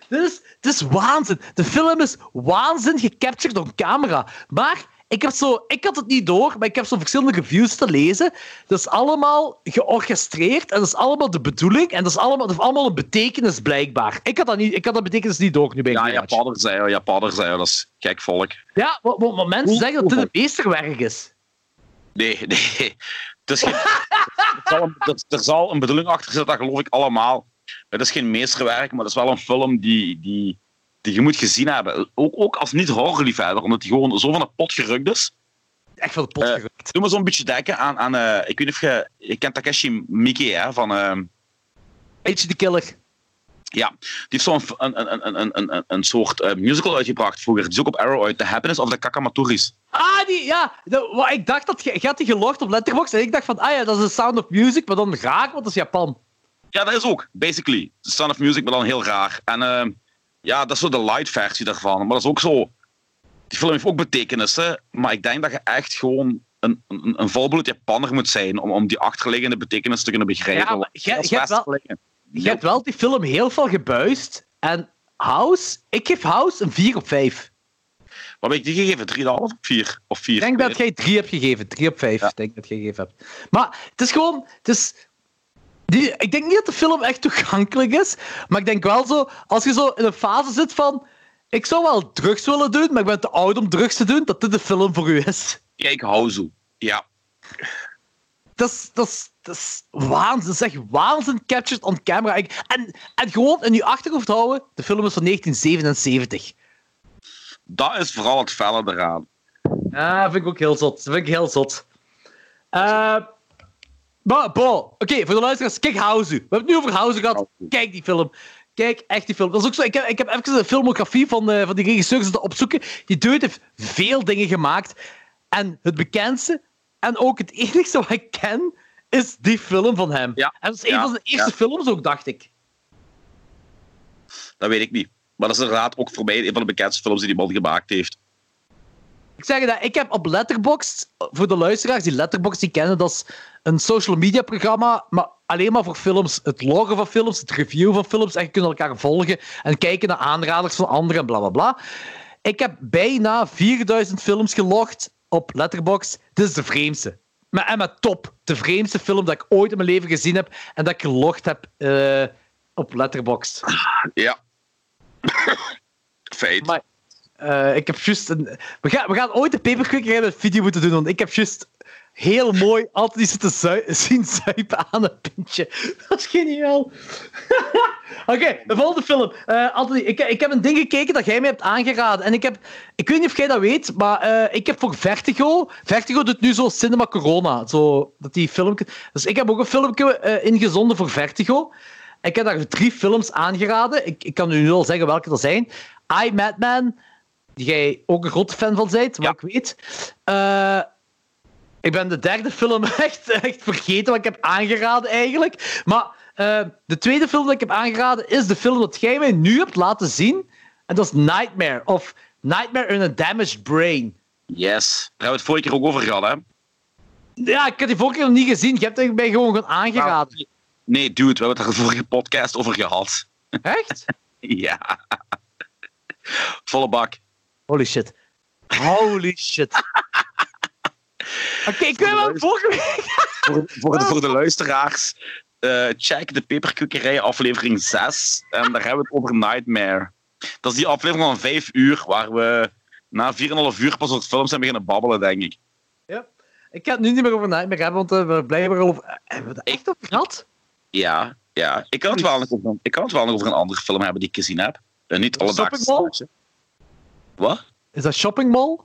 [laughs] Dit is waanzin. De film is waanzin gecaptured door camera. Maar ik, heb zo, ik had het niet door, maar ik heb zo verschillende reviews te lezen. Dat is allemaal georchestreerd en dat is allemaal de bedoeling en dat is allemaal, dat heeft allemaal een betekenis blijkbaar. Ik had dat, niet, ik had dat betekenis niet door nu bij Ja. Japaner zei ja, Japaner zei dat is gek volk. Ja, maar, maar- maar mensen zeggen dat dit een meesterwerk is. Nee, nee. Het is geen, er, zal een, er, er zal een bedoeling achter zitten, dat geloof ik allemaal. Het is geen meesterwerk, maar het is wel een film die, die, die je moet gezien hebben. Ook, ook als niet-horrorliefhebber, omdat die gewoon zo van de pot gerukt is. Echt van de pot Eh, gerukt. Doe me zo'n beetje denken aan... aan eh, ik weet niet of je... Je kent Takeshi Miike, hè? Van... ehm, H. the Killer. ja, die heeft zo'n een, een, een, een, een, een soort eh, musical uitgebracht vroeger. Die is ook op Arrow uit. The Happiness of the Kakamaturis. Ah, die, ja. De, wat, ik dacht dat je, had die gelogd op Letterboxd en ik dacht van, ah ja, dat is de Sound of Music, maar dan raar, want dat is Japan. Ja, dat is ook, basically. The Sound of Music, maar dan heel raar. En ehm, ja, dat is zo de light versie daarvan. Maar dat is ook zo... Die film heeft ook betekenissen, maar ik denk dat je echt gewoon een, een, een volbloed Japanner moet zijn om, om die achterliggende betekenis te kunnen begrijpen. Ja, jij hebt wel- Je wel die film heel veel gebuist. En House, ik geef House een 4 op 5. Wat heb ik die gegeven? 3,5 of 4? Of 4? Ik denk dat jij 3 hebt gegeven. 3 op 5, Ja. denk dat je gegeven hebt. Maar het is gewoon... Het is, die, ik denk niet dat de film echt toegankelijk is. Maar ik denk wel zo... Als je zo in een fase zit van... Ik zou wel drugs willen doen, maar ik ben te oud om drugs te doen. Dat dit de film voor u is. Kijk, Houzu. Ja. Dat is, dat is, dat is waanzin. Dat is echt waanzin captured on camera. Ik- En, en gewoon in je achterhoofd houden, de film is van 1977. Dat is vooral het felle eraan. Ja, dat vind ik ook heel zot. Dat vind ik heel zot. Eh maar, Bo, oké, voor de luisteraars, kijk House. We hebben het nu over House gehad. Kijk die film. Kijk echt die film. Dat is ook zo, ik, heb, ik heb even de filmografie van, eh, van die regisseurs zitten opzoeken. Die dude heeft veel dingen gemaakt. En het bekendste, en ook het enigste wat ik ken, is die film van hem. Ja. En dat is een Ja. van zijn eerste Ja. films ook, dacht ik. Dat weet ik niet. Maar dat is inderdaad ook voor mij een van de bekendste films die die man gemaakt heeft. Ik zeg dat, ik heb op Letterboxd, voor de luisteraars die Letterboxd die kennen, dat is een social media programma, maar alleen maar voor films. Het loggen van films, het review van films, en je kunt elkaar volgen en kijken naar aanraders van anderen en bla bla bla. Ik heb bijna 4000 films gelogd op Letterboxd. Dit is de vreemdste. Maar, en met top. De vreemdste film dat ik ooit in mijn leven gezien heb en dat ik gelogd heb eh, op Letterboxd. Ja. [laughs] Feit. Maar eh, ik heb juist een... We gaan, we gaan ooit een paperquick video moeten doen, want ik heb juist heel mooi altijd zitten zui- [laughs] zien zuipen aan een pintje. [laughs] Dat is geniaal. [laughs] Oké, de volgende film. Anthony, ik, ik heb een ding gekeken dat jij mij hebt aangeraden. En ik heb... Ik weet niet of jij dat weet, maar eh, ik heb voor Vertigo... Vertigo doet nu zo Cinema Corona. Zo, dat die filmpje... Dus ik heb ook een filmpje ingezonden voor Vertigo. Ik heb daar drie films aangeraden. Ik, ik kan u nu al zeggen welke dat zijn. I, Madman, jij ook een grote fan van bent, wat Ja. ik weet. Eh, ik ben de derde film [laughs] echt, echt vergeten wat ik heb aangeraden eigenlijk. Maar eh, de tweede film dat ik heb aangeraden is de film dat jij mij nu hebt laten zien. En dat is Nightmare. Of Nightmare in a Damaged Brain. Yes. Daar hebben we het vorige keer ook over gehad, hè? Ja, ik heb die vorige keer nog niet gezien. Je hebt het mij gewoon aangeraden. Nee, dude, we hebben het er de vorige podcast over gehad. Echt? [laughs] Ja. Volle bak. Holy shit. Holy shit. [laughs] Oké, ik weet wel vorige week. voor, [laughs] voor, de, voor de luisteraars, eh, check de Peperkukkerij aflevering 6. En daar hebben we het over Nightmare. Dat is die aflevering van 5 uur, waar we na 4,5 uur pas over films zijn beginnen babbelen, denk ik. Ja. Ik ga het nu niet meer over Nightmare hebben, want uh, we blijven over... Hebben we het echt over gehad? Ja, ja. Ik kan, het wel nog over, ik kan het wel nog over een andere film hebben die ik gezien heb. Uh, niet. Shopping Mall? Wat? Is dat Shopping Mall?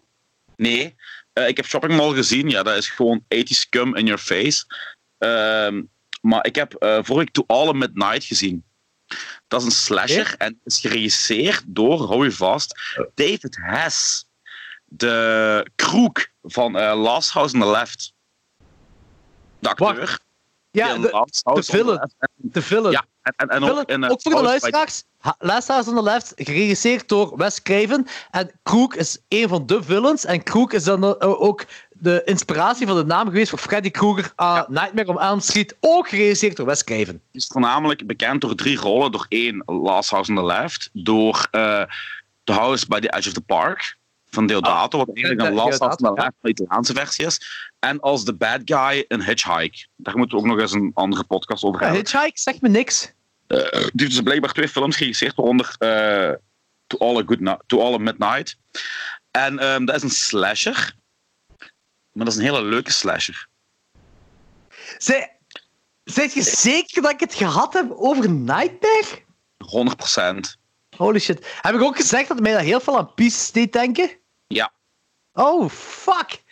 Nee. Uh, ik heb Shopping Mall gezien. Ja, dat is gewoon 80 scum in your face. Uh, maar ik heb uh, vorige To All in Midnight gezien. Dat is een slasher Nee? en is geregisseerd door, hou je vast, David Hess. De kroek van uh, Last House on the Left. De acteur. Ja, in de, de the villain. De villain. Ja, en, en, en Villain, ook, in, uh, ook voor de luisteraars. House on the Left, geregisseerd door Wes Craven. En Krook is een van de villains. En Krook is dan uh, ook de inspiratie van de naam geweest voor Freddy Krueger aan Nightmare on Elm Street. Ook geregisseerd door Wes Craven. Is voornamelijk bekend door drie rollen. Door één, Last House on the Left. Door uh, The House by the Edge of the Park. Van Deodato, wat eigenlijk een Last the Left, een Italiaanse versie is. En als de bad guy in Hitchhike. Daar moeten we ook nog eens een andere podcast over hebben. Hitchhike zegt me niks. Uh, die heeft dus blijkbaar twee films geregisseerd, waaronder uh, to, All a Good to All a Midnight. En um, dat is een slasher. Maar dat is een hele leuke slasher. Zij, Zijt je zeker dat ik het gehad heb over Nightmare? 100%. Holy shit. Heb ik ook gezegd dat mij dat heel veel aan Pieces deed denken? Ja. Oh, fuck!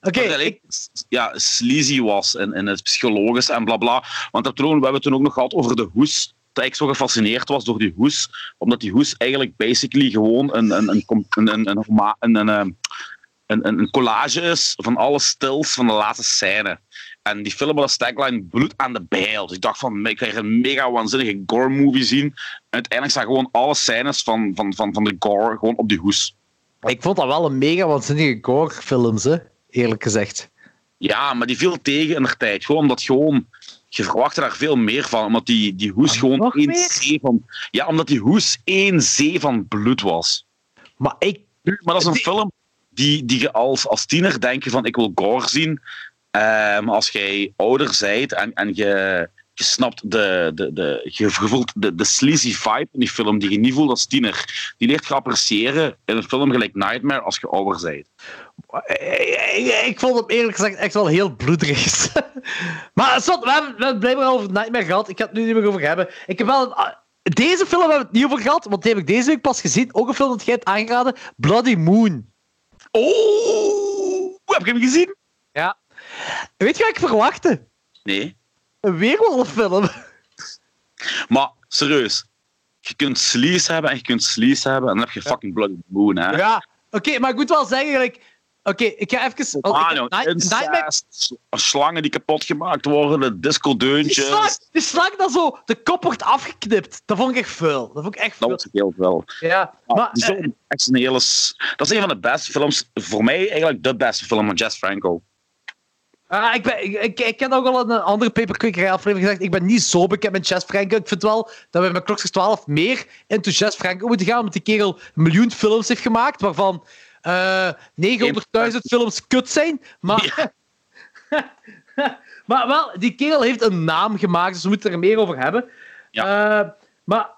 Oké. Ik... Ja, sleazy was en, en het psychologisch en blabla. Bla. Want we hebben het toen ook nog gehad over de hoes. Dat ik zo gefascineerd was door die hoes. Omdat die hoes eigenlijk basically gewoon een, een, een, een, een, ehm, een, een, een collage is van alle stils van de laatste scène. En die film had als tagline bloed aan de bijl. Dus ik dacht van, ik krijg een mega waanzinnige gore movie zien. En uiteindelijk staan gewoon alle scènes van, van, van, van de gore gewoon op die hoes. Ik vond dat wel een mega waanzinnige gore films, hè? eerlijk gezegd. Ja, maar die viel tegen in de tijd. Gewoon omdat gewoon... Je verwachtte daar veel meer van, omdat die, die hoes Ah, gewoon één zee van... Ja, omdat die hoes één zee van bloed was. Maar ik... Maar dat is een die... film die, die je als, als tiener denk je van, ik wil gore zien. Uh, maar als jij ouder bent en, en je, je snapt de, de, de, je voelt de, de sleazy vibe in die film die je niet voelt als tiener, die leert je appreciëren in een film gelijk Nightmare als je ouder bent. Ik, ik vond het eerlijk gezegd echt wel heel bloederig. [laughs] maar stop, we hebben, we hebben blijkbaar over Nightmare gehad. Ik ga het nu niet meer over hebben. Ik heb wel een, deze film hebben we het niet over gehad, want die heb ik deze week pas gezien. Ook een film dat jij hebt aangeraden, Bloody Moon. Oh, heb je hem gezien? Ja. Weet je wat ik verwachtte? Nee. Een weerwolffilm. Maar, serieus. Je kunt sleaze hebben en je kunt sleaze hebben en dan heb je fucking Bloody Moon, hè? Ja. Oké, okay, maar ik moet wel zeggen, like, Oké, okay, ik ga even... Oh, ah, Nightmare... Slangen die kapot gemaakt worden, de disco-deuntjes... Die slang, die slang dat zo de kop wordt afgeknipt. Dat vond ik echt vuil. Dat vond ik echt vuil. Dat was heel veel. Ja, maar... Die uh, echt een hele... Dat is een van de beste films. Voor mij eigenlijk de beste film van Jess Franco. Uh, ik, ben, ik, ik, ik heb ook al een andere paperquickerij aflevering gezegd. Ik ben niet zo bekend met Jess Franco. Ik vind wel dat we met Kloksters 12 meer into Jess Franco moeten gaan. Omdat die kerel een miljoen films heeft gemaakt. Waarvan uh, 900.000 films kut zijn. Maar, ja. [laughs] maar wel, die kerel heeft een naam gemaakt. Dus we moeten er meer over hebben. Ja. Uh, maar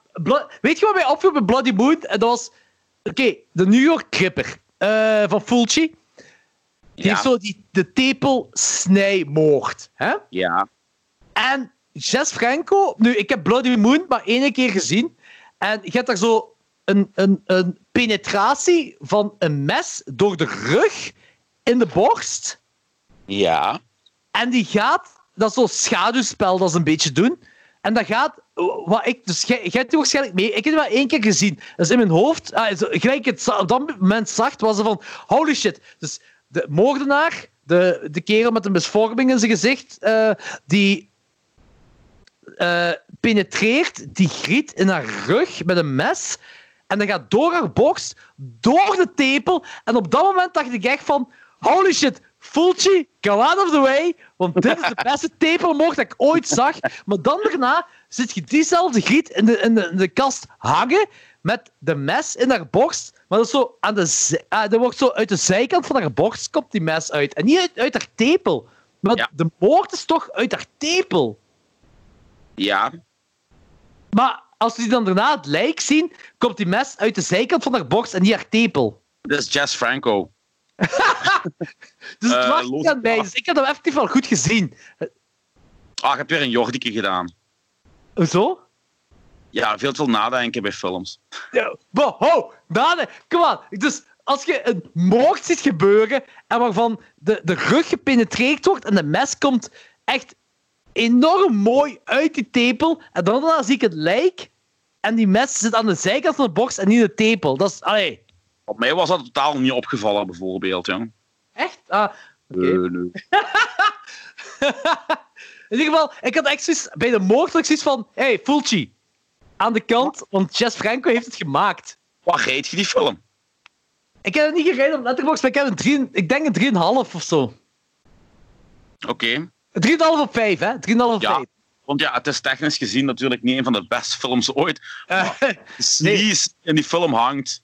weet je wat mij opviel bij Bloody Moon? Dat was... Oké, okay, de New York Cripper uh, van Fulci. Die ja. heeft zo die, de tepelsnijmoord. Hè? Ja. En Jess Franco... Nu, ik heb Bloody Moon maar één keer gezien. En je hebt daar zo een, een, een penetratie van een mes door de rug in de borst. Ja. En die gaat... Dat is zo'n schaduwspel dat ze een beetje doen. En dat gaat... Wat ik, dus jij, jij hebt waarschijnlijk mee. Ik heb het maar één keer gezien. Dat is in mijn hoofd... Ah, gelijk het op dat moment zag, was er van... Holy shit. Dus de moordenaar, de, de kerel met een misvorming in zijn gezicht, uh, die uh, penetreert die griet in haar rug met een mes. En dat gaat door haar borst, door de tepel. En op dat moment dacht ik echt van... Holy shit, Fulci, go out of the way. Want dit is de [laughs] beste tepelmoord dat ik ooit zag. Maar dan daarna zit je diezelfde griet in de, in de, in de kast hangen met de mes in haar borst. Maar dat is zo aan de ah, dat wordt zo uit de zijkant van haar borst komt die mes uit. En niet uit, uit haar tepel. Maar Ja. de moord is toch uit haar tepel. Ja, Maar als we die dan daarna het lijk zien, komt die mes uit de zijkant van haar borst en niet haar tepel. dat is Jess Franco. [laughs] Dus het Eh, niet aan mij. Dus ik heb hem effectief wel goed gezien. Ah, ik heb weer een Jordike gedaan. Hoezo? Ja, veel te veel nadenken bij films. Ja, wow, ho, Dane, kom aan. Dus als je een moord ziet gebeuren en waarvan de, de rug gepenetreerd wordt en de mes komt echt enorm mooi uit die tepel en dan daarna zie ik het lijk en die mes zit aan de zijkant van de borst en niet in de tepel. Dat is, allee, Op mij was dat totaal niet opgevallen, bijvoorbeeld. Ja. echt? Ah. Nee, nee. [laughs] In ieder geval, ik had echt zoiets, bij de moord had ik zoiets van, hey, Fulci, aan de kant, want Jess Franco heeft het gemaakt. Wat reed je die film? Ik heb het niet gereden op Letterboxd, maar ik heb een 3, ik denk een 3,5 of zo. Oké. 3,5 op 5, hè? 3,5 op Ja. 5. Want ja, het is technisch gezien natuurlijk niet een van de beste films ooit. Eh, [laughs] De sleaze die in die film hangt,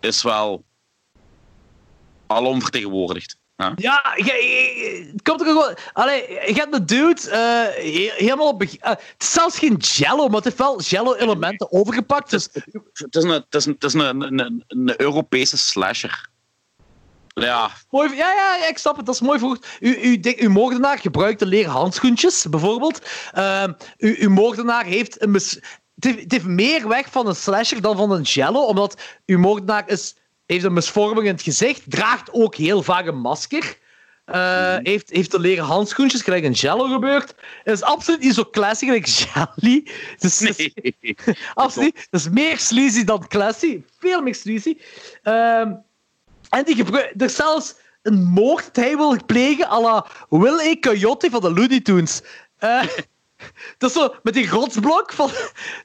is wel alom vertegenwoordigd. Ja? ja, je, je- het komt er gewoon... Allee, je hebt een dude eh, he- helemaal op... eh, het is zelfs geen jello, maar het heeft wel jello-elementen overgepakt. Dus, Het is een, het is een, het is een, een, Europese slasher. Ja, mooi, ja, ja, ik snap het. Dat is mooi verwoord. U, u, uw moordenaar gebruikte leren handschoentjes, bijvoorbeeld. Ehm, u, uw moordenaar heeft een... het, heeft, het heeft meer weg van een slasher dan van een jello, omdat uw moordenaar is, heeft een misvorming in het gezicht, draagt ook heel vaak een masker. eh, heeft, heeft de leren handschoentjes, gelijk een jello gebeurt. Het is absoluut niet zo classy gelijk jelly. Dus, het is- nee. [laughs] Absoluut. Dat is meer sleazy dan classy. Veel meer sleazy. Ehm, en die gebruikt er zelfs een moord dat hij wil plegen à la Will E. Coyote van de Looney Tunes. Eh, [laughs] dat is zo met die rotsblok van...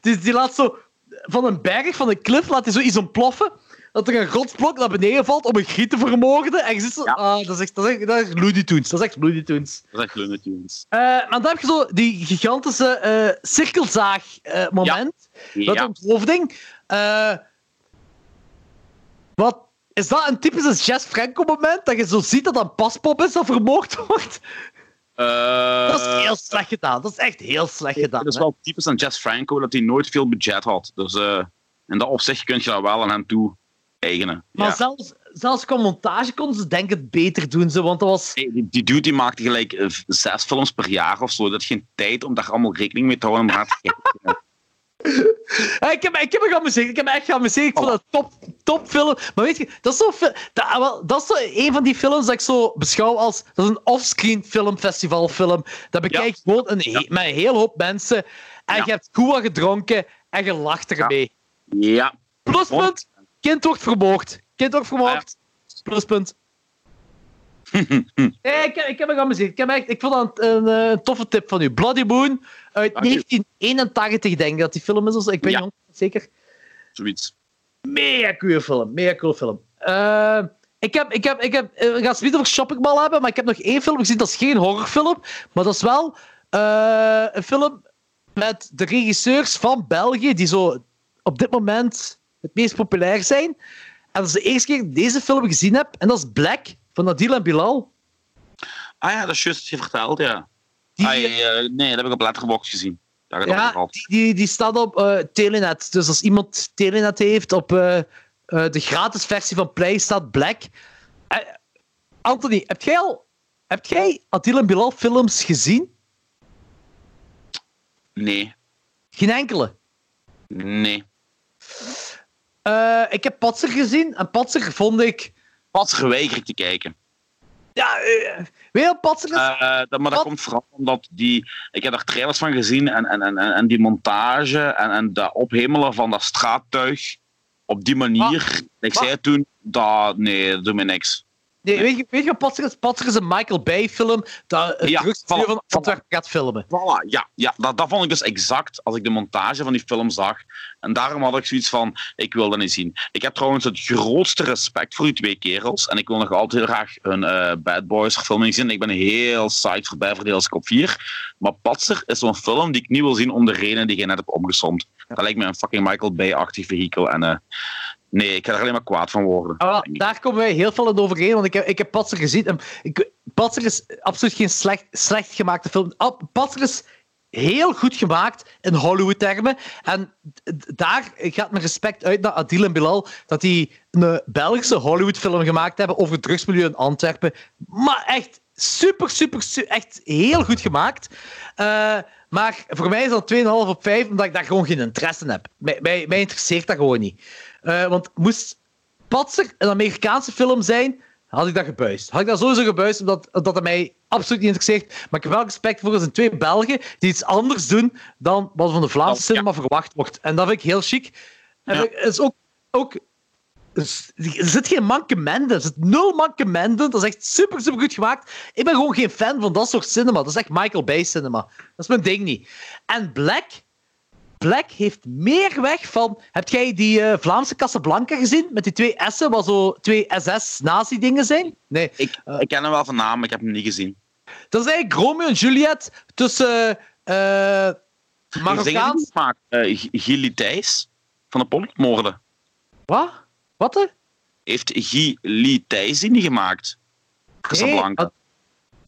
Die, die laat zo van een berg, van een klif, laat hij zo iets ontploffen. Dat er een rotsblok naar beneden valt om een griet te vermoorden. En je zit zo... Ja. Ah, dat is echt, dat is echt, dat is echt Looney Tunes. Dat is echt Looney Tunes. Dat is echt Looney Tunes. Eh, maar dan heb je zo die gigantische eh cirkelzaag-moment. Dat Ja. onthoofding. Eh, wat, is dat een typisch Jess Franco-moment? Dat je zo ziet dat dat een paspop is dat vermoord wordt? Eh, Dat is heel slecht gedaan. Dat is echt heel slecht gedaan. Het is wel typisch aan Jess Franco dat hij nooit veel budget had. Dus eh, in dat opzicht kun je dat wel aan hem toe Maar Ja. zelfs, zelfs qua montage konden ze denk ik het beter doen. Zo, want dat was... Hey, die, die dude die maakte gelijk eh, zes films per jaar of zo. Dat is geen tijd om daar allemaal rekening mee te houden. om te. [laughs] Ja, ik, heb, ik heb me geamuseerd. Ik heb me echt geamuseerd. Ik vond dat een top, topfilm. Maar weet je, dat is, zo, dat, ah, wel, dat is zo een van die films dat ik zo beschouw als... Dat is een offscreen filmfestivalfilm. Dat bekijk je gewoon een, Ja. met een heel hoop mensen. En Ja. je hebt goed wat gedronken en je lacht ermee. ja. Pluspunt. Kind wordt vermoord. Kind wordt vermoord. Pluspunt. [laughs] Nee, ik, heb- ik heb me geamuseerd. Ik, heb echt, ik vond dat een, een, toffe tip van u. Bloody Moon uit Dank u. 1981, denk ik dat die film is. of. Ik ben Ja. jong, zeker. Zoiets. Mega coole film. Mega coole film. Eh, ik heb, ik heb, ik heb, eh, we gaan het niet over Shopping Mall hebben, maar ik heb nog één film gezien. Dat is geen horrorfilm, maar dat is wel eh, een film met de regisseurs van België, die zo op dit moment het meest populair zijn. En dat is de eerste keer dat ik deze film gezien heb, en dat is Black van Adil en Bilal. Ah ja, dat is juist je verteld, ja. Die, Ah, eh, nee, dat heb ik op Letterboxd gezien. Daar ja, die, die, die staat op eh, Telenet. Dus als iemand Telenet heeft op eh, de gratis versie van Play staat Black. Anthony, heb jij al heb jij Adil en Bilal films gezien? Nee, Geen enkele. nee. Eh, ik heb Patser gezien en Patser vond ik. Pas geweiger ik te kijken. Ja, eh, weet je wat Patser is? Eh, dat, maar dat komt vooral omdat die... Ik heb daar trailers van gezien en, en, en, en die montage en, en dat ophemelen van dat straattuig op die manier. Ik zei toen, dat, nee, dat doet me niks. Nee, weet, je, weet je wat Patser is? Een Michael Bay film dat het Ja, van. Antwerpen gaat filmen. Voilà, ja, ja dat, dat vond ik dus exact als ik de montage van die film zag. En daarom had ik zoiets van, ik wil dat niet zien. Ik heb trouwens het grootste respect voor die twee kerels. En ik wil nog altijd heel graag een eh, Bad Boys verfilming zien. Ik ben heel psyched voor Hills Cop 4. Maar Patser is zo'n film die ik niet wil zien om de reden die je net hebt omgesomd. Dat lijkt me een fucking Michael Bay-achtig vehikel. En eh, Nee, ik ga er alleen maar kwaad van worden. Ah, daar komen wij heel veel in overeen, want ik heb, ik heb Patser gezien. En ik, Patser is absoluut geen slecht, slecht gemaakte film. Patser is heel goed gemaakt in Hollywood-termen. En daar gaat mijn respect uit naar Adil en Bilal, dat die een Belgische Hollywood-film gemaakt hebben over het drugsmilieu in Antwerpen. Maar echt super, super, su- echt heel goed gemaakt. Eh, maar voor mij is dat 2,5 op 5, omdat ik daar gewoon geen interesse in heb. Mij, mij interesseert dat gewoon niet. Eh, want moest Patser een Amerikaanse film zijn, had ik dat gebuist. Had ik dat sowieso gebuist, omdat, het mij absoluut niet interesseert. Maar ik heb wel respect voor, zijn twee Belgen die iets anders doen dan wat van de Vlaamse Oh, ja. cinema verwacht wordt. En dat vind ik heel chic. En Ja. er is ook... ook er zit geen mankementen. Er zit nul mankementen. Dat is echt super, super goed gemaakt. Ik ben gewoon geen fan van dat soort cinema. Dat is echt Michael Bay cinema. Dat is mijn ding niet. En Black... Black heeft meer weg van... Heb jij die eh, Vlaamse Casablanca gezien? Met die twee S'en, wat zo twee SS-nazi-dingen zijn? Nee. Ik, Eh. ik ken hem wel van naam, maar ik heb hem niet gezien. Dat is eigenlijk Romeo en Juliet tussen... eh Marokkaans... Uh, Gilly Thijs van de Pollockmoorden. Wat? Wat? Heeft Gilly Thijs die niet gemaakt? Casablanca. Nee,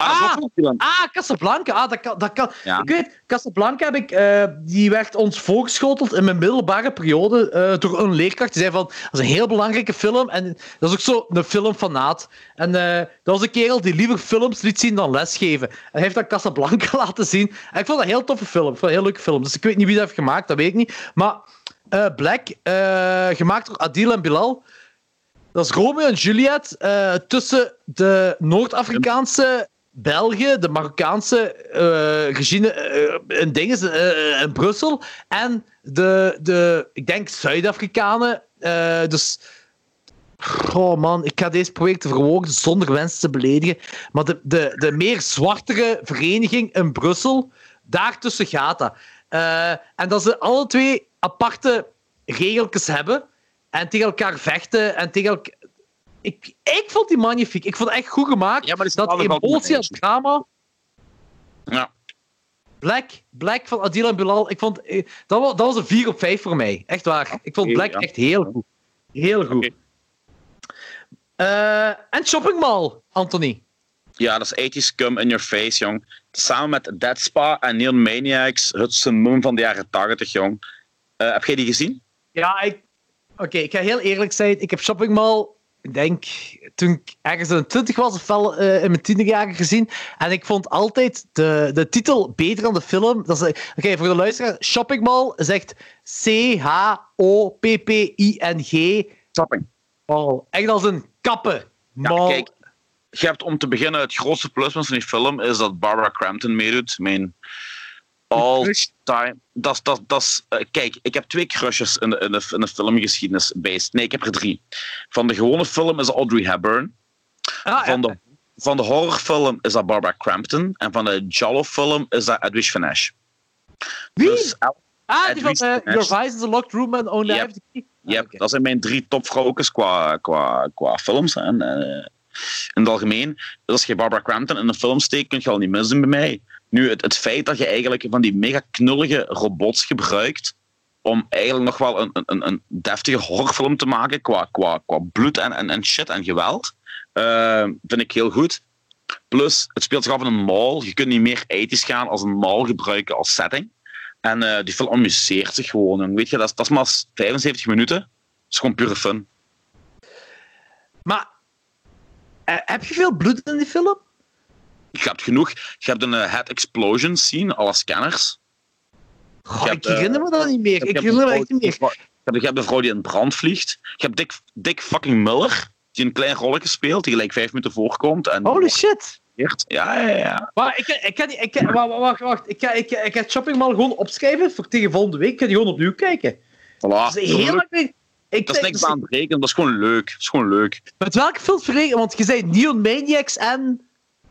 ah. Ah, Casablanca. Ah, dat kan. Dat kan. Ja. Ik weet, Casablanca heb ik, eh, die werd ons voorgeschoteld in mijn middelbare periode eh, door een leerkracht. Die zei van, dat is een heel belangrijke film. En dat is ook zo een filmfanaat. En eh, dat was een kerel die liever films liet zien dan lesgeven. En hij heeft dat Casablanca [laughs] laten zien. En ik vond dat een heel toffe film. Ik vond dat een heel leuke film. Dus ik weet niet wie dat heeft gemaakt, dat weet ik niet. Maar Black, gemaakt door Adil en Bilal. Dat is Romeo en Juliet tussen de Noord-Afrikaanse België, de Marokkaanse eh regime eh, in, in Brussel en de, de ik denk, Zuid-Afrikanen. eh, dus, oh man, ik ga deze project verwoorden zonder wensen te beledigen. Maar de, de, de meer zwartere vereniging in Brussel, daartussen gaat dat. Eh, en dat ze alle twee aparte regeltjes hebben en tegen elkaar vechten en tegen elkaar. Ik, ik vond die magnifiek. Ik vond het echt goed gemaakt. Ja, maar dat emotie goed. drama. Ja. Black, Black van Adil en Bilal. Ik vond, eh, dat, was, dat was een 4 op 5 voor mij. Echt waar. Ik vond Black ja. echt heel goed. Heel goed. Eh, en Shopping Mall, Anthony. ja, dat is 80s cum in your face, jong. Samen met Dead Spa en Neon Maniacs, het summum van de jaren 80, jong. Eh, heb jij die gezien? Ja, ik... Oké, ik ga heel eerlijk zijn. Ik heb Shopping Mall, ik denk, toen ik ergens in de 20 was, of wel eh, in mijn tienerjaren gezien. En ik vond altijd de, de titel beter dan de film. Is, Oké, voor de luisteraar. Shopping Mall zegt C-H-O-P-P-I-N-G. Shopping. Mall. Echt als een kappen. Ja, Mall. kijk. Je hebt om te beginnen, het grootste pluspunt van die film is dat Barbara Crampton meedoet. Mijn all time. Dat, dat, dat eh, kijk, ik heb twee crushes in de, in de, in de filmgeschiedenis based. Nee, ik heb er drie. Van de gewone film is Audrey Hepburn. Ah, Van ja. de, van de horrorfilm is dat Barbara Crampton. En van de Giallo-film is dat Edwige Finch. Wie? Dus, ah, die van eh. Your Vice is a Locked Room and Only Yep. Have the Key. Ah, Yep, oké. dat zijn mijn drie topvrouwtjes qua, qua, qua films. En, eh, in het algemeen, dus als je Barbara Crampton in een film steekt, kun je al niet misdoen bij mij. Nu, het, het feit dat je eigenlijk van die mega knullige robots gebruikt om eigenlijk nog wel een, een, een deftige horrorfilm te maken qua, qua, qua bloed en, en, en shit en geweld, eh, vind ik heel goed. Plus, het speelt zich af in een mall. Je kunt niet meer ethisch gaan als een mall gebruiken als setting. En eh, die film amuseert zich gewoon. En weet je, dat is, maar 75 minuten. Is gewoon pure fun. Maar eh, heb je veel bloed in die film? Je hebt genoeg. Je hebt een eh, head explosion scene, alle scanners. Goh, ik eh, herinner me dat niet meer. Ik herinner me echt niet meer. Je hebt, je hebt een vrouw die in brand vliegt. Je hebt Dick, Dick fucking Miller, die een klein rolletje speelt, die gelijk vijf minuten voorkomt. En Holy shit. Ja, ja, ja. Maar ik, ik, ik, wacht, wacht, wacht. Ik, ga, ik, ik ga Shopping Mall gewoon opschrijven voor tegen volgende week. Ik ga die gewoon opnieuw kijken. Voilà. Dat is heel geleden. Ik Dat is niks aan het rekenen, dat is gewoon leuk. Dat is gewoon leuk. Met welke films verrekenen? Want je zei Neon Maniacs en...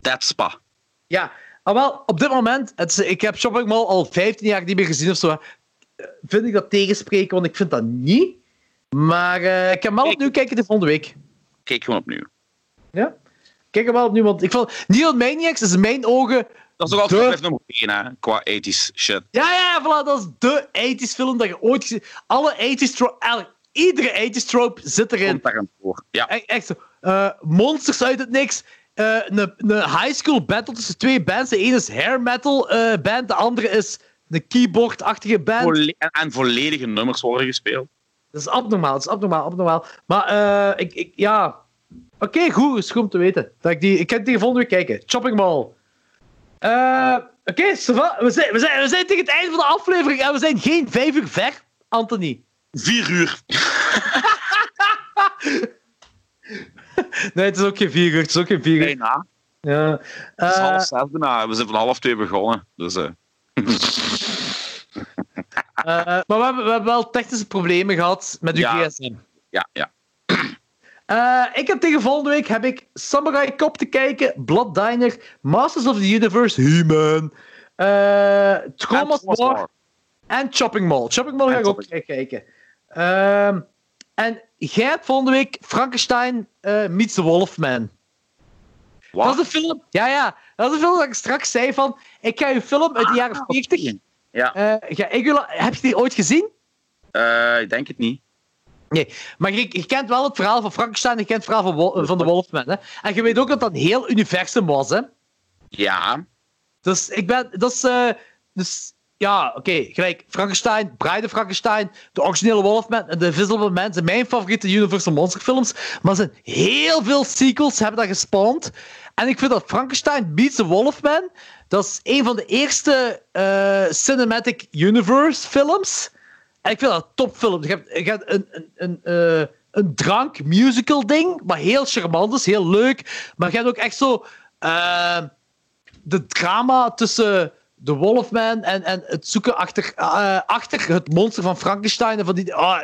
Dead Spa. Ja, maar wel, op dit moment... Het ik heb Shopping Mall al 15 jaar niet meer gezien of zo. Eh, Vind ik dat tegenspreken, want ik vind dat niet. Maar eh, ik hem wel opnieuw kijken de volgende week. Kijk gewoon opnieuw. Ja? Kijk hem wel opnieuw, want ik vond... Neon Maniacs is in mijn ogen... Dat is De- altijd blijft nummer 1, hè, qua ethisch shit. Ja, ja, voilà, dat is de 80s film dat je ooit gezien Alle 80s... tro- el- iedere 80s trope zit erin. Komt daarin voor. Ja. Echt, echt zo. eh, monsters uit het niks. Eh, een, een high school battle tussen twee bands. De ene is hair metal eh, band, de andere is een keyboard-achtige band. Volle- en, en volledige nummers worden gespeeld. Dat is abnormaal, dat is abnormaal, abnormaal. Maar eh, ik, ik, ja... Oké, goed, is goed om te weten. Dat ik, die, ik kan die volgende week kijken. Chopping Mall. Eh, Oké, we, zijn, we, zijn, we zijn tegen het einde van de aflevering en we zijn geen vijf uur ver, Anthony. Vier uur. [laughs] [laughs] Nee, het is ook geen vier uur, het is ook geen vier uur. Bijna. Ja. Het is Eh, half zes bijna. We zijn van half twee begonnen. Dus, eh, [laughs] eh, maar we hebben, we hebben wel technische problemen gehad met uw Ja. gsm. ja, ja. Eh, ik heb tegen volgende week heb ik Samurai Cop te kijken, Blood Diner, Masters of the Universe, He-Man, eh Thomas En War Chopping Mall. Chopping Mall ga ik ook kijken. Ehm, en jij hebt volgende week Frankenstein eh, meets the Wolfman. Wat? Dat is een film. Ja, ja. Dat is een film dat ik straks zei van. Ik ga je film uit de jaren Ah, 40. oké. Ja, eh, ik wil- heb je die ooit gezien? eh, ik denk het niet. Maar je, je kent wel het verhaal van Frankenstein, je kent het verhaal van, van de Wolfman. Hè? En je weet ook dat dat een heel universum was. Hè? Ja, Dus ik ben. Dat is, eh, dus ja, oké. gelijk. Frankenstein, Bride of Frankenstein, de originele Wolfman en de Invisible Man zijn mijn favoriete Universal Monster films. Maar er zijn heel veel sequels hebben dat gespawned. En ik vind dat Frankenstein Beats the Wolfman. Dat is een van de eerste eh, Cinematic Universe films. En ik vind dat een topfilm. Je hebt, een, een, een, eh, een drank musical ding, maar heel charmant is, heel leuk. Maar je hebt ook echt zo. eh, de drama tussen de Wolfman en, en het zoeken achter, eh, achter het monster van Frankenstein. En van die, ah,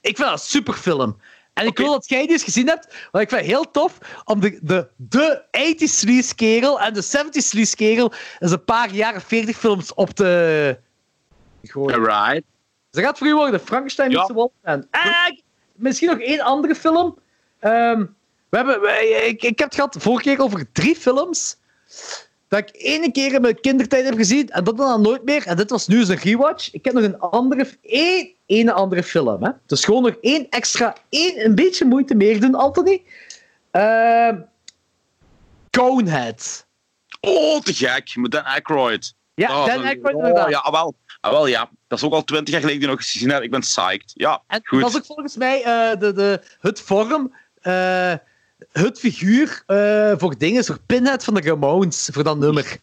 ik vind dat een superfilm. En ik wil dat jij die eens gezien hebt, want ik vind het heel tof om de, de, de 80s sleaze kerel en de 70s sleaze kerel eens een paar jaren 40 films op te gooien. Ze gaat voor u worden, Frankenstein Ja. the Wolfman. En misschien nog één andere film. Ehm, we hebben, we- ik, ik heb het gehad vorige keer over drie films dat ik ene keer in mijn kindertijd heb gezien en dat dan nooit meer. En dit was nu eens een rewatch. Ik heb nog een andere, één ene andere film. Hè. Dus gewoon nog één extra, één, een beetje moeite meer doen, Anthony. Ehm Conehead. Oh, te gek. Met Dan Aykroyd. Ja, Oh, Dan Aykroyd oh, inderdaad. Ja, ah, wel. Ah, wel, ja. Dat is ook al twintig jaar geleden die nog gezien heb. Ik ben psyched. Ja, En goed. dat is ook volgens mij eh, de, de, het vorm, eh, het figuur eh, voor dingen, voor Pinhead van de Ramones, voor dat nummer.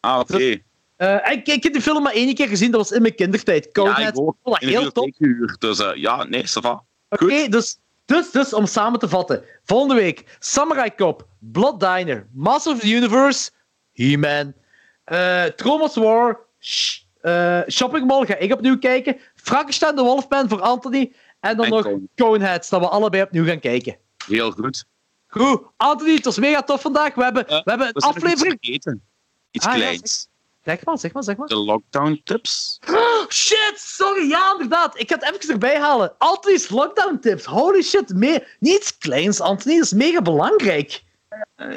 Ah, oké. Eh, ik, ik heb die film maar één keer gezien, dat was in mijn kindertijd. Ja, Conehead, ik vond dat de heel top. Dus eh, ja, nee, ça va. Oké, dus, dus, dus om samen te vatten. Volgende week, Samurai Cop, Blood Diner, Master of the Universe, He-Man, Tromas War, Sh- Shopping Mall ga ik opnieuw kijken, Frankenstein the Wolfman voor Anthony, en dan En nog Conehead. Conehead, dat we allebei opnieuw gaan kijken. Heel goed. Goed, Anthony, het was mega tof vandaag. We hebben, Ja, we hebben een We iets aflevering. vergeten. Iets Ah, ja, kleins. Zeg maar, zeg maar, zeg maar. De lockdown tips. Oh, shit, sorry, ja, inderdaad. Ik ga het even erbij halen. Anthony's lockdown tips. Holy shit, me niets kleins, Anthony. Dat is mega belangrijk. Eh,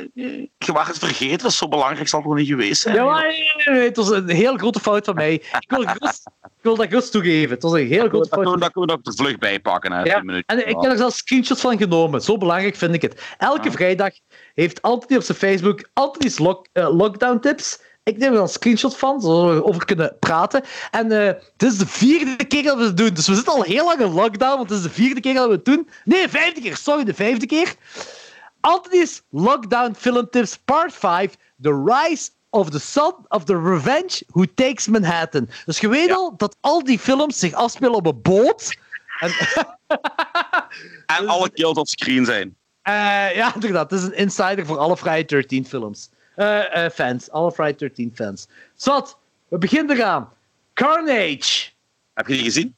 Je was het vergeten, dat is zo belangrijk, zal het wel niet geweest zijn. Ja, maar, nee, nee, het was een heel grote fout van mij. Ik wil, gerust, ik wil dat gerust toegeven. Het was een heel dat, grote fout. dat kunnen we nog er vlug bij pakken. Hè, Ja, en ik heb er zelfs screenshots van genomen. Zo belangrijk vind ik het. Elke Ah. vrijdag heeft Anthony op zijn Facebook Anthony's lock, eh, lockdown tips. Ik neem er dan een screenshot van, zodat we erover kunnen praten. En eh, dit is de vierde keer dat we het doen. Dus we zitten al heel lang in lockdown, want het is de vierde keer dat we het doen. Nee, vijfde keer. Sorry, de vijfde keer. Anthony's Lockdown Film Tips Part 5. The Rise of the Son of the Revenge Who Takes Manhattan. Dus je weet Ja. al dat al die films zich afspelen op een boot. En, [laughs] En alle kills op screen zijn. Eh, ja, inderdaad. Het is een insider voor alle Friday 13 films. Eh, eh, fans. Alle Friday 13 fans. Zat, we beginnen eraan. Carnage. Heb je die gezien?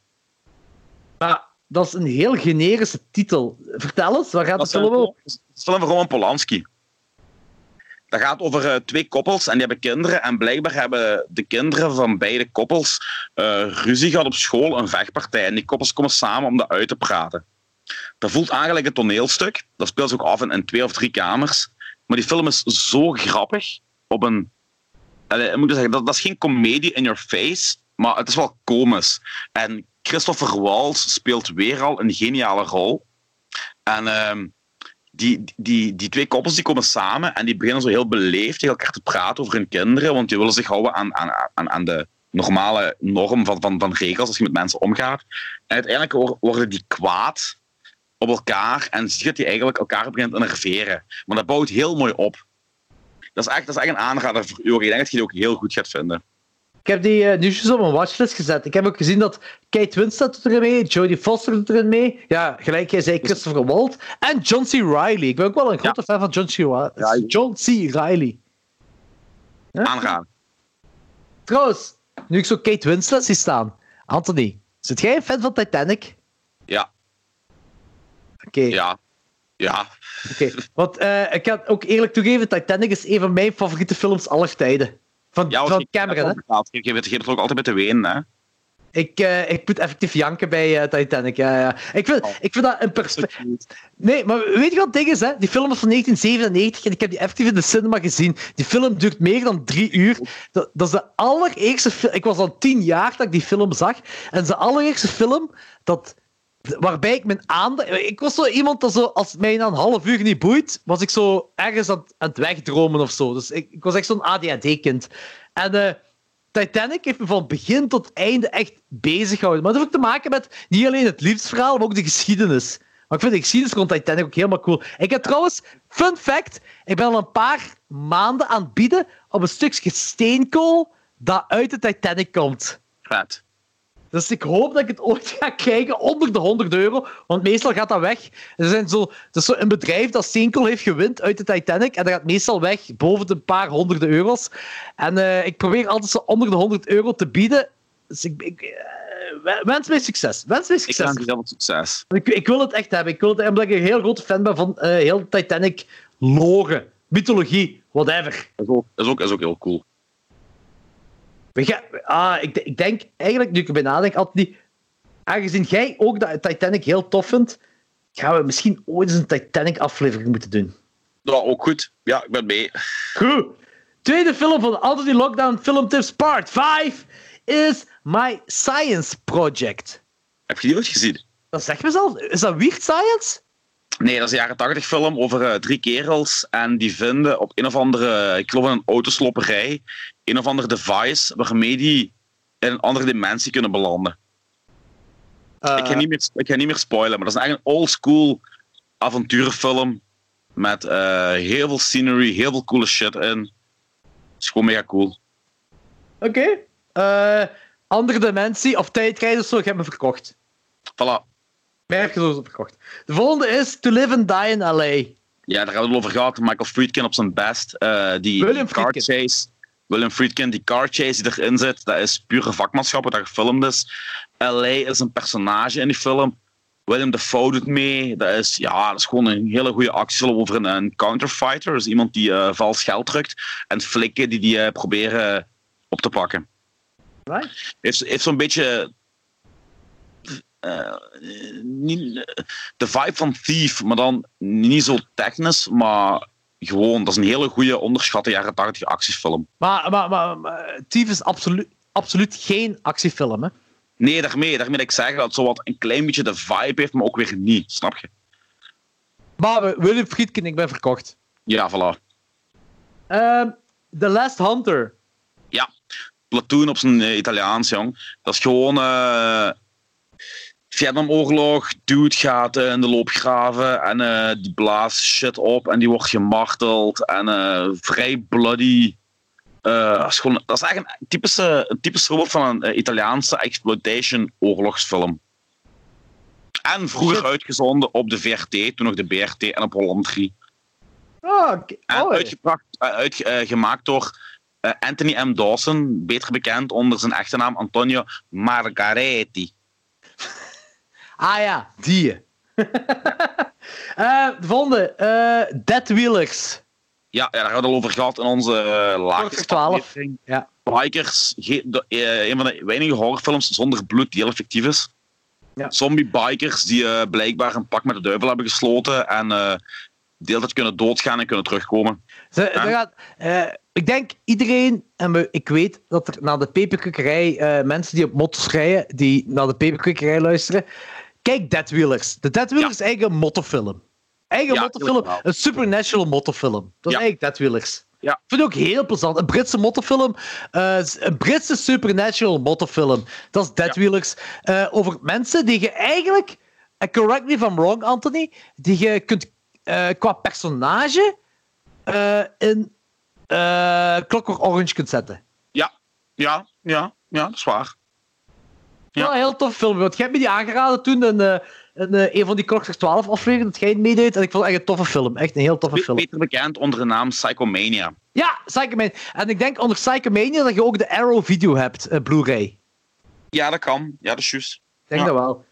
Dat is een heel generische titel. Vertel eens, waar gaat Dat het is film over? dat is een film van Roman Polanski. Dat gaat over eh, twee koppels en die hebben kinderen. En blijkbaar hebben de kinderen van beide koppels eh, ruzie gehad op school, een vechtpartij. En die koppels komen samen om dat uit te praten. Dat voelt eigenlijk een toneelstuk. Dat speelt zich ook af in, in twee of drie kamers. Maar die film is zo grappig. Op een. Ik moet zeggen, dat, dat is geen comedie in your face, maar het is wel komisch. En Christopher Waltz speelt weer al een geniale rol. En ehm, die, die, die twee koppels die komen samen en die beginnen zo heel beleefd tegen elkaar te praten over hun kinderen, want die willen zich houden aan, aan, aan, aan de normale norm van, van, van regels als je met mensen omgaat. En uiteindelijk wor- worden die kwaad op elkaar en zie je dat die eigenlijk elkaar begint te nerveren. Maar dat bouwt heel mooi op. Dat is echt, dat is echt een aanrader voor u. Ik denk dat je die ook heel goed gaat vinden. Ik heb die nieuwsjes op mijn watchlist gezet. Ik heb ook gezien dat Kate Winslet doet erin mee, Jodie Foster doet erin mee. Ja, gelijk jij zei, Christopher Walt. En John C. Reilly. Ik ben ook wel een grote fan van John C. Ri- Ja, ik- John C. Reilly. Ja? Aanraden. Trouwens, nu ik zo Kate Winslet zie staan. Anthony, zit jij een fan van Titanic? Ja, Oké, ja, ja. oké. Want eh, ik kan ook eerlijk toegeven, Titanic is een van mijn favoriete films aller tijden. Van, ja van Cameron, hè? Je, bent er ook altijd bij te wenen, hè? Ik, eh, ik moet effectief janken bij eh, Titanic. Ja, ja. Ik, vind, Oh. ik vind dat een perspectief. Nee, maar weet je wat het ding is? Hè? Die film is van 1997 en ik heb die effectief in de cinema gezien. Die film duurt meer dan drie uur. Dat, dat is de allereerste film. Ik was al tien jaar dat ik die film zag. En het is de allereerste film dat, waarbij ik mijn aandacht. Ik was zo iemand dat zo, als het mij na een half uur niet boeit, was ik zo ergens aan, aan het wegdromen of zo. Dus ik, ik was echt zo'n ADHD-kind. En. eh, Titanic heeft me van begin tot einde echt bezig gehouden. Maar dat heeft ook te maken met niet alleen het liefdesverhaal, maar ook de geschiedenis. Maar ik vind de geschiedenis rond Titanic ook helemaal cool. Ik heb trouwens, fun fact, ik ben al een paar maanden aan het bieden op een stukje steenkool dat uit de Titanic komt. Vet. Dus ik hoop dat ik het ooit ga krijgen onder de 100 euro, want meestal gaat dat weg. Er zijn zo, er is zo een bedrijf dat steenkool heeft gewint uit de Titanic en dat gaat meestal weg boven de paar honderden euro's. En eh, ik probeer altijd zo onder de 100 euro te bieden. Dus ik, ik eh, wens mij succes. Wens mij Ik succes. wens je heel veel succes. Ik, ik wil het echt hebben. Ik wil het, omdat ik een heel grote fan ben van eh, heel Titanic lore, mythologie, whatever. Dat is ook, is ook, is ook heel cool. We gaan- ah, ik, ik denk eigenlijk, nu ik erbij nadenk, Anthony, aangezien jij ook dat Titanic heel tof vindt, gaan we misschien ooit eens een Titanic-aflevering moeten doen. Ja, ook goed. Ja, ik ben mee. Goed. Tweede film van Anthony Lockdown Filmtips Part 5 is My Science Project. Heb je die ooit gezien? Dat zeg me zelf. Is dat Weird Science? Nee, dat is een jaren 80 film over eh, drie kerels. En die vinden op een of andere, ik geloof in een autoslopperij, een of ander device waarmee die in een andere dimensie kunnen belanden. ik, ga niet meer, ik ga niet meer spoilen, maar dat is eigenlijk een old-school avonturenfilm. Met eh, heel veel scenery, heel veel coole shit in. Is gewoon mega cool. Oké. Eh, andere dimensie of tijdreizen of zo, ik heb me verkocht. Voilà. Mij heb je zo verkocht. De volgende is To Live and Die in L.A. Ja, daar hebben we het over gehad. Michael Friedkin op zijn best. Eh, die, William car Friedkin. chase. William Friedkin, die car chase die erin zit, dat is pure vakmanschap wat daar gefilmd is. L.A. is een personage in die film. William Dafoe doet mee. Dat is, ja, dat is gewoon een hele goede actiefilm over een, een counterfighter. Dus iemand die eh, vals geld drukt. En flikken die die eh, proberen op te pakken. Right? Heeft, heeft zo'n beetje... eh, niet, de vibe van Thief, maar dan niet zo technisch, maar gewoon, dat is een hele goede onderschatte jaren 80 actiefilm. Maar, maar, maar, maar Thief is absoluut, absoluut geen actiefilm, hè? Nee, daarmee, daarmee dat ik zeg dat het zo wat een klein beetje de vibe heeft, maar ook weer niet, snap je? Maar William Friedkin, ik ben verkocht. Ja, voilà. Ehm, The Last Hunter. Platoon op zijn eh, Italiaans, jong. Dat is gewoon eh Vietnamoorlog, dude gaat in de loopgraven en eh, die blaast shit op en die wordt gemarteld en eh, vrij bloody. Eh, dat, is gewoon, dat is eigenlijk een typische, een typisch voorbeeld van een Italiaanse exploitation oorlogsfilm. En vroeger Shit. uitgezonden op de VRT, toen nog de BRT en op Holland 3. Oh, oké. En uitgebracht, eh, uit, eh, gemaakt door Anthony M. Dawson, beter bekend onder zijn echte naam Antonio Margaretti. Ah ja, die. [laughs] Eh, de volgende. eh Dead Wheelers. Ja, ja, daar hebben we het al over gehad in onze uh, Korte 12. Ja. Bikers, ge- de- eh, een van de weinige horrorfilms zonder bloed die heel effectief is. Ja. Zombie bikers die eh, blijkbaar een pak met de duivel hebben gesloten en eh, de hele tijd kunnen doodgaan en kunnen terugkomen. Ze, er gaat, eh, ik denk iedereen, en we- ik weet dat er naar de peperkukkerij eh, mensen die op motto's rijden, die naar de peperkukkerij luisteren. Kijk Dead Wheelers. De Dead Wheelers is eigenlijk een mottofilm. Eigen Ja, mottofilm, een supernatural mottofilm. Dat is Ja. eigenlijk Dead Wheelers. Ja. Ik vind het ook heel plezant. Een Britse mottofilm, eh, een Britse supernatural mottofilm. Dat is Dead Ja. Wheelers. Eh, over mensen die je eigenlijk, en correct me if I'm wrong, Anthony, die je kunt eh, qua personage in Clockwork Orange kunt zetten. Ja, ja, ja, ja, dat is waar. Ja. Een heel tof film. Want jij hebt me die aangeraden toen in, eh, in eh, een van die Klokslag 12 afleveringen dat jij meedeed. En ik vond het echt een toffe film. Echt een heel toffe film. Beter bekend onder de naam Psychomania. Ja, Psychomania. En ik denk onder Psychomania dat je ook de Arrow video hebt, eh, Blu-ray. Ja, dat kan. Ja, dat is juist. Ik denk Ja. dat wel.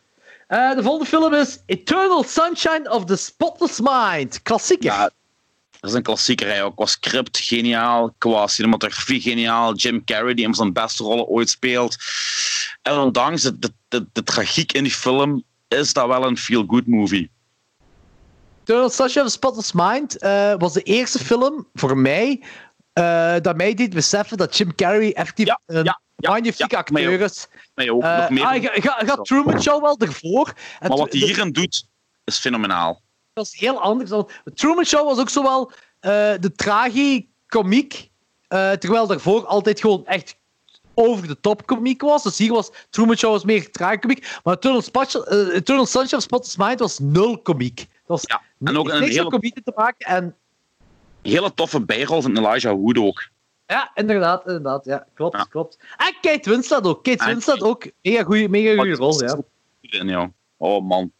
De volgende film is Eternal Sunshine of the Spotless Mind. Klassieker. Ja, dat is een klassieker. Hè. ook. Qua script geniaal, qua cinematografie geniaal. Jim Carrey, die een van zijn beste rollen ooit speelt. En ondanks de, de, de, de tragiek in die film, is dat wel een feel-good movie. Eternal Sunshine of Spotless Mind eh, was de eerste film voor mij eh, dat mij deed beseffen dat Jim Carrey effectief Ja, een ja, ja, magnifieke ja, mij acteur is. Nee, ook Eh, nog meer. ah, je, je had Truman Show wel ervoor. En maar wat hij hierin doet, is fenomenaal. Dat was heel anders. Dan, de Truman Show was ook zowel eh de tragicomiek, eh terwijl daarvoor altijd gewoon echt over de top komiek was. Dus hier was Truman Show was meer tragicomiek. Maar Eternal, Spatio- eh, Eternal Sunshine of Spotless Mind was nul komiek. Dat was Ja, en ook een niks hele- te maken. En Hele toffe bijrol van Elijah Wood ook. ja, inderdaad, inderdaad. Ja, klopt, Ja. klopt. En Kate Winslet ook. Kate En- Winslet ook. Mega goede mega goeie rol, ja. Oh man.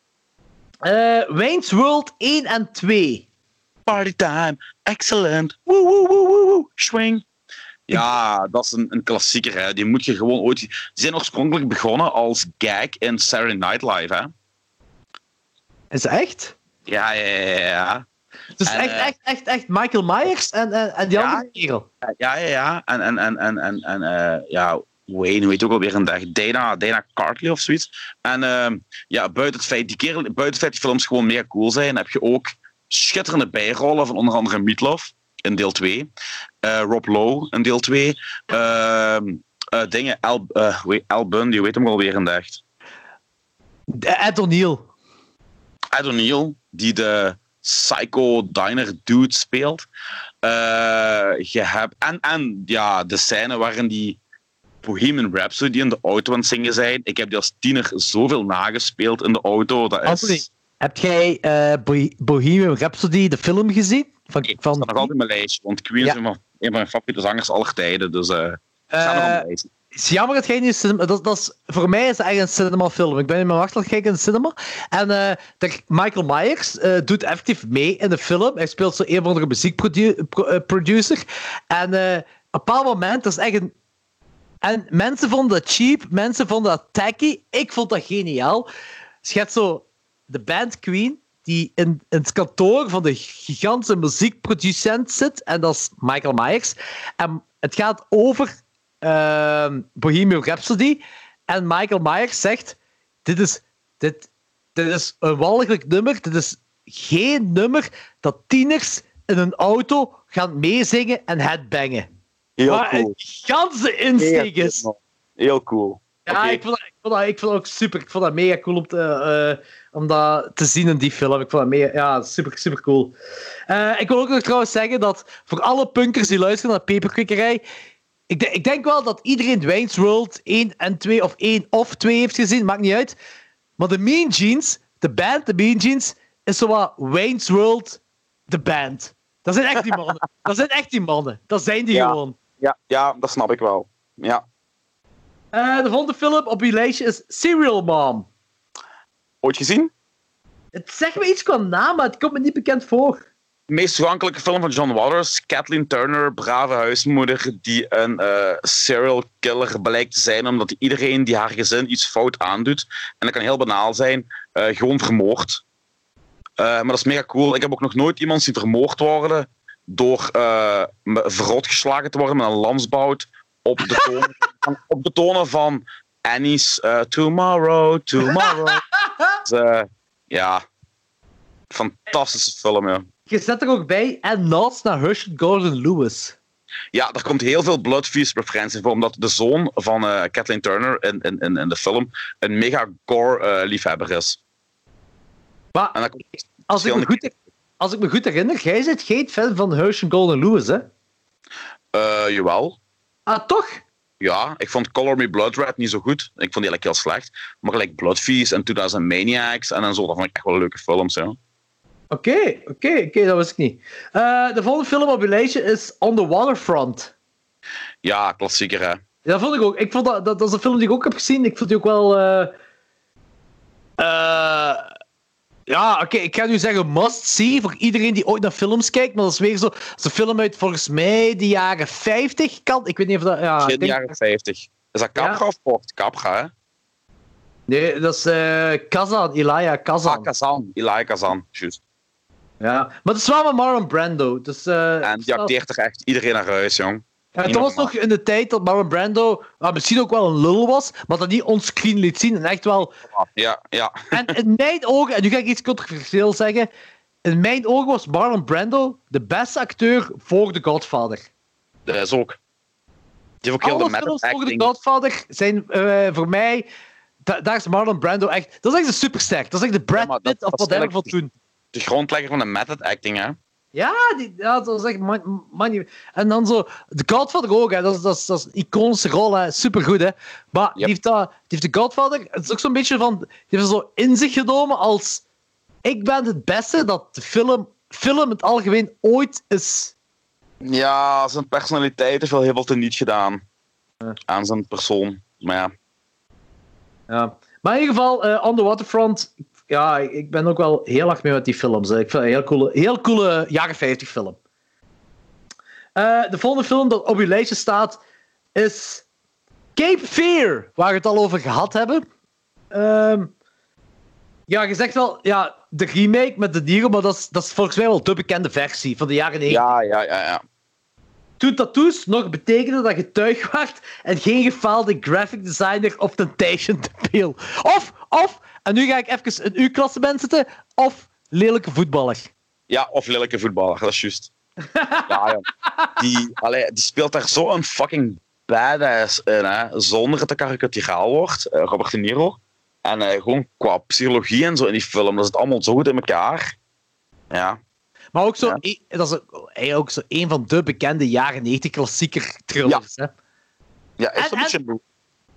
Eh Wayne's World 1 en 2. Party time, excellent. Woe, woe, woe, woe, woe. Swing. Ja, dat is een, een klassieker. Hè. Die moet je gewoon ooit... Die zijn oorspronkelijk begonnen als gag in Saturday Night Live. Hè. Is het echt? Ja, ja, ja, ja. Dus En, echt, eh, echt, echt, echt Michael Myers en, en, en die Ja. andere kerel. Ja, ja, ja. En, en, en, en, en, en eh, ja, Wayne, hoe heet ook alweer een dag? Dana, Dana Cartley of zoiets. En ehm, ja, buiten het feit, die kerel, buiten het feit die films gewoon mega cool zijn, heb je ook schitterende bijrollen van onder andere Meatloaf in deel 2. eh, Rob Lowe in deel 2. ehm, eh, dingen, Al, eh, Al Bundy, heet hem alweer de echt? Ed O'Neill. Ed O'Neill, die de Psycho Diner Dude speelt. Eh, je hebt, en, en ja, de scène waarin die Bohemian Rhapsody in de auto aan het zingen zijn. Ik heb die als tiener zoveel nagespeeld in de auto. Dat Anthony, is... heb jij eh, Bo- Bohemian Rhapsody, de film, gezien? Van, Ik van, nog altijd in mijn lijstje, want Queen Ja. is een van, een van mijn favoriete zangers aller tijden. Dus mijn lijstje. Het is jammer dat jij niet... cinema- Dat, dat is, voor mij is het echt een cinemafilm. Ik ben in mijn wachtelijk kijken in de cinema. En eh, Michael Myers eh, doet effectief mee in de film. Hij speelt zo een of andere muziekproducer. En op een bepaald moment, dat is echt een... En mensen vonden dat cheap, mensen vonden dat tacky. Ik vond dat geniaal. Hebt zo de band Queen, die in, het kantoor van de gigantische muziekproducent zit. En dat is Michael Myers. En het gaat over ehm, Bohemian Rhapsody. En Michael Myers zegt: Dit is, dit, dit is een walgelijk nummer. Dit is geen nummer dat tieners in een auto gaan meezingen en headbangen. Heel een gigantische insteek is. Heel cool. Ja, ik, vond dat, ik, vond dat, ik vond dat ook super. Ik vond dat mega cool om, te, eh, om dat te zien in die film. Ik vond dat mega, ja, super, super cool. Eh, ik wil ook nog trouwens zeggen dat voor alle punkers die luisteren naar Peperkikkerij, ik, de- ik denk wel dat iedereen Wayne's World 1 en 2 of 1 of 2 heeft gezien, maakt niet uit. Maar de Mean Jeans, de band, de Mean Jeans, is zo wat Wayne's World, de band. Dat zijn echt die mannen. [laughs] Dat zijn echt die mannen. Dat zijn die Ja. gewoon. Ja, ja, dat snap ik wel. Ja. Eh, de volgende film op uw lijstje is Serial Mom. Ooit gezien? Het zegt me iets qua naam, maar het komt me niet bekend voor. De meest toegankelijke film van John Waters. Kathleen Turner, brave huismoeder, die een eh, serial killer blijkt te zijn, omdat iedereen die haar gezin iets fout aandoet, en dat kan heel banaal zijn, eh, gewoon vermoord. Maar dat is mega cool. Ik heb ook nog nooit iemand zien vermoord worden door eh, verrot geslagen te worden met een lamsbout op de tonen [laughs] van, op de tonen van Annie's eh, Tomorrow, Tomorrow. [laughs] Dus, eh, ja, fantastische film, ja. je zet er ook bij en naast naar Herschel Gordon Lewis. Ja, er komt heel veel Bloodfeast referenties voor, omdat de zoon van Kathleen Turner in, in, in, de film een mega gore-liefhebber is. Maar En dan komt als ik, me goed, als ik me goed herinner, jij zit geen fan van Herschel Gordon Lewis, hè? Eh, jawel. Ah, toch? Ja, ik vond Color Me Blood Red niet zo goed. Ik vond die eigenlijk heel slecht. Maar gelijk Bloodfeast en 2000 Maniacs en dan zo, dat vond ik echt wel leuke films. Ja. Oké, oké, oké, dat wist ik niet. Eh, de volgende film op je lijstje is On the Waterfront. ja, klassieker hè. Ja, dat vond ik ook. Ik vond dat, dat, dat is een film die ik ook heb gezien. Ik vond die ook wel. eh, eh, ja, oké, ik ga nu zeggen must see voor iedereen die ooit naar films kijkt. Maar dat is weer zo. Dat is een film uit volgens mij de jaren 50 kan. Ik weet niet of dat. Ja, denk- jaren 50. Is dat Capra Ja. of Port? Capra, hè? Nee, dat is eh Kazan, Elia Kazan. Ah, Kazan. Eli Kazan, juist. Ja, maar het is wel met Marlon Brando. Dus, eh, En die acteert er echt iedereen naar huis, jong. Ja, dat was nog in de tijd dat Marlon Brando ah, misschien ook wel een lul was, maar dat niet onscreen liet zien. En echt wel. Ja, ja. En in mijn ogen, en nu ga ik iets controversieel zeggen. In mijn ogen was Marlon Brando de beste acteur voor The Godfather. Dat is ook. Die heeft ook heel Alle de films voor The. Godfather zijn eh, voor mij. da- daar is Marlon Brando echt. Dat is echt een superster. Dat is echt de Brad Ja, Pitt of dat is whatever van toen. De grondlegger van de method acting, hè. Ja, die, ja, dat is echt. Man, man- en dan zo. The Godfather ook, hè. Dat, is, dat, is, dat is een iconische rol, hè. Supergoed, hè. Maar die, heeft dat, die heeft The Godfather. Het is ook zo'n beetje van. Die heeft zo in zich genomen als. Ik ben het beste dat de film, film het algemeen ooit is. Ja, zijn personaliteit heeft wel heel veel teniet gedaan. Aan zijn persoon. Maar ja. Ja. Maar in ieder geval, eh On the Waterfront. Ja, ik- ben ook wel heel erg mee met die films. Hè. Ik vind het een heel coole, heel coole jaren 50 film. Eh, de volgende film dat op uw lijstje staat is Cape Fear, waar we het al over gehad hebben. Ehm, ja, je zegt wel, ja, de remake met de dieren, maar dat is, dat is volgens mij wel de bekende versie van de jaren 90. Ja, ja, ja, ja. Toen tattoos nog betekende dat je tuig werd en geen gefaalde graphic designer of Temptation [laughs] te veel. Of, of, en nu ga ik even een U-klassement zitten, of lelijke voetballer. Ja, of lelijke voetballer, dat is juist. ja. Die, allee, die speelt daar zo'n fucking badass in, hè. Zonder dat het karikaturaal wordt. eh, Robert De Niro. En eh, gewoon qua psychologie en zo in die film, dat zit allemaal zo goed in elkaar. Ja. Maar ook zo, Ja. e- dat is ook, ook zo een van de bekende jaren 90 klassieker thrillers. Hè? Ja, is een beetje,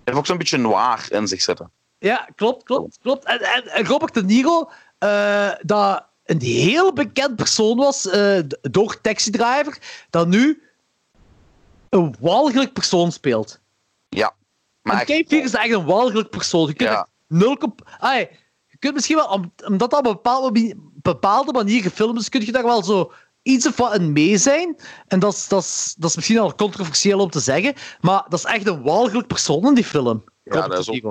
heeft ook zo'n beetje noir in zich zitten. Ja, klopt, klopt, klopt. En, en, en Robert De Niro, eh, dat een heel bekend persoon was eh, door Taxi Driver, dat nu een walgelijk persoon speelt. Ja. Maar en Cape is echt een walgelijk persoon. Je kunt Ja. nul je kunt misschien wel, om- omdat dat op een bepaalde, bepaalde manier gefilmd is, kun je daar wel zo iets of wat in mee zijn. En dat is, dat, is, dat is misschien al controversieel om te zeggen, maar dat is echt een walgelijk persoon in die film. Ja, Robert dat is.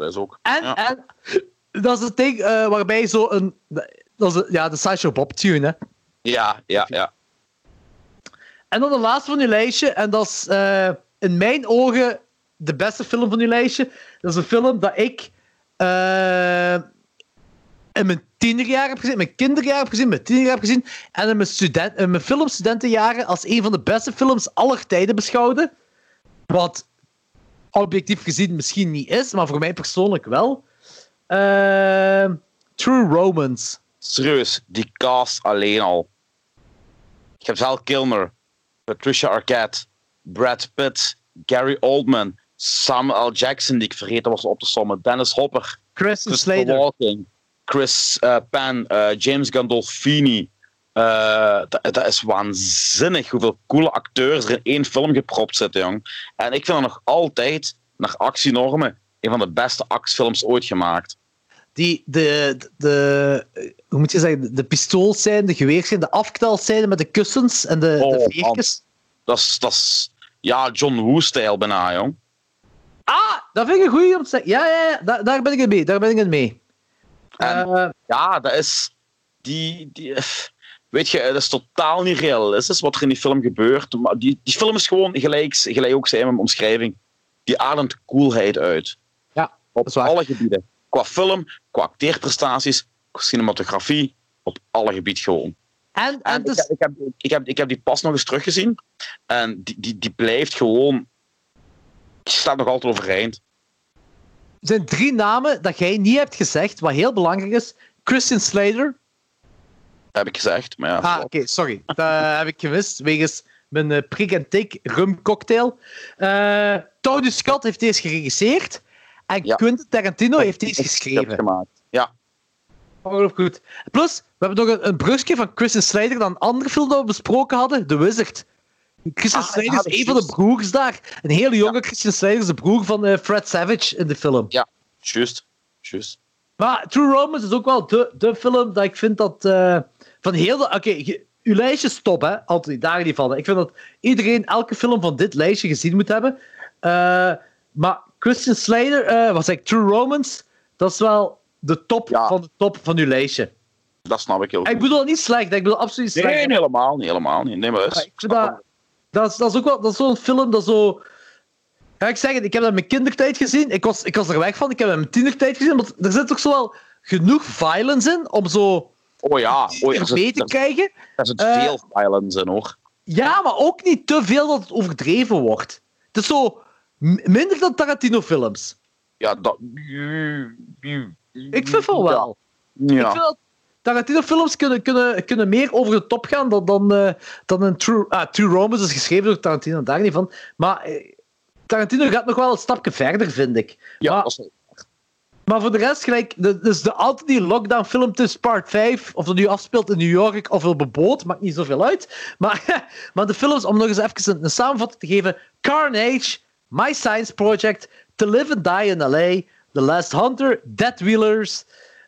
Dat is ook. En, ja. en dat is het ding eh, waarbij zo een... Dat is ja, de Sideshow Bob tune, hè. Ja, ja, ja. En dan de laatste van uw lijstje, en dat is eh, in mijn ogen de beste film van uw lijstje. Dat is een film dat ik eh, in mijn tienerjaren heb gezien, mijn kinderjaren heb gezien, mijn tienerjaren heb gezien, en in mijn, student, in mijn filmstudentenjaren als een van de beste films aller tijden beschouwde. Wat objectief gezien misschien niet is, maar voor mij persoonlijk wel. Eh, True Romance. Serieus, die cast alleen al. Je hebt Val Kilmer, Patricia Arquette, Brad Pitt, Gary Oldman, Samuel L. Jackson, die ik vergeten was op te sommen, Dennis Hopper, Christopher Slater. Walken, Chris eh, Penn, eh, James Gandolfini. Eh, dat, dat is waanzinnig hoeveel coole acteurs er in één film gepropt zitten, jong. En ik vind dat nog altijd, naar actienormen, een van de beste actiefilms ooit gemaakt. die, de, de, hoe moet je zeggen, de, de pistoolscène, de geweerscène, de afknalscène met de kussens en de, Oh, de veertjes. Dat is, dat is ja, John Woo-stijl bijna, jong. Ah, dat vind ik een goeie om te zeggen. Ja, ja, ja daar, daar ben ik het mee. Daar ben ik het mee. En- Eh, Ja, dat is. Die, die, weet je, het is totaal niet realistisch wat er in die film gebeurt. Maar die, die film is gewoon, gelijk, gelijk ook zei in mijn omschrijving, die ademt coolheid uit. Ja, Op alle gebieden. Qua film, qua acteerprestaties, qua cinematografie, op alle gebieden gewoon. En, en En ik, dus, heb, ik, heb, ik, heb, ik heb die pas nog eens teruggezien. En die, die, die blijft gewoon... Die staat nog altijd overeind. er zijn drie namen dat jij niet hebt gezegd, wat heel belangrijk is. Christian Slater. Heb ik gezegd. Maar ja, Ah, oké, sorry. Dat heb ik gemist, wegens mijn uh, prik en tik rum cocktail. Eh Tony Scott heeft deze geregisseerd. En Ja. Quentin Tarantino heeft deze geschreven. gemaakt. Ja. Ongelooflijk goed. Plus, we hebben nog een, een brugje van Christian Slater dan een andere film dat we besproken hadden, The Wizard. Christian Ah, ja, is een van de broers daar. Een hele jonge Christian Slater is de broer van eh, Fred Savage in de film. Juist. Juist. Maar True Romance is ook wel de, de film dat ik vind dat eh, van heel de... Oké, je- uw lijstje is top, hè. Altijd, daar niet van. Ik vind dat iedereen elke film van dit lijstje gezien moet hebben. Eh, maar Christian Slater, eh was ik True Romance, dat is wel de top Ja. van de top van uw lijstje. Dat snap ik heel Ik goed. bedoel dat niet slecht, ik bedoel absoluut Nee, slecht. nee, helemaal niet. Helemaal niet. Nee, maar dat Maar is... ik vind dat, dat, is, dat is ook wel dat is zo'n film dat zo. Ja, ik zeg het, ik heb dat in mijn kindertijd gezien. Ik was, ik was er weg van. Ik heb dat in mijn tienertijd gezien. Want er zit toch zo wel genoeg violence in om zo Oh ja. Oh, ja mee zit, te krijgen. er zit Eh, veel violence in, hoor. Ja, maar ook niet te veel dat het overdreven wordt. Het is zo minder dan Tarantino-films. Ja, dat... Ik vind van wel. Ja. Ik vind dat Tarantino-films kunnen, kunnen, kunnen meer over de top gaan dan, dan, eh, dan een True, ah, True Romance is geschreven door Tarantino, daar niet van. Maar eh, Tarantino gaat nog wel een stapje verder, vind ik. Ja, maar, dat is maar voor de rest, gelijk, de, dus de Anthony Lockdown-film tussen part 5, of dat nu afspeelt in New York of op een boot, maakt niet zoveel uit. Maar, [laughs] maar de films, om nog eens even een, een samenvatting te geven: Carnage, My Science Project, To Live and Die in LA, The Last Hunter, Dead Wheelers.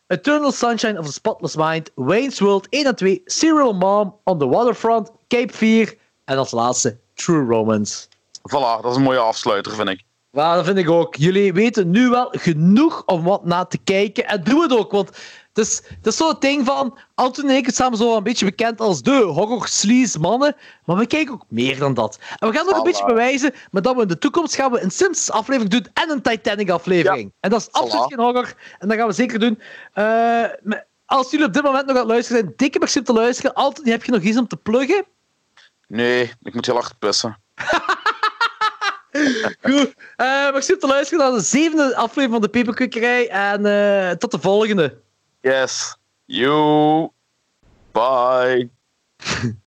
Eternal Sunshine of the Spotless Mind, Wayne's World 1 en 2, Serial Mom, On the Waterfront, Cape Fear en als laatste True Romance. Voilà, dat is een mooie afsluiter, vind ik. Ja, dat vind ik ook. Jullie weten nu wel genoeg om wat na te kijken. En doe het ook, want het is, het is zo'n ding van... Anton en ik zijn samen zo een beetje bekend als de horror sleaze mannen. Maar we kijken ook meer dan dat. En we gaan nog een Voilà. beetje bewijzen, maar dat we in de toekomst gaan we een Simpsons aflevering doen en een Titanic aflevering. En dat is absoluut geen horror. En dat gaan we zeker doen. Eh, als jullie op dit moment nog aan het luisteren zijn, dikke merci om te luisteren. Anton, heb je nog iets om te pluggen? Nee, ik moet heel hard pissen. [laughs] [laughs] Goed. Eh merci om te luisteren naar de zevende aflevering van de Peperkukkerij. En eh, tot de volgende. Yes. You. Bye. [laughs]